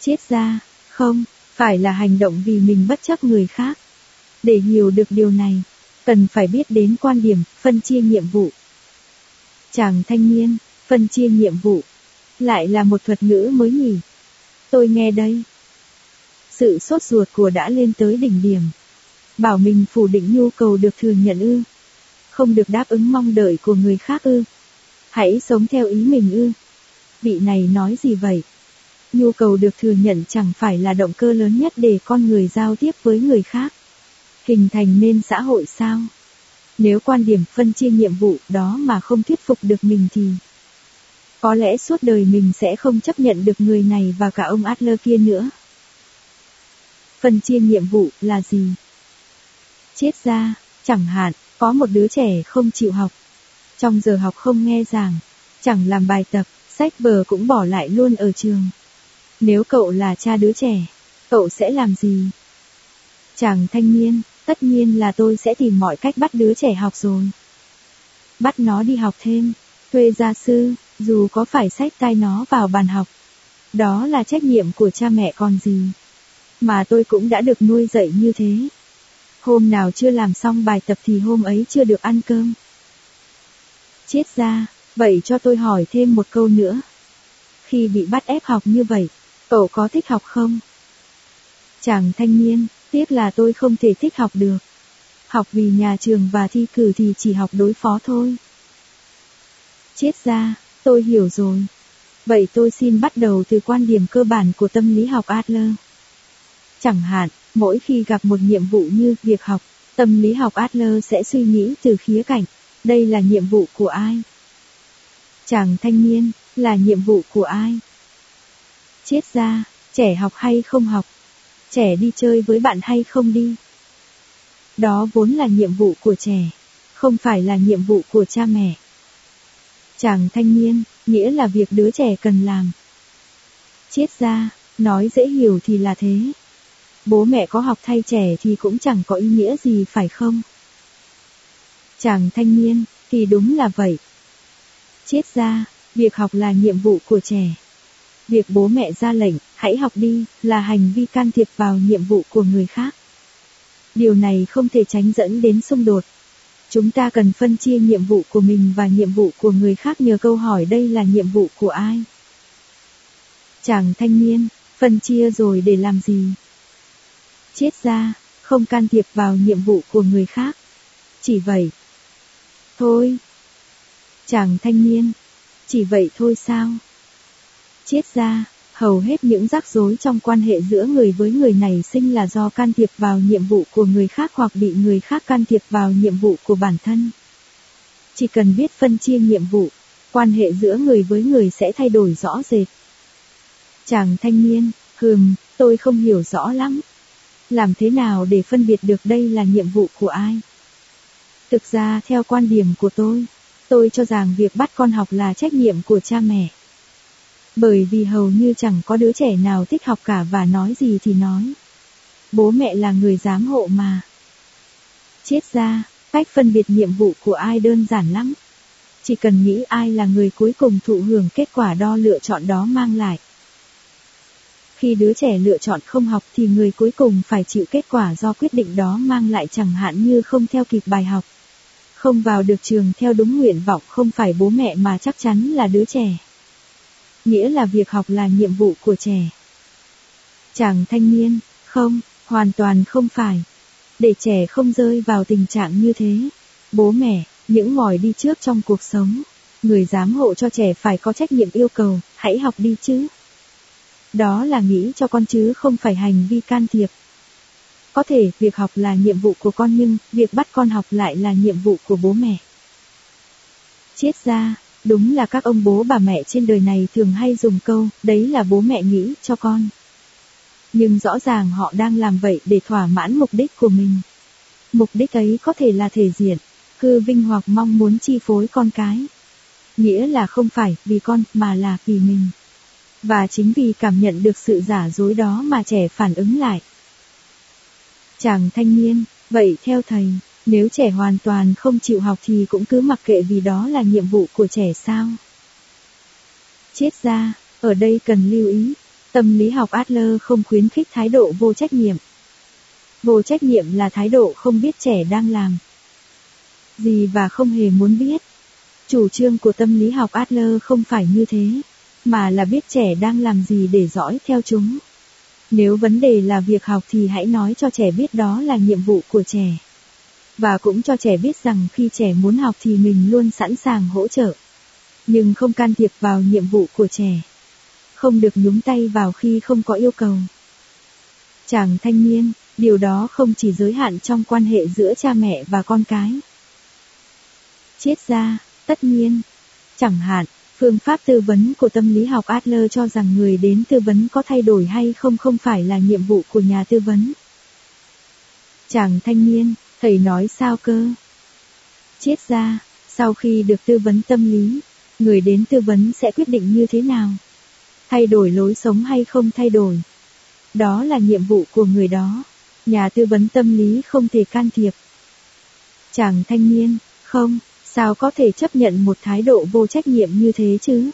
Chết ra, không, phải là hành động vì mình bất chấp người khác. Để hiểu được điều này, cần phải biết đến quan điểm, phân chia nhiệm vụ. Chàng thanh niên, phân chia nhiệm vụ, lại là một thuật ngữ mới nhỉ. Tôi nghe đây. Sự sốt ruột của đã lên tới đỉnh điểm. Bảo mình phủ định nhu cầu được thừa nhận ư. Không được đáp ứng mong đợi của người khác ư. Hãy sống theo ý mình ư. Vị này nói gì vậy? Nhu cầu được thừa nhận chẳng phải là động cơ lớn nhất để con người giao tiếp với người khác. Hình thành nên xã hội sao? Nếu quan điểm phân chia nhiệm vụ đó mà không thuyết phục được mình thì có lẽ suốt đời mình sẽ không chấp nhận được người này và cả ông Adler kia nữa. Phân chia nhiệm vụ là gì? Chết ra, chẳng hạn, có một đứa trẻ không chịu học. Trong giờ học không nghe giảng, chẳng làm bài tập, sách vở cũng bỏ lại luôn ở trường. Nếu cậu là cha đứa trẻ, cậu sẽ làm gì? Chàng thanh niên, tất nhiên là tôi sẽ tìm mọi cách bắt đứa trẻ học rồi. Bắt nó đi học thêm, thuê gia sư, dù có phải sách tay nó vào bàn học. Đó là trách nhiệm của cha mẹ còn gì. Mà tôi cũng đã được nuôi dạy như thế. Hôm nào chưa làm xong bài tập thì hôm ấy chưa được ăn cơm. Chết ra, vậy cho tôi hỏi thêm một câu nữa. Khi bị bắt ép học như vậy, cậu có thích học không? Chàng thanh niên, tiếc là tôi không thể thích học được. Học vì nhà trường và thi cử thì chỉ học đối phó thôi. Chết ra, tôi hiểu rồi. Vậy tôi xin bắt đầu từ quan điểm cơ bản của tâm lý học Adler. Chẳng hạn, mỗi khi gặp một nhiệm vụ như việc học, tâm lý học Adler sẽ suy nghĩ từ khía cạnh, đây là nhiệm vụ của ai? Chàng thanh niên, là nhiệm vụ của ai? Chết ra, trẻ học hay không học? Trẻ đi chơi với bạn hay không đi? Đó vốn là nhiệm vụ của trẻ, không phải là nhiệm vụ của cha mẹ. Chàng thanh niên, nghĩa là việc đứa trẻ cần làm. Chết ra, nói dễ hiểu thì là thế. Bố mẹ có học thay trẻ thì cũng chẳng có ý nghĩa gì phải không? Chàng thanh niên, thì đúng là vậy. Chết ra, việc học là nhiệm vụ của trẻ. Việc bố mẹ ra lệnh, hãy học đi, là hành vi can thiệp vào nhiệm vụ của người khác. Điều này không thể tránh dẫn đến xung đột. Chúng ta cần phân chia nhiệm vụ của mình và nhiệm vụ của người khác nhờ câu hỏi đây là nhiệm vụ của ai. Chàng thanh niên, phân chia rồi để làm gì? Chết ra, không can thiệp vào nhiệm vụ của người khác. Chỉ vậy. Thôi. Chàng thanh niên, chỉ vậy thôi sao? Chết ra, hầu hết những rắc rối trong quan hệ giữa người với người này sinh là do can thiệp vào nhiệm vụ của người khác hoặc bị người khác can thiệp vào nhiệm vụ của bản thân. Chỉ cần biết phân chia nhiệm vụ, quan hệ giữa người với người sẽ thay đổi rõ rệt. Chàng thanh niên, hừm, tôi không hiểu rõ lắm. Làm thế nào để phân biệt được đây là nhiệm vụ của ai? Thực ra theo quan điểm của tôi, tôi cho rằng việc bắt con học là trách nhiệm của cha mẹ. Bởi vì hầu như chẳng có đứa trẻ nào thích học cả và nói gì thì nói. Bố mẹ là người giám hộ mà. Chết ra, cách phân biệt nhiệm vụ của ai đơn giản lắm. Chỉ cần nghĩ ai là người cuối cùng thụ hưởng kết quả đo lựa chọn đó mang lại. Khi đứa trẻ lựa chọn không học thì người cuối cùng phải chịu kết quả do quyết định đó mang lại chẳng hạn như không theo kịp bài học. Không vào được trường theo đúng nguyện vọng không phải bố mẹ mà chắc chắn là đứa trẻ nghĩa là việc học là nhiệm vụ của trẻ. Chàng thanh niên, không, hoàn toàn không phải. Để trẻ không rơi vào tình trạng như thế. Bố mẹ, những mỏi đi trước trong cuộc sống. Người giám hộ cho trẻ phải có trách nhiệm yêu cầu, hãy học đi chứ. Đó là nghĩ cho con chứ không phải hành vi can thiệp. Có thể việc học là nhiệm vụ của con nhưng việc bắt con học lại là nhiệm vụ của bố mẹ. Chết ra, Đúng là các ông bố bà mẹ trên đời này thường hay dùng câu, đấy là bố mẹ nghĩ cho con. Nhưng rõ ràng họ đang làm vậy để thỏa mãn mục đích của mình. Mục đích ấy có thể là thể diện, cư vinh hoặc mong muốn chi phối con cái. Nghĩa là không phải vì con mà là vì mình. Và chính vì cảm nhận được sự giả dối đó mà trẻ phản ứng lại. Chàng thanh niên, vậy theo thầy, nếu trẻ hoàn toàn không chịu học thì cũng cứ mặc kệ vì đó là nhiệm vụ của trẻ sao. Chết ra, ở đây cần lưu ý, tâm lý học Adler không khuyến khích thái độ vô trách nhiệm. Vô trách nhiệm là thái độ không biết trẻ đang làm gì và không hề muốn biết. Chủ trương của tâm lý học Adler không phải như thế, mà là biết trẻ đang làm gì để dõi theo chúng. Nếu vấn đề là việc học thì hãy nói cho trẻ biết đó là nhiệm vụ của trẻ và cũng cho trẻ biết rằng khi trẻ muốn học thì mình luôn sẵn sàng hỗ trợ. Nhưng không can thiệp vào nhiệm vụ của trẻ. Không được nhúng tay vào khi không có yêu cầu. Chàng thanh niên, điều đó không chỉ giới hạn trong quan hệ giữa cha mẹ và con cái. Chết ra, tất nhiên. Chẳng hạn, phương pháp tư vấn của tâm lý học Adler cho rằng người đến tư vấn có thay đổi hay không không phải là nhiệm vụ của nhà tư vấn. Chàng thanh niên, thầy nói sao cơ? Chết ra, sau khi được tư vấn tâm lý, người đến tư vấn sẽ quyết định như thế nào? Thay đổi lối sống hay không thay đổi? Đó là nhiệm vụ của người đó. Nhà tư vấn tâm lý không thể can thiệp. Chàng thanh niên, không, sao có thể chấp nhận một thái độ vô trách nhiệm như thế chứ?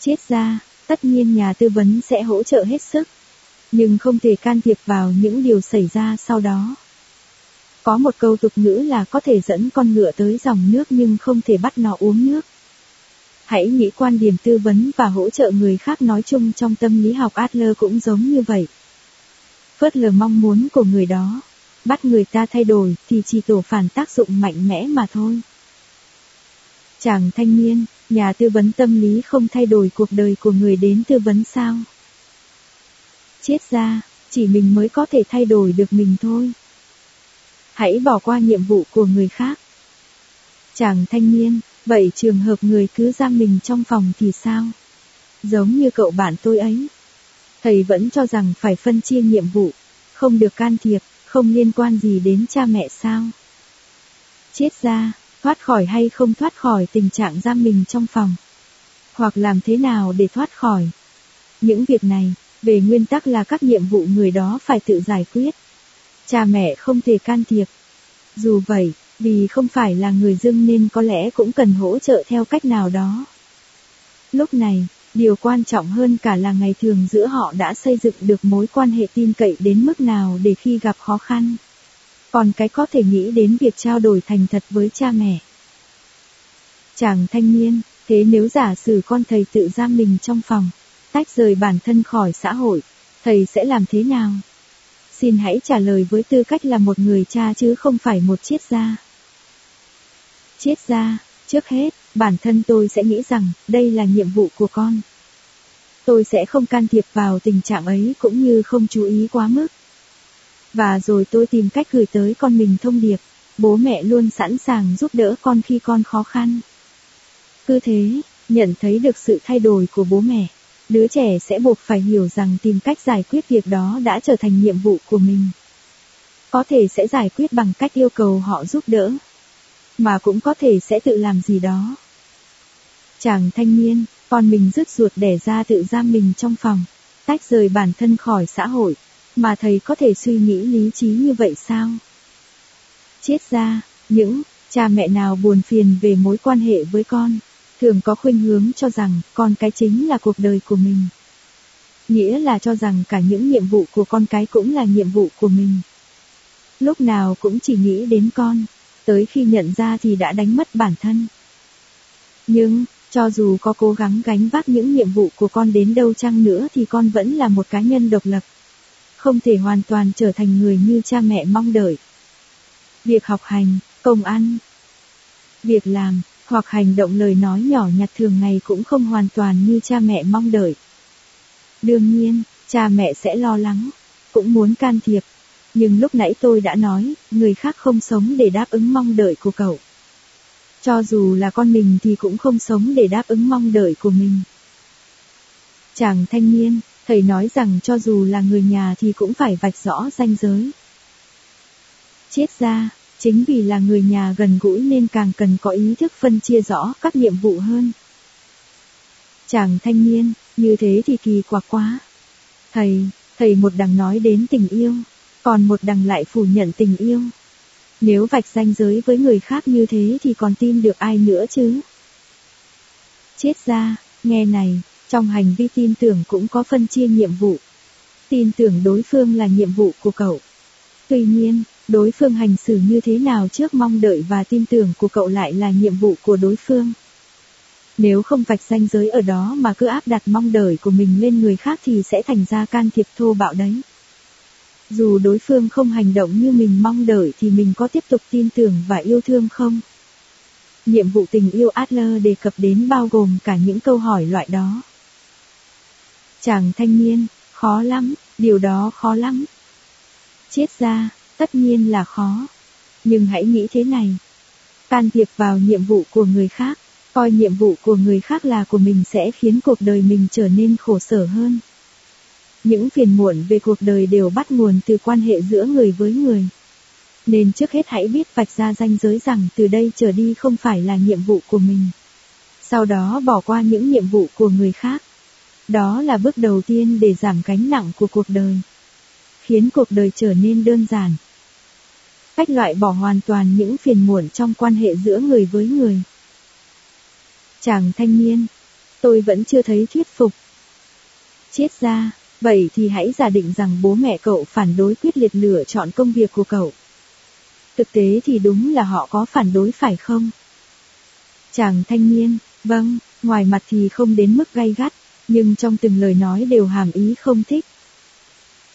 Chết ra, tất nhiên nhà tư vấn sẽ hỗ trợ hết sức, nhưng không thể can thiệp vào những điều xảy ra sau đó. Có một câu tục ngữ là có thể dẫn con ngựa tới dòng nước nhưng không thể bắt nó uống nước. Hãy nghĩ quan điểm tư vấn và hỗ trợ người khác nói chung trong tâm lý học Adler cũng giống như vậy. Phớt lờ mong muốn của người đó, bắt người ta thay đổi thì chỉ tổ phản tác dụng mạnh mẽ mà thôi. Chàng thanh niên, nhà tư vấn tâm lý không thay đổi cuộc đời của người đến tư vấn sao? Chết ra, chỉ mình mới có thể thay đổi được mình thôi. Hãy bỏ qua nhiệm vụ của người khác. Chàng thanh niên, vậy trường hợp người cứ giam mình trong phòng thì sao? Giống như cậu bạn tôi ấy. Thầy vẫn cho rằng phải phân chia nhiệm vụ, không được can thiệp, không liên quan gì đến cha mẹ sao? Chết ra, thoát khỏi hay không thoát khỏi tình trạng giam mình trong phòng? Hoặc làm thế nào để thoát khỏi? Những việc này, về nguyên tắc là các nhiệm vụ người đó phải tự giải quyết. Cha mẹ không thể can thiệp. Dù vậy, vì không phải là người dưng nên có lẽ cũng cần hỗ trợ theo cách nào đó. Lúc này, điều quan trọng hơn cả là ngày thường giữa họ đã xây dựng được mối quan hệ tin cậy đến mức nào để khi gặp khó khăn. Còn cái có thể nghĩ đến việc trao đổi thành thật với cha mẹ. Chàng thanh niên, thế nếu giả sử con thầy tự giam mình trong phòng, tách rời bản thân khỏi xã hội, thầy sẽ làm thế nào? Xin hãy trả lời với tư cách là một người cha chứ không phải một triết gia. Triết gia, trước hết, bản thân tôi sẽ nghĩ rằng đây là nhiệm vụ của con. Tôi sẽ không can thiệp vào tình trạng ấy cũng như không chú ý quá mức. Và rồi tôi tìm cách gửi tới con mình thông điệp, bố mẹ luôn sẵn sàng giúp đỡ con khi con khó khăn. Cứ thế, nhận thấy được sự thay đổi của bố mẹ, đứa trẻ sẽ buộc phải hiểu rằng tìm cách giải quyết việc đó đã trở thành nhiệm vụ của mình. Có thể sẽ giải quyết bằng cách yêu cầu họ giúp đỡ, mà cũng có thể sẽ tự làm gì đó. Chàng thanh niên, con mình rứt ruột đẻ ra tự giam mình trong phòng, tách rời bản thân khỏi xã hội, mà thầy có thể suy nghĩ lý trí như vậy sao? Chết ra, những cha mẹ nào buồn phiền về mối quan hệ với con, thường có khuynh hướng cho rằng con cái chính là cuộc đời của mình. Nghĩa là cho rằng cả những nhiệm vụ của con cái cũng là nhiệm vụ của mình. Lúc nào cũng chỉ nghĩ đến con, tới khi nhận ra thì đã đánh mất bản thân. Nhưng, cho dù có cố gắng gánh vác những nhiệm vụ của con đến đâu chăng nữa thì con vẫn là một cá nhân độc lập. Không thể hoàn toàn trở thành người như cha mẹ mong đợi. Việc học hành, công ăn, việc làm, hoặc hành động lời nói nhỏ nhặt thường ngày cũng không hoàn toàn như cha mẹ mong đợi. Đương nhiên, cha mẹ sẽ lo lắng, cũng muốn can thiệp. Nhưng lúc nãy tôi đã nói, người khác không sống để đáp ứng mong đợi của cậu. Cho dù là con mình thì cũng không sống để đáp ứng mong đợi của mình. Chàng thanh niên, thầy nói rằng cho dù là người nhà thì cũng phải vạch rõ ranh giới. Chết ra, chính vì là người nhà gần gũi nên càng cần có ý thức phân chia rõ các nhiệm vụ hơn. Chàng thanh niên, như thế thì kỳ quặc quá. Thầy, thầy một đằng nói đến tình yêu, còn một đằng lại phủ nhận tình yêu. Nếu vạch ranh giới với người khác như thế thì còn tin được ai nữa chứ? Chết ra, nghe này, trong hành vi tin tưởng cũng có phân chia nhiệm vụ. Tin tưởng đối phương là nhiệm vụ của cậu. Tuy nhiên, đối phương hành xử như thế nào trước mong đợi và tin tưởng của cậu lại là nhiệm vụ của đối phương. Nếu không vạch ranh giới ở đó mà cứ áp đặt mong đợi của mình lên người khác thì sẽ thành ra can thiệp thô bạo đấy. Dù đối phương không hành động như mình mong đợi thì mình có tiếp tục tin tưởng và yêu thương không? Nhiệm vụ tình yêu Adler đề cập đến bao gồm cả những câu hỏi loại đó. Chàng thanh niên, khó lắm, điều đó khó lắm. Chết ra, tất nhiên là khó. Nhưng hãy nghĩ thế này. Can thiệp vào nhiệm vụ của người khác, coi nhiệm vụ của người khác là của mình sẽ khiến cuộc đời mình trở nên khổ sở hơn. Những phiền muộn về cuộc đời đều bắt nguồn từ quan hệ giữa người với người. Nên trước hết hãy biết vạch ra ranh giới rằng từ đây trở đi không phải là nhiệm vụ của mình. Sau đó bỏ qua những nhiệm vụ của người khác. Đó là bước đầu tiên để giảm gánh nặng của cuộc đời. Khiến cuộc đời trở nên đơn giản. Cách loại bỏ hoàn toàn những phiền muộn trong quan hệ giữa người với người. Chàng thanh niên, tôi vẫn chưa thấy thuyết phục. Chết ra, vậy thì hãy giả định rằng bố mẹ cậu phản đối quyết liệt lựa chọn công việc của cậu. Thực tế thì đúng là họ có phản đối phải không? Chàng thanh niên, vâng, ngoài mặt thì không đến mức gay gắt, nhưng trong từng lời nói đều hàm ý không thích.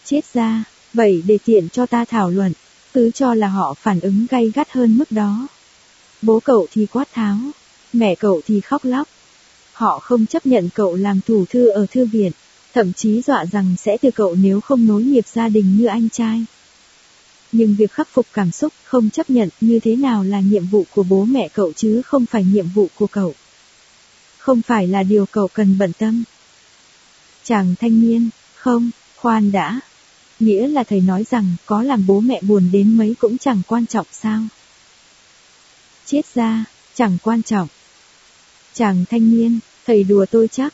Chết ra, vậy để tiện cho ta thảo luận, cứ cho là họ phản ứng gay gắt hơn mức đó. Bố cậu thì quát tháo, mẹ cậu thì khóc lóc. Họ không chấp nhận cậu làm thủ thư ở thư viện, thậm chí dọa rằng sẽ từ cậu nếu không nối nghiệp gia đình như anh trai. Nhưng việc khắc phục cảm xúc không chấp nhận như thế nào là nhiệm vụ của bố mẹ cậu chứ không phải nhiệm vụ của cậu. Không phải là điều cậu cần bận tâm. Chàng thanh niên, không, khoan đã. Nghĩa là thầy nói rằng có làm bố mẹ buồn đến mấy cũng chẳng quan trọng sao. Chết ra, chẳng quan trọng. Chàng thanh niên, thầy đùa tôi chắc.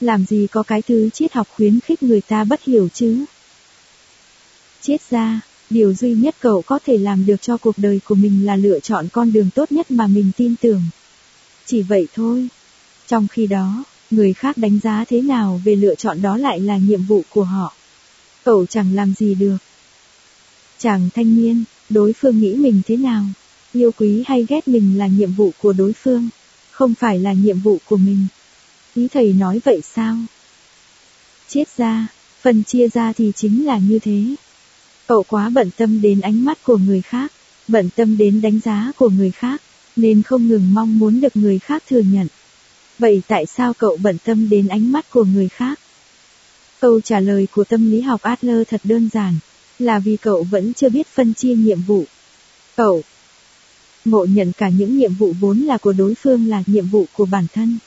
Làm gì có cái thứ triết học khuyến khích người ta bất hiểu chứ. Chết ra, điều duy nhất cậu có thể làm được cho cuộc đời của mình là lựa chọn con đường tốt nhất mà mình tin tưởng. Chỉ vậy thôi. Trong khi đó, người khác đánh giá thế nào về lựa chọn đó lại là nhiệm vụ của họ. Cậu chẳng làm gì được. Chàng thanh niên, đối phương nghĩ mình thế nào? Yêu quý hay ghét mình là nhiệm vụ của đối phương, không phải là nhiệm vụ của mình. Ý thầy nói vậy sao? Chết ra, phần chia ra thì chính là như thế. Cậu quá bận tâm đến ánh mắt của người khác, bận tâm đến đánh giá của người khác, nên không ngừng mong muốn được người khác thừa nhận. Vậy tại sao cậu bận tâm đến ánh mắt của người khác? Câu trả lời của tâm lý học Adler thật đơn giản, là vì cậu vẫn chưa biết phân chia nhiệm vụ. Cậu ngộ nhận cả những nhiệm vụ vốn là của đối phương là nhiệm vụ của bản thân.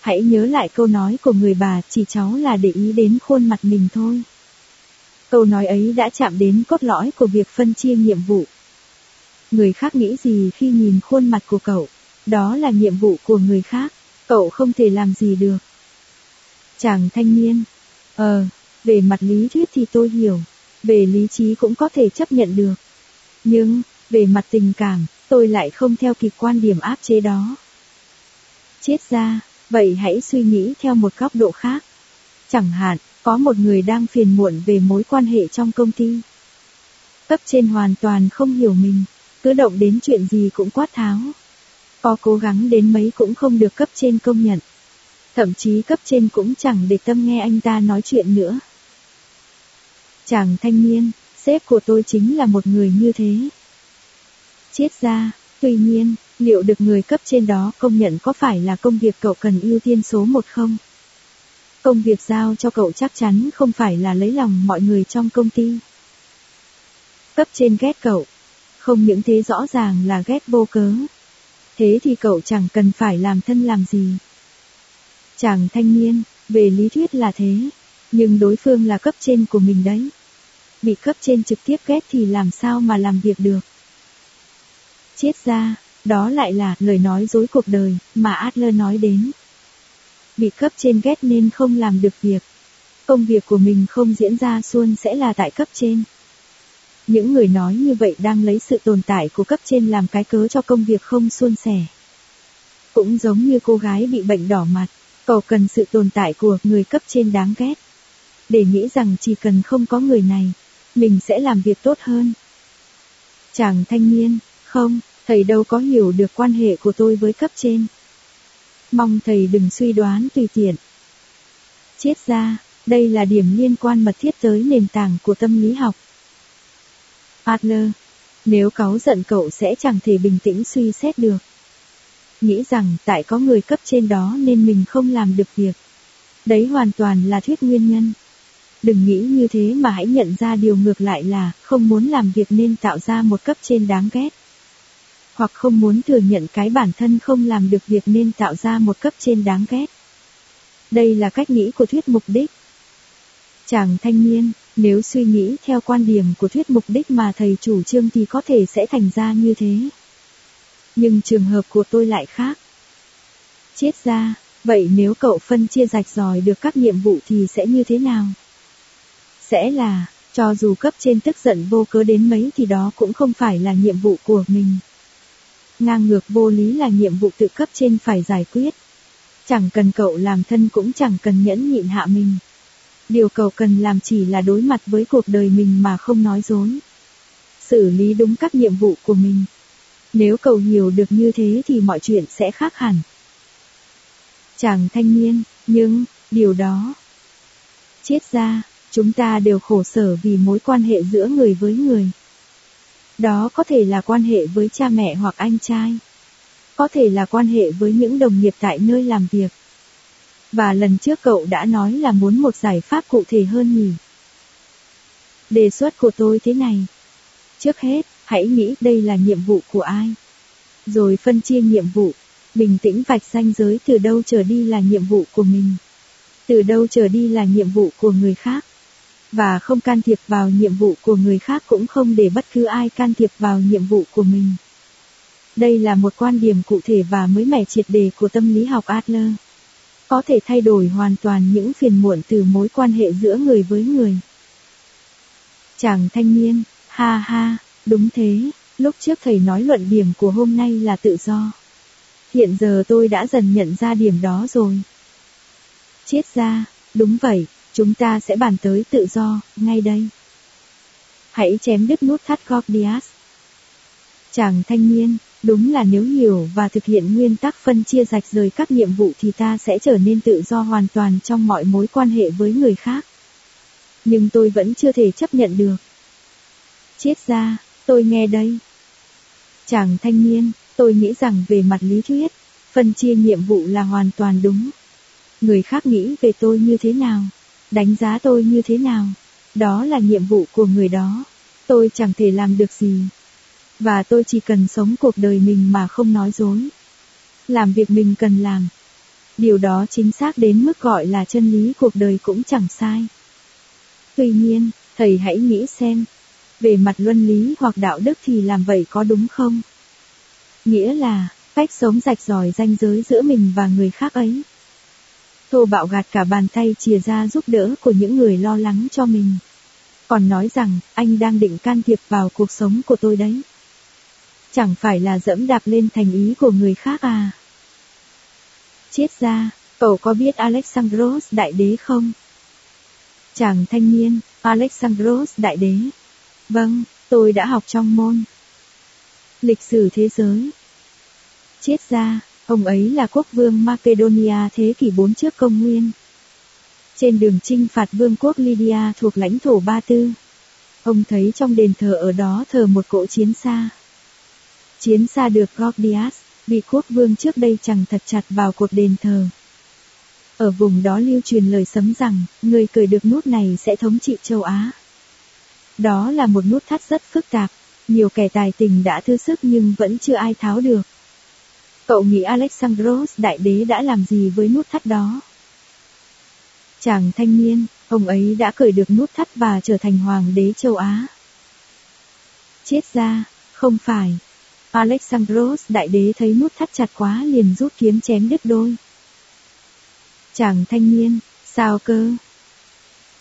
Hãy nhớ lại câu nói của người bà, chỉ cháu là để ý đến khuôn mặt mình thôi. Câu nói ấy đã chạm đến cốt lõi của việc phân chia nhiệm vụ. Người khác nghĩ gì khi nhìn khuôn mặt của cậu, đó là nhiệm vụ của người khác, cậu không thể làm gì được. Chàng thanh niên, ờ, về mặt lý thuyết thì tôi hiểu, về lý trí cũng có thể chấp nhận được. Nhưng, về mặt tình cảm, tôi lại không theo kịp quan điểm áp chế đó. Chết ra, vậy hãy suy nghĩ theo một góc độ khác. Chẳng hạn, có một người đang phiền muộn về mối quan hệ trong công ty. Cấp trên hoàn toàn không hiểu mình, cứ động đến chuyện gì cũng quát tháo. Có cố gắng đến mấy cũng không được cấp trên công nhận. Thậm chí cấp trên cũng chẳng để tâm nghe anh ta nói chuyện nữa. Chàng thanh niên, sếp của tôi chính là một người như thế. Chết ra, tuy nhiên, liệu được người cấp trên đó công nhận có phải là công việc cậu cần ưu tiên số một không? Công việc giao cho cậu chắc chắn không phải là lấy lòng mọi người trong công ty. Cấp trên ghét cậu. Không những thế rõ ràng là ghét vô cớ. Thế thì cậu chẳng cần phải làm thân làm gì. Chàng thanh niên, về lý thuyết là thế. Nhưng đối phương là cấp trên của mình đấy. Bị cấp trên trực tiếp ghét thì làm sao mà làm việc được. Chết ra, đó lại là lời nói dối cuộc đời mà Adler nói đến bị cấp trên ghét nên không làm được việc. Công việc của mình không diễn ra suôn sẽ là tại cấp trên. Những người nói như vậy đang lấy sự tồn tại của cấp trên làm cái cớ cho công việc không suôn sẻ. Cũng giống như cô gái bị bệnh đỏ mặt, cầu cần sự tồn tại của người cấp trên đáng ghét. Để nghĩ rằng chỉ cần không có người này, mình sẽ làm việc tốt hơn. Chàng thanh niên, không, thầy đâu có hiểu được quan hệ của tôi với cấp trên. Mong thầy đừng suy đoán tùy tiện. Chết ra, đây là điểm liên quan mật thiết tới nền tảng của tâm lý học. Adler, nếu cáu giận cậu sẽ chẳng thể bình tĩnh suy xét được. Nghĩ rằng tại có người cấp trên đó nên mình không làm được việc. Đấy hoàn toàn là thuyết nguyên nhân. Đừng nghĩ như thế mà hãy nhận ra điều ngược lại là không muốn làm việc nên tạo ra một cấp trên đáng ghét. hoặc không muốn thừa nhận cái bản thân không làm được việc nên tạo ra một cấp trên đáng ghét. Đây là cách nghĩ của thuyết mục đích. Chàng thanh niên, nếu suy nghĩ theo quan điểm của thuyết mục đích mà thầy chủ trương thì có thể sẽ thành ra như thế. Nhưng trường hợp của tôi lại khác. Chết ra, vậy nếu cậu phân chia rạch ròi được các nhiệm vụ thì sẽ như thế nào? Sẽ là, cho dù cấp trên tức giận vô cớ đến mấy thì đó cũng không phải là nhiệm vụ của mình. Ngang ngược vô lý là nhiệm vụ tự cấp trên phải giải quyết. Chẳng cần cậu làm thân cũng chẳng cần nhẫn nhịn hạ mình. Điều cậu cần làm chỉ là đối mặt với cuộc đời mình mà không nói dối. Xử lý đúng các nhiệm vụ của mình. Nếu cậu hiểu được như thế thì mọi chuyện sẽ khác hẳn. Chàng thanh niên, nhưng, điều đó. Chết ra, chúng ta đều khổ sở vì mối quan hệ giữa người với người. Đó có thể là quan hệ với cha mẹ hoặc anh trai. Có thể là quan hệ với những đồng nghiệp tại nơi làm việc. Và lần trước cậu đã nói là muốn một giải pháp cụ thể hơn nhỉ. Đề xuất của tôi thế này. Trước hết, hãy nghĩ đây là nhiệm vụ của ai. Rồi phân chia nhiệm vụ. Bình tĩnh vạch ranh giới từ đâu trở đi là nhiệm vụ của mình. Từ đâu trở đi là nhiệm vụ của người khác. Và không can thiệp vào nhiệm vụ của người khác cũng không để bất cứ ai can thiệp vào nhiệm vụ của mình. Đây là một quan điểm cụ thể và mới mẻ triệt đề của tâm lý học Adler. Có thể thay đổi hoàn toàn những phiền muộn từ mối quan hệ giữa người với người. Chàng thanh niên, ha ha, đúng thế, lúc trước thầy nói luận điểm của hôm nay là tự do. Hiện giờ tôi đã dần nhận ra điểm đó rồi. Chết ra, đúng vậy, chúng ta sẽ bàn tới tự do, ngay đây. Hãy chém đứt nút thắt Gordias. Chàng thanh niên, đúng là nếu hiểu và thực hiện nguyên tắc phân chia rạch rời các nhiệm vụ thì ta sẽ trở nên tự do hoàn toàn trong mọi mối quan hệ với người khác. Nhưng tôi vẫn chưa thể chấp nhận được. Chết ra, tôi nghe đây. Chàng thanh niên, tôi nghĩ rằng về mặt lý thuyết, phân chia nhiệm vụ là hoàn toàn đúng. Người khác nghĩ về tôi như thế nào, đánh giá tôi như thế nào, đó là nhiệm vụ của người đó. Tôi chẳng thể làm được gì. Và tôi chỉ cần sống cuộc đời mình mà không nói dối. Làm việc mình cần làm. Điều đó chính xác đến mức gọi là chân lý cuộc đời cũng chẳng sai. Tuy nhiên, thầy hãy nghĩ xem, về mặt luân lý hoặc đạo đức thì làm vậy có đúng không? Nghĩa là, cách sống rạch ròi ranh giới giữa mình và người khác ấy. Thô bạo gạt cả bàn tay chìa ra giúp đỡ của những người lo lắng cho mình. Còn nói rằng, anh đang định can thiệp vào cuộc sống của tôi đấy. Chẳng phải là dẫm đạp lên thành ý của người khác à? Chết ra, cậu có biết Alexandros đại đế không? Chàng thanh niên, Alexandros đại đế. Vâng, tôi đã học trong môn. Lịch sử thế giới. Chết ra, ông ấy là quốc vương Macedonia thế kỷ 4 trước công nguyên. Trên đường chinh phạt vương quốc Lydia thuộc lãnh thổ Ba Tư. Ông thấy trong đền thờ ở đó thờ một cỗ chiến xa. Chiến xa được Gordias, vị quốc vương trước đây chẳng thật chặt vào cột đền thờ. Ở vùng đó lưu truyền lời sấm rằng, người cởi được nút này sẽ thống trị châu Á. Đó là một nút thắt rất phức tạp, nhiều kẻ tài tình đã thư sức nhưng vẫn chưa ai tháo được. Cậu nghĩ Alexandros đại đế đã làm gì với nút thắt đó? Chàng thanh niên, ông ấy đã cởi được nút thắt và trở thành hoàng đế châu Á. Chết ra, không phải. Alexandros đại đế thấy nút thắt chặt quá liền rút kiếm chém đứt đôi. Chàng thanh niên, sao cơ?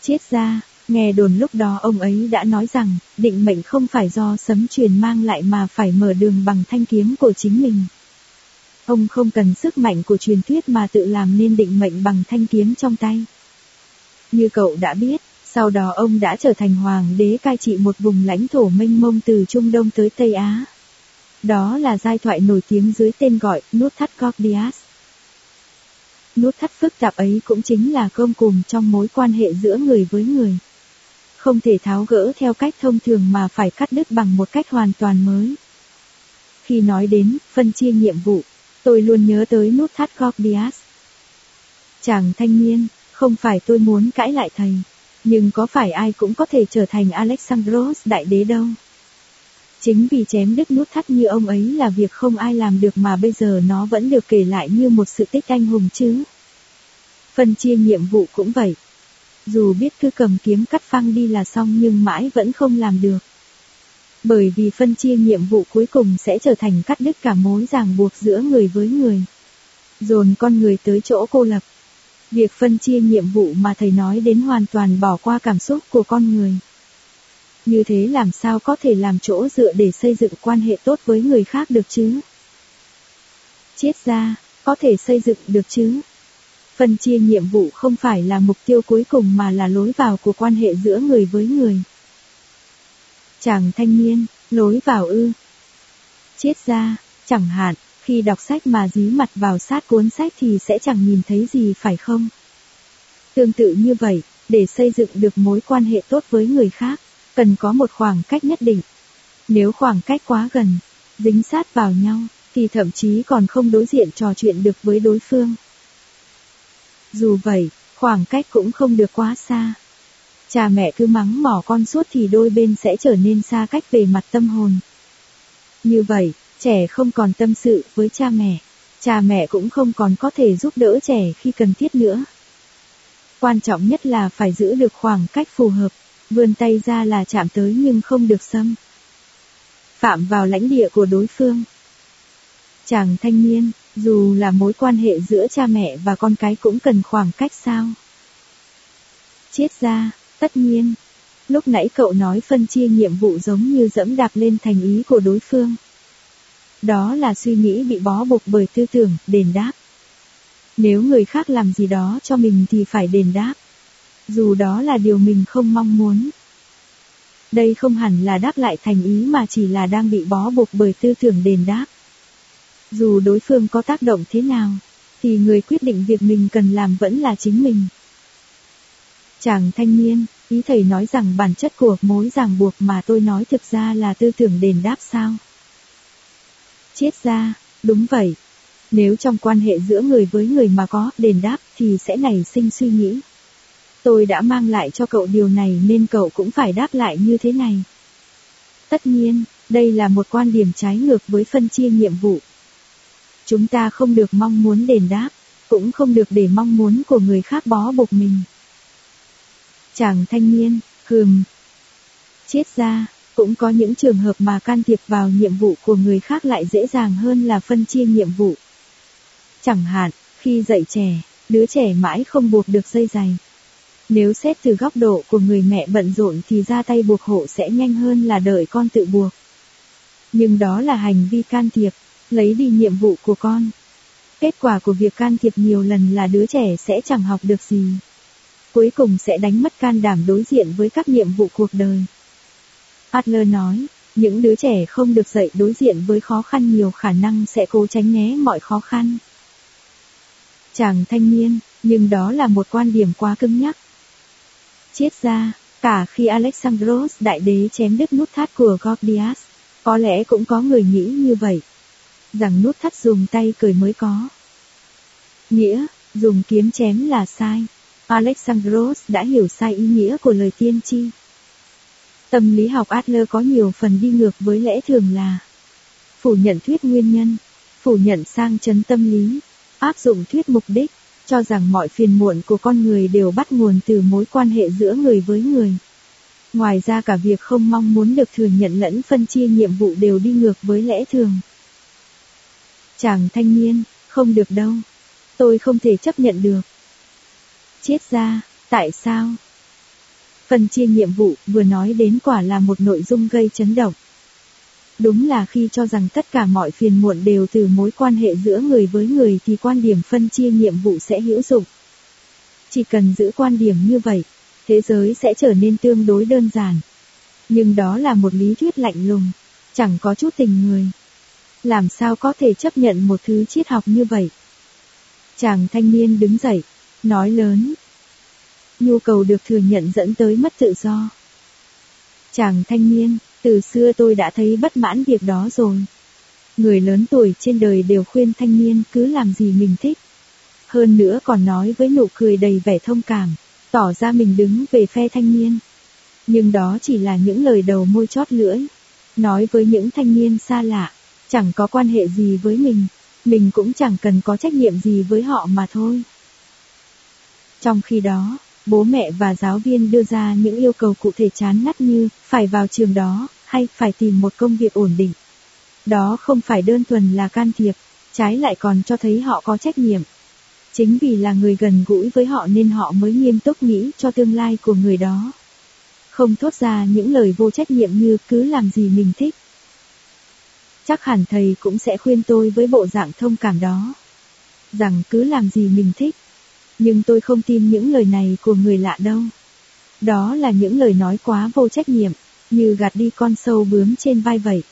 Chết ra, nghe đồn lúc đó ông ấy đã nói rằng, định mệnh không phải do sấm truyền mang lại mà phải mở đường bằng thanh kiếm của chính mình. Ông không cần sức mạnh của truyền thuyết mà tự làm nên định mệnh bằng thanh kiếm trong tay. Như cậu đã biết, sau đó ông đã trở thành hoàng đế cai trị một vùng lãnh thổ mênh mông từ Trung Đông tới Tây Á. Đó là giai thoại nổi tiếng dưới tên gọi nút thắt Gordias. Nút thắt phức tạp ấy cũng chính là cơm cùng trong mối quan hệ giữa người với người. Không thể tháo gỡ theo cách thông thường mà phải cắt đứt bằng một cách hoàn toàn mới. Khi nói đến phân chia nhiệm vụ, tôi luôn nhớ tới nút thắt Gordias. Chàng thanh niên, không phải tôi muốn cãi lại thầy, nhưng có phải ai cũng có thể trở thành Alexandros đại đế đâu. Chính vì chém đứt nút thắt như ông ấy là việc không ai làm được mà bây giờ nó vẫn được kể lại như một sự tích anh hùng chứ. Phân chia nhiệm vụ cũng vậy. Dù biết cứ cầm kiếm cắt phăng đi là xong nhưng mãi vẫn không làm được. Bởi vì phân chia nhiệm vụ cuối cùng sẽ trở thành cắt đứt cả mối ràng buộc giữa người với người. Dồn con người tới chỗ cô lập. Việc phân chia nhiệm vụ mà thầy nói đến hoàn toàn bỏ qua cảm xúc của con người. Như thế làm sao có thể làm chỗ dựa để xây dựng quan hệ tốt với người khác được chứ? Chết ra, có thể xây dựng được chứ? Phân chia nhiệm vụ không phải là mục tiêu cuối cùng mà là lối vào của quan hệ giữa người với người. Chàng thanh niên, lối vào ư. Chết ra, chẳng hạn, khi đọc sách mà dí mặt vào sát cuốn sách thì sẽ chẳng nhìn thấy gì phải không? Tương tự như vậy, để xây dựng được mối quan hệ tốt với người khác, cần có một khoảng cách nhất định. Nếu khoảng cách quá gần, dính sát vào nhau, thì thậm chí còn không đối diện trò chuyện được với đối phương. Dù vậy, khoảng cách cũng không được quá xa. Cha mẹ cứ mắng mỏ con suốt thì đôi bên sẽ trở nên xa cách về mặt tâm hồn. Như vậy, trẻ không còn tâm sự với cha mẹ. Cha mẹ cũng không còn có thể giúp đỡ trẻ khi cần thiết nữa. Quan trọng nhất là phải giữ được khoảng cách phù hợp, vươn tay ra là chạm tới nhưng không được xâm. Phạm vào lãnh địa của đối phương. Chàng thanh niên, dù là mối quan hệ giữa cha mẹ và con cái cũng cần khoảng cách sao? Chết ra, tất nhiên. Lúc nãy cậu nói phân chia nhiệm vụ giống như dẫm đạp lên thành ý của đối phương. Đó là suy nghĩ bị bó buộc bởi tư tưởng, đền đáp. Nếu người khác làm gì đó cho mình thì phải đền đáp. Dù đó là điều mình không mong muốn. Đây không hẳn là đáp lại thành ý mà chỉ là đang bị bó buộc bởi tư tưởng đền đáp. Dù đối phương có tác động thế nào, thì người quyết định việc mình cần làm vẫn là chính mình. Chàng thanh niên, ý thầy nói rằng bản chất của mối ràng buộc mà tôi nói thực ra là tư tưởng đền đáp sao? Chết ra, đúng vậy. Nếu trong quan hệ giữa người với người mà có đền đáp thì sẽ nảy sinh suy nghĩ. Tôi đã mang lại cho cậu điều này nên cậu cũng phải đáp lại như thế này. Tất nhiên, đây là một quan điểm trái ngược với phân chia nhiệm vụ. Chúng ta không được mong muốn đền đáp, cũng không được để mong muốn của người khác bó buộc mình. Chàng thanh niên, hừm. Chết ra, cũng có những trường hợp mà can thiệp vào nhiệm vụ của người khác lại dễ dàng hơn là phân chia nhiệm vụ. Chẳng hạn, khi dạy trẻ, đứa trẻ mãi không buộc được dây giày. Nếu xét từ góc độ của người mẹ bận rộn thì ra tay buộc hộ sẽ nhanh hơn là đợi con tự buộc. Nhưng đó là hành vi can thiệp, lấy đi nhiệm vụ của con. Kết quả của việc can thiệp nhiều lần là đứa trẻ sẽ chẳng học được gì. Cuối cùng sẽ đánh mất can đảm đối diện với các nhiệm vụ cuộc đời. Adler nói, những đứa trẻ không được dạy đối diện với khó khăn nhiều khả năng sẽ cố tránh né mọi khó khăn. Chàng thanh niên, nhưng đó là một quan điểm quá cứng nhắc. Chiết ra, cả khi Alexandros đại đế chém đứt nút thắt của Gordias, có lẽ cũng có người nghĩ như vậy. Rằng nút thắt dùng tay cười mới có. Nghĩa, dùng kiếm chém là sai. Alexandros đã hiểu sai ý nghĩa của lời tiên tri. Tâm lý học Adler có nhiều phần đi ngược với lẽ thường là phủ nhận thuyết nguyên nhân, phủ nhận sang chấn tâm lý, áp dụng thuyết mục đích, cho rằng mọi phiền muộn của con người đều bắt nguồn từ mối quan hệ giữa người với người. Ngoài ra cả việc không mong muốn được thừa nhận lẫn phân chia nhiệm vụ đều đi ngược với lẽ thường. Chàng thanh niên, không được đâu. Tôi không thể chấp nhận được. Chết ra, tại sao? Phần chia nhiệm vụ vừa nói đến quả là một nội dung gây chấn động. Đúng là khi cho rằng tất cả mọi phiền muộn đều từ mối quan hệ giữa người với người thì quan điểm phân chia nhiệm vụ sẽ hữu dụng. Chỉ cần giữ quan điểm như vậy, thế giới sẽ trở nên tương đối đơn giản. Nhưng đó là một lý thuyết lạnh lùng, chẳng có chút tình người. Làm sao có thể chấp nhận một thứ triết học như vậy? Chàng thanh niên đứng dậy, nói lớn, nhu cầu được thừa nhận dẫn tới mất tự do. Chàng thanh niên, từ xưa tôi đã thấy bất mãn việc đó rồi. Người lớn tuổi trên đời đều khuyên thanh niên cứ làm gì mình thích. Hơn nữa còn nói với nụ cười đầy vẻ thông cảm, tỏ ra mình đứng về phe thanh niên. Nhưng đó chỉ là những lời đầu môi chót lưỡi. nói với những thanh niên xa lạ, chẳng có quan hệ gì với mình, mình cũng chẳng cần có trách nhiệm gì với họ mà thôi. Trong khi đó, bố mẹ và giáo viên đưa ra những yêu cầu cụ thể chán ngắt như phải vào trường đó, hay phải tìm một công việc ổn định. Đó không phải đơn thuần là can thiệp, trái lại còn cho thấy họ có trách nhiệm. Chính vì là người gần gũi với họ nên họ mới nghiêm túc nghĩ cho tương lai của người đó. Không thốt ra những lời vô trách nhiệm như cứ làm gì mình thích. Chắc hẳn thầy cũng sẽ khuyên tôi với bộ dạng thông cảm đó. Rằng cứ làm gì mình thích. Nhưng tôi không tin những lời này của người lạ đâu. Đó là những lời nói quá vô trách nhiệm, như gạt đi con sâu bướm trên vai vậy.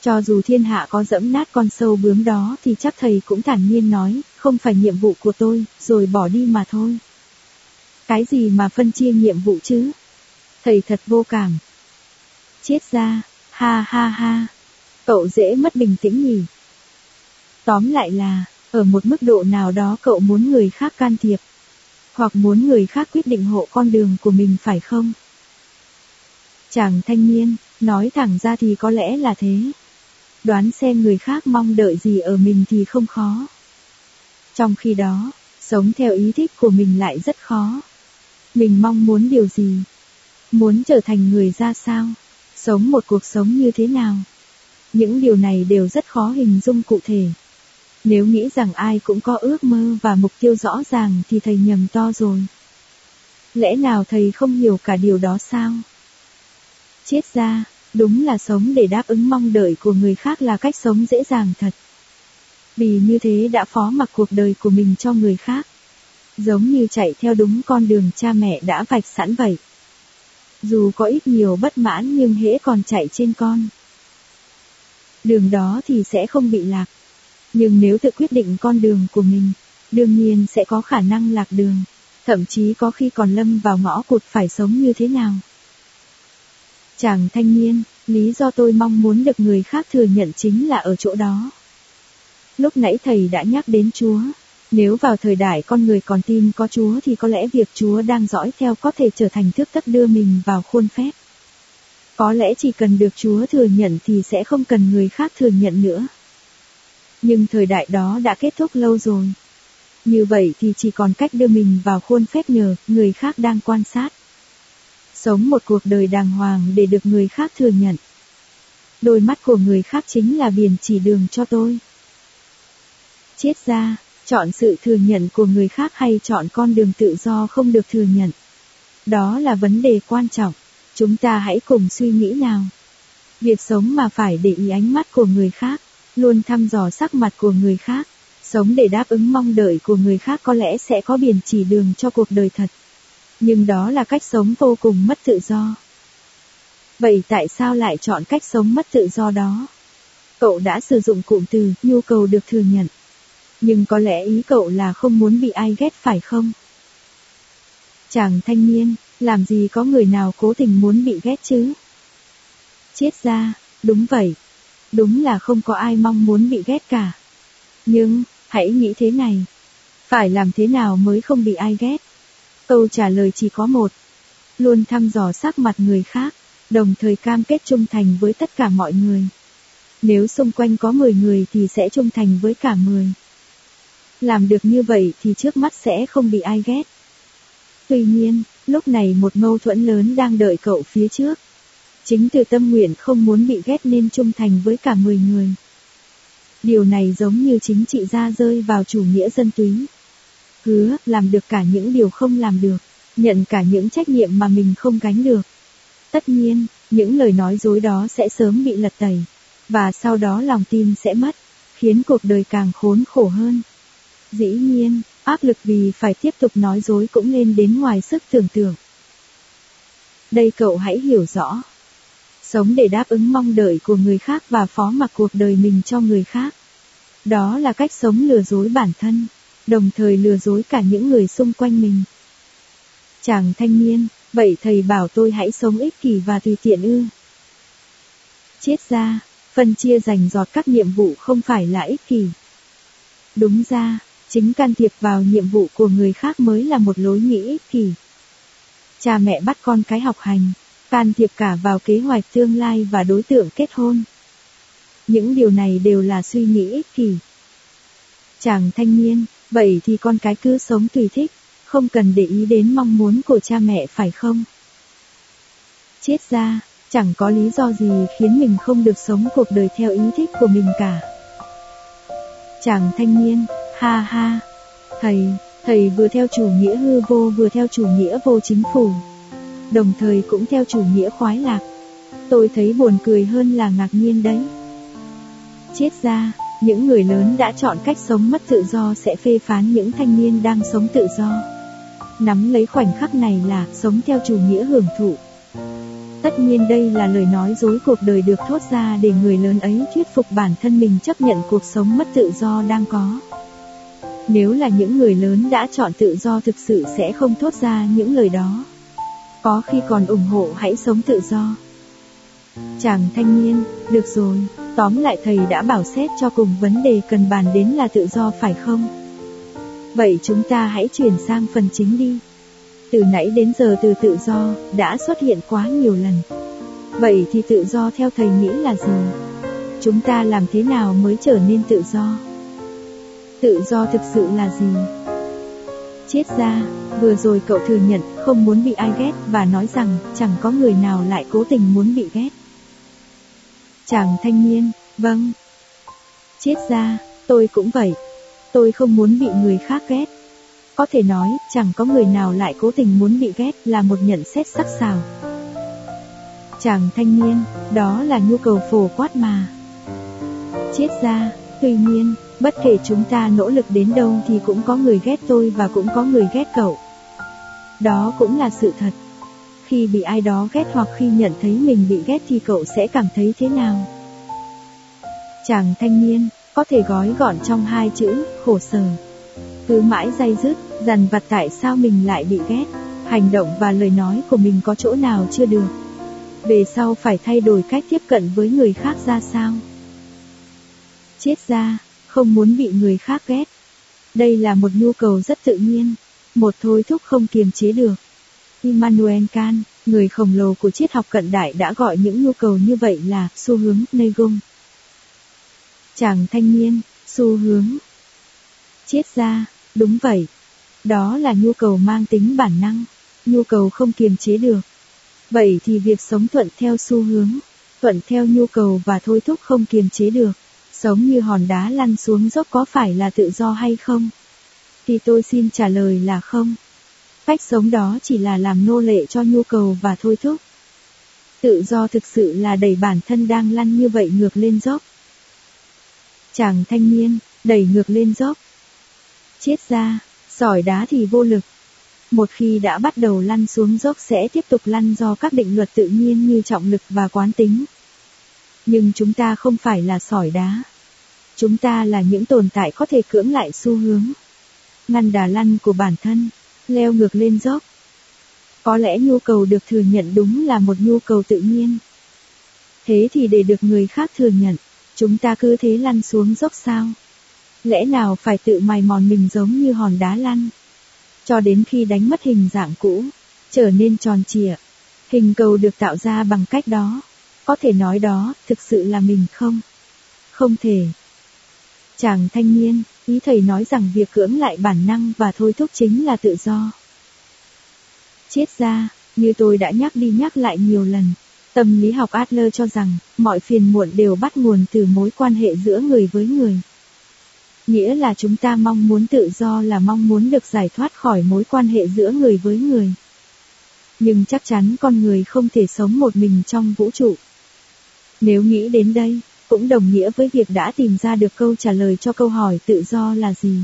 Cho dù thiên hạ có dẫm nát con sâu bướm đó thì chắc thầy cũng thản nhiên nói, không phải nhiệm vụ của tôi, rồi bỏ đi mà thôi. Cái gì mà phân chia nhiệm vụ chứ? Thầy thật vô cảm. Chết ra, ha ha ha. Cậu dễ mất bình tĩnh nhỉ? Tóm lại là, ở một mức độ nào đó cậu muốn người khác can thiệp. Hoặc muốn người khác quyết định hộ con đường của mình phải không? Chàng thanh niên, nói thẳng ra thì có lẽ là thế. Đoán xem người khác mong đợi gì ở mình thì không khó. Trong khi đó, sống theo ý thích của mình lại rất khó. Mình mong muốn điều gì? Muốn trở thành người ra sao? Sống một cuộc sống như thế nào? Những điều này đều rất khó hình dung cụ thể. Nếu nghĩ rằng ai cũng có ước mơ và mục tiêu rõ ràng thì thầy nhầm to rồi. Lẽ nào thầy không hiểu cả điều đó sao? Chết ra, đúng là sống để đáp ứng mong đợi của người khác là cách sống dễ dàng thật. Vì như thế đã phó mặc cuộc đời của mình cho người khác. Giống như chạy theo đúng con đường cha mẹ đã vạch sẵn vậy. Dù có ít nhiều bất mãn nhưng hễ còn chạy trên con. Đường đó thì sẽ không bị lạc. Nhưng nếu tự quyết định con đường của mình, đương nhiên sẽ có khả năng lạc đường, thậm chí có khi còn lâm vào ngõ cụt phải sống như thế nào. Chàng thanh niên, lý do tôi mong muốn được người khác thừa nhận chính là ở chỗ đó. Lúc nãy thầy đã nhắc đến Chúa, nếu vào thời đại con người còn tin có Chúa thì có lẽ việc Chúa đang dõi theo có thể trở thành thước tất đưa mình vào khuôn phép. Có lẽ chỉ cần được Chúa thừa nhận thì sẽ không cần người khác thừa nhận nữa. Nhưng thời đại đó đã kết thúc lâu rồi. Như vậy thì chỉ còn cách đưa mình vào khuôn phép nhờ người khác đang quan sát. Sống một cuộc đời đàng hoàng để được người khác thừa nhận. Đôi mắt của người khác chính là biển chỉ đường cho tôi. Chết ra, chọn sự thừa nhận của người khác hay chọn con đường tự do không được thừa nhận. Đó là vấn đề quan trọng. Chúng ta hãy cùng suy nghĩ nào. Việc sống mà phải để ý ánh mắt của người khác, luôn thăm dò sắc mặt của người khác, sống để đáp ứng mong đợi của người khác có lẽ sẽ có biển chỉ đường cho cuộc đời thật. Nhưng đó là cách sống vô cùng mất tự do. Vậy tại sao lại chọn cách sống mất tự do đó? Cậu đã sử dụng cụm từ nhu cầu được thừa nhận. Nhưng có lẽ ý cậu là không muốn bị ai ghét phải không? Chàng thanh niên, làm gì có người nào cố tình muốn bị ghét chứ? Chết ra, đúng vậy. Đúng là không có ai mong muốn bị ghét cả. Nhưng, hãy nghĩ thế này. Phải làm thế nào mới không bị ai ghét? Câu trả lời chỉ có một. Luôn thăm dò sắc mặt người khác, đồng thời cam kết trung thành với tất cả mọi người. Nếu xung quanh có 10 người thì sẽ trung thành với cả 10. Làm được như vậy thì trước mắt sẽ không bị ai ghét. Tuy nhiên, lúc này một mâu thuẫn lớn đang đợi cậu phía trước. Chính từ tâm nguyện không muốn bị ghét nên trung thành với cả 10 người. Điều này giống như chính trị gia rơi vào chủ nghĩa dân túy. Hứa, làm được cả những điều không làm được, nhận cả những trách nhiệm mà mình không gánh được. Tất nhiên, những lời nói dối đó sẽ sớm bị lật tẩy, và sau đó lòng tin sẽ mất, khiến cuộc đời càng khốn khổ hơn. Dĩ nhiên, áp lực vì phải tiếp tục nói dối cũng lên đến ngoài sức tưởng tượng. Đây cậu hãy hiểu rõ. Sống để đáp ứng mong đợi của người khác và phó mặc cuộc đời mình cho người khác. Đó là cách sống lừa dối bản thân, đồng thời lừa dối cả những người xung quanh mình. Chàng thanh niên, vậy thầy bảo tôi hãy sống ích kỷ và tùy tiện ư. Chết ra, phân chia dành giọt các nhiệm vụ không phải là ích kỷ. Đúng ra, Chính can thiệp vào nhiệm vụ của người khác mới là một lối nghĩ ích kỷ. Cha mẹ bắt con cái học hành, can thiệp cả vào kế hoạch tương lai và đối tượng kết hôn. Những điều này đều là suy nghĩ ích kỷ. Chàng thanh niên, vậy thì con cái cứ sống tùy thích, không cần để ý đến mong muốn của cha mẹ phải không? Chết ra, chẳng có lý do gì khiến mình không được sống cuộc đời theo ý thích của mình cả. Chàng thanh niên, ha ha, thầy, thầy vừa theo chủ nghĩa hư vô vừa theo chủ nghĩa vô chính phủ, đồng thời cũng theo chủ nghĩa khoái lạc. Tôi thấy buồn cười hơn là ngạc nhiên đấy. Chết ra, những người lớn đã chọn cách sống mất tự do sẽ phê phán những thanh niên đang sống tự do. Nắm lấy khoảnh khắc này là sống theo chủ nghĩa hưởng thụ. Tất nhiên đây là lời nói dối cuộc đời được thốt ra để người lớn ấy thuyết phục bản thân mình chấp nhận cuộc sống mất tự do đang có. Nếu là những người lớn đã chọn tự do thực sự sẽ không thốt ra những lời đó. Có khi còn ủng hộ hãy sống tự do. Chàng thanh niên, được rồi, tóm lại thầy đã bảo xét cho cùng vấn đề cần bàn đến là tự do phải không? Vậy chúng ta hãy chuyển sang phần chính đi. Từ nãy đến giờ từ tự do đã xuất hiện quá nhiều lần. Vậy thì tự do theo thầy nghĩ là gì? Chúng ta làm thế nào mới trở nên tự do? Tự do thực sự là gì? Chết ra, vừa rồi cậu thừa nhận không muốn bị ai ghét và nói rằng chẳng có người nào lại cố tình muốn bị ghét. Chàng thanh niên, vâng. Chết ra, tôi cũng vậy. Tôi không muốn bị người khác ghét. Có thể nói, chẳng có người nào lại cố tình muốn bị ghét là một nhận xét sắc sảo. Chàng thanh niên, đó là nhu cầu phổ quát mà. Chết ra, tuy nhiên, bất kể chúng ta nỗ lực đến đâu thì cũng có người ghét tôi và cũng có người ghét cậu. Đó cũng là sự thật. Khi bị ai đó ghét hoặc khi nhận thấy mình bị ghét thì cậu sẽ cảm thấy thế nào? Chàng thanh niên, có thể gói gọn trong hai chữ, khổ sở. Cứ mãi day dứt, dằn vặt tại sao mình lại bị ghét, hành động và lời nói của mình có chỗ nào chưa được. Về sau phải thay đổi cách tiếp cận với người khác ra sao. Chết ra, không muốn bị người khác ghét. Đây là một nhu cầu rất tự nhiên, một thôi thúc không kiềm chế được. Immanuel Kant, người khổng lồ của triết học cận đại đã gọi những nhu cầu như vậy là xu hướng Negum. Chàng thanh niên, xu hướng. Triết gia đúng vậy. Đó là nhu cầu mang tính bản năng, nhu cầu không kiềm chế được. Vậy thì việc sống thuận theo xu hướng, thuận theo nhu cầu và thôi thúc không kiềm chế được, sống như hòn đá lăn xuống dốc có phải là tự do hay không? Thì tôi xin trả lời là không. Cách sống đó chỉ là làm nô lệ cho nhu cầu và thôi thúc. Tự do thực sự là đẩy bản thân đang lăn như vậy ngược lên dốc. Chàng thanh niên, đẩy ngược lên dốc. Chết ra, sỏi đá thì vô lực. Một khi đã bắt đầu lăn xuống dốc sẽ tiếp tục lăn do các định luật tự nhiên như trọng lực và quán tính. Nhưng chúng ta không phải là sỏi đá. Chúng ta là những tồn tại có thể cưỡng lại xu hướng. Ngăn đà lăn của bản thân leo ngược lên dốc. Có lẽ nhu cầu được thừa nhận đúng là một nhu cầu tự nhiên. Thế thì để được người khác thừa nhận, chúng ta cứ thế lăn xuống dốc sao? Lẽ nào phải tự mài mòn mình giống như hòn đá lăn? Cho đến khi đánh mất hình dạng cũ, trở nên tròn trịa. Hình cầu được tạo ra bằng cách đó. Có thể nói đó, thực sự là mình không? Không thể. Chàng thanh niên, Ý thầy nói rằng việc cưỡng lại bản năng và thôi thúc chính là tự do. Chết ra, như tôi đã nhắc đi nhắc lại nhiều lần, tâm lý học Adler cho rằng, mọi phiền muộn đều bắt nguồn từ mối quan hệ giữa người với người. Nghĩa là chúng ta mong muốn tự do là mong muốn được giải thoát khỏi mối quan hệ giữa người với người. Nhưng chắc chắn con người không thể sống một mình trong vũ trụ. Nếu nghĩ đến đây, cũng đồng nghĩa với việc đã tìm ra được câu trả lời cho câu hỏi tự do là gì.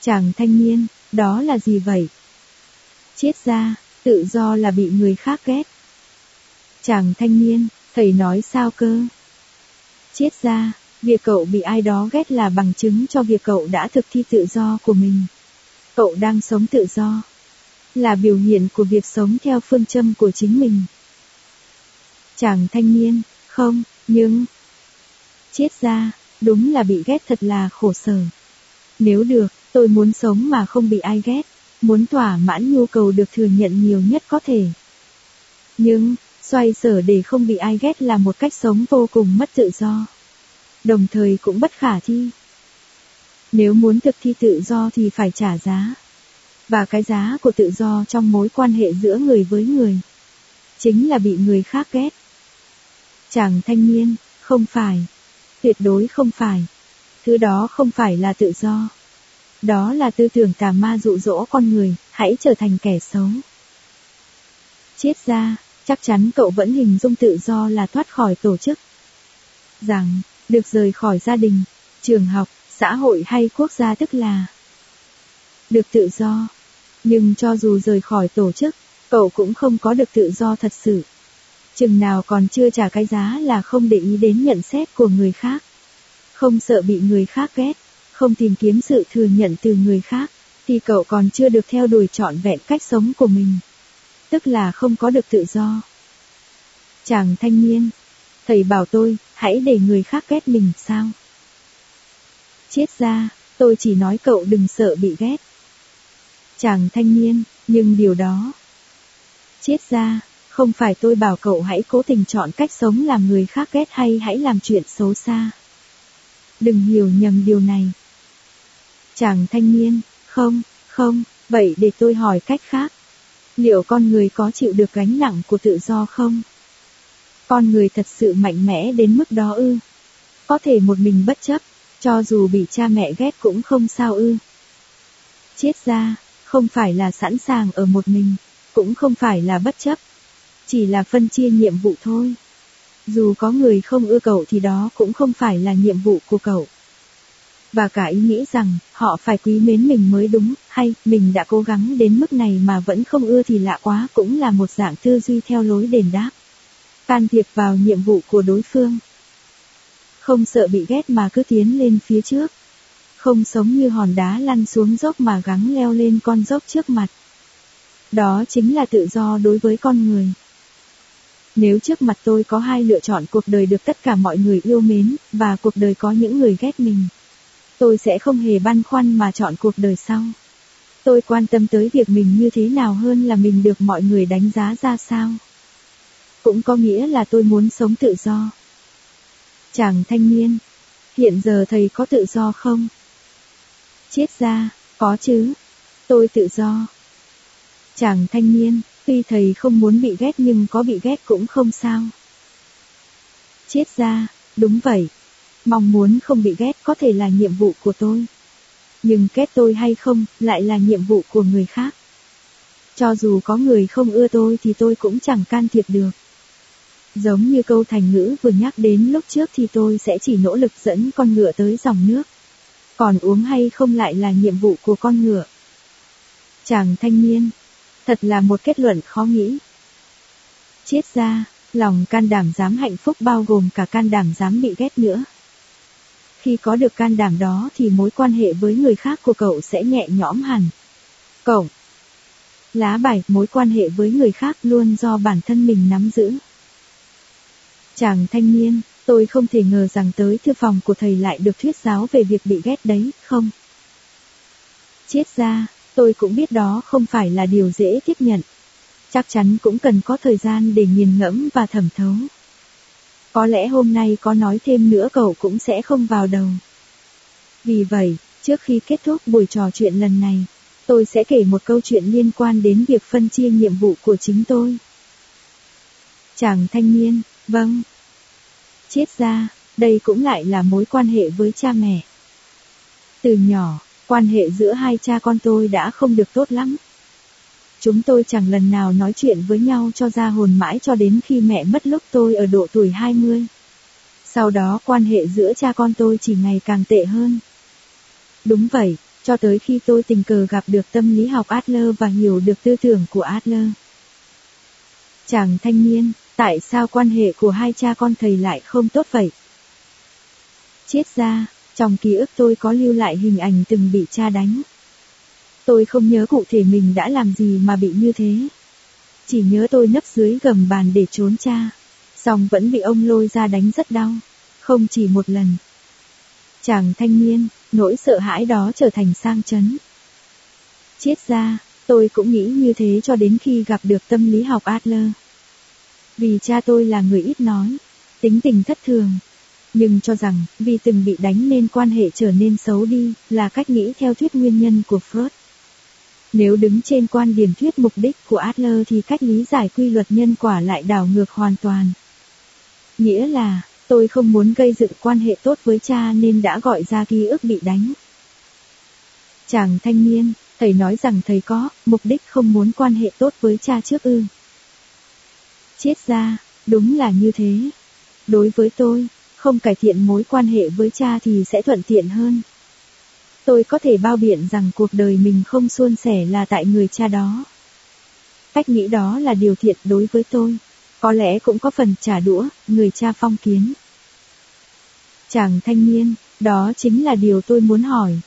Chàng thanh niên, đó là gì vậy? Chết ra, tự do là bị người khác ghét. Chàng thanh niên, thầy nói sao cơ? Chết ra, việc cậu bị ai đó ghét là bằng chứng cho việc cậu đã thực thi tự do của mình. Cậu đang sống tự do. Là biểu hiện của việc sống theo phương châm của chính mình. Chàng thanh niên, không, nhưng, chết ra, đúng là bị ghét thật là khổ sở. Nếu được, tôi muốn sống mà không bị ai ghét, muốn thỏa mãn nhu cầu được thừa nhận nhiều nhất có thể. Nhưng, xoay sở để không bị ai ghét là một cách sống vô cùng mất tự do. Đồng thời cũng bất khả thi. Nếu muốn thực thi tự do thì phải trả giá. Và cái giá của tự do trong mối quan hệ giữa người với người. Chính là bị người khác ghét. Chàng thanh niên, không phải. Tuyệt đối không phải. Thứ đó không phải là tự do. Đó là tư tưởng tà ma dụ dỗ con người, hãy trở thành kẻ xấu. Chết ra, chắc chắn cậu vẫn hình dung tự do là thoát khỏi tổ chức. Rằng, được rời khỏi gia đình, trường học, xã hội hay quốc gia tức là được tự do. Nhưng cho dù rời khỏi tổ chức, cậu cũng không có được tự do thật sự. Chừng nào còn chưa trả cái giá là không để ý đến nhận xét của người khác. Không sợ bị người khác ghét, không tìm kiếm sự thừa nhận từ người khác, thì cậu còn chưa được theo đuổi trọn vẹn cách sống của mình. Tức là không có được tự do. Chàng thanh niên, thầy bảo tôi, hãy để người khác ghét mình sao? Chết ra, tôi chỉ nói cậu đừng sợ bị ghét. Chàng thanh niên, nhưng điều đó. Chết ra, không phải tôi bảo cậu hãy cố tình chọn cách sống làm người khác ghét hay hãy làm chuyện xấu xa. Đừng hiểu nhầm điều này. Chàng thanh niên, không, không, vậy để tôi hỏi cách khác. Liệu con người có chịu được gánh nặng của tự do không? Con người thật sự mạnh mẽ đến mức đó ư? Có thể một mình bất chấp, cho dù bị cha mẹ ghét cũng không sao ư. Chết ra, không phải là sẵn sàng ở một mình, cũng không phải là bất chấp. Chỉ là phân chia nhiệm vụ thôi. Dù có người không ưa cậu thì đó cũng không phải là nhiệm vụ của cậu. Và cả ý nghĩ rằng, họ phải quý mến mình mới đúng, hay, mình đã cố gắng đến mức này mà vẫn không ưa thì lạ quá cũng là một dạng tư duy theo lối đền đáp. Can thiệp vào nhiệm vụ của đối phương. Không sợ bị ghét mà cứ tiến lên phía trước. Không sống như hòn đá lăn xuống dốc mà gắng leo lên con dốc trước mặt. Đó chính là tự do đối với con người. Nếu trước mặt tôi có hai lựa chọn cuộc đời được tất cả mọi người yêu mến, và cuộc đời có những người ghét mình. Tôi sẽ không hề băn khoăn mà chọn cuộc đời sau. Tôi quan tâm tới việc mình như thế nào hơn là mình được mọi người đánh giá ra sao. Cũng có nghĩa là tôi muốn sống tự do. Chàng thanh niên, hiện giờ thầy có tự do không? Chết ra, có chứ. Tôi tự do. Chàng thanh niên, tuy thầy không muốn bị ghét nhưng có bị ghét cũng không sao. Chết ra, đúng vậy. Mong muốn không bị ghét có thể là nhiệm vụ của tôi. Nhưng ghét tôi hay không, lại là nhiệm vụ của người khác. Cho dù có người không ưa tôi thì tôi cũng chẳng can thiệp được. Giống như câu thành ngữ vừa nhắc đến lúc trước thì tôi sẽ chỉ nỗ lực dẫn con ngựa tới dòng nước. Còn uống hay không lại là nhiệm vụ của con ngựa. Chàng thanh niên, thật là một kết luận khó nghĩ. Chết ra, lòng can đảm dám hạnh phúc bao gồm cả can đảm dám bị ghét nữa. Khi có được can đảm đó thì mối quan hệ với người khác của cậu sẽ nhẹ nhõm hẳn. Cậu Lá bài, mối quan hệ với người khác luôn do bản thân mình nắm giữ. Chàng thanh niên, tôi không thể ngờ rằng tới thư phòng của thầy lại được thuyết giáo về việc bị ghét đấy, không? Chết ra, tôi cũng biết đó không phải là điều dễ tiếp nhận. Chắc chắn cũng cần có thời gian để nghiền ngẫm và thẩm thấu. Có lẽ hôm nay có nói thêm nữa cậu cũng sẽ không vào đầu. Vì vậy, trước khi kết thúc buổi trò chuyện lần này, tôi sẽ kể một câu chuyện liên quan đến việc phân chia nhiệm vụ của chính tôi. Chàng thanh niên, vâng. Chết ra, đây cũng lại là mối quan hệ với cha mẹ. Từ nhỏ, quan hệ giữa hai cha con tôi đã không được tốt lắm. Chúng tôi chẳng lần nào nói chuyện với nhau cho ra hồn mãi cho đến khi mẹ mất lúc tôi ở độ tuổi 20. Sau đó quan hệ giữa cha con tôi chỉ ngày càng tệ hơn. Đúng vậy, cho tới khi tôi tình cờ gặp được tâm lý học Adler và hiểu được tư tưởng của Adler. Chàng thanh niên, tại sao quan hệ của hai cha con thầy lại không tốt vậy? Chết ra, trong ký ức tôi có lưu lại hình ảnh từng bị cha đánh. Tôi không nhớ cụ thể mình đã làm gì mà bị như thế. Chỉ nhớ tôi nấp dưới gầm bàn để trốn cha. Xong vẫn bị ông lôi ra đánh rất đau. Không chỉ một lần. Chàng thanh niên, nỗi sợ hãi đó trở thành sang chấn. Chết ra, tôi cũng nghĩ như thế cho đến khi gặp được tâm lý học Adler. Vì cha tôi là người ít nói, tính tình thất thường. Nhưng cho rằng, vì từng bị đánh nên quan hệ trở nên xấu đi, là cách nghĩ theo thuyết nguyên nhân của Freud. Nếu đứng trên quan điểm thuyết mục đích của Adler thì cách lý giải quy luật nhân quả lại đảo ngược hoàn toàn. Nghĩa là, tôi không muốn gây dựng quan hệ tốt với cha nên đã gọi ra ký ức bị đánh. Chàng thanh niên, thầy nói rằng thầy có, mục đích không muốn quan hệ tốt với cha trước ư. Chết ra, đúng là như thế. Đối với tôi, không cải thiện mối quan hệ với cha thì sẽ thuận tiện hơn. Tôi có thể bao biện rằng cuộc đời mình không suôn sẻ là tại người cha đó. Cách nghĩ đó là điều thiện đối với tôi. Có lẽ cũng có phần trả đũa, người cha phong kiến. Chàng thanh niên, đó chính là điều tôi muốn hỏi.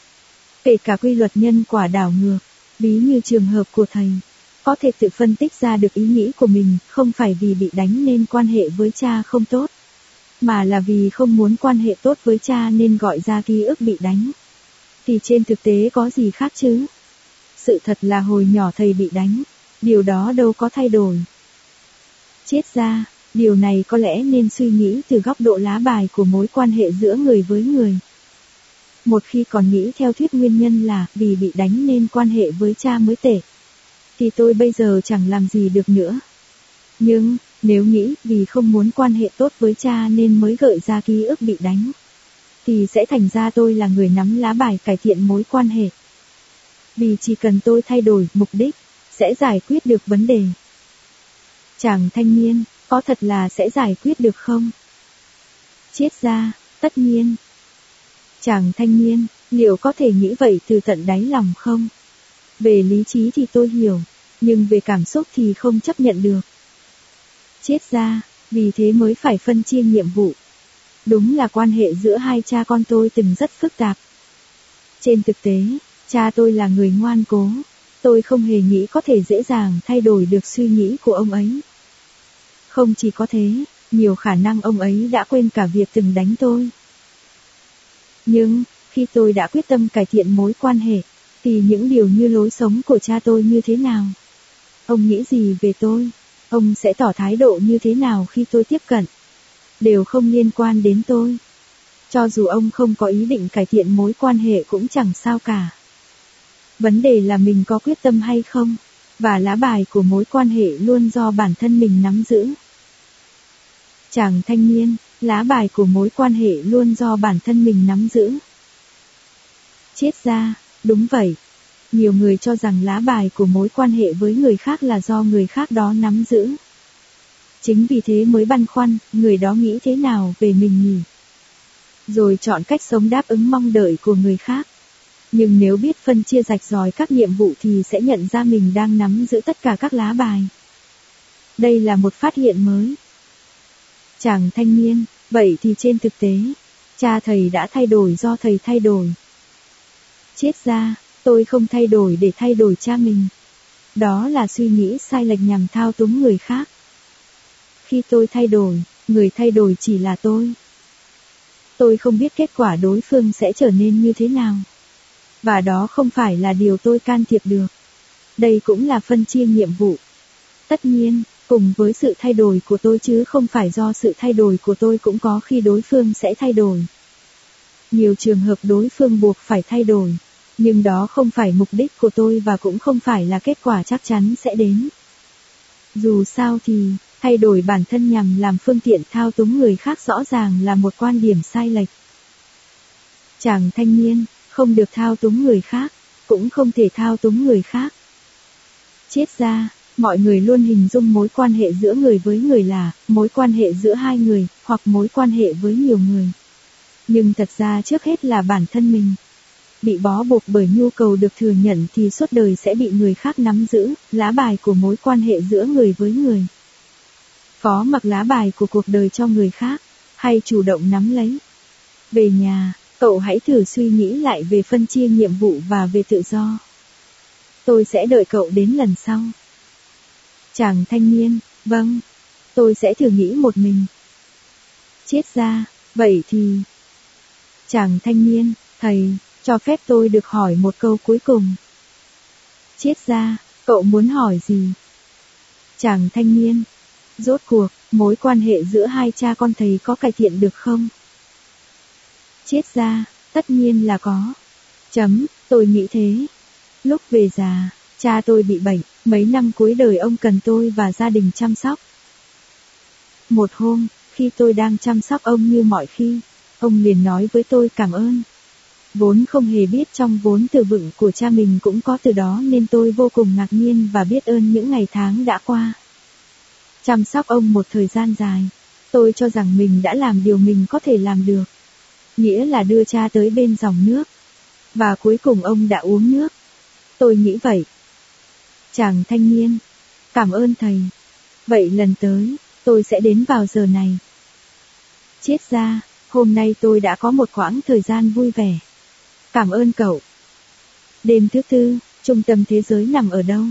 Kể cả quy luật nhân quả đảo ngược, ví như trường hợp của thầy, có thể tự phân tích ra được ý nghĩ của mình, không phải vì bị đánh nên quan hệ với cha không tốt, mà là vì không muốn quan hệ tốt với cha nên gọi ra ký ức bị đánh. Thì trên thực tế có gì khác chứ? Sự thật là hồi nhỏ thầy bị đánh, điều đó đâu có thay đổi. Chết ra, điều này có lẽ nên suy nghĩ từ góc độ lá bài của mối quan hệ giữa người với người. Một khi còn nghĩ theo thuyết nguyên nhân là vì bị đánh nên quan hệ với cha mới tệ. Thì tôi bây giờ chẳng làm gì được nữa. Nhưng, nếu nghĩ vì không muốn quan hệ tốt với cha nên mới gợi ra ký ức bị đánh. Thì sẽ thành ra tôi là người nắm lá bài cải thiện mối quan hệ. Vì chỉ cần tôi thay đổi mục đích, sẽ giải quyết được vấn đề. Chàng thanh niên, có thật là sẽ giải quyết được không? Chết ra, tất nhiên, Chàng thanh niên, liệu có thể nghĩ vậy từ tận đáy lòng không? Về lý trí thì tôi hiểu, nhưng về cảm xúc thì không chấp nhận được. Chết ra, vì thế mới phải phân chia nhiệm vụ. Đúng là quan hệ giữa hai cha con tôi từng rất phức tạp. Trên thực tế, cha tôi là người ngoan cố, tôi không hề nghĩ có thể dễ dàng thay đổi được suy nghĩ của ông ấy. Không chỉ có thế, nhiều khả năng ông ấy đã quên cả việc từng đánh tôi. Nhưng, khi tôi đã quyết tâm cải thiện mối quan hệ, thì những điều như lối sống của cha tôi như thế nào? Ông nghĩ gì về tôi? Ông sẽ tỏ thái độ như thế nào khi tôi tiếp cận? Đều không liên quan đến tôi. Cho dù ông không có ý định cải thiện mối quan hệ cũng chẳng sao cả. Vấn đề là mình có quyết tâm hay không, và lá bài của mối quan hệ luôn do bản thân mình nắm giữ. Chàng thanh niên, lá bài của mối quan hệ luôn do bản thân mình nắm giữ. Chết ra, đúng vậy. Nhiều người cho rằng lá bài của mối quan hệ với người khác là do người khác đó nắm giữ. Chính vì thế mới băn khoăn, người đó nghĩ thế nào về mình nhỉ? Rồi chọn cách sống đáp ứng mong đợi của người khác. Nhưng nếu biết phân chia rạch ròi các nhiệm vụ thì sẽ nhận ra mình đang nắm giữ tất cả các lá bài. Đây là một phát hiện mới. Chàng thanh niên, vậy thì trên thực tế, cha thầy đã thay đổi do thầy thay đổi. Chết ra, tôi không thay đổi để thay đổi cha mình. Đó là suy nghĩ sai lệch nhằm thao túng người khác. Khi tôi thay đổi, người thay đổi chỉ là tôi. Tôi không biết kết quả đối phương sẽ trở nên như thế nào. Và đó không phải là điều tôi can thiệp được. Đây cũng là phân chia nhiệm vụ. Tất nhiên, cùng với sự thay đổi của tôi chứ không phải do sự thay đổi của tôi cũng có khi đối phương sẽ thay đổi. Nhiều trường hợp đối phương buộc phải thay đổi, nhưng đó không phải mục đích của tôi và cũng không phải là kết quả chắc chắn sẽ đến. Dù sao thì, thay đổi bản thân nhằm làm phương tiện thao túng người khác rõ ràng là một quan điểm sai lệch. Chàng thanh niên, không được thao túng người khác, cũng không thể thao túng người khác. Chết ra, Mọi người luôn hình dung mối quan hệ giữa người với người là mối quan hệ giữa hai người, hoặc mối quan hệ với nhiều người. Nhưng thật ra trước hết là bản thân mình. Bị bó buộc bởi nhu cầu được thừa nhận thì suốt đời sẽ bị người khác nắm giữ, lá bài của mối quan hệ giữa người với người. Có mặc lá bài của cuộc đời cho người khác, hay chủ động nắm lấy. Về nhà, cậu hãy thử suy nghĩ lại về phân chia nhiệm vụ và về tự do. Tôi sẽ đợi cậu đến lần sau. Chàng thanh niên, vâng, tôi sẽ thử nghĩ một mình. Chết ra, vậy thì... Chàng thanh niên, thầy, cho phép tôi được hỏi một câu cuối cùng. Chết ra, cậu muốn hỏi gì? Chàng thanh niên, rốt cuộc, Mối quan hệ giữa hai cha con thầy có cải thiện được không? Chết ra, tất nhiên là có. Chấm, tôi nghĩ thế. Lúc về già, cha tôi bị bệnh, mấy năm cuối đời ông cần tôi và gia đình chăm sóc. Một hôm, khi tôi đang chăm sóc ông như mọi khi, ông liền nói với tôi cảm ơn. Vốn không hề biết trong vốn từ vựng của cha mình cũng có từ đó nên tôi vô cùng ngạc nhiên và biết ơn những ngày tháng đã qua. Chăm sóc ông một thời gian dài, tôi cho rằng mình đã làm điều mình có thể làm được. Nghĩa là đưa cha tới bên dòng nước. Và cuối cùng ông đã uống nước. Tôi nghĩ vậy. Chàng thanh niên, cảm ơn thầy. Vậy lần tới, tôi sẽ đến vào giờ này. Chết ra, hôm nay tôi đã có một khoảng thời gian vui vẻ. Cảm ơn cậu. Đêm thứ tư, trung tâm thế giới nằm ở đâu?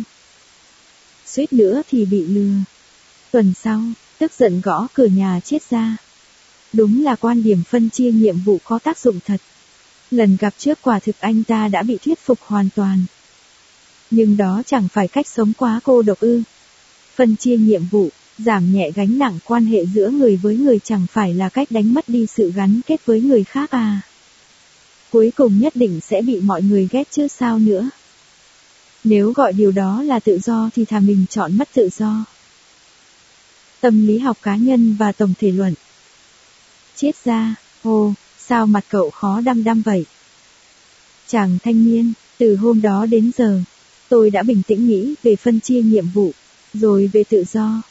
Suýt nữa thì bị lừa. Tuần sau, tức giận gõ cửa nhà chết ra. Đúng là quan điểm phân chia nhiệm vụ có tác dụng thật. Lần gặp trước quả thực anh ta đã bị thuyết phục hoàn toàn. Nhưng đó chẳng phải cách sống quá cô độc ư. Phân chia nhiệm vụ, giảm nhẹ gánh nặng quan hệ giữa người với người chẳng phải là cách đánh mất đi sự gắn kết với người khác à. Cuối cùng nhất định sẽ bị mọi người ghét chứ sao nữa. Nếu gọi điều đó là tự do thì thà mình chọn mất tự do. Tâm lý học cá nhân và tổng thể luận. Chết ra, ô, sao mặt cậu khó đăm đăm vậy? Chàng thanh niên, từ hôm đó đến giờ, tôi đã bình tĩnh nghĩ về phân chia nhiệm vụ, rồi về tự do.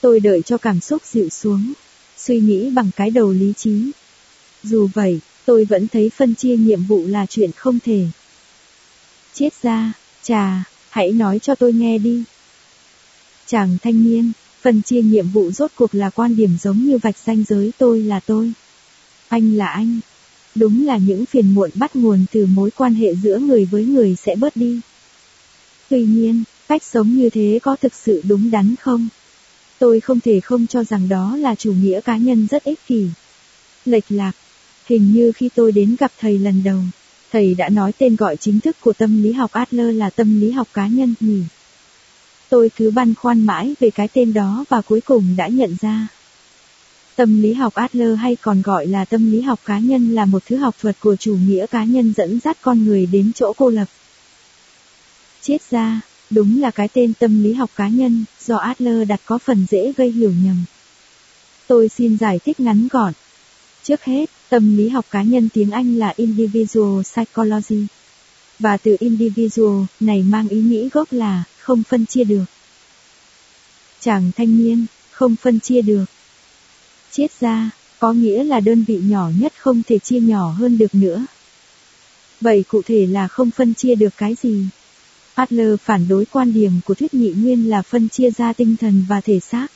Tôi đợi cho cảm xúc dịu xuống, suy nghĩ bằng cái đầu lý trí. Dù vậy, tôi vẫn thấy phân chia nhiệm vụ là chuyện không thể. Chết ra, chà, hãy nói cho tôi nghe đi. Chàng thanh niên, phân chia nhiệm vụ rốt cuộc là quan điểm giống như vạch ranh giới tôi là tôi. Anh là anh. Đúng là những phiền muộn bắt nguồn từ mối quan hệ giữa người với người sẽ bớt đi. Tuy nhiên, cách sống như thế có thực sự đúng đắn không? Tôi không thể không cho rằng đó là chủ nghĩa cá nhân rất ích kỷ. Lệch lạc. Hình như khi tôi đến gặp thầy lần đầu, thầy đã nói tên gọi chính thức của tâm lý học Adler là tâm lý học cá nhân nhỉ. Tôi cứ băn khoăn mãi về cái tên đó và cuối cùng đã nhận ra. Tâm lý học Adler hay còn gọi là tâm lý học cá nhân là một thứ học thuật của chủ nghĩa cá nhân dẫn dắt con người đến chỗ cô lập. Chết ra, đúng là cái tên tâm lý học cá nhân, do Adler đặt có phần dễ gây hiểu nhầm. Tôi xin giải thích ngắn gọn. Trước hết, tâm lý học cá nhân tiếng Anh là Individual Psychology. Và từ individual này mang ý nghĩa gốc là không phân chia được. Chàng thanh niên, không phân chia được. Chiết ra, có nghĩa là đơn vị nhỏ nhất không thể chia nhỏ hơn được nữa. Vậy cụ thể là không phân chia được cái gì? Adler phản đối quan điểm của thuyết nhị nguyên là phân chia ra tinh thần và thể xác,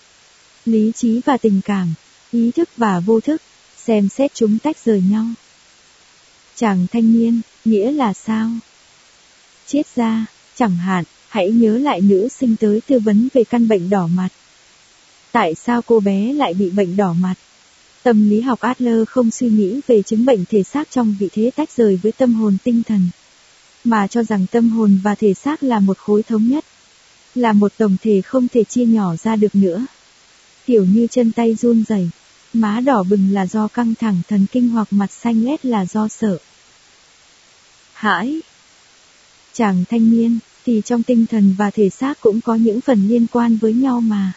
lý trí và tình cảm, ý thức và vô thức, xem xét chúng tách rời nhau. Chàng thanh niên, nghĩa là sao? Chết ra, chẳng hạn, hãy nhớ lại nữ sinh tới tư vấn về căn bệnh đỏ mặt. Tại sao cô bé lại bị bệnh đỏ mặt? Tâm lý học Adler không suy nghĩ về chứng bệnh thể xác trong vị thế tách rời với tâm hồn tinh thần, mà cho rằng tâm hồn và thể xác là một khối thống nhất, là một tổng thể không thể chia nhỏ ra được nữa. Kiểu như chân tay run rẩy, má đỏ bừng là do căng thẳng thần kinh hoặc mặt xanh lét là do sợ. Hãi! Chàng thanh niên, thì trong tinh thần và thể xác cũng có những phần liên quan với nhau mà.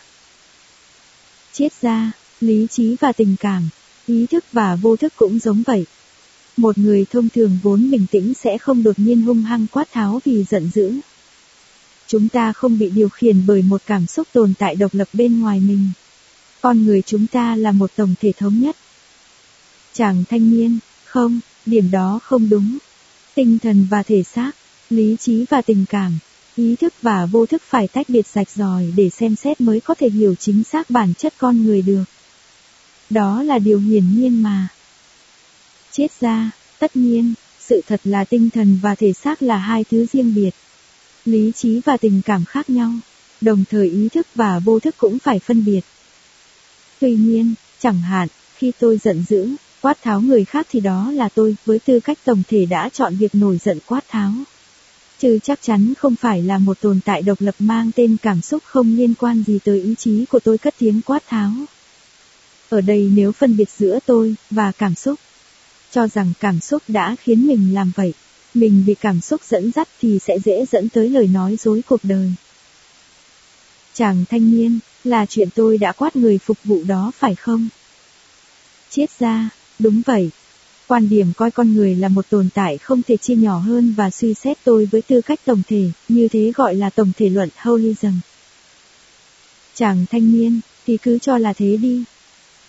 Triết ra, lý trí và tình cảm, ý thức và vô thức cũng giống vậy. Một người thông thường vốn bình tĩnh sẽ không đột nhiên hung hăng quát tháo vì giận dữ. Chúng ta không bị điều khiển bởi một cảm xúc tồn tại độc lập bên ngoài mình. Con người chúng ta là một tổng thể thống nhất. Chàng thanh niên, không, điểm đó không đúng. Tinh thần và thể xác, lý trí và tình cảm, ý thức và vô thức phải tách biệt sạch ròi để xem xét mới có thể hiểu chính xác bản chất con người được. Đó là điều hiển nhiên mà. Chết ra, tất nhiên, sự thật là tinh thần và thể xác là hai thứ riêng biệt. Lý trí và tình cảm khác nhau, đồng thời ý thức và vô thức cũng phải phân biệt. Tuy nhiên, chẳng hạn, khi tôi giận dữ, quát tháo người khác thì đó là tôi, với tư cách tổng thể đã chọn việc nổi giận quát tháo. Chứ chắc chắn không phải là một tồn tại độc lập mang tên cảm xúc không liên quan gì tới ý chí của tôi cất tiếng quát tháo. Ở đây nếu phân biệt giữa tôi và cảm xúc, cho rằng cảm xúc đã khiến mình làm vậy, mình bị cảm xúc dẫn dắt thì sẽ dễ dẫn tới lời nói dối cuộc đời. Chàng thanh niên, là chuyện tôi đã quát người phục vụ đó phải không? Chiết ra, đúng vậy. Quan điểm coi con người là một tồn tại không thể chia nhỏ hơn và suy xét tôi với tư cách tổng thể, như thế gọi là tổng thể luận holism. Chàng thanh niên, thì cứ cho là thế đi.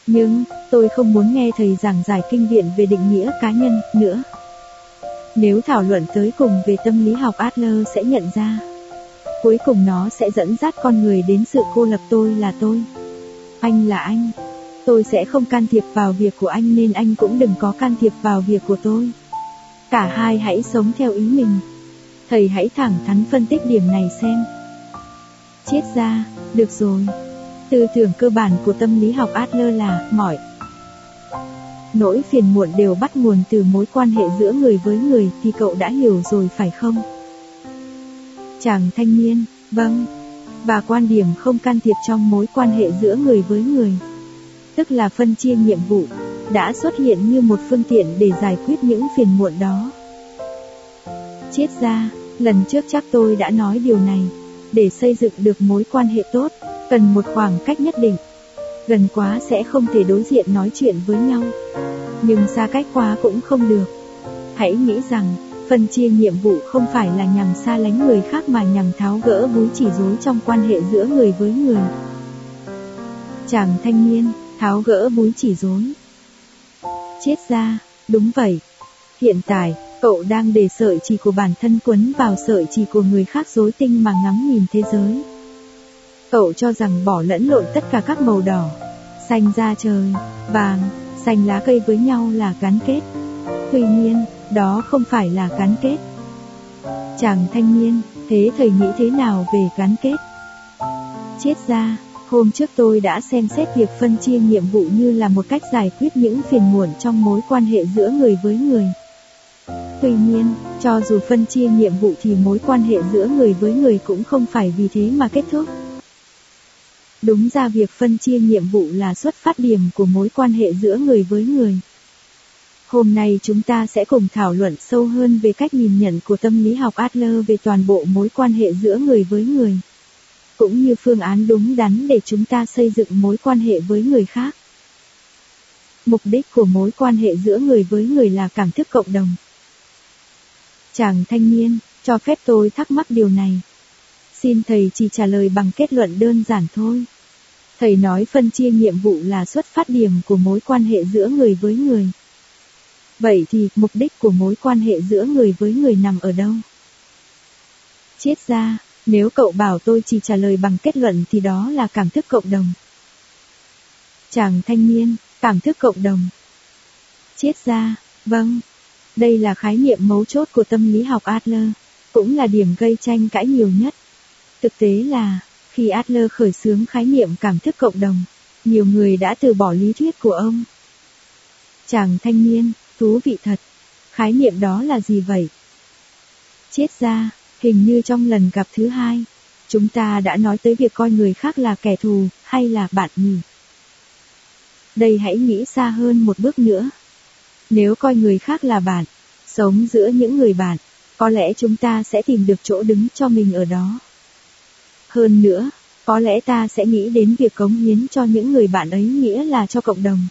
Nhưng, tôi không muốn nghe thầy giảng giải kinh điển về định nghĩa cá nhân nữa. Nếu thảo luận tới cùng về tâm lý học Adler sẽ nhận ra, cuối cùng nó sẽ dẫn dắt con người đến sự cô lập tôi là tôi. Anh là anh. Tôi sẽ không can thiệp vào việc của anh nên anh cũng đừng có can thiệp vào việc của tôi. Cả hai hãy sống theo ý mình. Thầy hãy thẳng thắn phân tích điểm này xem. Chết ra, được rồi. Tư tưởng cơ bản của tâm lý học Adler là mỏi. Nỗi phiền muộn đều bắt nguồn từ mối quan hệ giữa người với người thì cậu đã hiểu rồi phải không? Chàng thanh niên, vâng. Và quan điểm không can thiệp trong mối quan hệ giữa người với người. Tức là phân chia nhiệm vụ, đã xuất hiện như một phương tiện để giải quyết những phiền muộn đó. Chết ra, lần trước chắc tôi đã nói điều này. Để xây dựng được mối quan hệ tốt, cần một khoảng cách nhất định. Gần quá sẽ không thể đối diện nói chuyện với nhau. Nhưng xa cách quá cũng không được. Hãy nghĩ rằng, phân chia nhiệm vụ không phải là nhằm xa lánh người khác mà nhằm tháo gỡ búi chỉ rối trong quan hệ giữa người với người. Chàng thanh niên, tháo gỡ búi chỉ rối. Chết ra, đúng vậy. Hiện tại, cậu đang để sợi chỉ của bản thân quấn vào sợi chỉ của người khác rối tinh mà ngắm nhìn thế giới. Cậu cho rằng bỏ lẫn lộn tất cả các màu đỏ, xanh da trời, vàng, xanh lá cây với nhau là gắn kết. Tuy nhiên, đó không phải là gắn kết. Chàng thanh niên, thế thầy nghĩ thế nào về gắn kết? Chết ra, hôm trước tôi đã xem xét việc phân chia nhiệm vụ như là một cách giải quyết những phiền muộn trong mối quan hệ giữa người với người. Tuy nhiên, cho dù phân chia nhiệm vụ thì mối quan hệ giữa người với người cũng không phải vì thế mà kết thúc. Đúng ra việc phân chia nhiệm vụ là xuất phát điểm của mối quan hệ giữa người với người. Hôm nay chúng ta sẽ cùng thảo luận sâu hơn về cách nhìn nhận của tâm lý học Adler về toàn bộ mối quan hệ giữa người với người. Cũng như phương án đúng đắn để chúng ta xây dựng mối quan hệ với người khác. Mục đích của mối quan hệ giữa người với người là cảm thức cộng đồng. Chàng thanh niên, cho phép tôi thắc mắc điều này. Xin thầy chỉ trả lời bằng kết luận đơn giản thôi. Thầy nói phân chia nhiệm vụ là xuất phát điểm của mối quan hệ giữa người với người. Vậy thì, mục đích của mối quan hệ giữa người với người nằm ở đâu? Chết ra, nếu cậu bảo tôi chỉ trả lời bằng kết luận thì đó là cảm thức cộng đồng. Chàng thanh niên, cảm thức cộng đồng. Chết ra, vâng. Đây là khái niệm mấu chốt của tâm lý học Adler, cũng là điểm gây tranh cãi nhiều nhất. Thực tế là, khi Adler khởi xướng khái niệm cảm thức cộng đồng, nhiều người đã từ bỏ lý thuyết của ông. Chàng thanh niên, thú vị thật. Khái niệm đó là gì vậy? Chết ra, hình như trong lần gặp thứ hai, chúng ta đã nói tới việc coi người khác là kẻ thù, hay là bạn nhỉ? Đây hãy nghĩ xa hơn một bước nữa. Nếu coi người khác là bạn, sống giữa những người bạn, có lẽ chúng ta sẽ tìm được chỗ đứng cho mình ở đó. Hơn nữa, có lẽ ta sẽ nghĩ đến việc cống hiến cho những người bạn ấy nghĩa là cho cộng đồng.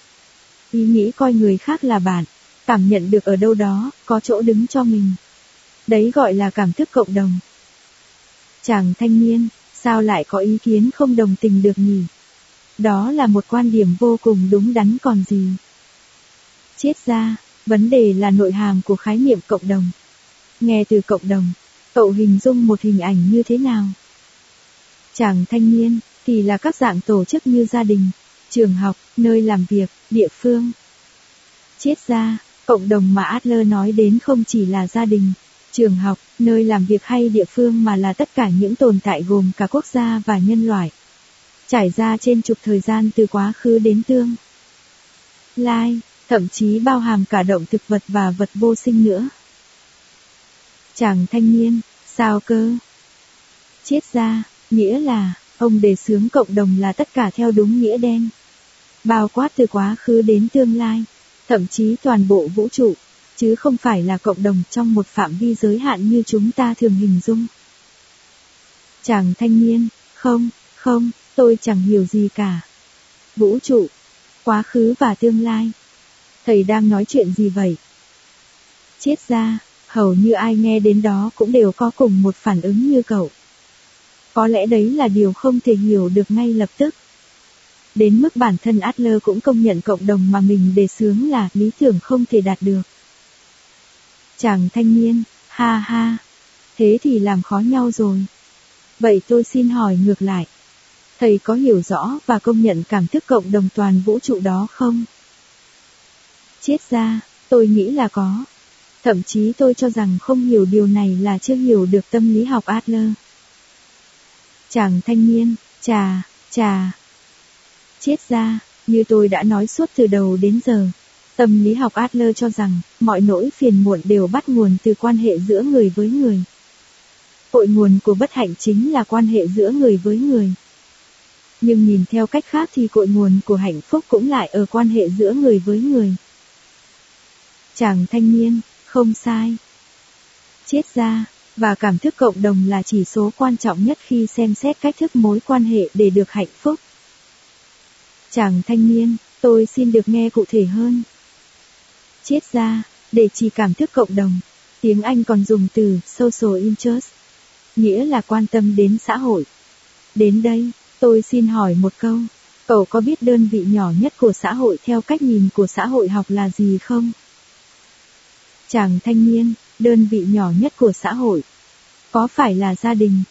Ý nghĩ coi người khác là bạn, cảm nhận được ở đâu đó, có chỗ đứng cho mình. Đấy gọi là cảm thức cộng đồng. Chàng thanh niên, sao lại có ý kiến không đồng tình được nhỉ? Đó là một quan điểm vô cùng đúng đắn còn gì. Chết ra, vấn đề là nội hàm của khái niệm cộng đồng. Nghe từ cộng đồng, cậu hình dung một hình ảnh như thế nào? Chàng thanh niên, thì là các dạng tổ chức như gia đình, trường học, nơi làm việc, địa phương. Chết ra, cộng đồng mà Adler nói đến không chỉ là gia đình, trường học, nơi làm việc hay địa phương mà là tất cả những tồn tại gồm cả quốc gia và nhân loại. Trải ra trên chục thời gian từ quá khứ đến tương. Lai, thậm chí bao hàm cả động thực vật và vật vô sinh nữa. Chàng thanh niên, sao cơ? Chết ra, nghĩa là, ông đề xướng cộng đồng là tất cả theo đúng nghĩa đen. bao quát từ quá khứ đến tương lai, thậm chí toàn bộ vũ trụ, chứ không phải là cộng đồng trong một phạm vi giới hạn như chúng ta thường hình dung. Chàng thanh niên, không, không, tôi chẳng hiểu gì cả. Vũ trụ, quá khứ và tương lai. Thầy đang nói chuyện gì vậy? Chết ra, hầu như ai nghe đến đó cũng đều có cùng một phản ứng như cậu. Có lẽ đấy là điều không thể hiểu được ngay lập tức. Đến mức bản thân Adler cũng công nhận cộng đồng mà mình đề xướng là lý tưởng không thể đạt được. Chàng thanh niên, ha ha, thế thì làm khó nhau rồi. Vậy tôi xin hỏi ngược lại. Thầy có hiểu rõ và công nhận cảm thức cộng đồng toàn vũ trụ đó không? Chết ra, tôi nghĩ là có. Thậm chí tôi cho rằng không hiểu điều này là chưa hiểu được tâm lý học Adler. Chàng thanh niên, trà, trà. Chết ra, như tôi đã nói suốt từ đầu đến giờ. Tâm lý học Adler cho rằng, mọi nỗi phiền muộn đều bắt nguồn từ quan hệ giữa người với người. Cội nguồn của bất hạnh chính là quan hệ giữa người với người. Nhưng nhìn theo cách khác thì cội nguồn của hạnh phúc cũng lại ở quan hệ giữa người với người. Chàng thanh niên, không sai. Chết ra, và cảm thức cộng đồng là chỉ số quan trọng nhất khi xem xét cách thức mối quan hệ để được hạnh phúc. Chàng thanh niên, tôi xin được nghe cụ thể hơn. Chết ra, để chỉ cảm thức cộng đồng, tiếng Anh còn dùng từ social interest, nghĩa là quan tâm đến xã hội. Đến đây, tôi xin hỏi một câu, cậu có biết đơn vị nhỏ nhất của xã hội theo cách nhìn của xã hội học là gì không? Chàng thanh niên, đơn vị nhỏ nhất của xã hội. Có phải là gia đình?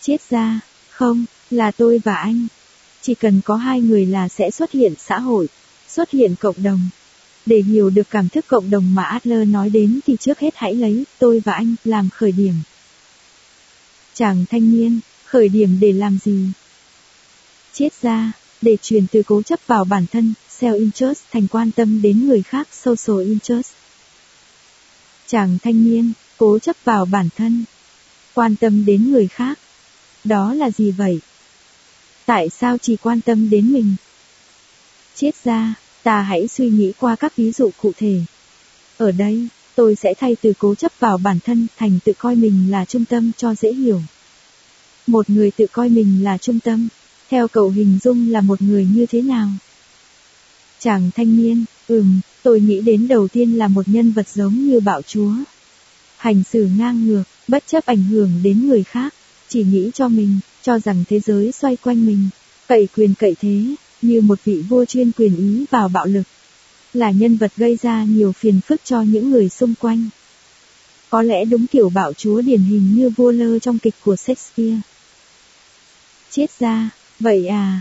Chết ra, không, là tôi và anh. Chỉ cần có hai người là sẽ xuất hiện xã hội, xuất hiện cộng đồng. Để hiểu được cảm thức cộng đồng mà Adler nói đến thì trước hết hãy lấy tôi và anh làm khởi điểm. Chàng thanh niên, khởi điểm để làm gì? Chết ra, để truyền từ cố chấp vào bản thân, self interest thành quan tâm đến người khác, social interest. Chàng thanh niên, cố chấp vào bản thân, quan tâm đến người khác. Đó là gì vậy? Tại sao chỉ quan tâm đến mình? Chết ra, ta hãy suy nghĩ qua các ví dụ cụ thể. Ở đây, tôi sẽ thay từ cố chấp vào bản thân thành tự coi mình là trung tâm cho dễ hiểu. Một người tự coi mình là trung tâm, theo cậu hình dung là một người như thế nào? Chàng thanh niên, ừm, tôi nghĩ đến đầu tiên là một nhân vật giống như bạo chúa. Hành xử ngang ngược, bất chấp ảnh hưởng đến người khác, chỉ nghĩ cho mình, cho rằng thế giới xoay quanh mình, cậy quyền cậy thế, như một vị vua chuyên quyền ý vào bạo lực. Là nhân vật gây ra nhiều phiền phức cho những người xung quanh. Có lẽ đúng kiểu bạo chúa điển hình như vua lơ trong kịch của Shakespeare. Chết ra, vậy à?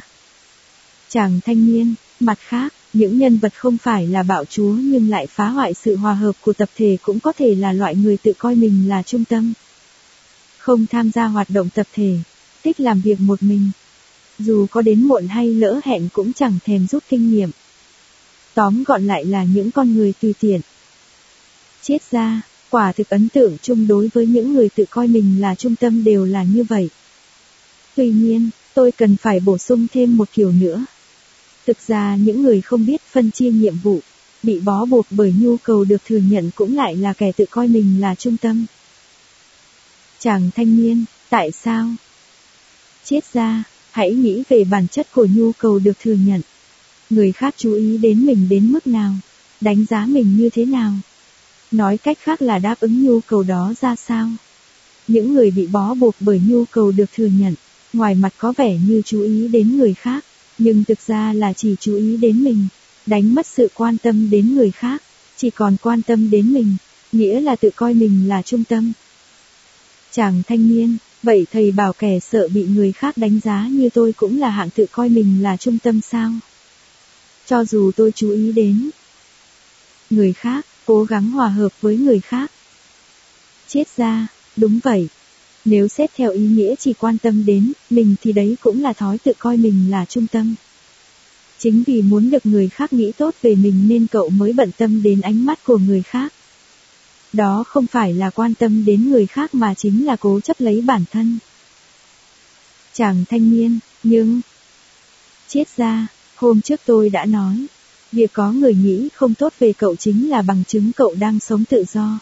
Chàng thanh niên, mặt khác, những nhân vật không phải là bạo chúa nhưng lại phá hoại sự hòa hợp của tập thể cũng có thể là loại người tự coi mình là trung tâm. Không tham gia hoạt động tập thể, thích làm việc một mình. Dù có đến muộn hay lỡ hẹn cũng chẳng thèm rút kinh nghiệm. Tóm gọn lại là những con người tùy tiện. Chết ra, quả thực ấn tượng chung đối với những người tự coi mình là trung tâm đều là như vậy. Tuy nhiên, tôi cần phải bổ sung thêm một kiểu nữa. Thực ra những người không biết phân chia nhiệm vụ, bị bó buộc bởi nhu cầu được thừa nhận cũng lại là kẻ tự coi mình là trung tâm. Chàng thanh niên, tại sao? Chết ra, hãy nghĩ về bản chất của nhu cầu được thừa nhận. Người khác chú ý đến mình đến mức nào, đánh giá mình như thế nào. Nói cách khác là đáp ứng nhu cầu đó ra sao. Những người bị bó buộc bởi nhu cầu được thừa nhận, ngoài mặt có vẻ như chú ý đến người khác, nhưng thực ra là chỉ chú ý đến mình, đánh mất sự quan tâm đến người khác, chỉ còn quan tâm đến mình, nghĩa là tự coi mình là trung tâm. Chàng thanh niên, vậy thầy bảo kẻ sợ bị người khác đánh giá như tôi cũng là hạng tự coi mình là trung tâm sao? Cho dù tôi chú ý đến người khác, cố gắng hòa hợp với người khác. Chết ra, đúng vậy, nếu xét theo ý nghĩa chỉ quan tâm đến mình thì đấy cũng là thói tự coi mình là trung tâm. Chính vì muốn được người khác nghĩ tốt về mình nên cậu mới bận tâm đến ánh mắt của người khác. Đó không phải là quan tâm đến người khác mà chính là cố chấp lấy bản thân. Chàng thanh niên, nhưng... Chết ra, Hôm trước tôi đã nói, việc có người nghĩ không tốt về cậu chính là bằng chứng cậu đang sống tự do.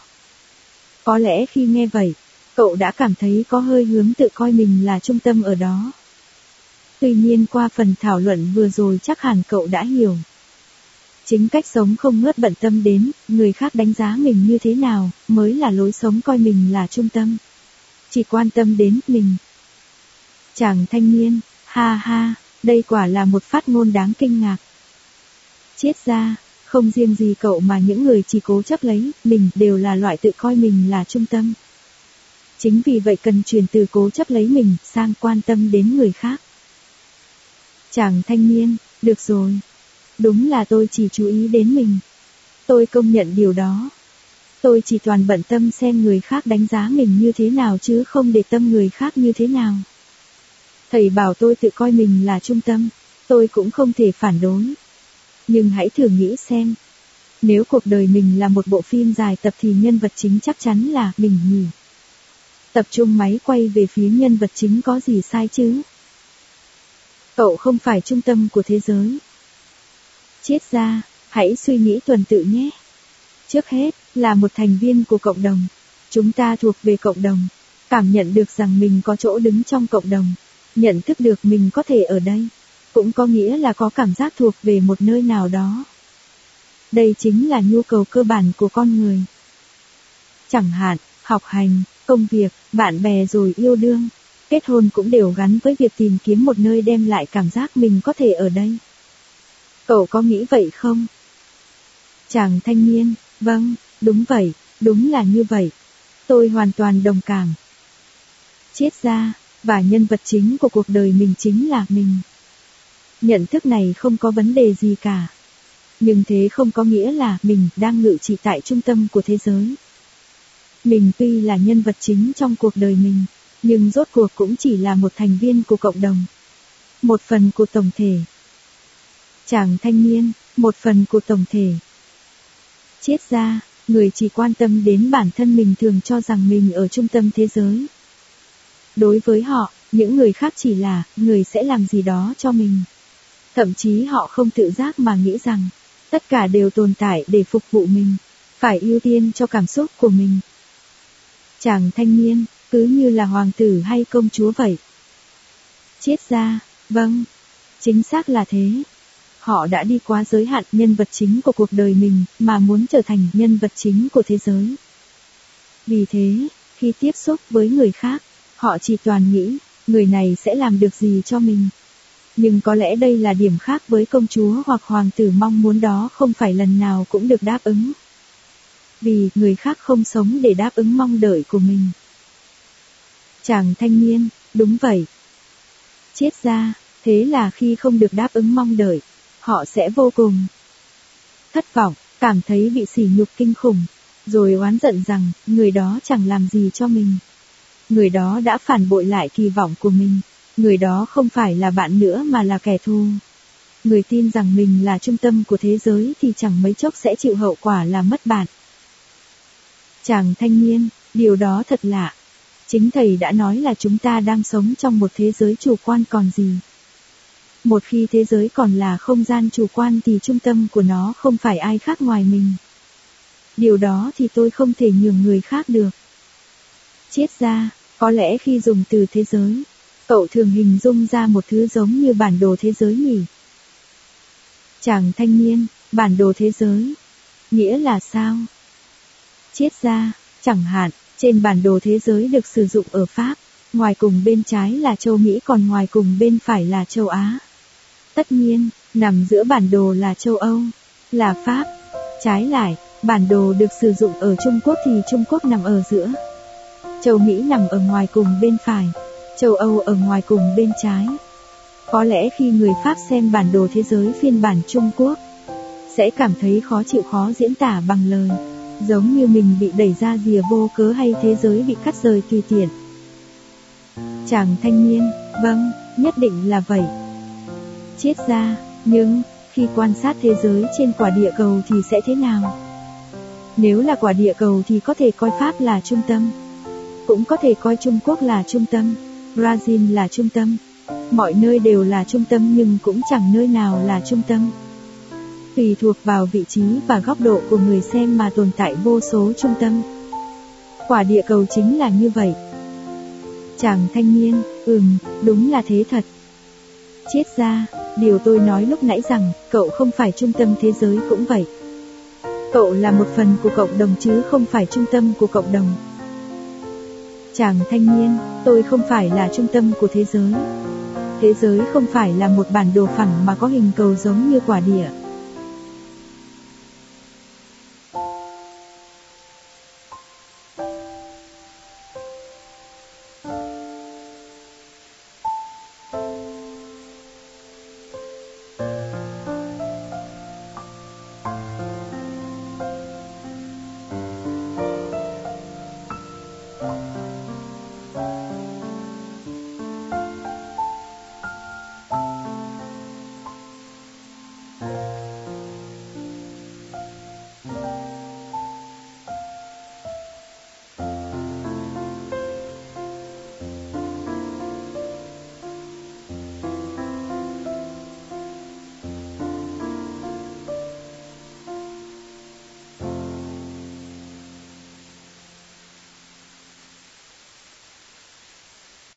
Có lẽ khi nghe vậy, cậu đã cảm thấy có hơi hướng tự coi mình là trung tâm ở đó. Tuy nhiên qua phần thảo luận vừa rồi chắc hẳn cậu đã hiểu. Chính cách sống không ngớt bận tâm đến, người khác đánh giá mình như thế nào, mới là lối sống coi mình là trung tâm. Chỉ quan tâm đến mình. Chàng thanh niên, ha ha, đây quả là một phát ngôn đáng kinh ngạc. Chết ra, không riêng gì cậu mà những người chỉ cố chấp lấy mình đều là loại tự coi mình là trung tâm. Chính vì vậy cần chuyển từ cố chấp lấy mình sang quan tâm đến người khác. Chàng thanh niên, được rồi. Đúng là tôi chỉ chú ý đến mình. Tôi công nhận điều đó. Tôi chỉ toàn bận tâm xem người khác đánh giá mình như thế nào chứ không để tâm người khác như thế nào. Thầy bảo tôi tự coi mình là trung tâm, tôi cũng không thể phản đối. Nhưng hãy thử nghĩ xem. Nếu cuộc đời mình là một bộ phim dài tập thì nhân vật chính chắc chắn là mình nhỉ. Tập trung máy quay về phía nhân vật chính có gì sai chứ? Cậu không phải trung tâm của thế giới. Chết ra, hãy suy nghĩ tuần tự nhé. Trước hết, là một thành viên của cộng đồng. Chúng ta thuộc về cộng đồng. Cảm nhận được rằng mình có chỗ đứng trong cộng đồng. Nhận thức được mình có thể ở đây. Cũng có nghĩa là có cảm giác thuộc về một nơi nào đó. Đây chính là nhu cầu cơ bản của con người. Chẳng hạn, học hành, công việc, bạn bè rồi yêu đương, kết hôn cũng đều gắn với việc tìm kiếm một nơi đem lại cảm giác mình có thể ở đây. Cậu có nghĩ vậy không? Chàng thanh niên, vâng, đúng vậy, đúng là như vậy. Tôi hoàn toàn đồng cảm. Chết ra, và nhân vật chính của cuộc đời mình chính là mình. Nhận thức này không có vấn đề gì cả. Nhưng thế không có nghĩa là mình đang ngự trị tại trung tâm của thế giới. Mình tuy là nhân vật chính trong cuộc đời mình, nhưng rốt cuộc cũng chỉ là một thành viên của cộng đồng. Một phần của tổng thể. Chàng thanh niên, một phần của tổng thể. Chết ra, người chỉ quan tâm đến bản thân mình thường cho rằng mình ở trung tâm thế giới. Đối với họ, những người khác chỉ là người sẽ làm gì đó cho mình. Thậm chí họ không tự giác mà nghĩ rằng tất cả đều tồn tại để phục vụ mình, phải ưu tiên cho cảm xúc của mình. Chàng thanh niên, cứ như là hoàng tử hay công chúa vậy. Chết ra, vâng, chính xác là thế. Họ đã đi quá giới hạn nhân vật chính của cuộc đời mình, mà muốn trở thành nhân vật chính của thế giới. Vì thế, khi tiếp xúc với người khác, họ chỉ toàn nghĩ, người này sẽ làm được gì cho mình. Nhưng có lẽ đây là điểm khác với công chúa hoặc hoàng tử mong muốn đó không phải lần nào cũng được đáp ứng. Vì người khác không sống để đáp ứng mong đợi của mình. Chàng thanh niên, đúng vậy. Chết ra, thế là khi không được đáp ứng mong đợi, họ sẽ vô cùng thất vọng, cảm thấy bị sỉ nhục kinh khủng, rồi oán giận rằng người đó chẳng làm gì cho mình. Người đó đã phản bội lại kỳ vọng của mình, người đó không phải là bạn nữa mà là kẻ thù. Người tin rằng mình là trung tâm của thế giới thì chẳng mấy chốc sẽ chịu hậu quả là mất bạn. Chàng thanh niên, điều đó thật lạ. Chính thầy đã nói là chúng ta đang sống trong một thế giới chủ quan còn gì. Một khi thế giới còn là không gian chủ quan thì trung tâm của nó không phải ai khác ngoài mình. Điều đó thì tôi không thể nhường người khác được. Chết ra, có lẽ khi dùng từ thế giới, cậu thường hình dung ra một thứ giống như bản đồ thế giới nhỉ? Chàng thanh niên, bản đồ thế giới. Nghĩa là sao? Chết ra, chẳng hạn, trên bản đồ thế giới được sử dụng ở Pháp, ngoài cùng bên trái là châu Mỹ còn ngoài cùng bên phải là châu Á. Tất nhiên, nằm giữa bản đồ là châu Âu, là Pháp. Trái lại, bản đồ được sử dụng ở Trung Quốc thì Trung Quốc nằm ở giữa. Châu Mỹ nằm ở ngoài cùng bên phải, châu Âu ở ngoài cùng bên trái. Có lẽ khi người Pháp xem bản đồ thế giới phiên bản Trung Quốc, sẽ cảm thấy khó chịu khó diễn tả bằng lời. Giống như mình bị đẩy ra rìa vô cớ hay thế giới bị cắt rời tùy tiện. Chàng thanh niên, vâng, nhất định là vậy. Chết ra, nhưng, khi quan sát thế giới trên quả địa cầu thì sẽ thế nào? Nếu là quả địa cầu thì có thể coi Pháp là trung tâm. Cũng có thể coi Trung Quốc là trung tâm, Brazil là trung tâm, Mọi nơi đều là trung tâm nhưng cũng chẳng nơi nào là trung tâm. Tùy thuộc vào vị trí và góc độ của người xem mà tồn tại vô số trung tâm. Quả địa cầu chính là như vậy. Chàng thanh niên, ừm, đúng là thế thật. Chết ra, điều tôi nói lúc nãy rằng, cậu không phải trung tâm thế giới cũng vậy. Cậu là một phần của cộng đồng chứ không phải trung tâm của cộng đồng. Chàng thanh niên, tôi không phải là trung tâm của thế giới. Thế giới không phải là một bản đồ phẳng mà có hình cầu giống như quả địa.